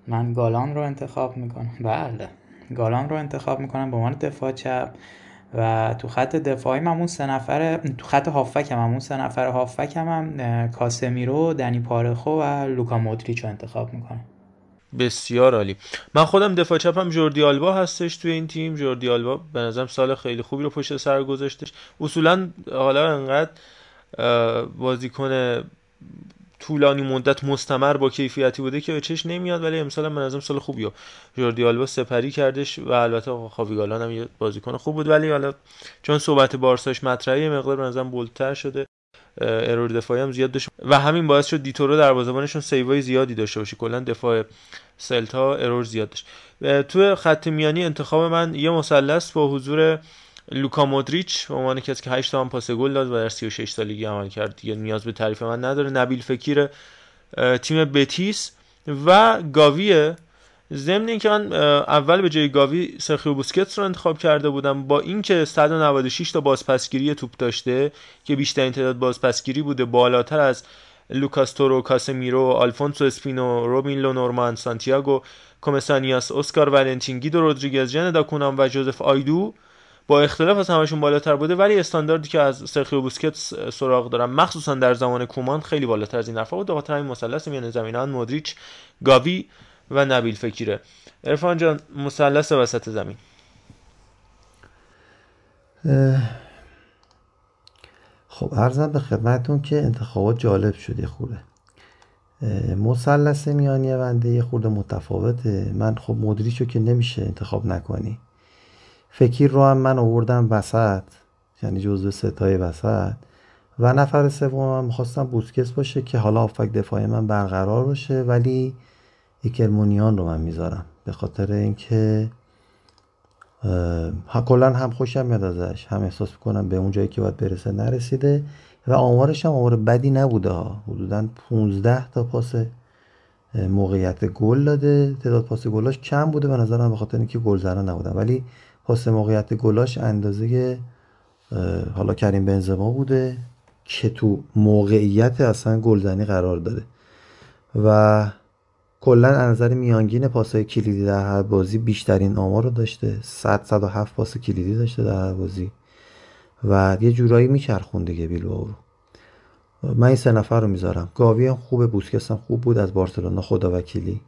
من گالان رو انتخاب می‌کنم. بله. گالان رو انتخاب می‌کنم به عنوان دفاع چپ. و تو خط دفاعی اون سه نفر تو خط هافک هم اون سه نفر هافک هم, هم کاسمیرو دنی پارخو و لوکا مودریچ رو انتخاب می‌کنم بسیار عالی. من خودم دفاع چپم جوردی آلبا هستش توی این تیم. جوردی آلبا به نظرم سال خیلی خوبی رو پشت سر گذاشتش. اصولا حالا انقدر بازیکن طولانی مدت مستمر با کیفیتی بوده که به نمیاد ولی امسال من ازم سال خوبی جوردی آلبا سپری کردش و البته خاویگالان هم یه بازیکن خوب بود. ولی حالا چون صحبت بارساش مطرحه یه مقدار به نظرم bold تر شده. error دفاعی هم زیاد داشت و همین باعث شد دیتورو دروازه‌بانشون save ای زیادی داشته باشه. کلا دفاع سلتا error زیاد داشت. تو خط میانی انتخاب من یه مثلث با حضور لوکا مودریچ به عنوان کسی که 8 تا پاس گل داد و در 36 سالگی عمل کرد. دیگه نیاز به تعریف من نداره. نبیل فکیر تیم پدریس و گاویه. ضمن اینکه من اول به جای گاوی سرخیو بوسکتس رو انتخاب کرده بودم با اینکه 196 تا بازپسگیری توپ داشته که بیشترین تعداد بازپسگیری بوده بالاتر از لوکاس تورو کاسمیرو آلفونسو اسپینو روبین لونورمان سانتیاگو کومسانیاس اسکار ولنتین گیدو رودریگز جنه داکونام و جوزف آیدو با اختلاف از همشون بالاتر بوده ولی استانداردی که از سرخیو بوسکتس سراغ دارم مخصوصا در زمان کومان خیلی بالاتر از این حرفا بود. خاطر همین مثلث میان زمینان مودریچ گاوی و نبیل فکیره. ارفان جان مثلث وسط زمین. خب ارزم به خدمتون که انتخابات جالب شده خوره مثلث میانی ونده یه خورده متفاوته. من خب مدریچو که نمیشه انتخاب نکنی. فکیر رو هم من آوردم وسط یعنی جزو ستای وسط. و نفر سوم هم می‌خواستم بوسکس باشه که حالا آفک دفاعی من برقرار باشه ولی ایکرمونیان رو من می‌ذارم. به خاطر اینکه کلا هم خوشم میاد ازش. هم احساس می‌کنم به اون جایی که باید برسه نرسیده. و آمارش هم آمار بدی نبوده ها. حدودا 15 تا پاس موقعیت گل داده. تعداد پاس گلاش کم بوده. به نظرم به خاطر اینکه گلزنه نبودن. ولی پاس موقعیت گلاش اندازه حالا کریم بنزما بوده که تو موقعیت اصلا گلزنی قرار داره و کلا از نظر میانگین پاسهای کلیدی در هر بازی بیشترین آمار رو داشته. 100 107 پاس کلیدی داشته در هر بازی. و یه جورایی میچرخون دیگه بیلبائو. رو من این سه نفر رو می‌ذارم. گاوی هم خوبه بوسکس هم خوب بود از بارسلونا خدا وکیلی.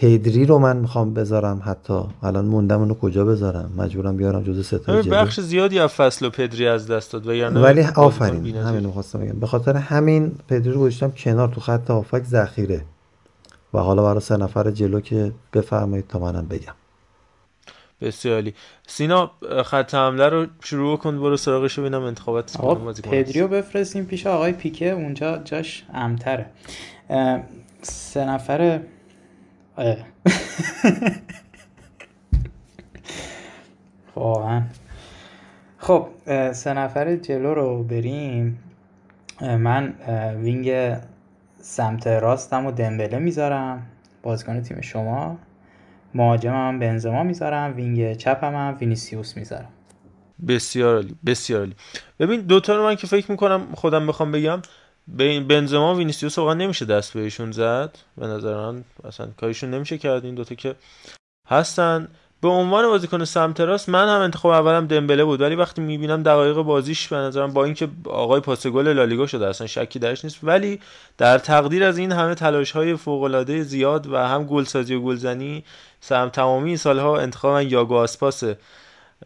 پیدری رو من می‌خوام بذارم حتی. الان موندم اونو کجا بذارم؟ مجبورم بیارم جزء ستای جلو بخش زیادی از فصل و پدری از دست داد و یعنی ولی آفرین همین رو خواستم بگم. به خاطر همین پدری رو گذاشتم کنار تو خط آفک ذخیره. و حالا برای سه نفر جلو که بفرمایید تا منم بگم. بسیاری سینا خط حمله رو شروع کن برو سراغش ببینم انتخابات پدریو بفرستیم پیش آقای پیکه اونجا جاش امتره. سه نفر واقعا. خب سه نفر جلو رو بریم. من وینگ سمت راستم و دمبله می‌ذارم. بازیکن تیم شما. مهاجم هم بنزما می‌ذارم. وینگ چپم هم وینیسیوس می‌ذارم. بسیار عالی بسیار عالی. ببین دوتا رو من که فکر می‌کنم خودم بخوام بگم. بنزما و وینیسیوس واقعا نمیشه دست بهشون زد. به نظر من اصلا کارشون نمیشه کرد. این دوتا که هستن. به عنوان بازیکن سمت راست من هم انتخاب اولم دمبله بود. ولی وقتی می‌بینم دقایق بازیش به نظرم با اینکه آقای پاس گل لالیگا شده اصلا شکی درش نیست. ولی در تقدیر از این همه تلاش های فوق العاده زیاد و هم گلسازی و گلزنی سم تمامی سالها انتخاب یاگو آسپاس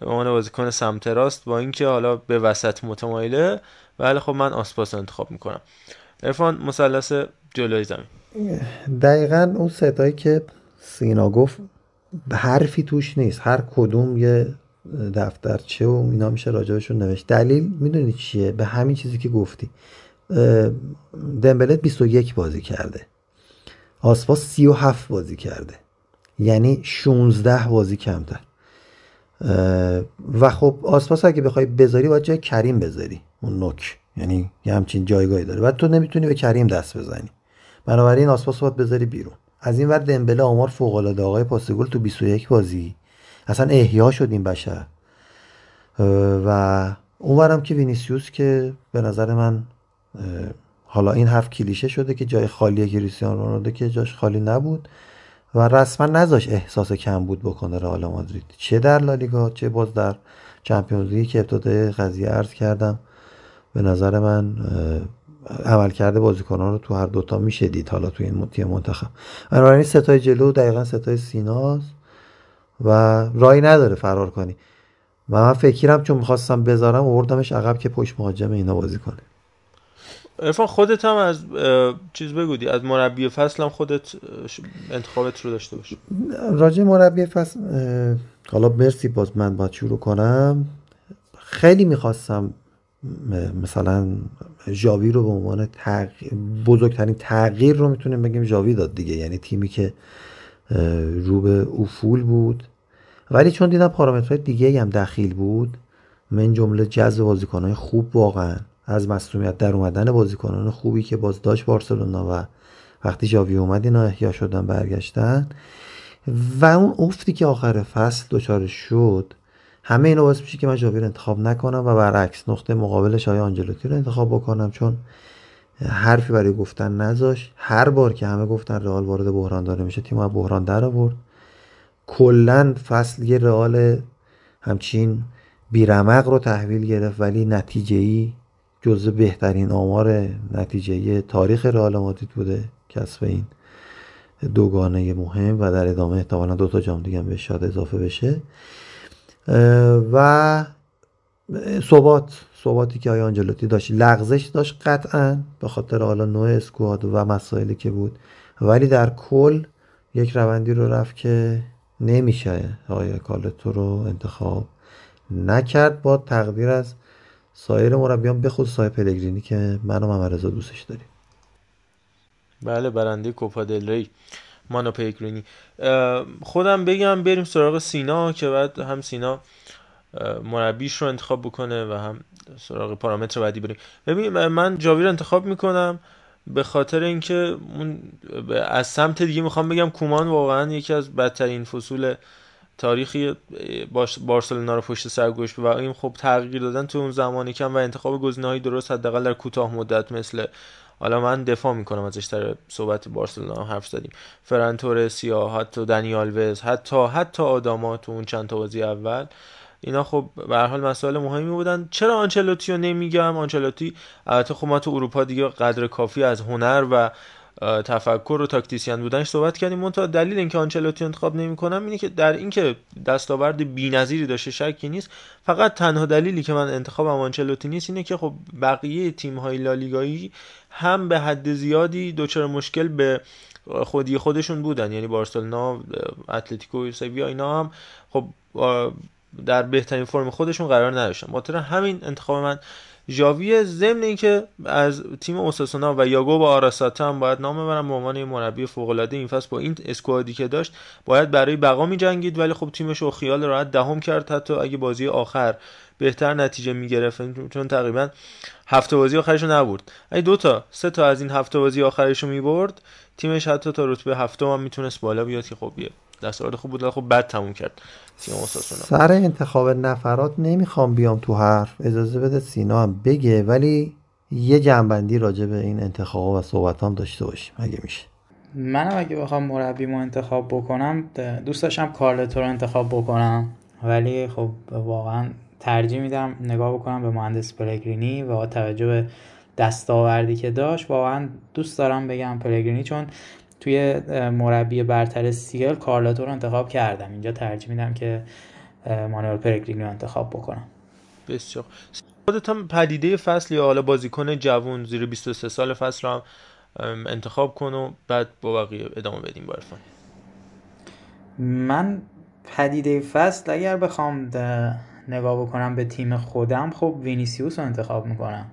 به عنوان بازیکن سمت راست با اینکه حالا به وسط متمایله ولی خب من آسپاس انتخاب می‌کنم. عرفان مثلث جلوی زمین. دقیقا اون ستایی که سینا گفت حرفی توش نیست. هر کدوم یه دفترچه و اینا میشه راجبشون نوشت. دلیل می‌دونی چیه؟ به همین چیزی که گفتی. دمبله 21 بازی کرده. آسپاس 37 بازی کرده. یعنی 16 بازی کمتر. و خب آسپاس اگه بخوای بذاری باید جای کریم بذاری. اون نوک. یعنی یه همچین جایگاهی داره. و تو نمی‌تونی به کریم دست بزنی. بنابراین آسپاس باید بذاری بیرون. از این ور دمبله آمار فوق العاده آقای پاس گل تو 21 بازی. اصلا احیا شد این بشر. و اونورم که وینیسیوس که به نظر من حالا این حرف کلیشه شده که جای خالی کریستیانو رونالدو که جاش خالی نبود. و رسما نذاشت احساس کمبود بکنه رئال مادرید. چه در لالیگا چه باز در چمپیونز لیگ که ابتدای قضیه عرض کردم. به نظر من عمل کرده بازیکنان رو تو هر دوتا میشه دید. حالا تو این تیم منتخب. بنابراین ستای جلو دقیقا ستای سیناست و رای نداره فرار کنی. و من فکرم چون می‌خواستم بذارم وردمش عقب که پشت مهاجم اینا بازی کنه. ارفان خودت هم از چیز بگودی از مربی فصل هم خودت انتخابت رو داشته باشی. راجع مربی فصل حالا مرسی باز من باید شروع کنم. خیلی می‌خواستم مثلا ژاوی رو به عنوان تغییر بزرگترین تغییر رو می‌تونیم بگیم ژاوی داد دیگه. یعنی تیمی که رو به افول بود. ولی چون دیدم پارامترهای دیگه هم دخیل بود من جمله جذب بازیکنهای خوب واقعا. از مصومیت در اومدن بازیکنان خوبی که باز داشت بارسلونا و وقتی ژاوی اومد اینا احیا شدن برگشتن. و اون افتی که آخر فصل دچار شد همه اینا باعث میشه که من ژاوی رو انتخاب نکنم و برعکس نقطه مقابلش آیا آنجلوتی رو انتخاب بکنم چون حرفی برای گفتن نذاش هر بار که همه گفتن رئال وارد بحران داره میشه تیم بحران در آورد. کلا فصل یه رئال همچین بیرمق رو تحویل گرفت ولی نتیجه ای جزء بهترین آمار نتیجه تاریخ رئال مادرید بوده کسب این دوگانه مهم و در ادامه احتمالا دو تا جام دیگه به شاد اضافه بشه. و ثبات ثباتی که آیا آنجلوتی داشت لغزش داشت قطعا به خاطر حالا نوع اسکواد و مسائلی که بود. ولی در کل یک روندی رو رفت که نمیشه آیا کالتو رو انتخاب نکرد با تقدیر از سایر مربیان به خود سای پلگرینی که من و محمد دوستش داریم. بله برنده کوپا دل ری مانو پیگرینی خودم بگم بریم سراغ سینا که بعد هم سینا مربیش رو انتخاب بکنه و هم سراغ پارامتر بعدی بریم. ببین من جاوی رو انتخاب می‌کنم به خاطر اینکه از سمت دیگه می‌خوام بگم کومان واقعا یکی از بدترین فصول تاریخی بارسلونا رو پشت سر گوش و این خب تغییر دادن تو اون زمانی کم و انتخاب گزینه‌های درست حداقل در کوتاه مدت مثل حالا من دفاع می‌کنم ازش در صحبت بارسلونا حرف زدیم. فران سیا حتی دنیال وز حتی حتی آداما تو اون چند تا بازی اول. اینا خب به هر حال مسائل مهمی بودن. چرا آنچلوتی رو نمیگم؟ آنچلوتی البته خب ما تو اروپا دیگه قدر کافی از هنر و تفکر و تاکتیسیان بودنش صحبت کردیم. منتها دلیل اینکه آنچلوتی انتخاب نمی‌کنم اینه که در اینکه دستاورد بی‌نظیری داشته شکی نیست فقط تنها دلیلی که من انتخابم آنچلوتی نیست اینه که خب بقیه تیم های لالیگایی هم به حد زیادی دچار مشکل به خودی خودشون بودن. یعنی بارسلونا اتلتیکو سویا اینا هم خب در بهترین فرم خودشون قرار نداشتن. خاطر همین انتخاب من ژاوی ضمن اینکه از تیم اوساسونا و یاگو و آراساتا هم باید نام ببرم به عنوان مربی فوق العاده این فصل با این اسکوادی که داشت باید برای بقا می جنگید ولی خب تیمش رو خیال راحت دهم کرد. حتی اگه بازی آخر بهتر نتیجه می‌گرفت چون تقریبا هفته بازی آخرش رو نبرد. اگه دو تا سه تا از این هفته بازی آخرش رو می‌برد. تیمش حتی تا رتبه هفته هم می‌تونست بالا بیاد که خب دستاورد خوب بود خب بد تموم کرد. تیم سر انتخاب نفرات نمی‌خوام بیام تو حرف. اجازه بده سینا هم بگه ولی یه جنبندی راجع به این انتخاب و صحبت هم داشته باشیم اگه میشه. منم اگه بخوام مربیمو انتخاب بکنم دوست داشتم کارلتو رو انتخاب بکنم. ولی خب واقعا ترجیح میدم نگاه بکنم به مهندس پلگرینی و با توجه به دستاوردی که داشت واقعا دوست دارم بگم پلگرینی چون توی مربی برتر سیل کارلاتو رو انتخاب کردم. اینجا ترجیح میدم که مانوئل پلگرینی رو انتخاب بکنم. بسیار. خودت هم پدیده فصل یا حالا بازیکن جوون زیر 23 سال فصل رو هم انتخاب کن و بعد با بقیه ادامه بدیم با من پدیده فصل اگر بخوام نگاه بکنم به تیم خودم خب وینیسیوس رو انتخاب می‌کنم.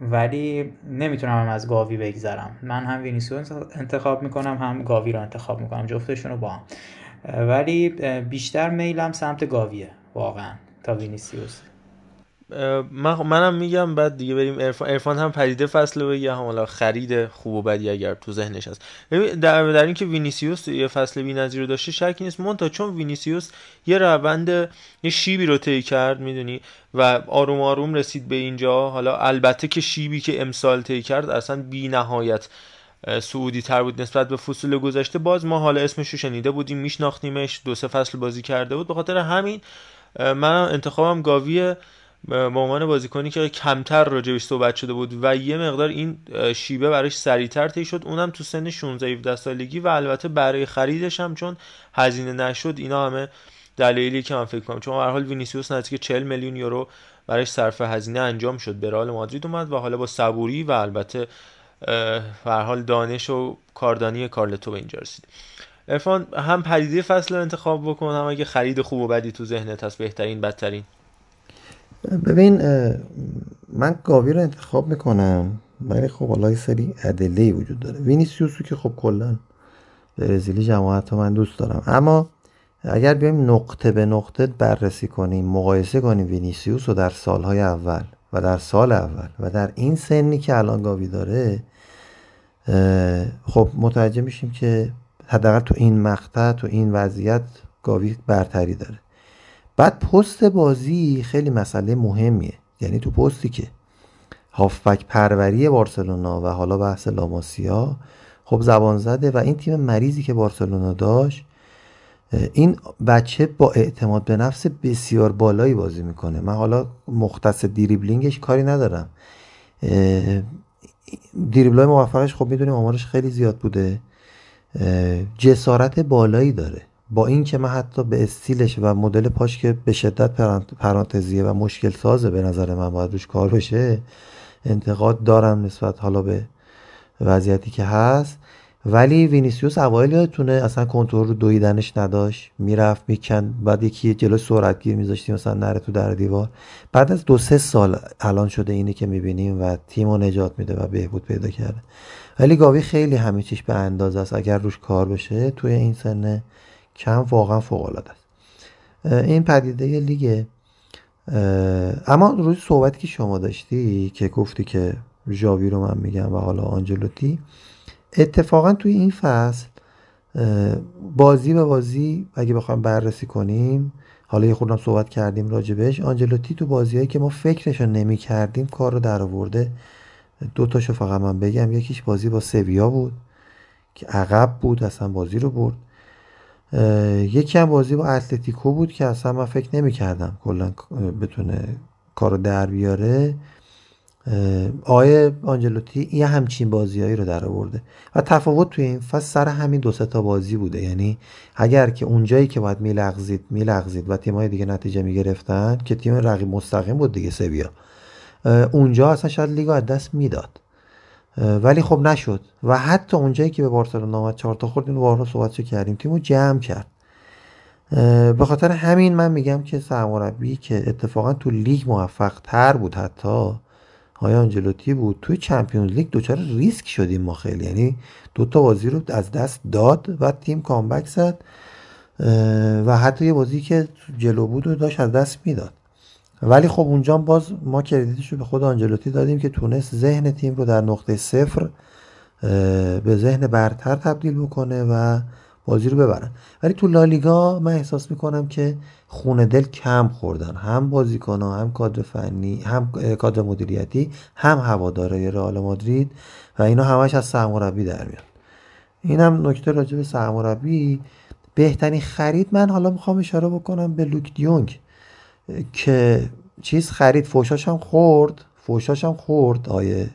ولی نمی‌تونم هم از گاوی بگذرم. من هم وینیسیوس انتخاب می‌کنم هم گاوی رو انتخاب می‌کنم. جفتشون رو با هم. ولی بیشتر میلم سمت گاویه واقعا تا وینیسیوس. منم میگم بعد دیگه بریم. عرفان هم پدیده فصل رو بگم حالا خرید خوب و بدی اگر تو ذهنش هست. در, در اینکه وینیسیوس یه فصل بی‌نظیر رو داشته شکی نیست. منتها چون وینیسیوس یه روند یه شیبی رو طی کرد می‌دونی؟ و آروم آروم رسید به اینجا. حالا البته که شیبی که امسال طی کرد اصلا بی نهایت صعودی تر بود نسبت به فصول گذشته. باز ما حالا اسمش رو شنیده بودیم میشناختیمش. دو سه فصل بازی کرده بود. به خاطر همین من انتخابم گاویه به عنوان بازیکنی که کمتر راجبش صحبت شده بود و یه مقدار این شیبه براش سریعتر طی شد اونم تو سن 16 17 سالگی و البته برای خریدش هم چون هزینه نشد اینا همه دلایلی که من فکر کنم. چون هر حال وینیسیوس نزدیک 40 میلیون یورو براش صرف هزینه انجام شد. به رئال مادرید اومد و حالا با صبوری و البته هر حال دانش و کاردانی کارلتو به اینجا رسید. عرفان هم پدیده فصل انتخاب بکن هم اگه خرید خوب و بدی تو ذهنت هست بهترین بدترین. ببین من گاوی رو انتخاب می‌کنم ولی خب حالا یه سری ادله وجود داره. وینیسیوسو که خب کلا برزیلی جماعت من دوست دارم. اما اگر بیایم نقطه به نقطه بررسی کنیم مقایسه کنیم وینیسیوس رو در سالهای اول و در سال اول و در این سنی که الان گاوی داره خب متوجه میشیم که حداقل تو این مقطع تو این وضعیت گاوی برتری داره. بعد پست بازی خیلی مسئله مهمیه. یعنی تو پستی که هافبک پروری بارسلونا و حالا بحث لاماسیا خب زبان زده و این تیم مریضی که بارسلونا داشت این بچه با اعتماد به نفس بسیار بالایی بازی می‌کنه. من حالا مختص دیریبلینگش کاری ندارم. دیریبلای موفقش خب می‌دونیم آمارش خیلی زیاد بوده. جسارت بالایی داره. با اینکه من حتی به استیلش و مدل پاش که به شدت پرانتزیه و مشکل سازه به نظر من باید روش کار بشه انتقاد دارم نسبت حالا به وضعیتی که هست. ولی وینیسیوس اوایل یادتونه اصلا کنترل رو دویدنش نداشت. می‌رفت میکن بعد یکی جلو سرعتگیر میذاشتیم مثلا نره تو در دیوار. بعد از دو سه سال الان شده اینه که می‌بینیم و تیم رو نجات میده و بهبود پیدا کرده. ولی گاوی خیلی همه چیش به اندازه است. اگر روش کار بشه توی این سنه کم واقعا فوق العاده است این پدیده لیگ اما روی صحبتی که شما داشتی که گفتی که ژاوی رو من میگم و حالا آنجلوتی اتفاقا توی این فصل بازی به بازی اگه بخوایم بررسی کنیم حالا یه خوردم صحبت کردیم راجبش آنجلوتی تو بازیهایی که ما فکرشو نمی کردیم کار رو در آورده. دو تاشو فقط من بگم یکیش بازی با سویا بود که عقب بود اصلا بازی رو برد. یکی هم بازی با اتلتیکو بود که اصلا من فکر نمی کردم کلا بتونه کارو در بیاره. آقای آنجلوتی یه همچین بازیهایی رو در آورده و تفاوت توی این فصل سر همین دو تا بازی بوده. یعنی اگر که اونجایی که باید میلغزید میلغزید و تیمای دیگه نتیجه می‌گرفتن که تیم رقیب مستقیم بود دیگه سویا اونجا اصلا شاید لیگو از دست می‌داد. ولی خب نشد. و حتی اونجایی که به بارسلونا آمد چهار تا خورد اینو بارها صحبتشو کردیم تیمو جمع کرد. به خاطر همین من میگم که سرمربی که اتفاقا تو لیگ موفق تر بود حتی های آنجلوتی بود توی چمپیونز لیگ دوچار ریسک شدیم ما خیلی. یعنی دو تا بازی رو از دست داد و تیم کامبک زد و حتی یه بازی که جلو بود و داشت از دست می‌داد. ولی خب اونجا باز ما کردیتش رو به خود آنجلوتی دادیم که تونست ذهن تیم رو در نقطه صفر به ذهن برتر تبدیل بکنه و بازی رو ببرن. ولی تو لالیگا من احساس می‌کنم که خونه دل کم خوردن. هم بازیکن هم کادر فنی هم کادر مدیریتی هم هواداره رئال مادرید و اینا همش از سرمربی در میاد اینم نکته راجع به سرمربی. بهترین خرید من حالا می‌خوام اشاره بکنم به لوک دیونگ. که چیز خرید. فوشاش هم خورد. فوشاش هم خورد. آیه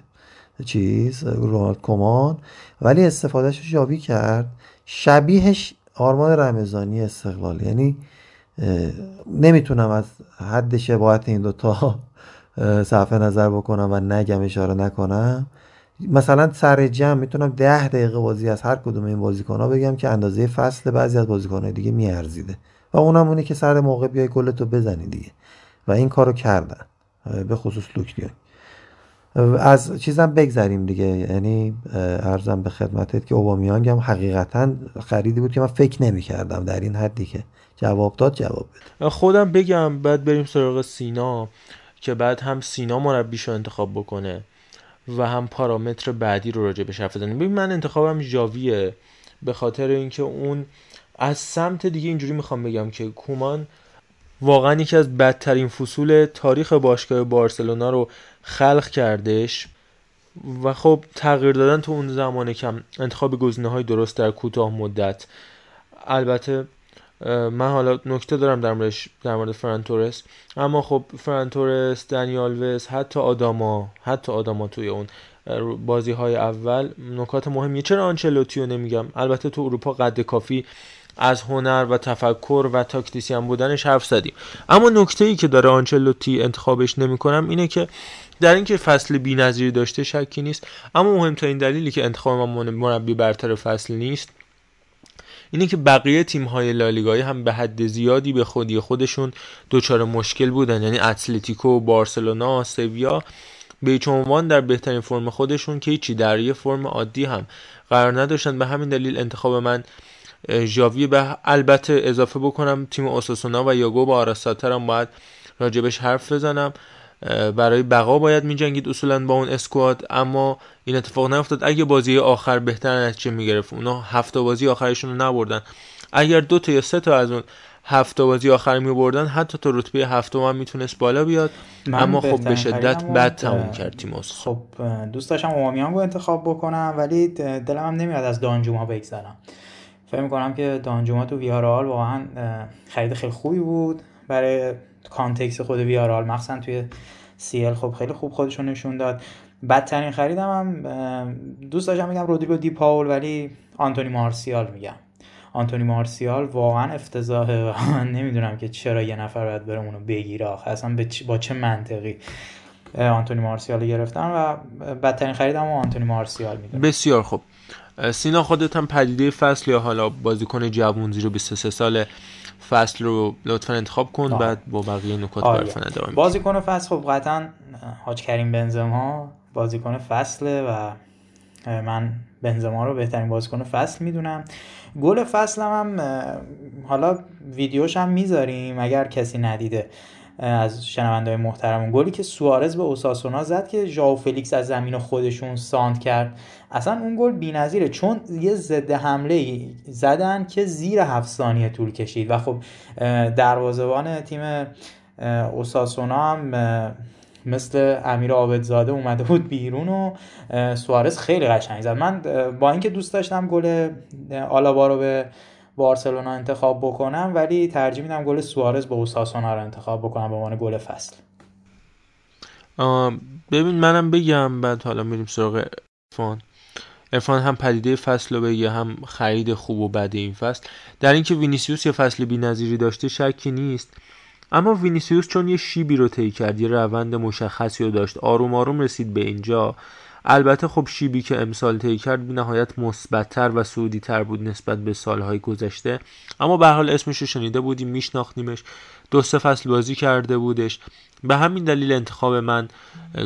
چیز رونالد کمان ولی استفادهش یابی کرد. شبیهش آرمان رمضانی استقلال. یعنی نمی‌تونم از حد شباهت این دوتا صفحه نظر بکنم و نگم اشاره نکنم. مثلا سر جمع می‌تونم ده دقیقه بازی از هر کدوم این بازیکن ها بگم که اندازه فصل بعضی از بازیکن دیگه میارزیده. و اونم اونه که سر موقع بیای گلتو بزنی دیگه. و این کارو کردن. به خصوص لوکیان از چیزم بگذریم دیگه. یعنی ارزم به خدمتت که اوبامیانگ هم حقیقتا خریدی بود که من فکر نمی کردم در این حدی که جواب داد جواب بده. خودم بگم بعد بریم سراغ سینا که بعد هم سینا مربیشو انتخاب بکنه و هم پارامتر بعدی رو راجع به حرف بزنیم. ببین من انتخابم ژاویه. به خاطر اینکه اون از سمت دیگه اینجوری می‌خوام بگم که کومان واقعا یکی از بدترین فصول تاریخ باشگاه بارسلونا رو خلق کردش و خب تغییر دادن تو اون زمان کم انتخاب گزینه های درست در کوتاه مدت. البته من حالا نکته دارم در موردش در مورد فرانتورس اما خب فرانتورس دنیال وز حتی آداما حتی آداما توی اون بازی های اول نکات مهمیه. چرا آنچلوتی رو نمیگم؟ البته تو اروپا قد کافی از هنر و تفکر و تاکتیسیان بودنش حرف زدیم. اما نکته ای که داره آنچلوتی انتخابش نمی‌کنم اینه که در اینکه فصل بی‌نظیری داشته شکی نیست اما مهمترین دلیلی که انتخاب من مربی برتر فصل نیست اینه که بقیه تیم های لالیگایی هم به حد زیادی به خودی خودشون دچار مشکل بودن. یعنی اتلتیکو بارسلونا سویا به عنوان در بهترین فرم خودشون که هیچی در یه فرم عادی هم قرار نداشتن. به همین دلیل انتخاب من ژاوی به البته اضافه بکنم تیم اوساسونا و یاگو با آراساتر هم باید راجبش حرف بزنم. برای بقا باید میجنگید اصولا با اون اسکواد اما این اتفاق نیفتاد. اگه بازی آخر بهتر نتیجه می‌گرفت اونا هفته بازی آخرشون رو نبردن. اگر دو تا یا سه تا از اون هفته بازی آخر می بردن حتی تا رتبه هفته هم می‌تونست بالا بیاد. اما خب به شدت بد تموم کرد تیم خب دوست داشتم اومیانگو انتخاب بکنم ولی دلم هم نمیاد از دانجوما بگذرم. فکر می‌کنم که دانجوما تو ویارال واقعا خرید خیلی خوبی بود. برای کانتکس خود ویارال مخصوصا توی سیل خب خیلی خوب خودشون نشون داد. بدترین خریدم هم دوست داشتم میگم رودریگو دی پاول ولی آنتونی مارسیال میگم. آنتونی مارسیال واقعا افتضاحه من نمی‌دونم که چرا یه نفر باید بره اونو بگیره آخه. اصلا با چه منطقی؟ آنتونی مارسیال گرفتم و بدترین خریدم آنتونی مارسیال می‌دونم. بسیار خوب. سینا خودت هم پدیده فصل یا حالا بازیکن جوون زیرو 23 سال فصل رو لطفا انتخاب کن بعد با بقیه نکات آره. بازیکن فصل خب قطعا حاج کریم بنزما بازیکن فصله و من بنزما رو بهترین بازیکن فصل می‌دونم. گل فصل هم حالا ویدیوش هم می‌ذاریم اگر کسی ندیده. از شنونده محترم گلی که سوارز به اوساسونا زد که ژائو فلیکس از زمین خودشون سانت کرد. اصلا اون گل بی‌نظیره چون یه ضد حمله زدن که زیر هفت ثانیه طول کشید. و خب دروازه‌بان تیم اوساسونا هم مثل امیر عابدزاده اومده بود بیرون و سوارز خیلی قشنگ زد. من با اینکه دوست داشتم گل آلابا رو به بارسلونا انتخاب بکنم ولی ترجیح میدم گل سوارز با اوساسونا رو انتخاب بکنم به عنوان گل فصل. ببین منم بگم بعد حالا میریم سراغ عرفان عرفان هم پدیده فصل رو بگه هم خرید خوب و بد این فصل. در اینکه وینیسیوس یه فصل بی‌نظیری داشته شکی نیست. اما وینیسیوس چون یه شیبی رو طی کرد یه روند مشخصی رو داشت آروم آروم رسید به اینجا. البته خب شیبی که امسال طی کرد بی نهایت مثبتتر و صعودی تر بود نسبت به سالهای گذشته. اما به هر حال اسمش رو شنیده بودیم میشناختیمش. دو سه فصل بازی کرده بودش. به همین دلیل انتخاب من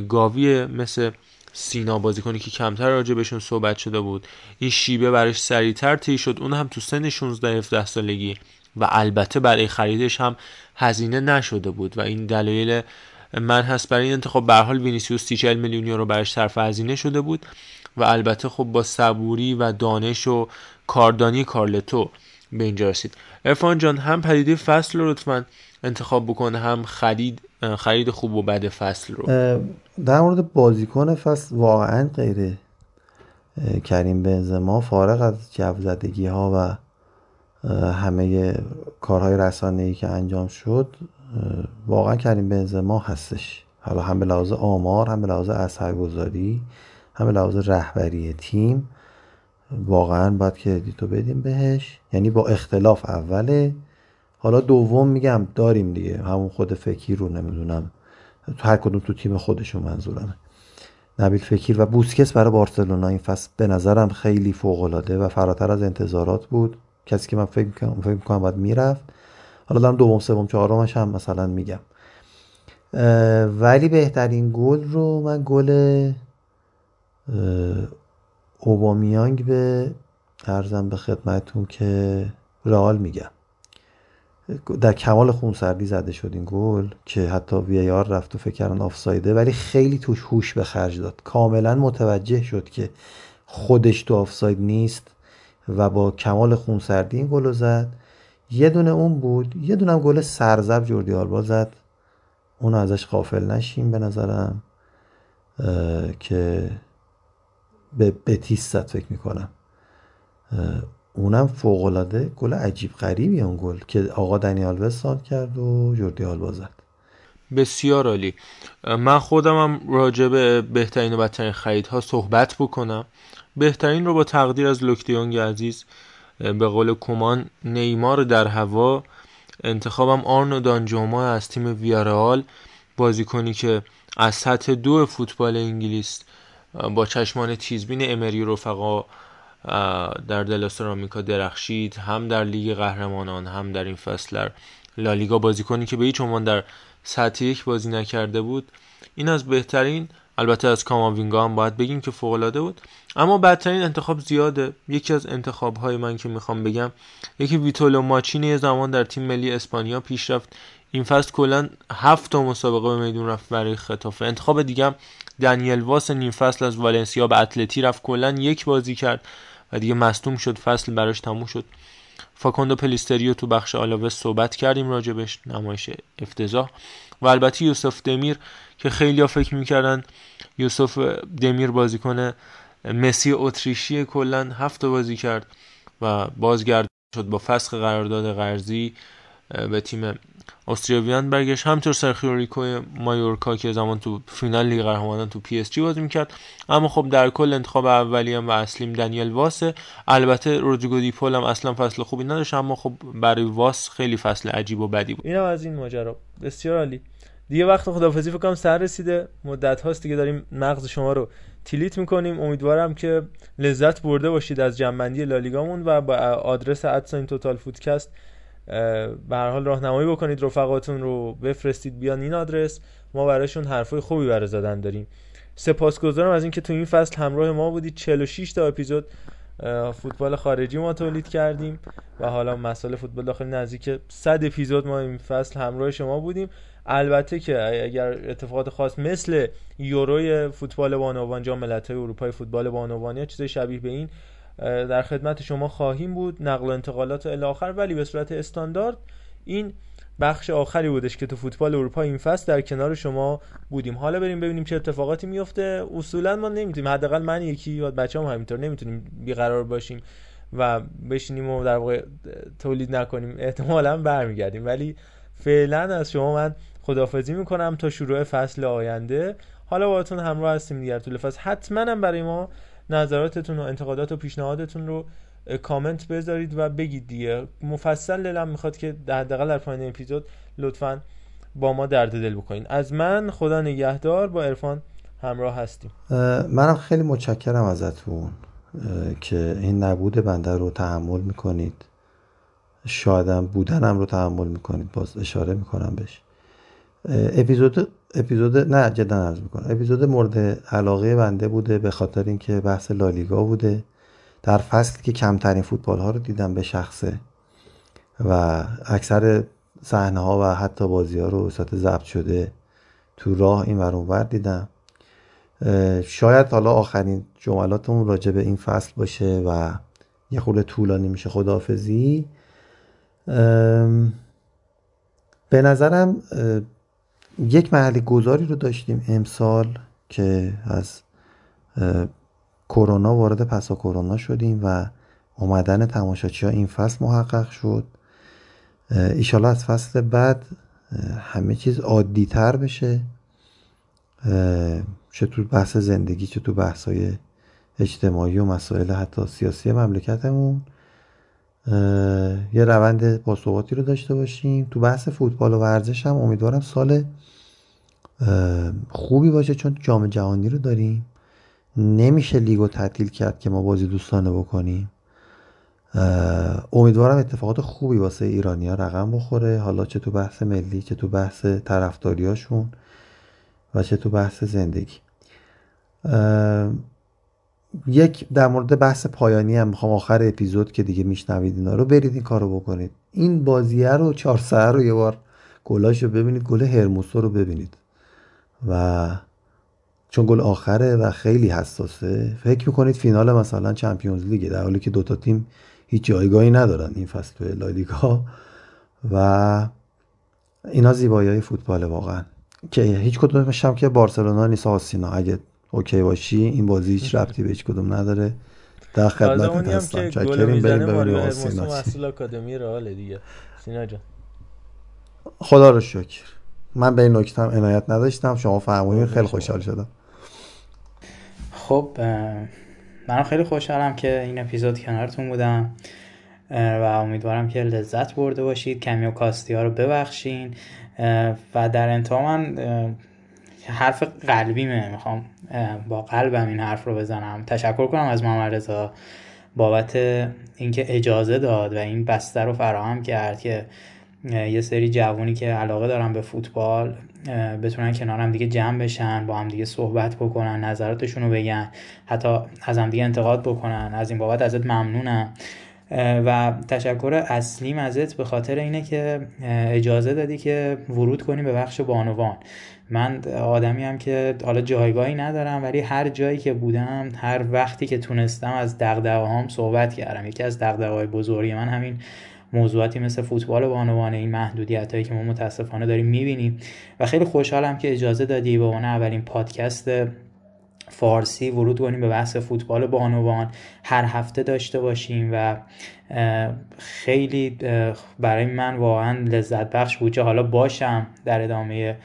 گاوی مثل سینا بازی کنی که کمتر راجع بهشون صحبت شده بود. این شیبه براش سریعتر طی شد. اون هم تو سن 16 17 سالگی. و البته برای خریدش هم هزینه نشده بود. و این دلایل من هست برای این انتخاب. به حال وینیسیوس 30 میلیون یورو براش صرف هزینه شده بود و البته خب با صبوری و دانش و کاردانی کارلتو به اینجا رسید. ارفان جان هم پدیده فصل رو لطفا انتخاب بکنه هم خرید خرید خوب و بد فصل رو. در مورد بازیکن فصل واقعا غیره کریم بنزما فارغ از جو ها و همه کارهای رسانه ای که انجام شد واقعا کریم بنزما هستش. حالا هم به لحاظ آمار هم به لحاظ اثرگذاری هم به لحاظ رهبری تیم واقعا باید کردیتو بدیم بهش. یعنی با اختلاف اوله. حالا دوم میگم داریم دیگه. همون خود فکیر رو نمی‌دونم. تو هر کدوم تو تیم خودشون منظورمه. نبیل فکیر و بوسکس برای بارسلونا این فصل به نظرم خیلی فوق العاده و فراتر از انتظارات بود. کسی که من فکر می‌کنم فکر می‌کنم باید می‌رفت. حالا دارم دوم سوم چهارمش هم مثلا میگم. ولی بهترین گل رو من گل اوبامیانگ به ارزم به خدمتون که رئال میگم. در کمال خونسردی زده شد این گل که حتی وی آر رفت و فکر کردن آفسایده ولی خیلی توش هوش به خرج داد. کاملا متوجه شد که خودش تو آفساید نیست و با کمال خونسردی این گل زد. یه دونه اون بود یه دونه گل سرزب جوردی آلبا زد. اون ازش غافل نشیم به نظرم که به بتیس زد فکر می‌کنم. اونم فوقالعاده گل عجیب غریبی اون گل که آقا دنیال وستان کرد و جوردی آلبا زد. بسیار عالی. من خودم هم راجع به بهترین و بدترین خریدها صحبت بکنم. بهترین رو با تقدیر از لوکدیونگ عزیز به قول کمان نیمار در هوا. انتخابم آرنو دانجوما از تیم ویارال بازیکنی که از سطح دو فوتبال انگلیس با چشمان تیزبین امری رفقا در دلسترامیکا درخشید هم در لیگ قهرمانان هم در این فصل در لالیگا. بازیکنی که به هیچ عنوان در سطح یک بازی نکرده بود. این از بهترین البته از کاماوینگا هم باید بگیم که فوق بود. اما بدترین انتخاب زیاده. یکی از انتخاب های من که می‌خوام بگم یکی ویتولو ماچینی زمان در تیم ملی اسپانیا پیش رفت. این فصل کلا هفت تا مسابقه به میدون رفت برای خطافه. انتخاب دیگه دنیل واس نیم فصل از والنسیا به اتلتی رفت. کلا یک بازی کرد و دیگه مصدوم شد. فصل براش تموم شد. فاکوندو پلیستریو تو بخش آلاوه صحبت کردیم راجبش نمایش افتضاح. و البته یوسف دمیر که خیلی ها فکر می‌کردن یوسف دمیر بازیکن مسی اتریشی کلا هفت بازی کرد و بازگرد شد با فسخ قرارداد قرضی به تیم استریا ویان برگشت. همطور سرخیو مایورکا که زمان تو فینال لیگ قهرمانان تو پی اس جی بازی می‌کرد. اما خب در کل انتخاب اولیم و اصلیم دنیل واسه البته رودریگو دیپول هم اصلا فصل خوبی نداشت اما خب برای واس خیلی فصل عجیب و بدی بود. اینم از این ماجرا. بسیار عالی. دیگه وقت خدافظی فکر کنم سر رسیده. مدت هاست دیگه داریم مغز شما رو تیلیت می‌کنیم. امیدوارم که لذت برده باشید از جنبندی لالیگامون و با آدرس ادساین توتال فودکست به هر حال راهنمایی بکنید رفقاتون رو بفرستید بیان این آدرس. ما براشون حرفای خوبی برای زدن داریم. سپاسگزارم از اینکه تو این فصل همراه ما بودید. 46 تا اپیزود فوتبال خارجی ما تولید کردیم و حالا مسائل فوتبال داخلی نزدیک 100 اپیزود ما این فصل همراه شما بودیم. البته که اگر اتفاقات خاص مثل یوروی فوتبال بانوان جام ملت‌های اروپای فوتبال بانوانی یا چیز شبیه به این در خدمت شما خواهیم بود. نقل و انتقالات و آخر. ولی به صورت استاندارد این بخش آخری بودش که تو فوتبال اروپا این فصل در کنار شما بودیم. حالا بریم ببینیم چه اتفاقاتی میفته. اصولا ما نمی‌تونیم. حداقل من یکی یا بچه‌ام همینطور نمی‌تونیم بیقرار باشیم و بشینیم و در واقع تولید نکنیم. احتمالا برمیگردیم. ولی فعلا از شما من خدافزی می‌کنم تا شروع فصل آینده. حالا باهاتون همراه هستیم دیگر طول فصل. حتما هم برای ما نظراتتون و انتقادات و پیشنهادتون رو کامنت بذارید و بگید دیگه. مفصل دلم می‌خواد که حداقل در پایان اپیزود لطفا با ما درد دل بکنید از من خدا نگهدار با عرفان همراه هستیم. منم خیلی متشکرم ازتون که این نبود بنده رو تحمل می‌کنید. شادم بودنم رو تحمل می‌کنید. باز اشاره می‌کنم بهش. اپیزود اپیزود نه جدا عرض می‌کنم. اپیزود مورد علاقه بنده بوده به خاطر اینکه بحث لالیگا بوده. در فصلی که کمترین فوتبال ها رو دیدم به شخصه و اکثر صحنه ها و حتی بازی ها رو وسط ضبط شده تو راه این ور دیدم. شاید حالا آخرین جملاتمون راجع به این فصل باشه و یه خورده طولانی میشه. خداحافظی. به نظرم یک محل گذاری رو داشتیم امسال که از کرونا وارد پسا کرونا شدیم و اومدن تماشاچی ها این فصل محقق شد. ایشالا از فصل بعد همه چیز عادی تر بشه چه تو بحث زندگی چه تو بحث های اجتماعی و مسائل حتی سیاسی مملکتمون. یه روند باثباتی رو داشته باشیم. تو بحث فوتبال و ورزش هم امیدوارم سال خوبی باشه چون جام جهانی رو داریم. نمیشه لیگو تعطیل کرد که ما بازی دوستانه بکنیم. امیدوارم اتفاقات خوبی واسه ایرانیا رقم بخوره. حالا چه تو بحث ملی چه تو بحث طرفداریاشون و چه تو بحث زندگی. یک در مورد بحث پایانی هم می‌خوام آخر اپیزود که دیگه میشنوید اینا رو برید این کارو بکنید. این بازیه رو چهار رو یه بار گلاش رو ببینید گل هرموسو رو ببینید. و چون گل آخره و خیلی حساسه فکر می‌کنید فینال مثلا چمپیونز لیگه در حالی که دوتا تیم هیچ جایگاهی ندارن این فصل تو لالیگا. و اینا زیبایی های فوتبال واقعا. که هیچ کدومش هم که بارسلونا نیست آسینا اگه اوکی باشی این بازی هیچ ربطی به هیچ کدوم نداره. در خدمت هستم. چاکریم بریم ببینیم آسینا مسئول آکادمی رئال دیگه. سینا جان. خدا رو شکر. من به این نکته هم عنایت نداشتم. شما فهمونید خیلی خوشحال شدم. خب من خیلی خوشحالم که این اپیزود کنارتون بودم. و امیدوارم که لذت برده باشید کمی و کاستی ها رو ببخشین. و در انتها من حرف قلبیمه. می‌خوام با قلبم این حرف رو بزنم. تشکر کنم از محمد رضا بابت اینکه اجازه داد و این بستر رو فراهم کرد که یه سری جوانی که علاقه دارن به فوتبال بتونن کنار هم دیگه جمع بشن با هم دیگه صحبت بکنن نظراتشون رو بگن حتی از هم دیگه انتقاد بکنن از این بابت ازت ممنونم. و تشکر اصلیم ازت به خاطر اینه که اجازه دادی که ورود کنی به بخش بانوان. من آدمی هم که حالا جایگاهی ندارم ولی هر جایی که بودم هر وقتی که تونستم از دغدغه هم صحبت کردم. یکی از دغدغه های بزرگی من همین موضوعاتی مثل فوتبال بانوانه این محدودیت هایی که ما متاسفانه داریم می‌بینیم. و خیلی خوشحالم که اجازه دادی به عنوان اولین پادکست فارسی ورود کنیم به بحث فوتبال بانوان. هر هفته داشته باشیم و خیلی برای من واقعا لذت بخش بود حالا باشم در ادامه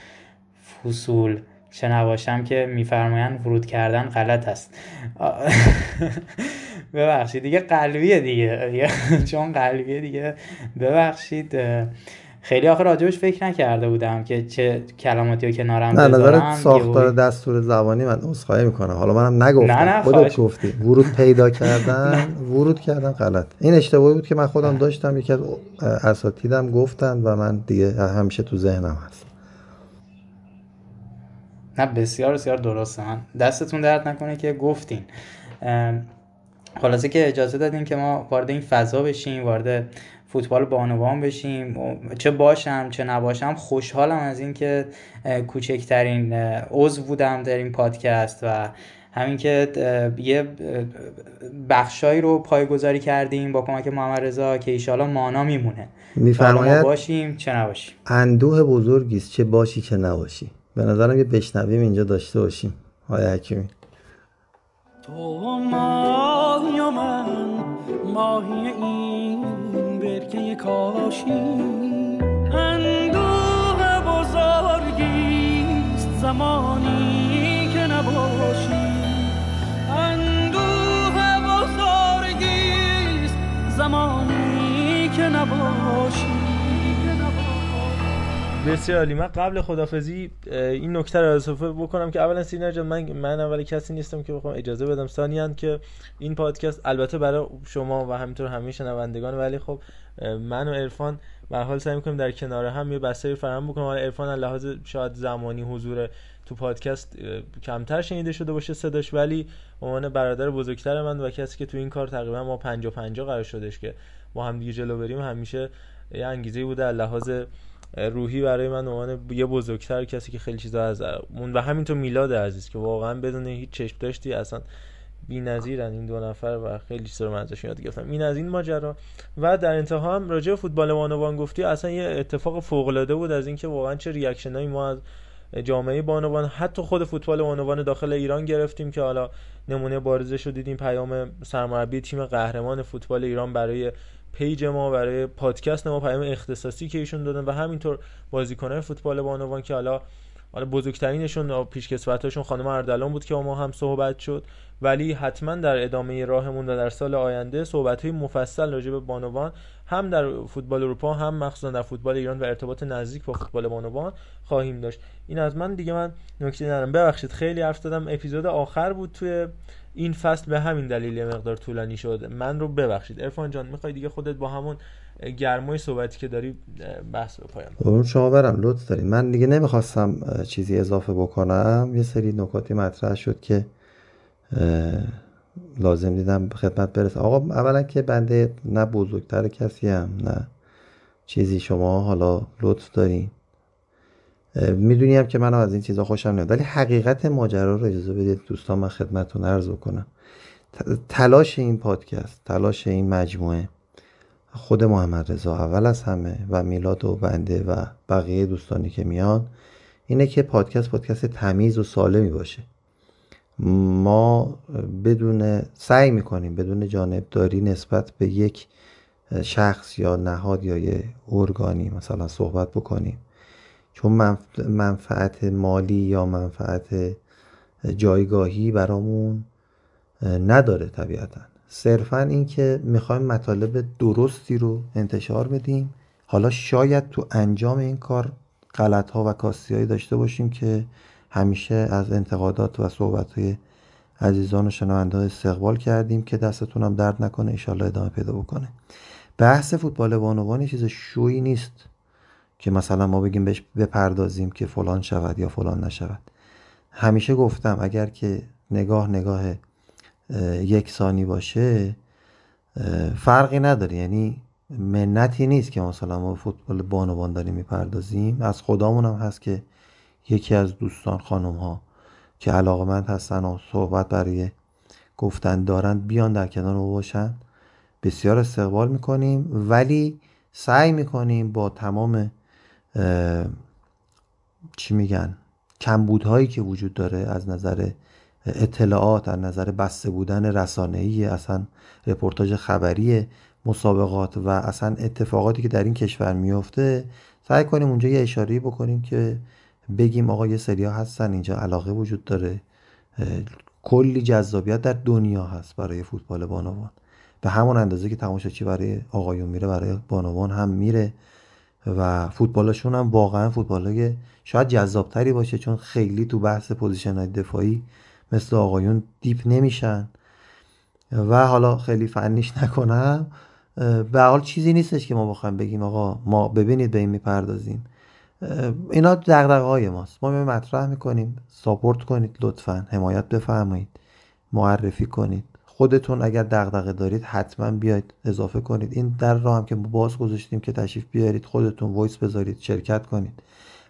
فصول. چه نباشم که میفرمایند ورود کردن غلط است. ببخشید دیگه قلبیه دیگه. چون قلبیه دیگه. ببخشید خیلی آخر راجبش فکر نکرده بودم که چه کلماتی رو کنارم نه نظر ساختار دستور زبانی من عذرخواهی می‌کنم حالا منم نگفتم. نه نه خودت گفتی. ورود پیدا کردن ورود کردن غلط. این اشتباهی بود که من خودم داشتم. یکی از اساتیدم گفتن و من دیگه همیشه تو ذهنم هست نه بسیار بسیار درسته من دستتون درد نکنه که گفتین. خلاصه که اجازه دادین که ما وارد این فضا بشیم وارد فوتبال بانوان بشیم. چه باشم چه نباشم خوشحالم از اینکه کوچکترین عضو بودم در این پادکست و همین که یه بخشایی رو پایگذاری کردیم با کمک محمد رضا که ایشالا مانا میمونه. میفرماید؟ باشیم چه نباشیم. اندوه بزرگی است چه باشی چه نباشی. به نظرم یه بشنویم اینجا داشته باشیم. های حکیمی. تو ماهی و من ماهی این برکه کاشی. اندوه بزرگیست زمانی که نباشی. اندوه بزرگیست زمانی که نباشی. بسیار عالی. من قبل خدافزی این نکته رو اضافه بکنم که اولا سینا جان من من اول کسی نیستم که بخوام اجازه بدم ثانیا که این پادکست البته برای شما و همینطور همه شنوندگان ولی خب من و عرفان به حال سعی می‌کنیم در کنار هم یه بستری فراهم بکنیم. حالا عرفان لحاظ شاید زمانی حضور تو پادکست کمتر شنیده شده باشه صداش ولی عنوان برادر بزرگتر من و کسی که تو این کار تقریبا ما 50 50 قرار شدش که با هم دیگه جلو بریم همیشه یه انگیزه بوده لحاظ روحی برای من عنوان یه بزرگتر کسی که خیلی چیزا از مون و همینطور میلاد عزیز که واقعا بدون هیچ چشم داشتی اصلا بی‌نظیرن این دو نفر و خیلی چیزا رو من ازشون یاد گرفتم. این از این ماجرا. و در انتها هم راجع فوتبال بانوان گفتی اصلا یه اتفاق فوق العاده بود از اینکه واقعا چه ریاکشنایی ما از جامعه بانوان حتی خود فوتبال بانوان داخل ایران گرفتیم که حالا نمونه بارزش رو دیدیم. پیام سرمربی تیم قهرمان فوتبال ایران برای پیج ما برای پادکست ما پیام اختصاصی که ایشون دادن و همینطور بازیکنان فوتبال بانوان که حالا حالا بزرگترینشون پیشکسوتاشون خانم اردلان بود که با ما هم صحبت شد. ولی حتما در ادامه راهمون و در سال آینده صحبت های مفصل راجع به بانوان هم در فوتبال اروپا هم مخصوصا در فوتبال ایران و ارتباط نزدیک با فوتبال بانوان خواهیم داشت. این از من. دیگه من نکته ندارم. ببخشید خیلی حرف دادم اپیزود آخر بود توی این فصل به همین دلیل مقدار طولانی شد. من رو ببخشید. ارفان جان می‌خوای دیگه خودت با همون گرمای صحبتی که داری بحث به پایان قربون شما برم لطف داریم من دیگه نمی‌خواستم چیزی اضافه بکنم. یه سری نکاتی مطرح شد که لازم دیدم خدمت برسه. آقا اولا که بنده نه بزرگتر کسی هم نه چیزی. شما حالا لطف دارین. می‌دونیم که من از این چیزا خوشم نمیاد ولی حقیقت ماجرا رو اجازه بدید دوستان من خدمتتون عرض بکنم. تلاش این پادکست تلاش این مجموعه خود محمد رضا اول از همه و میلاد و بنده و بقیه دوستانی که میان اینه که پادکست پادکست تمیز و سالمی باشه. ما بدون سعی می‌کنیم بدون جانبداری نسبت به یک شخص یا نهاد یا یه ارگانی مثلا صحبت بکنیم. چون منفعت مالی یا منفعت جایگاهی برامون نداره طبیعتا. صرفا اینکه می‌خوایم مطالب درستی رو انتشار بدیم. حالا شاید تو انجام این کار غلط ها و کاستی داشته باشیم که همیشه از انتقادات و صحبت های عزیزان و شنونده استقبال کردیم که دستتون هم درد نکنه ایشالله ادامه پیدا بکنه. بحث فوتبال بانوان چیز شویی نیست. که مثلا ما بگیم بهش بپردازیم که فلان شود یا فلان نشود. همیشه گفتم اگر که نگاه نگاه یک ثانی باشه فرقی نداره. یعنی منتی نیست که مثلا ما فوتبال بانوان داریم می‌پردازیم. از خدامون هم هست که یکی از دوستان خانم ها که علاقمند هستن و صحبت برای گفتن دارند بیان در کنار ما باشن. بسیار استقبال می‌کنیم. ولی سعی می‌کنیم با تمام چی میگن؟ کمبودهایی که وجود داره از نظر اطلاعات از نظر بسته بودن رسانه‌ای اصلا رپورتاج خبری مسابقات و اصلا اتفاقاتی که در این کشور میفته سعی کنیم اونجا یه اشاره بکنیم که بگیم آقا یه سریا هستن اینجا علاقه وجود داره. کلی جذابیت در دنیا هست برای فوتبال بانوان. به همون اندازه که تماشاچی برای آقایون میره برای بانوان هم میره. و فوتبالشون هم واقعا فوتبال شاید جذابتری باشه چون خیلی تو بحث position های دفاعی مثل آقایون deep نمیشن. و حالا خیلی فنیش نکنم. به حال چیزی نیستش که ما بخوایم بگیم آقا ما ببینید به این می‌پردازیم. اینا دغدغه های ماست. ما می مطرح می‌کنیم. support کنید لطفا. حمایت بفرمایید. معرفی کنید. خودتون اگر دغدغه دارید حتما بیاید اضافه کنید. این در راه هم که باز گذاشتیم که تشریف بیارید خودتون voice بذارید شرکت کنید.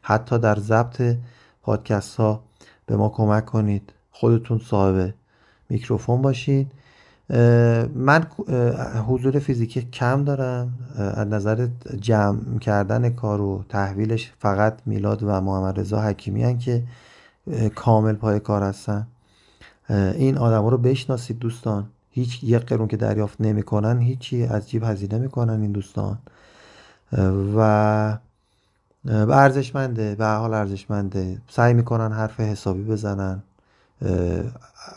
حتی در ضبط پادکست ها به ما کمک کنید. خودتون صاحب میکروفون باشید. من حضور فیزیکی کم دارم. از نظر جمع کردن کار و تحویلش فقط میلاد و محمد رضا حکیمی هن که کامل پای کار هستن. این آدم رو بشناسید دوستان. هیچ یک قرون که دریافت نمی‌کنن هیچی از جیب هزینه می‌کنن این دوستان. و ارزشمنده به حال ارزشمنده. سعی می‌کنن حرف حسابی بزنن.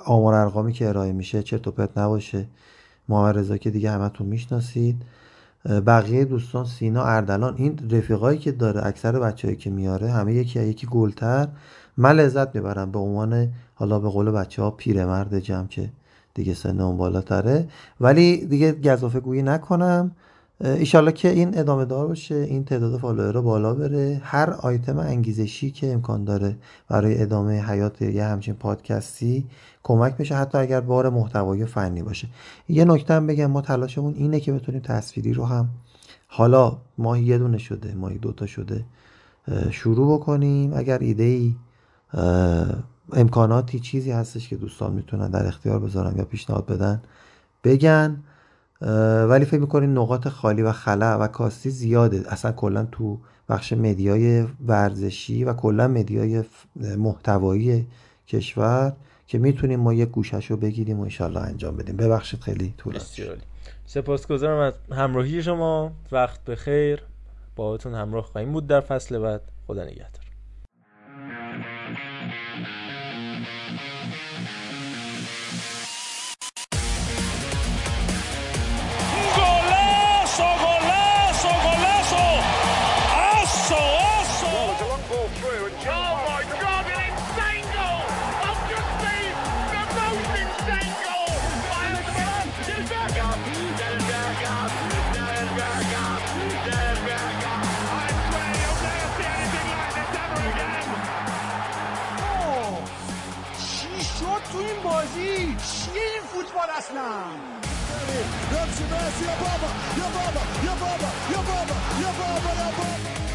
آمار ارقامی که ارائه میشه چرت و پرت نباشه. محمد رضا که دیگه همتون می‌شناسید. بقیه دوستان سینا اردلان این رفیقایی که داره اکثر بچههایی که میاره همه یکی یکی گلتر. من لذت می‌برم به عنوان حالا به قول بچه ها پیرمرد جمع که دیگه سن اون بالاتره. ولی دیگه گذافه گویی نکنم. ایشالله که این ادامه دار باشه این تعداد فالوور رو بالا بره. هر آیتم انگیزشی که امکان داره برای ادامه حیات یه همچین پادکستی کمک میشه حتی اگر بار محتوای فنی باشه. یه نکته بگم ما تلاشمون اینه که بتونیم تصویری رو هم حالا ماهی یه دونه شده ماهی دوتا شده شروع بکنیم. اگر ایده ای امکاناتی چیزی هستش که دوستان می‌تونن در اختیار بذارن یا پیشنهاد بدن بگن ولی فکر می‌کنیم نقاط خالی و خلا و کاستی زیاده. اصلا کلا تو بخش مدیای ورزشی و کلا مدیای محتوایی کشور که می‌تونیم ما یک گوشش رو بگیریم و انشالله انجام بدیم. ببخشید خیلی طولانی سپاسگزارم از همراهی شما. وقت بخیر. باهاتون همراه خواهیم بود در فصل بعد. خدا نگهدار. Não tivesse Obama, Obama, Obama, Obama, Obama, Obama.